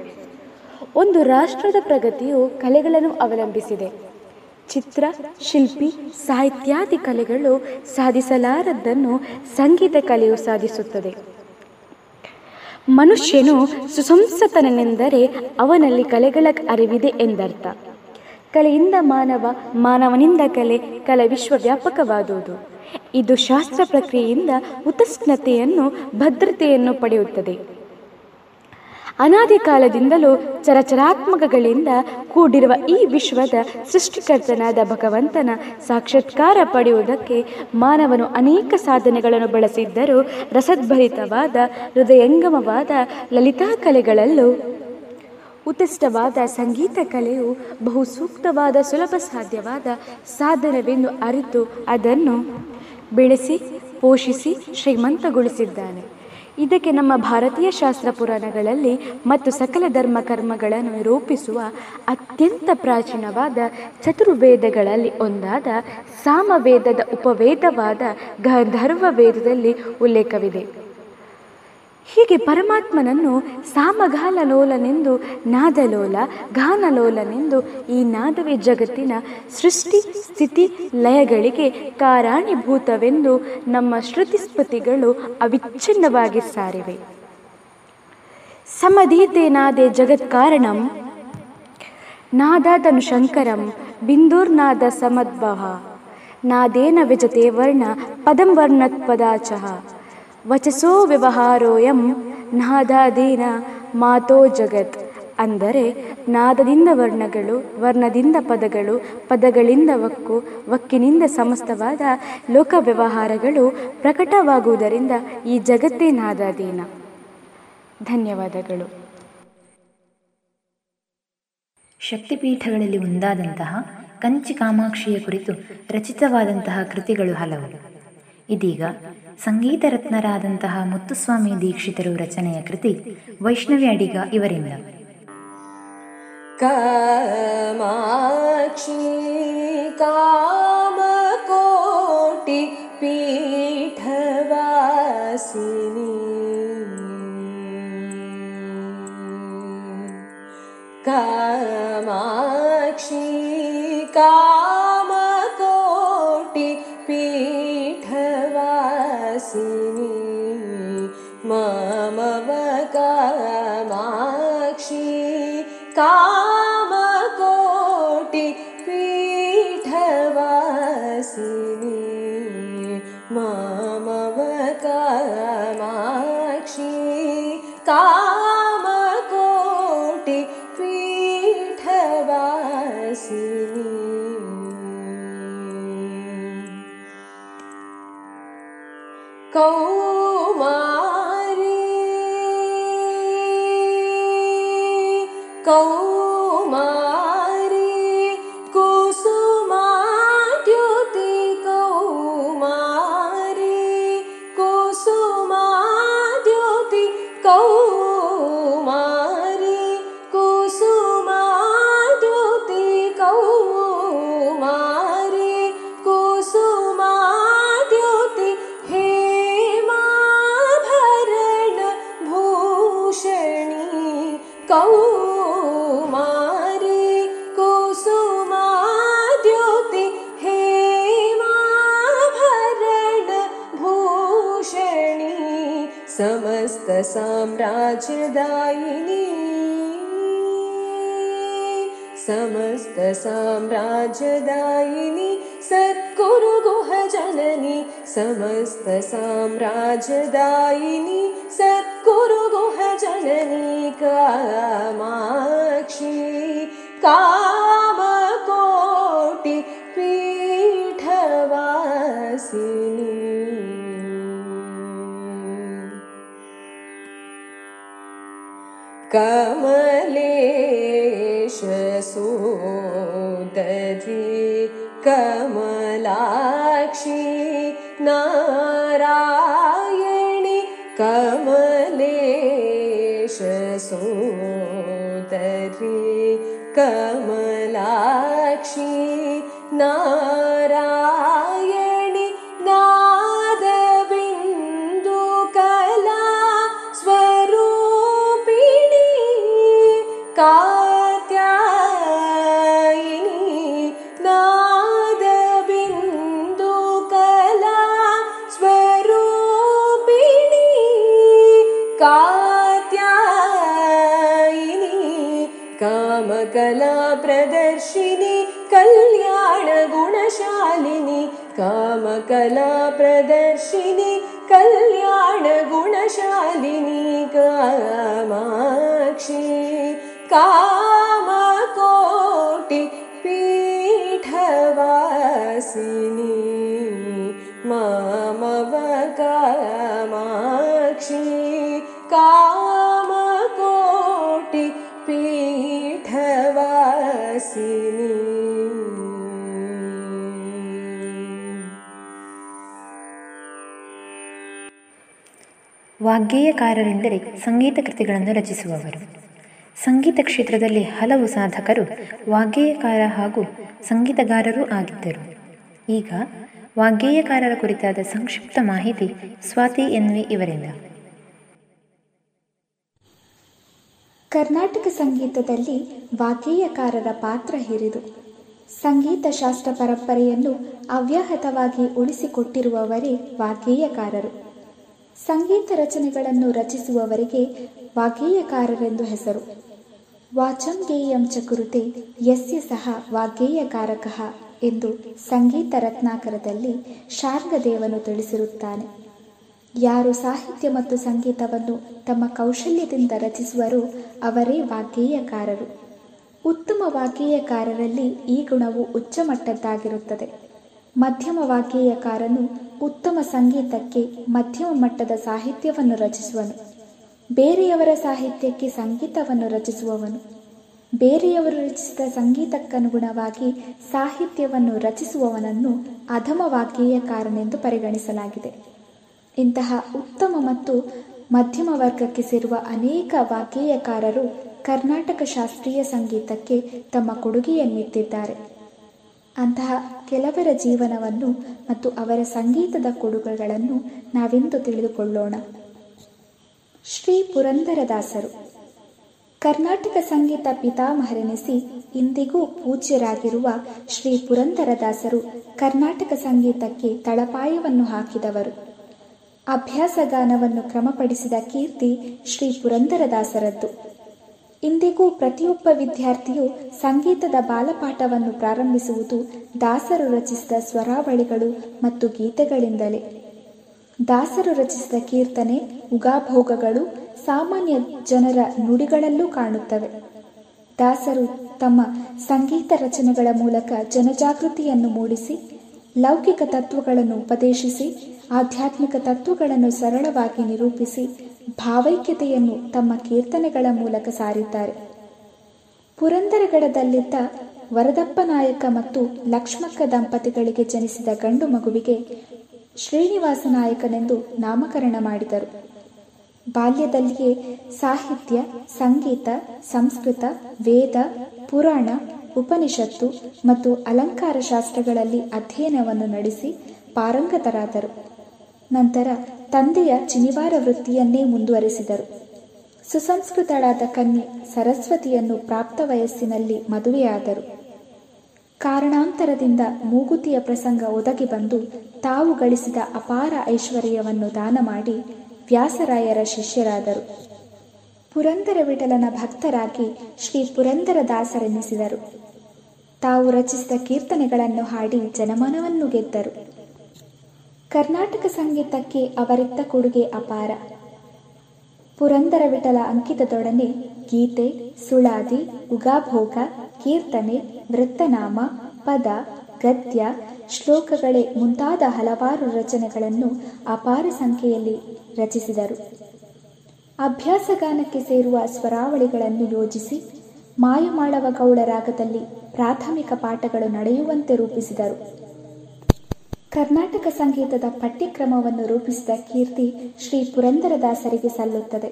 ಒಂದು ರಾಷ್ಟ್ರದ ಪ್ರಗತಿಯು ಕಲೆಗಳನ್ನು ಅವಲಂಬಿಸಿದೆ. ಚಿತ್ರ, ಶಿಲ್ಪಿ, ಸಾಹಿತ್ಯಾದಿ ಕಲೆಗಳು ಸಾಧಿಸಲಾರದ್ದನ್ನು ಸಂಗೀತ ಕಲೆಯು ಸಾಧಿಸುತ್ತದೆ. ಮನುಷ್ಯನು ಸುಸಂಸತನನೆಂದರೆ ಅವನಲ್ಲಿ ಕಲೆಗಳ ಅರಿವಿದೆ ಎಂದರ್ಥ. ಕಲೆಯಿಂದ ಮಾನವ, ಮಾನವನಿಂದ ಕಲೆ ಕಲೆ ವಿಶ್ವವ್ಯಾಪಕವಾದುದು. ಇದು ಶಾಸ್ತ್ರ ಪ್ರಕ್ರಿಯೆಯಿಂದ ಉತಸ್ನತೆಯನ್ನು, ಭದ್ರತೆಯನ್ನು ಪಡೆಯುತ್ತದೆ. ಅನಾದಿ ಕಾಲದಿಂದಲೂ ಚರಚರಾತ್ಮಕಗಳಿಂದ ಕೂಡಿರುವ ಈ ವಿಶ್ವದ ಸೃಷ್ಟಿಕರ್ತನಾದ ಭಗವಂತನ ಸಾಕ್ಷಾತ್ಕಾರ ಪಡೆಯುವುದಕ್ಕೆ ಮಾನವನು ಅನೇಕ ಸಾಧನೆಗಳನ್ನು ಬಳಸಿದ್ದರೂ ರಸದ್ಭರಿತವಾದ, ಹೃದಯಂಗಮವಾದ ಲಲಿತಾ ಕಲೆಗಳಲ್ಲೂ ಉತ್ಕೃಷ್ಟವಾದ ಸಂಗೀತ ಕಲೆಯು ಬಹು ಸೂಕ್ತವಾದ, ಸುಲಭ ಸಾಧ್ಯವಾದ ಸಾಧನವೆಂದು ಅರಿತು ಅದನ್ನು ಬೆಳೆಸಿ, ಪೋಷಿಸಿ ಶ್ರೀಮಂತಗೊಳಿಸಿದ್ದಾನೆ. ಇದಕ್ಕೆ ನಮ್ಮ ಭಾರತೀಯ ಶಾಸ್ತ್ರ ಪುರಾಣಗಳಲ್ಲಿ ಮತ್ತು ಸಕಲ ಧರ್ಮ ಕರ್ಮಗಳನ್ನು ರೂಪಿಸುವ ಅತ್ಯಂತ ಪ್ರಾಚೀನವಾದ ಚತುರ್ವೇದಗಳಲ್ಲಿ ಒಂದಾದ ಸಾಮವೇದದ ಉಪವೇದವಾದ ಗಂಧರ್ವ ವೇದದಲ್ಲಿ ಉಲ್ಲೇಖವಿದೆ. ಹೀಗೆ ಪರಮಾತ್ಮನನ್ನು ಸಾಮಗಾಲಲೋಲನೆಂದು ನಾದಲೋಲ ಗಾನಲೋಲನೆಂದು ಈ ನಾದವೇ ಜಗತ್ತಿನ ಸೃಷ್ಟಿ, ಸ್ಥಿತಿ, ಲಯಗಳಿಗೆ ಕಾರಣೀಭೂತವೆಂದು ನಮ್ಮ ಶ್ರುತಿ ಸ್ಮೃತಿಗಳು ಅವಿಚ್ಛಿನ್ನವಾಗಿ ಸಾರಿವೆ. ಸಮಧೀತೆ ನಾದೆ ಜಗತ್ಕಾರಣಂ ನಾದಾದನು ಶಂಕರಂ, ಬಿಂದೂರ್ನಾದ ಸಮದ್ಭವ, ನಾದೇನ ವಿಜತೆ ವರ್ಣ ಪದಂ ವರ್ಣತ್ ಪದಾಚಃ ವಚಸೋ ವ್ಯವಹಾರೋಯಂ ನಾದಾದೀನ ಮಾತೋ ಜಗತ್ ಅಂದರೆ ನಾದದಿಂದ ವರ್ಣಗಳು, ವರ್ಣದಿಂದ ಪದಗಳು, ಪದಗಳಿಂದ ವಕ್ಕು, ವಕ್ಕಿನಿಂದ ಸಮಸ್ತವಾದ ಲೋಕ ವ್ಯವಹಾರಗಳು ಪ್ರಕಟವಾಗುವುದರಿಂದ ಈ ಜಗತ್ತೇ ನಾದಾದೀನ. ಧನ್ಯವಾದಗಳು. ಶಕ್ತಿಪೀಠಗಳಲ್ಲಿ ಒಂದಾದಂತಹ ಕಂಚಿ ಕಾಮಾಕ್ಷಿಯ ಕುರಿತು ರಚಿತವಾದಂತಹ ಕೃತಿಗಳು ಹಲವು. ಇದೀಗ ಸಂಗೀತ ರತ್ನರಾದಂತಹ ಮುತ್ತುಸ್ವಾಮಿ ದೀಕ್ಷಿತರು ರಚನೆಯ ಕೃತಿ ವೈಷ್ಣವಿ ಅಡಿಗ ಇವರಿಂದ कामाक्षी कामकोटि पीठवासिनी कामाक्षी कामकोटि कामकोटि पीठवासिनी मामव कामाक्षी कामकोटि कौमारी समस्तसाम्राज्यदायिनी समस्तसाम्राज्यदायिनी दायिनी समस्तसाम्राज्यदायिनी सम्राज कामाक्षी का कमलेशसोद्री कमलाक्षी नारायणी कमलेशसो तर्हि कमलाक्षी ना कला कल्याणगुणशालिनी कल्याण गुणशालिनी कमाक्षी कामकोटी पीठवसिनी का ವಾಗ್ಗೇಯಕಾರರೆಂದರೆ ಸಂಗೀತ ಕೃತಿಗಳನ್ನು ರಚಿಸುವವರು. ಸಂಗೀತ ಕ್ಷೇತ್ರದಲ್ಲಿ ಹಲವು ಸಾಧಕರು ವಾಗ್ಗೇಯಕಾರ ಹಾಗೂ ಸಂಗೀತಗಾರರೂ ಆಗಿದ್ದರು. ಈಗ ವಾಗ್ಗೇಯಕಾರರ ಕುರಿತಾದ ಸಂಕ್ಷಿಪ್ತ ಮಾಹಿತಿ ಸ್ವಾತಿ ಎನ್ವಿ ಇವರಿಂದ. ಕರ್ನಾಟಕ ಸಂಗೀತದಲ್ಲಿ ವಾಗ್ಗೇಯಕಾರರ ಪಾತ್ರ ಹಿರಿದು. ಸಂಗೀತ ಶಾಸ್ತ್ರ ಪರಂಪರೆಯನ್ನು ಅವ್ಯಾಹತವಾಗಿ ಉಳಿಸಿಕೊಟ್ಟಿರುವವರೇ ವಾಗ್ಗೇಯಕಾರರು. ಸಂಗೀತ ರಚನೆಗಳನ್ನು ರಚಿಸುವವರಿಗೆ ವಾಗ್ಗೇಯಕಾರರೆಂದು ಹೆಸರು. ವಾಚಂ ಗೇಯಂ ಚ ಯಸ್ಯ ಸಹ ವಾಗ್ಗೇಯಕಾರಕಃ ಎಂದು ಸಂಗೀತ ರತ್ನಾಕರದಲ್ಲಿ ಶಾರ್ಗದೇವನು ತಿಳಿಸಿರುತ್ತಾನೆ. ಯಾರು ಸಾಹಿತ್ಯ ಮತ್ತು ಸಂಗೀತವನ್ನು ತಮ್ಮ ಕೌಶಲ್ಯದಿಂದ ರಚಿಸುವರೋ ಅವರೇ ವಾಗ್ಗೇಯಕಾರರು. ಉತ್ತಮ ವಾಗ್ಗೇಯಕಾರರಲ್ಲಿ ಈ ಗುಣವು ಉಚ್ಚಮಟ್ಟದ್ದಾಗಿರುತ್ತದೆ. ಮಧ್ಯಮ ವಾಗ್ಗೇಯಕಾರನು ಉತ್ತಮ ಸಂಗೀತಕ್ಕೆ ಮಧ್ಯಮ ಮಟ್ಟದ ಸಾಹಿತ್ಯವನ್ನು ರಚಿಸುವನು. ಬೇರೆಯವರ ಸಾಹಿತ್ಯಕ್ಕೆ ಸಂಗೀತವನ್ನು ರಚಿಸುವವನು. ಬೇರೆಯವರು ರಚಿಸಿದ ಸಂಗೀತಕ್ಕನುಗುಣವಾಗಿ ಸಾಹಿತ್ಯವನ್ನು ರಚಿಸುವವನನ್ನು ಅಧಮ ವಾಗ್ಗೇಯಕಾರನೆಂದು ಪರಿಗಣಿಸಲಾಗಿದೆ. ಇಂತಹ ಉತ್ತಮ ಮತ್ತು ಮಧ್ಯಮ ವರ್ಗಕ್ಕೆ ಸೇರುವ ಅನೇಕ ವಾಗ್ಗೇಯಕಾರರು ಕರ್ನಾಟಕ ಶಾಸ್ತ್ರೀಯ ಸಂಗೀತಕ್ಕೆ ತಮ್ಮ ಕೊಡುಗೆಯನ್ನಿತ್ತಿದ್ದಾರೆ ಅಂತಹ ಕೆಲವರ ಜೀವನವನ್ನು ಮತ್ತು ಅವರ ಸಂಗೀತದ ಕೊಡುಗೆಗಳನ್ನು ನಾವಿಂದು ತಿಳಿದುಕೊಳ್ಳೋಣ. ಶ್ರೀ ಪುರಂದರದಾಸರು ಕರ್ನಾಟಕ ಸಂಗೀತ ಪಿತಾಮಹರೆನಿಸಿ ಇಂದಿಗೂ ಪೂಜ್ಯರಾಗಿರುವ ಶ್ರೀ ಪುರಂದರದಾಸರು ಕರ್ನಾಟಕ ಸಂಗೀತಕ್ಕೆ ತಳಪಾಯವನ್ನು ಹಾಕಿದವರು. ಅಭ್ಯಾಸಗಾನವನ್ನು ಕ್ರಮಪಡಿಸಿದ ಕೀರ್ತಿ ಶ್ರೀ ಪುರಂದರದಾಸರದ್ದು. ಇಂದಿಗೂ ಪ್ರತಿಯೊಬ್ಬ ವಿದ್ಯಾರ್ಥಿಯು ಸಂಗೀತದ ಬಾಲಪಾಠವನ್ನು ಪ್ರಾರಂಭಿಸುವುದು ದಾಸರು ರಚಿಸಿದ ಸ್ವರಾವಳಿಗಳು ಮತ್ತು ಗೀತೆಗಳಿಂದಲೇ. ದಾಸರು ರಚಿಸಿದ ಕೀರ್ತನೆ, ಉಗಾಭೋಗಗಳು ಸಾಮಾನ್ಯ ಜನರ ನುಡಿಗಳಲ್ಲೂ ಕಾಣುತ್ತವೆ. ದಾಸರು ತಮ್ಮ ಸಂಗೀತ ರಚನೆಗಳ ಮೂಲಕ ಜನಜಾಗೃತಿಯನ್ನು ಮೂಡಿಸಿ, ಲೌಕಿಕ ತತ್ವಗಳನ್ನು ಉಪದೇಶಿಸಿ, ಆಧ್ಯಾತ್ಮಿಕ ತತ್ವಗಳನ್ನು ಸರಳವಾಗಿ ನಿರೂಪಿಸಿ ಭಾವೈಕ್ಯತೆಯನ್ನು ತಮ್ಮ ಕೀರ್ತನೆಗಳ ಮೂಲಕ ಸಾರಿದ್ದಾರೆ. ಪುರಂದರಗಡದಲ್ಲಿದ್ದ ವರದಪ್ಪ ನಾಯಕ ಮತ್ತು ಲಕ್ಷ್ಮಕ್ಕ ದಂಪತಿಗಳಿಗೆ ಜನಿಸಿದ ಗಂಡು ಮಗುವಿಗೆ ಶ್ರೀನಿವಾಸ ನಾಯಕನೆಂದು ನಾಮಕರಣ ಮಾಡಿದರು. ಬಾಲ್ಯದಲ್ಲಿಯೇ ಸಾಹಿತ್ಯ, ಸಂಗೀತ, ಸಂಸ್ಕೃತ, ವೇದ, ಪುರಾಣ, ಉಪನಿಷತ್ತು ಮತ್ತು ಅಲಂಕಾರ ಶಾಸ್ತ್ರಗಳಲ್ಲಿ ಅಧ್ಯಯನವನ್ನು ನಡೆಸಿ ಪಾರಂಗತರಾದರು. ನಂತರ ತಂದೆಯ ಚಿನಿವಾರ ವೃತ್ತಿಯನ್ನೇ ಮುಂದುವರೆಸಿದರು. ಸುಸಂಸ್ಕೃತಳಾದ ಕನ್ಯೆ ಸರಸ್ವತಿಯನ್ನು ಪ್ರಾಪ್ತ ವಯಸ್ಸಿನಲ್ಲಿ ಮದುವೆಯಾದರು. ಕಾರಣಾಂತರದಿಂದ ಮೂಗುತಿಯ ಪ್ರಸಂಗ ಒದಗಿ ಬಂದು ತಾವು ಗಳಿಸಿದ ಅಪಾರ ಐಶ್ವರ್ಯವನ್ನು ದಾನ ಮಾಡಿ ವ್ಯಾಸರಾಯರ ಶಿಷ್ಯರಾದರು. ಪುರಂದರ ವಿಠಲನ ಭಕ್ತರಾಗಿ ಶ್ರೀ ಪುರಂದರದಾಸರೆನಿಸಿದರು ತಾವು ರಚಿಸಿದ ಕೀರ್ತನೆಗಳನ್ನು ಹಾಡಿ ಜನಮನವನ್ನು ಗೆದ್ದರು. ಕರ್ನಾಟಕ ಸಂಗೀತಕ್ಕೆ ಅವರಿದ್ದ ಕೊಡುಗೆ ಅಪಾರ. ಪುರಂದರ ವಿಠಲ ಅಂಕಿತದೊಡನೆ ಗೀತೆ, ಸುಳಾದಿ, ಉಗಾಭೋಗ, ಕೀರ್ತನೆ, ವೃತ್ತನಾಮ, ಪದ, ಗದ್ಯ, ಶ್ಲೋಕಗಳೇ ಮುಂತಾದ ಹಲವಾರು ರಚನೆಗಳನ್ನು ಅಪಾರ ಸಂಖ್ಯೆಯಲ್ಲಿ ರಚಿಸಿದರು. ಅಭ್ಯಾಸಗಾನಕ್ಕೆ ಸೇರುವ ಸ್ವರಾವಳಿಗಳನ್ನು ಯೋಜಿಸಿ ಮಾಯಮಾಳವ ಗೌಡ ರಾಗದಲ್ಲಿ ಪ್ರಾಥಮಿಕ ಪಾಠಗಳು ನಡೆಯುವಂತೆ ರೂಪಿಸಿದರು. ಕರ್ನಾಟಕ ಸಂಗೀತದ ಪಠ್ಯಕ್ರಮವನ್ನು ರೂಪಿಸಿದ ಕೀರ್ತಿ ಶ್ರೀ ಪುರಂದರದಾಸರಿಗೆ ಸಲ್ಲುತ್ತದೆ.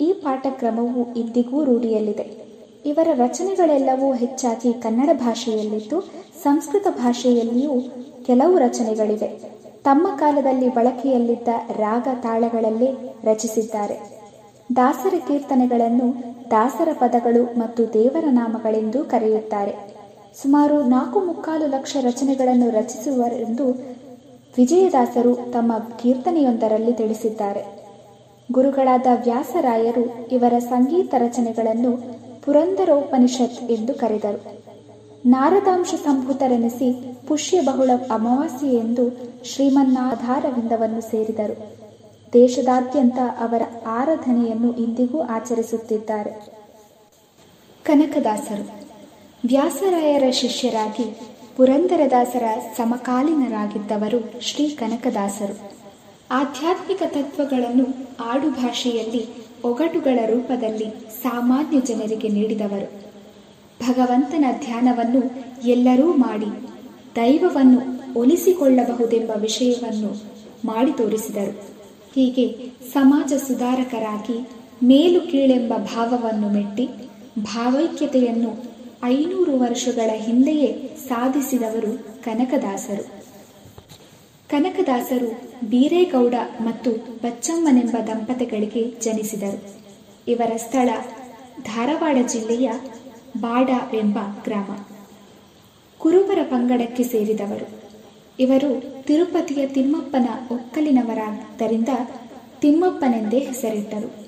ಈ ಪಾಠಕ್ರಮವು ಇಂದಿಗೂ ರೂಢಿಯಲ್ಲಿದೆ. ಇವರ ರಚನೆಗಳೆಲ್ಲವೂ ಹೆಚ್ಚಾಗಿ ಕನ್ನಡ ಭಾಷೆಯಲ್ಲಿದ್ದು, ಸಂಸ್ಕೃತ ಭಾಷೆಯಲ್ಲಿಯೂ ಕೆಲವು ರಚನೆಗಳಿವೆ. ತಮ್ಮ ಕಾಲದಲ್ಲಿ ಬಳಕೆಯಲ್ಲಿದ್ದ ರಾಗ ತಾಳಗಳಲ್ಲೇ ರಚಿಸಿದ್ದಾರೆ. ದಾಸರ ಕೀರ್ತನೆಗಳನ್ನು ದಾಸರ ಪದಗಳು ಮತ್ತು ದೇವರ ನಾಮಗಳೆಂದೂ ಕರೆಯುತ್ತಾರೆ. ಸುಮಾರು ನಾಲ್ಕು ಮುಕ್ಕಾಲು ಲಕ್ಷ ರಚನೆಗಳನ್ನು ರಚಿಸುವರೆಂದು ವಿಜಯದಾಸರು ತಮ್ಮ ಕೀರ್ತನೆಯೊಂದರಲ್ಲಿ ತಿಳಿಸಿದ್ದಾರೆ. ಗುರುಗಳಾದ ವ್ಯಾಸರಾಯರು ಇವರ ಸಂಗೀತ ರಚನೆಗಳನ್ನು ಪುರಂದರೋಪನಿಷತ್ ಎಂದು ಕರೆದರು. ನಾರದಾಂಶ ಸಂಭೂತರೆನಿಸಿ ಪುಷ್ಯ ಬಹುಳ ಅಮಾವಾಸ್ಯೆ ಎಂದು ಶ್ರೀಮನ್ನಾಧಾರವಿಂದವನ್ನು ಸೇರಿದರು. ದೇಶದಾದ್ಯಂತ ಅವರ ಆರಾಧನೆಯನ್ನು ಇಂದಿಗೂ ಆಚರಿಸುತ್ತಿದ್ದಾರೆ. ಕನಕದಾಸರು ವ್ಯಾಸರಾಯರ ಶಿಷ್ಯರಾಗಿ ಪುರಂದರದಾಸರ ಸಮಕಾಲೀನರಾಗಿದ್ದವರು ಶ್ರೀ ಕನಕದಾಸರು. ಆಧ್ಯಾತ್ಮಿಕ ತತ್ವಗಳನ್ನು ಆಡು ಭಾಷೆಯಲ್ಲಿ ಒಗಟುಗಳ ರೂಪದಲ್ಲಿ ಸಾಮಾನ್ಯ ಜನರಿಗೆ ನೀಡಿದವರು. ಭಗವಂತನ ಧ್ಯಾನವನ್ನು ಎಲ್ಲರೂ ಮಾಡಿ, ದೈವವನ್ನು ಒಲಿಸಿಕೊಳ್ಳಬಹುದೆಂಬ ವಿಷಯವನ್ನು ಮಾಡಿ ತೋರಿಸಿದರು. ಹೀಗೆ ಸಮಾಜ ಸುಧಾರಕರಾಗಿ ಮೇಲು ಕೀಳೆಂಬ ಭಾವವನ್ನು ಮೆಟ್ಟಿ, ಭಾವೈಕ್ಯತೆಯನ್ನು ಐನೂರು ವರ್ಷಗಳ ಹಿಂದೆಯೇ ಸಾಧಿಸಿದವರು ಕನಕದಾಸರು. ಕನಕದಾಸರು ಬೀರೇಗೌಡ ಮತ್ತು ಬಚ್ಚಮ್ಮನೆಂಬ ದಂಪತಿಗಳಿಗೆ ಜನಿಸಿದರು. ಇವರ ಸ್ಥಳ ಧಾರವಾಡ ಜಿಲ್ಲೆಯ ಬಾಡ ಎಂಬ ಗ್ರಾಮ. ಕುರುಬರ ಪಂಗಡಕ್ಕೆ ಸೇರಿದವರು. ಇವರು ತಿರುಪತಿಯ ತಿಮ್ಮಪ್ಪನ ಒಕ್ಕಲಿನವರಾದ್ದರಿಂದ ತಿಮ್ಮಪ್ಪನೆಂದೇ ಹೆಸರಿಟ್ಟರು.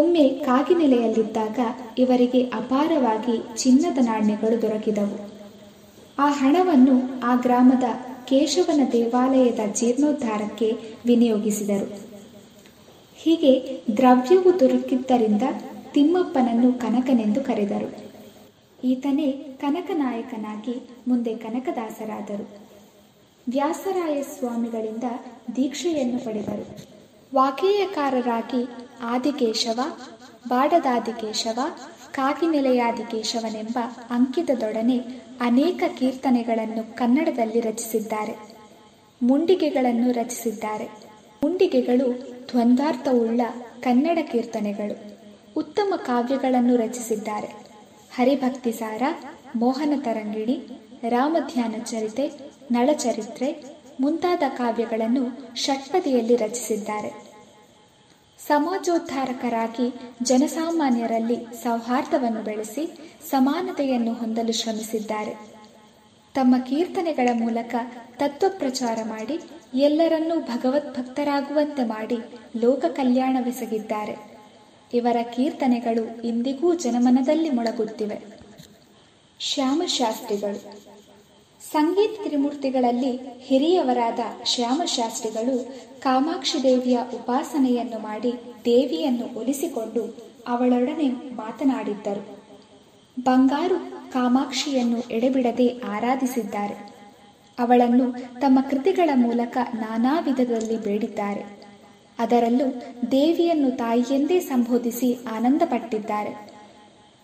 ಒಮ್ಮೆ ಕಾಗಿನೆಲೆಯಲ್ಲಿದ್ದಾಗ ಇವರಿಗೆ ಅಪಾರವಾಗಿ ಚಿನ್ನದ ನಾಣ್ಯಗಳು ದೊರಕಿದವು. ಆ ಹಣವನ್ನು ಆ ಗ್ರಾಮದ ಕೇಶವನ ದೇವಾಲಯದ ಜೀರ್ಣೋದ್ಧಾರಕ್ಕೆ ವಿನಿಯೋಗಿಸಿದರು. ಹೀಗೆ ದ್ರವ್ಯವು ದೊರಕಿದ್ದರಿಂದ ತಿಮ್ಮಪ್ಪನನ್ನು ಕನಕನೆಂದು ಕರೆದರು. ಈತನೇ ಕನಕನಾಯಕನಾಗಿ ಮುಂದೆ ಕನಕದಾಸರಾದರು. ವ್ಯಾಸರಾಯ ಸ್ವಾಮಿಗಳಿಂದ ದೀಕ್ಷೆಯನ್ನು ಪಡೆದರು. ವಾಕೇಯಕಾರರಾಗಿ ಆದಿಕೇಶವ, ಬಾಡದಾದಿಕೇಶವ ಕಾಗಿನೆಲೆಯಾದಿಕೇಶವನೆಂಬ ಅಂಕಿತದೊಡನೆ ಅನೇಕ ಕೀರ್ತನೆಗಳನ್ನು ಕನ್ನಡದಲ್ಲಿ ರಚಿಸಿದ್ದಾರೆ. ಮುಂಡಿಗೆಗಳನ್ನು ರಚಿಸಿದ್ದಾರೆ. ಮುಂಡಿಗೆಗಳು ದ್ವಂದ್ವಾರ್ಥವುಳ್ಳ ಕನ್ನಡ ಕೀರ್ತನೆಗಳು. ಉತ್ತಮ ಕಾವ್ಯಗಳನ್ನು ರಚಿಸಿದ್ದಾರೆ. ಹರಿಭಕ್ತಿಸಾರ, ಮೋಹನ ತರಂಗಿಣಿ, ರಾಮಧ್ಯಾನ ಚರಿತೆ, ನಳಚರಿತ್ರೆ ಮುಂತಾದ ಕಾವ್ಯಗಳನ್ನು ಷಟ್ಪದಿಯಲ್ಲಿ ರಚಿಸಿದ್ದಾರೆ. ಸಮಾಜೋದ್ಧಾರಕರಾಗಿ ಜನಸಾಮಾನ್ಯರಲ್ಲಿ ಸೌಹಾರ್ದವನ್ನು ಬೆಳೆಸಿ ಸಮಾನತೆಯನ್ನು ಹೊಂದಲು ಶ್ರಮಿಸಿದ್ದಾರೆ. ತಮ್ಮ ಕೀರ್ತನೆಗಳ ಮೂಲಕ ತತ್ವ ಪ್ರಚಾರ ಮಾಡಿ ಎಲ್ಲರನ್ನೂ ಭಗವದ್ಭಕ್ತರಾಗುವಂತೆ ಮಾಡಿ ಲೋಕ ಕಲ್ಯಾಣವೆಸಗಿದ್ದಾರೆ. ಇವರ ಕೀರ್ತನೆಗಳು ಇಂದಿಗೂ ಜನಮನದಲ್ಲಿ ಮೊಳಗುತ್ತಿವೆ. ಶ್ಯಾಮಶಾಸ್ತ್ರಿಗಳು ಸಂಗೀತ ತ್ರಿಮೂರ್ತಿಗಳಲ್ಲಿ ಹಿರಿಯವರಾದ ಶ್ಯಾಮಶಾಸ್ತ್ರಿಗಳು ಕಾಮಾಕ್ಷಿ ದೇವಿಯ ಉಪಾಸನೆಯನ್ನು ಮಾಡಿ ದೇವಿಯನ್ನು ಒಲಿಸಿಕೊಂಡು ಅವಳೊಡನೆ ಮಾತನಾಡಿದ್ದರು. ಬಂಗಾರು ಕಾಮಾಕ್ಷಿಯನ್ನು ಎಡೆಬಿಡದೆ ಆರಾಧಿಸಿದ್ದಾರೆ. ಅವಳನ್ನು ತಮ್ಮ ಕೃತಿಗಳ ಮೂಲಕ ನಾನಾ ವಿಧದಲ್ಲಿ ಬೇಡಿದ್ದಾರೆ. ಅದರಲ್ಲೂ ದೇವಿಯನ್ನು ತಾಯಿಯೆಂದೇ ಸಂಬೋಧಿಸಿ ಆನಂದಪಟ್ಟಿದ್ದಾರೆ.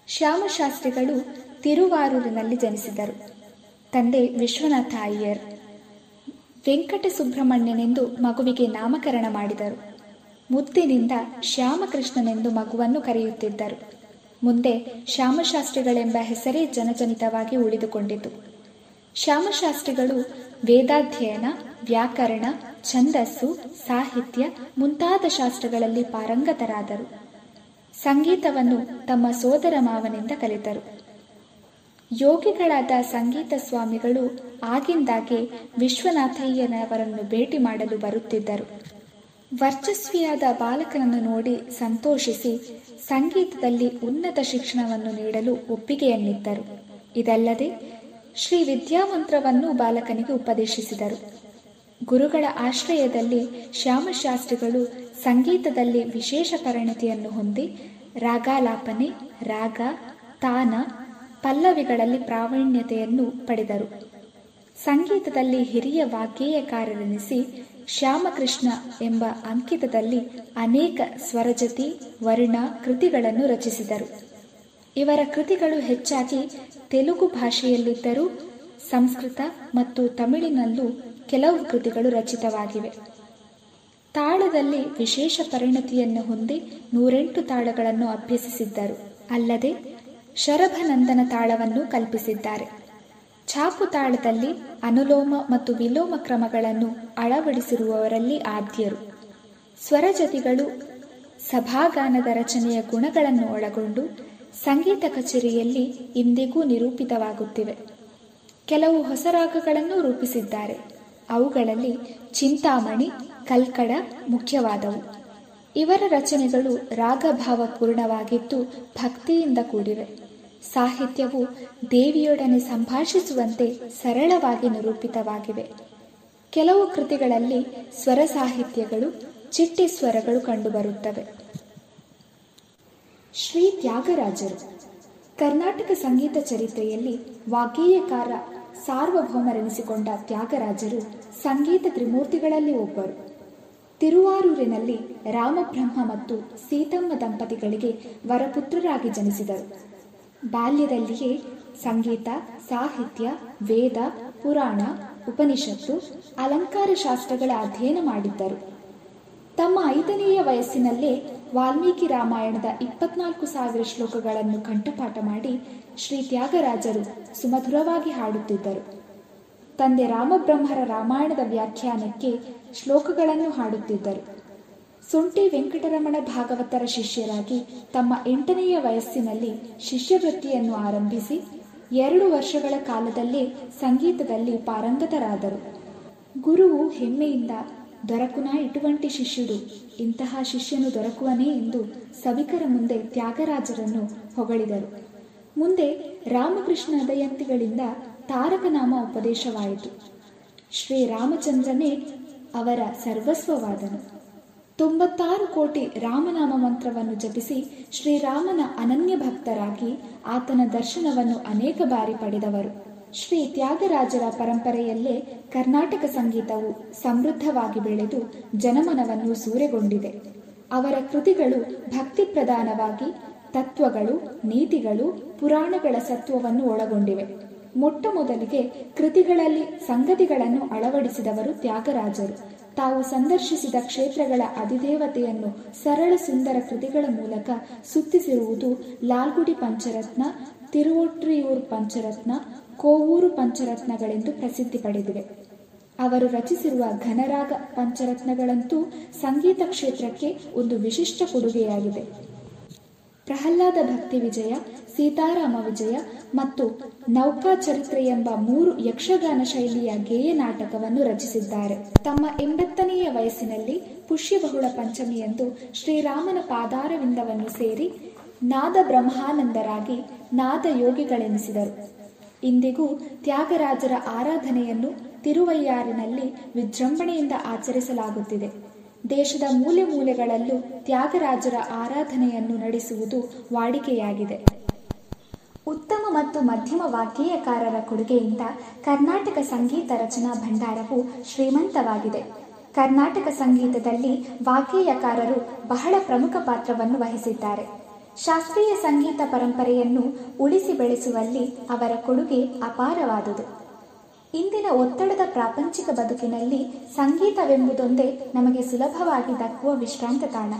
ಶ್ಯಾಮಶಾಸ್ತ್ರಿಗಳು ತಿರುವಾರೂರಿನಲ್ಲಿ ಜನಿಸಿದರು. ತಂದೆ ವಿಶ್ವನಾಥ ಅಯ್ಯರ್ ವೆಂಕಟ ಸುಬ್ರಹ್ಮಣ್ಯನೆಂದು ಮಗುವಿಗೆ ನಾಮಕರಣ ಮಾಡಿದರು. ಮುದ್ದಿನಿಂದ ಶ್ಯಾಮಕೃಷ್ಣನೆಂದು ಮಗುವನ್ನು ಕರೆಯುತ್ತಿದ್ದರು. ಮುಂದೆ ಶ್ಯಾಮಶಾಸ್ತ್ರಿಗಳೆಂಬ ಹೆಸರೇ ಜನಜನಿತವಾಗಿ ಉಳಿದುಕೊಂಡಿತು. ಶ್ಯಾಮಶಾಸ್ತ್ರಿಗಳು ವೇದಾಧ್ಯಯನ, ವ್ಯಾಕರಣ, ಛಂದಸ್ಸು, ಸಾಹಿತ್ಯ ಮುಂತಾದ ಶಾಸ್ತ್ರಗಳಲ್ಲಿ ಪಾರಂಗತರಾದರು. ಸಂಗೀತವನ್ನು ತಮ್ಮ ಸೋದರ ಮಾವನಿಂದ ಕಲಿತರು. ಯೋಗಿಗಳಾದ ಸಂಗೀತ ಸ್ವಾಮಿಗಳು ಆಗಿಂದಾಗೆ ವಿಶ್ವನಾಥಯ್ಯನವರನ್ನು ಭೇಟಿ ಮಾಡಲು ಬರುತ್ತಿದ್ದರು. ವರ್ಚಸ್ವಿಯಾದ ಬಾಲಕನನ್ನು ನೋಡಿ ಸಂತೋಷಿಸಿ ಸಂಗೀತದಲ್ಲಿ ಉನ್ನತ ಶಿಕ್ಷಣವನ್ನು ನೀಡಲು ಒಪ್ಪಿಗೆಯನ್ನಿತ್ತರು ಇದಲ್ಲದೆ ಶ್ರೀ ವಿದ್ಯಾಮಂತ್ರವನ್ನು ಬಾಲಕನಿಗೆ ಉಪದೇಶಿಸಿದರು. ಗುರುಗಳ ಆಶ್ರಯದಲ್ಲಿ ಶ್ಯಾಮಶಾಸ್ತ್ರಿಗಳು ಸಂಗೀತದಲ್ಲಿ ವಿಶೇಷ ಪರಿಣತಿಯನ್ನು ಹೊಂದಿ ರಾಗಾಲಾಪನೆ, ರಾಗ, ತಾನ ಪಲ್ಲವಿಗಳಲ್ಲಿ ಪ್ರಾವೀಣ್ಯತೆಯನ್ನು ಪಡೆದರು. ಸಂಗೀತದಲ್ಲಿ ಹಿರಿಯ ವಾಗ್ಗೇಯಕಾರರೆನಿಸಿ ಶ್ಯಾಮಕೃಷ್ಣ ಎಂಬ ಅಂಕಿತದಲ್ಲಿ ಅನೇಕ ಸ್ವರಜತಿ, ವರ್ಣ ಕೃತಿಗಳನ್ನು ರಚಿಸಿದರು. ಇವರ ಕೃತಿಗಳು ಹೆಚ್ಚಾಗಿ ತೆಲುಗು ಭಾಷೆಯಲ್ಲಿದ್ದರೂ ಸಂಸ್ಕೃತ ಮತ್ತು ತಮಿಳಿನಲ್ಲೂ ಕೆಲವು ಕೃತಿಗಳು ರಚಿತವಾಗಿವೆ. ತಾಳದಲ್ಲಿ ವಿಶೇಷ ಪರಿಣತಿಯನ್ನು ಹೊಂದಿ ನೂರೆಂಟು ತಾಳಗಳನ್ನು ಅಭ್ಯಸಿಸಿದ್ದರು. ಅಲ್ಲದೆ ಶರಭನಂದನ ತಾಳವನ್ನು ಕಲ್ಪಿಸಿದ್ದಾರೆ. ಛಾಪು ತಾಳದಲ್ಲಿ ಅನುಲೋಮ ಮತ್ತು ವಿಲೋಮ ಕ್ರಮಗಳನ್ನು ಅಳವಡಿಸಿರುವವರಲ್ಲಿ ಆದ್ಯರು. ಸ್ವರಜತಿಗಳು ಸಭಾಗಾನದ ರಚನೆಯ ಗುಣಗಳನ್ನು ಒಳಗೊಂಡು ಸಂಗೀತ ಕಚೇರಿಯಲ್ಲಿ ಇಂದಿಗೂ ನಿರೂಪಿತವಾಗುತ್ತಿವೆ. ಕೆಲವು ಹೊಸ ರಾಗಗಳನ್ನು ರೂಪಿಸಿದ್ದಾರೆ. ಅವುಗಳಲ್ಲಿ ಚಿಂತಾಮಣಿ, ಕಲ್ಕಡ ಮುಖ್ಯವಾದವು. ಇವರ ರಚನೆಗಳು ರಾಗಭಾವಪೂರ್ಣವಾಗಿದ್ದು ಭಕ್ತಿಯಿಂದ ಕೂಡಿವೆ. ಸಾಹಿತ್ಯವು ದೇವಿಯೊಡನೆ ಸಂಭಾಷಿಸುವಂತೆ ಸರಳವಾಗಿ ನಿರೂಪಿತವಾಗಿವೆ. ಕೆಲವು ಕೃತಿಗಳಲ್ಲಿ ಸ್ವರ ಸಾಹಿತ್ಯಗಳು, ಚಿಟ್ಟಿ ಸ್ವರಗಳು ಕಂಡುಬರುತ್ತವೆ. ಶ್ರೀ ತ್ಯಾಗರಾಜರು. ಕರ್ನಾಟಕ ಸಂಗೀತ ಚರಿತ್ರೆಯಲ್ಲಿ ವಾಗ್ಗೇಯಕಾರ ಸಾರ್ವಭೌಮರೆನಿಸಿಕೊಂಡ ತ್ಯಾಗರಾಜರು ಸಂಗೀತ ತ್ರಿಮೂರ್ತಿಗಳಲ್ಲಿ ಒಬ್ಬರು. ತಿರುವಾರೂರಿನಲ್ಲಿ ರಾಮಬ್ರಹ್ಮ ಮತ್ತು ಸೀತಮ್ಮ ದಂಪತಿಗಳಿಗೆ ವರಪುತ್ರರಾಗಿ ಜನಿಸಿದರು. ಬಾಲ್ಯದಲ್ಲಿಯೇ ಸಂಗೀತ, ಸಾಹಿತ್ಯ, ವೇದ, ಪುರಾಣ, ಉಪನಿಷತ್ತು, ಅಲಂಕಾರ ಶಾಸ್ತ್ರಗಳ ಅಧ್ಯಯನ ಮಾಡಿದ್ದರು. ತಮ್ಮ ಐದನೆಯ ವಯಸ್ಸಿನಲ್ಲೇ ವಾಲ್ಮೀಕಿ ರಾಮಾಯಣದ ಇಪ್ಪತ್ನಾಲ್ಕು ಸಾವಿರ ಶ್ಲೋಕಗಳನ್ನು ಕಂಠಪಾಠ ಮಾಡಿ ಶ್ರೀ ತ್ಯಾಗರಾಜರು ಸುಮಧುರವಾಗಿ ಹಾಡುತ್ತಿದ್ದರು. ತಂದೆ ರಾಮಬ್ರಹ್ಮರ ರಾಮಾಯಣದ ವ್ಯಾಖ್ಯಾನಕ್ಕೆ ಶ್ಲೋಕಗಳನ್ನು ಹಾಡುತ್ತಿದ್ದರು. ಸೊಂಟಿ ವೆಂಕಟರಮಣ ಭಾಗವತರ ಶಿಷ್ಯರಾಗಿ ತಮ್ಮ ಎಂಟನೆಯ ವಯಸ್ಸಿನಲ್ಲಿ ಶಿಷ್ಯವೃತ್ತಿಯನ್ನು ಆರಂಭಿಸಿ ಎರಡು ವರ್ಷಗಳ ಕಾಲದಲ್ಲಿ ಸಂಗೀತದಲ್ಲಿ ಪಾರಂಗತರಾದರು. ಗುರುವು ಹೆಮ್ಮೆಯಿಂದ, ದೊರಕುನ ಇಟುವಂಟಿ ಶಿಷ್ಯುಡು, ಇಂತಹ ಶಿಷ್ಯನು ದೊರಕುವನೇ ಎಂದು ಸಭಿಕರ ಮುಂದೆ ತ್ಯಾಗರಾಜರನ್ನು ಹೊಗಳಿದರು. ಮುಂದೆ ರಾಮಕೃಷ್ಣ ದಯಂತಿಗಳಿಂದ ತಾರಕನಾಮ ಉಪದೇಶವಾಯಿತು. ಶ್ರೀರಾಮಚಂದ್ರನೇ ಅವರ ಸರ್ವಸ್ವವಾದನು. ತೊಂಬತ್ತಾರು ಕೋಟಿ ರಾಮನಾಮ ಮಂತ್ರವನ್ನು ಜಪಿಸಿ ಶ್ರೀರಾಮನ ಅನನ್ಯ ಭಕ್ತರಾಗಿ ಆತನ ದರ್ಶನವನ್ನು ಅನೇಕ ಬಾರಿ ಪಡೆದವರು. ಶ್ರೀ ತ್ಯಾಗರಾಜರ ಪರಂಪರೆಯಲ್ಲೇ ಕರ್ನಾಟಕ ಸಂಗೀತವು ಸಮೃದ್ಧವಾಗಿ ಬೆಳೆದು ಜನಮನವನ್ನು ಸೂರೆಗೊಂಡಿದೆ. ಅವರ ಕೃತಿಗಳು ಭಕ್ತಿ ಪ್ರಧಾನವಾಗಿ ತತ್ವಗಳು, ನೀತಿಗಳು, ಪುರಾಣಗಳ ಸತ್ವವನ್ನು ಒಳಗೊಂಡಿವೆ. ಮೊಟ್ಟ ಮೊದಲಿಗೆ ಕೃತಿಗಳಲ್ಲಿ ಸಂಗತಿಗಳನ್ನು ಅಳವಡಿಸಿದವರು ತ್ಯಾಗರಾಜರು. ತಾವು ಸಂದರ್ಶಿಸಿದ ಕ್ಷೇತ್ರಗಳ ಅಧಿದೇವತೆಯನ್ನು ಸರಳ ಸುಂದರ ಕೃತಿಗಳ ಮೂಲಕ ಸುತ್ತಿಸಿರುವುದು ಲಾಲ್ಗುಡಿ ಪಂಚರತ್ನ, ತಿರುವೊಟ್ರಿಯೂರು ಪಂಚರತ್ನ, ಕೋವೂರು ಪಂಚರತ್ನಗಳೆಂದು ಪ್ರಸಿದ್ಧಿ ಪಡೆದಿವೆ. ಅವರು ರಚಿಸಿರುವ ಘನರಾಗ ಪಂಚರತ್ನಗಳಂತೂ ಸಂಗೀತ ಕ್ಷೇತ್ರಕ್ಕೆ ಒಂದು ವಿಶಿಷ್ಟ ಕೊಡುಗೆಯಾಗಿದೆ. ಪ್ರಹ್ಲಾದ ಭಕ್ತಿ ವಿಜಯ, ಸೀತಾರಾಮ ವಿಜಯ ಮತ್ತು ನೌಕಾ ಚರಿತ್ರೆ ಎಂಬ ಮೂರು ಯಕ್ಷಗಾನ ಶೈಲಿಯ ಗೇಯ ನಾಟಕವನ್ನು ರಚಿಸಿದ್ದಾರೆ. ತಮ್ಮ ಎಂಬತ್ತನೆಯ ವಯಸ್ಸಿನಲ್ಲಿ ಪುಷ್ಯಬಹುಳ ಪಂಚಮಿಯಂದು ಶ್ರೀರಾಮನ ಪಾದಾರವಿಂದವನ್ನು ಸೇರಿ ನಾದ ಬ್ರಹ್ಮಾನಂದರಾಗಿ ನಾದ ಯೋಗಿಗಳೆನಿಸಿದರು. ಇಂದಿಗೂ ತ್ಯಾಗರಾಜರ ಆರಾಧನೆಯನ್ನು ತಿರುವಯ್ಯಾರಿನಲ್ಲಿ ವಿಜೃಂಭಣೆಯಿಂದ ಆಚರಿಸಲಾಗುತ್ತಿದೆ. ದೇಶದ ಮೂಲೆ ಮೂಲೆಗಳಲ್ಲೂ ತ್ಯಾಗರಾಜರ ಆರಾಧನೆಯನ್ನು ನಡೆಸುವುದು ವಾಡಿಕೆಯಾಗಿದೆ. ಉತ್ತಮ ಮತ್ತು ಮಧ್ಯಮ ವಾಗ್ಗೇಯಕಾರರ ಕೊಡುಗೆಯಿಂದ ಕರ್ನಾಟಕ ಸಂಗೀತ ರಚನಾ ಭಂಡಾರವು ಶ್ರೀಮಂತವಾಗಿದೆ. ಕರ್ನಾಟಕ ಸಂಗೀತದಲ್ಲಿ ವಾಗ್ಗೇಯಕಾರರು ಬಹಳ ಪ್ರಮುಖ ಪಾತ್ರವನ್ನು ವಹಿಸಿದ್ದಾರೆ. ಶಾಸ್ತ್ರೀಯ ಸಂಗೀತ ಪರಂಪರೆಯನ್ನು ಉಳಿಸಿ ಬೆಳೆಸುವಲ್ಲಿ ಅವರ ಕೊಡುಗೆ ಅಪಾರವಾದುದು. ಇಂದಿನ ಒತ್ತಡದ ಪ್ರಾಪಂಚಿಕ ಬದುಕಿನಲ್ಲಿ ಸಂಗೀತವೆಂಬುದೊಂದೇ ನಮಗೆ ಸುಲಭವಾಗಿ ದಕ್ಕುವ ವಿಶ್ರಾಂತ ತಾಣ.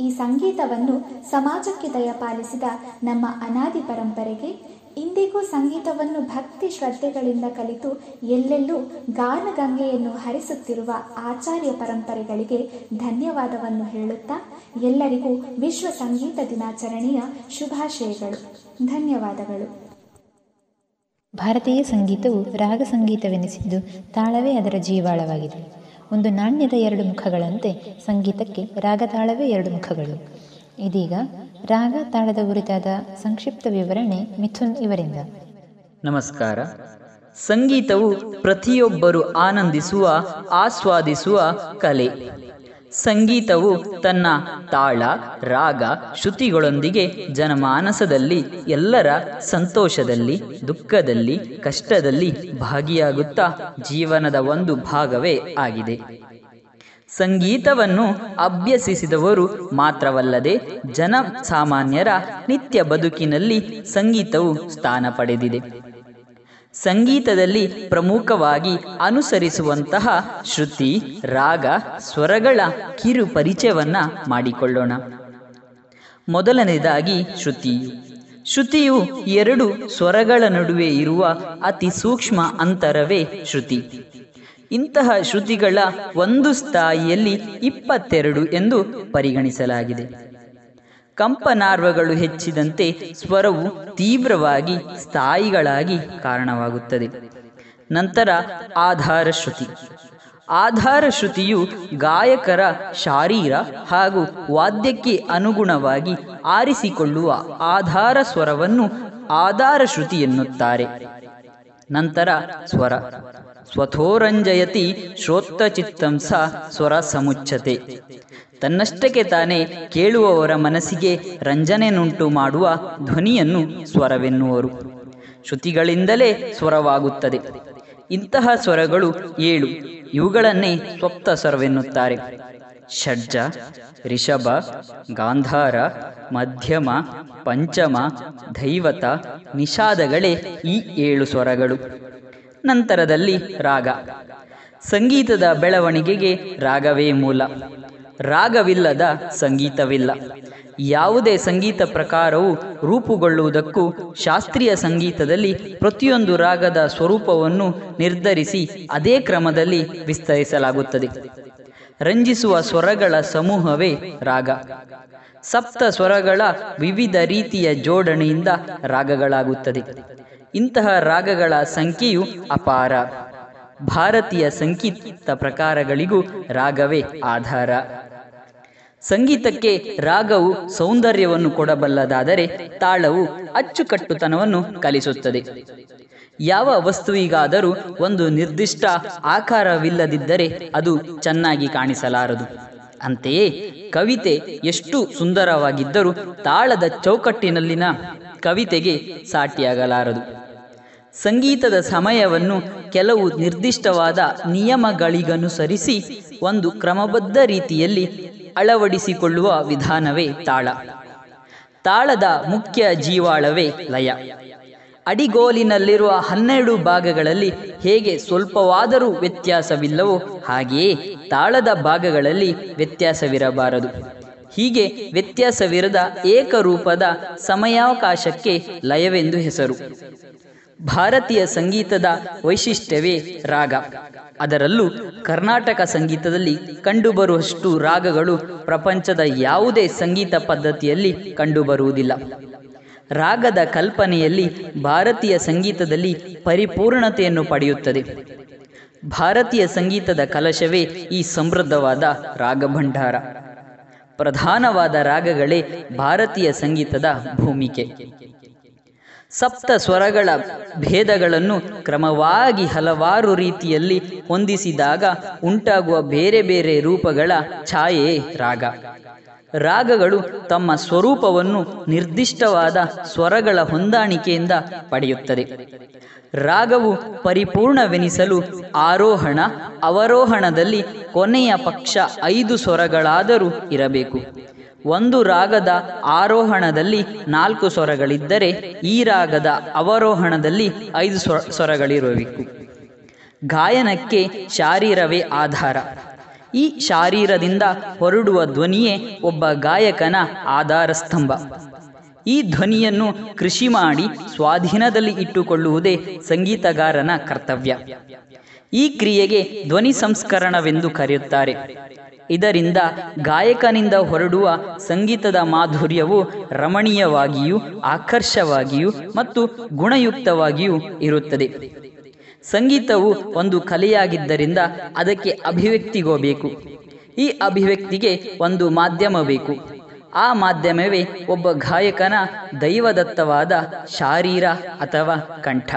ಈ ಸಂಗೀತವನ್ನು ಸಮಾಜಕ್ಕೆ ದಯಪಾಲಿಸಿದ ನಮ್ಮ ಅನಾದಿ ಪರಂಪರೆಗೆ, ಇಂದಿಗೂ ಸಂಗೀತವನ್ನು ಭಕ್ತಿ ಶ್ರದ್ಧೆಗಳಿಂದ ಕಲಿತು ಎಲ್ಲೆಲ್ಲೂ ಗಾನಗಂಗೆಯನ್ನು ಹರಿಸುತ್ತಿರುವ ಆಚಾರ್ಯ ಪರಂಪರೆಗಳಿಗೆ ಧನ್ಯವಾದವನ್ನು ಹೇಳುತ್ತಾ ಎಲ್ಲರಿಗೂ ವಿಶ್ವ ಸಂಗೀತ ದಿನಾಚರಣೆಯ ಶುಭಾಶಯಗಳು. ಧನ್ಯವಾದಗಳು. ಭಾರತೀಯ ಸಂಗೀತವು ರಾಗ ಸಂಗೀತವೆನಿಸಿದ್ದು ತಾಳವೇ ಅದರ ಜೀವಾಳವಾಗಿದೆ. ಒಂದು ನಾಣ್ಯದ ಎರಡು ಮುಖಗಳಂತೆ ಸಂಗೀತಕ್ಕೆ ರಾಗ ತಾಳವೇ ಎರಡು ಮುಖಗಳು. ಇದೀಗ ರಾಗ ತಾಳದ ಕುರಿತಾದ ಸಂಕ್ಷಿಪ್ತ ವಿವರಣೆ ಮಿಥುನ್ ಇವರಿಂದ. ನಮಸ್ಕಾರ. ಸಂಗೀತವು ಪ್ರತಿಯೊಬ್ಬರು ಆನಂದಿಸುವ, ಆಸ್ವಾದಿಸುವ ಕಲೆ. ಸಂಗೀತವು ತನ್ನ ತಾಳ, ರಾಗ, ಶ್ರುತಿಗಳೊಂದಿಗೆ ಜನಮಾನಸದಲ್ಲಿ ಎಲ್ಲರ ಸಂತೋಷದಲ್ಲಿ, ದುಃಖದಲ್ಲಿ, ಕಷ್ಟದಲ್ಲಿ ಭಾಗಿಯಾಗುತ್ತಾ ಜೀವನದ ಒಂದು ಭಾಗವೇ ಆಗಿದೆ. ಸಂಗೀತವನ್ನು ಅಭ್ಯಸಿಸಿದವರು ಮಾತ್ರವಲ್ಲದೆ ಜನ ಸಾಮಾನ್ಯರ ನಿತ್ಯ ಬದುಕಿನಲ್ಲಿ ಸಂಗೀತವು ಸ್ಥಾನ ಪಡೆದಿದೆ. ಸಂಗೀತದಲ್ಲಿ ಪ್ರಮುಖವಾಗಿ ಅನುಸರಿಸುವಂತಹ ಶ್ರುತಿ, ರಾಗ, ಸ್ವರಗಳ ಕಿರು ಪರಿಚಯವನ್ನು ಮಾಡಿಕೊಳ್ಳೋಣ. ಮೊದಲನೇದಾಗಿ ಶ್ರುತಿ. ಶ್ರುತಿಯು ಎರಡು ಸ್ವರಗಳ ನಡುವೆ ಇರುವ ಅತಿ ಸೂಕ್ಷ್ಮ ಅಂತರವೇ ಶ್ರುತಿ. ಇಂತಹ ಶ್ರುತಿಗಳ ಒಂದು ಸ್ಥಾಯಿಯಲ್ಲಿ ಇಪ್ಪತ್ತೆರಡು ಎಂದು ಪರಿಗಣಿಸಲಾಗಿದೆ. ಕಂಪನಾರ್ವಗಳು ಹೆಚ್ಚಿದಂತೆ ಸ್ವರವು ತೀವ್ರವಾಗಿ ಸ್ಥಾಯಿಗಳಾಗಿ ಕಾರಣವಾಗುತ್ತದೆ. ನಂತರ ಆಧಾರ ಶ್ರುತಿ. ಆಧಾರ ಶ್ರುತಿಯು ಗಾಯಕರ ಶಾರೀರ ಹಾಗೂ ವಾದ್ಯಕ್ಕೆ ಅನುಗುಣವಾಗಿ ಆರಿಸಿಕೊಳ್ಳುವ ಆಧಾರ ಸ್ವರವನ್ನು ಆಧಾರ ಶ್ರುತಿ ಎನ್ನುತ್ತಾರೆ. ನಂತರ ಸ್ವರ. ಸ್ವಥೋರಂಜಯತಿ ಶ್ರೋತ್ತಚಿತ್ತಂಸ ಸ್ವರ ಸಮುಚ್ಚತೆ. ತನ್ನಷ್ಟಕ್ಕೆ ತಾನೇ ಕೇಳುವವರ ಮನಸ್ಸಿಗೆ ರಂಜನೆನುಂಟು ಮಾಡುವ ಧ್ವನಿಯನ್ನು ಸ್ವರವೆನ್ನುವರು. ಶ್ರುತಿಗಳಿಂದಲೇ ಸ್ವರವಾಗುತ್ತದೆ. ಇಂತಹ ಸ್ವರಗಳು ಏಳು. ಇವುಗಳನ್ನೇ ಸ್ವಪ್ತ ಸ್ವರವೆನ್ನುತ್ತಾರೆ. ಷಡ್ಜ, ರಿಷಭ, ಗಾಂಧಾರ, ಮಧ್ಯಮ, ಪಂಚಮ, ದೈವತ, ನಿಷಾದಗಳೇ ಈ ಏಳು ಸ್ವರಗಳು. ನಂತರದಲ್ಲಿ ರಾಗ. ಸಂಗೀತದ ಬೆಳವಣಿಗೆಗೆ ರಾಗವೇ ಮೂಲ. ರಾಗವಿಲ್ಲದ ಸಂಗೀತವಿಲ್ಲ. ಯಾವುದೇ ಸಂಗೀತ ಪ್ರಕಾರವು ರೂಪುಗೊಳ್ಳುವುದಕ್ಕೂ ಶಾಸ್ತ್ರೀಯ ಸಂಗೀತದಲ್ಲಿ ಪ್ರತಿಯೊಂದು ರಾಗದ ಸ್ವರೂಪವನ್ನು ನಿರ್ಧರಿಸಿ ಅದೇ ಕ್ರಮದಲ್ಲಿ ವಿಸ್ತರಿಸಲಾಗುತ್ತದೆ. ರಂಜಿಸುವ ಸ್ವರಗಳ ಸಮೂಹವೇ ರಾಗ. ಸಪ್ತ ಸ್ವರಗಳ ವಿವಿಧ ರೀತಿಯ ಜೋಡಣೆಯಿಂದ ರಾಗಗಳಾಗುತ್ತದೆ. ಇಂತಹ ರಾಗಗಳ ಸಂಖ್ಯೆಯು ಅಪಾರ. ಭಾರತೀಯ ಸಂಗೀತ ಪ್ರಕಾರಗಳಿಗೂ ರಾಗವೇ ಆಧಾರ. ಸಂಗೀತಕ್ಕೆ ರಾಗವು ಸೌಂದರ್ಯವನ್ನು ಕೊಡಬಲ್ಲದಾದರೆ ತಾಳವು ಅಚ್ಚುಕಟ್ಟುತನವನ್ನು ಕಲಿಸುತ್ತದೆ. ಯಾವ ವಸ್ತುವಿಗಾದರೂ ಒಂದು ನಿರ್ದಿಷ್ಟ ಆಕಾರವಿಲ್ಲದಿದ್ದರೆ ಅದು ಚೆನ್ನಾಗಿ ಕಾಣಿಸಲಾರದು. ಅಂತೆಯೇ ಕವಿತೆ ಎಷ್ಟು ಸುಂದರವಾಗಿದ್ದರೂ ತಾಳದ ಚೌಕಟ್ಟಿನಲ್ಲಿನ ಕವಿತೆಗೆ ಸಾಟಿಯಾಗಲಾರದು. ಸಂಗೀತದ ಸಮಯವನ್ನು ಕೆಲವು ನಿರ್ದಿಷ್ಟವಾದ ನಿಯಮಗಳಿಗನುಸರಿಸಿ ಒಂದು ಕ್ರಮಬದ್ಧ ರೀತಿಯಲ್ಲಿ ಅಳವಡಿಸಿಕೊಳ್ಳುವ ವಿಧಾನವೇ ತಾಳ. ತಾಳದ ಮುಖ್ಯ ಜೀವಾಳವೇ ಲಯ. ಅಡಿಗೋಲಿನಲ್ಲಿರುವ ಹನ್ನೆರಡು ಭಾಗಗಳಲ್ಲಿ ಹೇಗೆ ಸ್ವಲ್ಪವಾದರೂ ವ್ಯತ್ಯಾಸವಿಲ್ಲವೋ ಹಾಗೆಯೇ ತಾಳದ ಭಾಗಗಳಲ್ಲಿ ವ್ಯತ್ಯಾಸವಿರಬಾರದು. ಹೀಗೆ ವ್ಯತ್ಯಾಸವಿರದ ಏಕರೂಪದ ಸಮಯಾವಕಾಶಕ್ಕೆ ಲಯವೆಂದು ಹೆಸರು. ಭಾರತೀಯ ಸಂಗೀತದ ವೈಶಿಷ್ಟ್ಯವೇ ರಾಗ. ಅದರಲ್ಲೂ ಕರ್ನಾಟಕ ಸಂಗೀತದಲ್ಲಿ ಕಂಡುಬರುವಷ್ಟು ರಾಗಗಳು ಪ್ರಪಂಚದ ಯಾವುದೇ ಸಂಗೀತ ಪದ್ಧತಿಯಲ್ಲಿ ಕಂಡುಬರುವುದಿಲ್ಲ. ರಾಗದ ಕಲ್ಪನೆಯಲ್ಲಿ ಭಾರತೀಯ ಸಂಗೀತದಲ್ಲಿ ಪರಿಪೂರ್ಣತೆಯನ್ನು ಪಡೆಯುತ್ತದೆ. ಭಾರತೀಯ ಸಂಗೀತದ ಕಲಶವೇ ಈ ಸಮೃದ್ಧವಾದ ರಾಗಭಂಡಾರ. ಪ್ರಧಾನವಾದ ರಾಗಗಳೇ ಭಾರತೀಯ ಸಂಗೀತದ ಭೂಮಿಕೆ. ಸಪ್ತ ಸ್ವರಗಳ ಭೇದಗಳನ್ನು ಕ್ರಮವಾಗಿ ಹಲವಾರು ರೀತಿಯಲ್ಲಿ ಹೊಂದಿಸಿದಾಗ ಉಂಟಾಗುವ ಬೇರೆ ಬೇರೆ ರೂಪಗಳ ಛಾಯೆ ರಾಗ. ರಾಗಗಳು ತಮ್ಮ ಸ್ವರೂಪವನ್ನು ನಿರ್ದಿಷ್ಟವಾದ ಸ್ವರಗಳ ಹೊಂದಾಣಿಕೆಯಿಂದ ಪಡೆಯುತ್ತದೆ. ರಾಗವು ಪರಿಪೂರ್ಣವೆನಿಸಲು ಆರೋಹಣ, ಅವರೋಹಣದಲ್ಲಿ ಕೊನೆಯ ಪಕ್ಷ ಐದು ಸ್ವರಗಳಾದರೂ ಇರಬೇಕು. ಒಂದು ರಾಗದ ಆರೋಹಣದಲ್ಲಿ ನಾಲ್ಕು ಸ್ವರಗಳಿದ್ದರೆ ಈ ರಾಗದ ಅವರೋಹಣದಲ್ಲಿ ಐದು ಸ್ವ ಸ್ವರಗಳಿರಬೇಕು ಗಾಯನಕ್ಕೆ ಶಾರೀರವೇ ಆಧಾರ. ಈ ಶಾರೀರದಿಂದ ಹೊರಡುವ ಧ್ವನಿಯೇ ಒಬ್ಬ ಗಾಯಕನ ಆಧಾರ ಸ್ತಂಭ ಈ ಧ್ವನಿಯನ್ನು ಕೃಷಿ ಮಾಡಿ ಸ್ವಾಧೀನದಲ್ಲಿ ಇಟ್ಟುಕೊಳ್ಳುವುದೇ ಸಂಗೀತಗಾರನ ಕರ್ತವ್ಯ. ಈ ಕ್ರಿಯೆಗೆ ಧ್ವನಿ ಸಂಸ್ಕರಣವೆಂದು ಕರೆಯುತ್ತಾರೆ. ಇದರಿಂದ ಗಾಯಕನಿಂದ ಹೊರಡುವ ಸಂಗೀತದ ಮಾಧುರ್ಯವು ರಮಣೀಯವಾಗಿಯೂ, ಆಕರ್ಷವಾಗಿಯೂ ಮತ್ತು ಗುಣಯುಕ್ತವಾಗಿಯೂ ಇರುತ್ತದೆ. ಸಂಗೀತವು ಒಂದು ಕಲೆಯಾಗಿದ್ದರಿಂದ ಅದಕ್ಕೆ ಅಭಿವ್ಯಕ್ತಿಗೋಬೇಕು. ಈ ಅಭಿವ್ಯಕ್ತಿಗೆ ಒಂದು ಮಾಧ್ಯಮ ಬೇಕು ಆ ಮಾಧ್ಯಮವೇ ಒಬ್ಬ ಗಾಯಕನ ದೈವದತ್ತವಾದ ಶಾರೀರ ಅಥವಾ ಕಂಠ.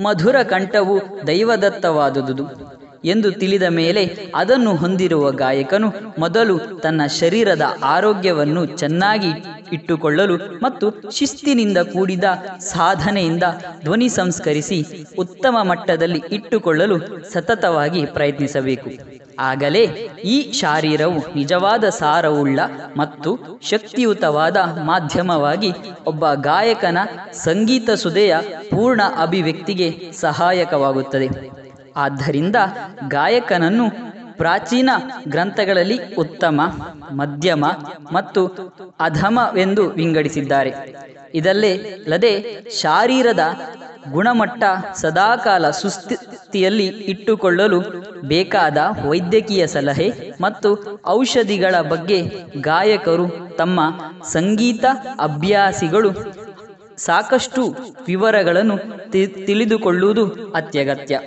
ಮಧುರ ಕಂಠವು ದೈವದತ್ತವಾದುದು. ಎಂದು ತಿಳಿದ ಮೇಲೆ ಅದನ್ನು ಹೊಂದಿರುವ ಗಾಯಕನು ಮೊದಲು ತನ್ನ ಶರೀರದ ಆರೋಗ್ಯವನ್ನು ಚೆನ್ನಾಗಿ ಇಟ್ಟುಕೊಳ್ಳಲು ಮತ್ತು ಶಿಸ್ತಿನಿಂದ ಕೂಡಿದ ಸಾಧನೆಯಿಂದ ಧ್ವನಿ ಸಂಸ್ಕರಿಸಿ ಉತ್ತಮ ಮಟ್ಟದಲ್ಲಿ ಇಟ್ಟುಕೊಳ್ಳಲು ಸತತವಾಗಿ ಪ್ರಯತ್ನಿಸಬೇಕು. ಆಗಲೇ ಈ ಶಾರೀರವು ನಿಜವಾದ ಸಾರವುಳ್ಳ ಮತ್ತು ಶಕ್ತಿಯುತವಾದ ಮಾಧ್ಯಮವಾಗಿ ಒಬ್ಬ ಗಾಯಕನ ಸಂಗೀತ ಸುದೆಯ ಪೂರ್ಣ ಅಭಿವ್ಯಕ್ತಿಗೆ ಸಹಾಯಕವಾಗುತ್ತದೆ. ಆದ್ದರಿಂದ ಗಾಯಕನನ್ನು ಪ್ರಾಚೀನ ಗ್ರಂಥಗಳಲ್ಲಿ ಉತ್ತಮ, ಮಧ್ಯಮ ಮತ್ತು ಅಧಮವೆಂದು ವಿಂಗಡಿಸಿದ್ದಾರೆ. ಇದಲ್ಲೇ ಲದೆ ಶಾರೀರದ ಗುಣಮಟ್ಟ ಸದಾಕಾಲ ಸುಸ್ಥಿತಿಯಲ್ಲಿ ಇಟ್ಟುಕೊಳ್ಳಲು ಬೇಕಾದ ವೈದ್ಯಕೀಯ ಸಲಹೆ ಮತ್ತು ಔಷಧಿಗಳ ಬಗ್ಗೆ ಗಾಯಕರು ತಮ್ಮ ಸಂಗೀತ ಅಭ್ಯಾಸಿಗಳು ಸಾಕಷ್ಟು ವಿವರಗಳನ್ನು ತಿಳಿದುಕೊಳ್ಳುವುದು ಅತ್ಯಗತ್ಯ.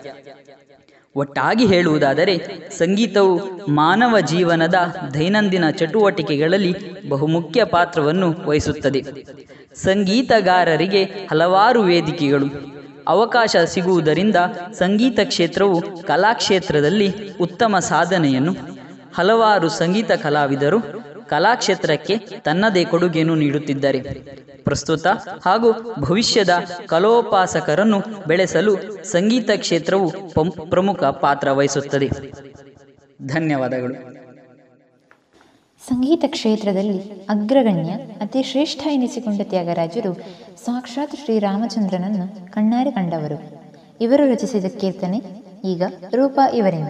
ಒಟ್ಟಾಗಿ ಹೇಳುವುದಾದರೆ, ಸಂಗೀತವು ಮಾನವ ಜೀವನದ ದೈನಂದಿನ ಚಟುವಟಿಕೆಗಳಲ್ಲಿ ಬಹುಮುಖ್ಯ ಪಾತ್ರವನ್ನು ವಹಿಸುತ್ತದೆ. ಸಂಗೀತಗಾರರಿಗೆ ಹಲವಾರು ವೇದಿಕೆಗಳು, ಅವಕಾಶ ಸಿಗುವುದರಿಂದ ಸಂಗೀತ ಕ್ಷೇತ್ರವು ಕಲಾಕ್ಷೇತ್ರದಲ್ಲಿ ಉತ್ತಮ ಸಾಧನೆಯನ್ನು, ಹಲವಾರು ಸಂಗೀತ ಕಲಾವಿದರು ಕಲಾಕ್ಷೇತ್ರಕ್ಕೆ ತನ್ನದೇ ಕೊಡುಗೆಯನ್ನು ನೀಡುತ್ತಿದ್ದಾರೆ. ಪ್ರಸ್ತುತ ಹಾಗೂ ಭವಿಷ್ಯದ ಕಲೋಪಾಸಕರನ್ನು ಬೆಳೆಸಲು ಸಂಗೀತ ಕ್ಷೇತ್ರವು ಪ್ರಮುಖ ಪಾತ್ರ ವಹಿಸುತ್ತದೆ. ಧನ್ಯವಾದಗಳು. ಸಂಗೀತ ಕ್ಷೇತ್ರದಲ್ಲಿ ಅಗ್ರಗಣ್ಯ ಅತಿ ಶ್ರೇಷ್ಠ ಎನಿಸಿಕೊಂಡ ತ್ಯಾಗರಾಜರು ಸಾಕ್ಷಾತ್ ಶ್ರೀರಾಮಚಂದ್ರನನ್ನು ಕಣ್ಣಾರೆ ಕಂಡವರು. ಇವರು ರಚಿಸಿದ ಕೀರ್ತನೆ ಈಗ ರೂಪ ಇವರಿಂದ.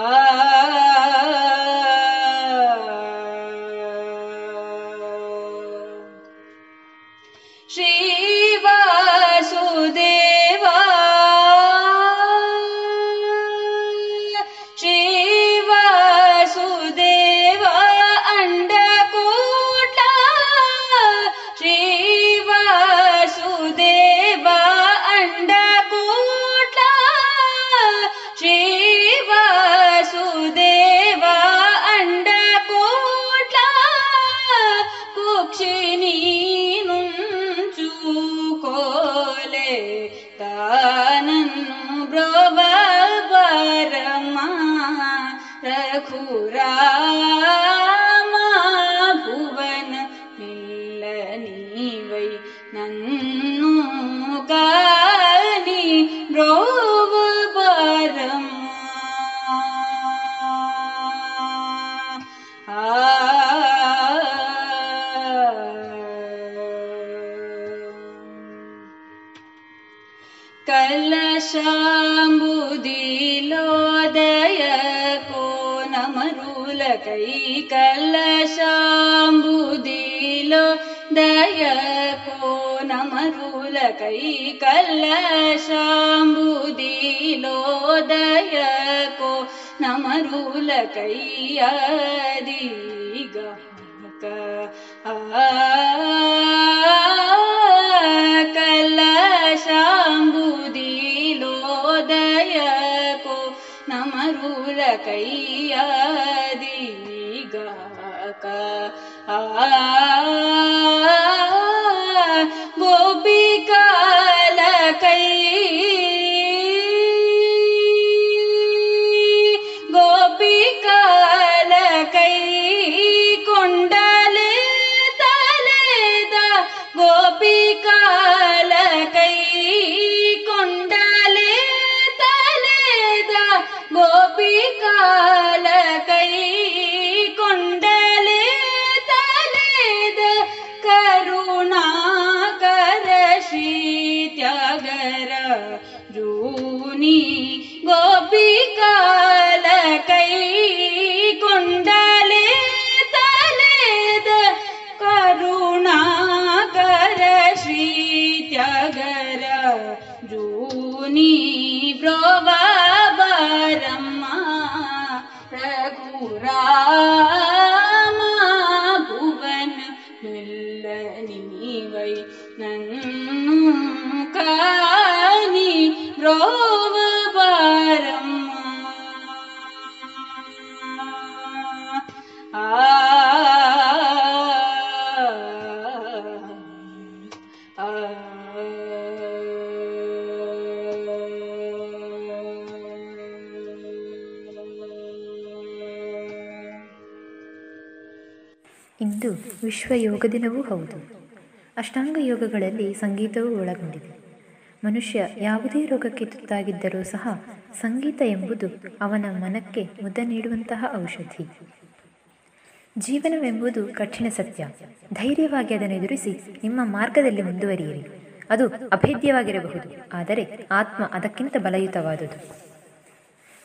ah ತಾನನ್ನು ಬ್ರೋವ ಬರಮ ರಘುರಾಮ श्याम्बुदि लो दय को नमरुलकै कल श्याम्बुदि लो दय को नमरुलकै को नमरुक ಕೈಯದೀಗ ಗೋಪಿಕಾಲ ಕೈ ಕೊಂಡಲೆ ವಿಶ್ವ ಯೋಗ ದಿನವೂ ಹೌದು. ಅಷ್ಟಾಂಗ ಯೋಗಗಳಲ್ಲಿ ಸಂಗೀತವೂ ಒಳಗೊಂಡಿದೆ. ಮನುಷ್ಯ ಯಾವುದೇ ರೋಗಕ್ಕೆ ತುತ್ತಾಗಿದ್ದರೂ ಸಹ ಸಂಗೀತ ಎಂಬುದು ಅವನ ಮನಕ್ಕೆ ಮುದ ನೀಡುವಂತಹ ಔಷಧಿ. ಜೀವನವೆಂಬುದು ಕಠಿಣ ಸತ್ಯ. ಧೈರ್ಯವಾಗಿ ಅದನ್ನು ಎದುರಿಸಿ ನಿಮ್ಮ ಮಾರ್ಗದಲ್ಲಿ ಮುಂದುವರಿಯಿರಿ. ಅದು ಅಭೇದ್ಯವಾಗಿರಬಹುದು. ಆದರೆ ಆತ್ಮ ಅದಕ್ಕಿಂತ ಬಲಯುತವಾದುದು.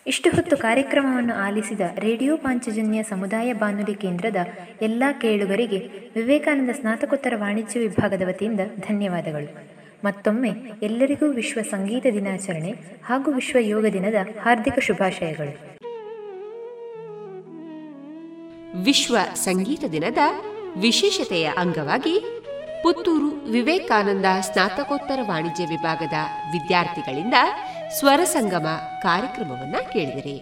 ಇಷ್ಟು ಹೊತ್ತು ಕಾರ್ಯಕ್ರಮವನ್ನು ಆಲಿಸಿದ ರೇಡಿಯೋ ಪಾಂಚಜನ್ಯ ಸಮುದಾಯ ಬಾನುಲಿ ಕೇಂದ್ರದ ಎಲ್ಲ ಕೇಳುಗರಿಗೆ ವಿವೇಕಾನಂದ ಸ್ನಾತಕೋತ್ತರ ವಾಣಿಜ್ಯ ವಿಭಾಗದ ವತಿಯಿಂದ ಧನ್ಯವಾದಗಳು. ಮತ್ತೊಮ್ಮೆ ಎಲ್ಲರಿಗೂ ವಿಶ್ವ ಸಂಗೀತ ದಿನಾಚರಣೆ ಹಾಗೂ ವಿಶ್ವ ಯೋಗ ದಿನದ ಹಾರ್ದಿಕ ಶುಭಾಶಯಗಳು. ವಿಶ್ವ ಸಂಗೀತ ದಿನದ ವಿಶೇಷತೆಯ ಅಂಗವಾಗಿ ಪುತ್ತೂರು ವಿವೇಕಾನಂದ ಸ್ನಾತಕೋತ್ತರ ವಾಣಿಜ್ಯ ವಿಭಾಗದ ವಿದ್ಯಾರ್ಥಿಗಳಿಂದ ಸ್ವರ ಸಂಗಮ ಕಾರ್ಯಕ್ರಮವನ್ನ ಕೇಳಿದಿರಿ.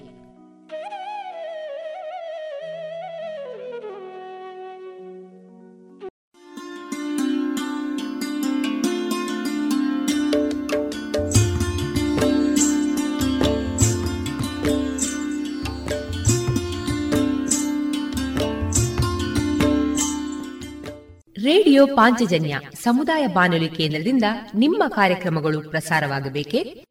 ರೇಡಿಯೋ ಪಾಂಚಜನ್ಯ ಸಮುದಾಯ ಬಾನುಲಿ ಕೇಂದ್ರದಿಂದ ನಿಮ್ಮ ಕಾರ್ಯಕ್ರಮಗಳು ಪ್ರಸಾರವಾಗಬೇಕೆ?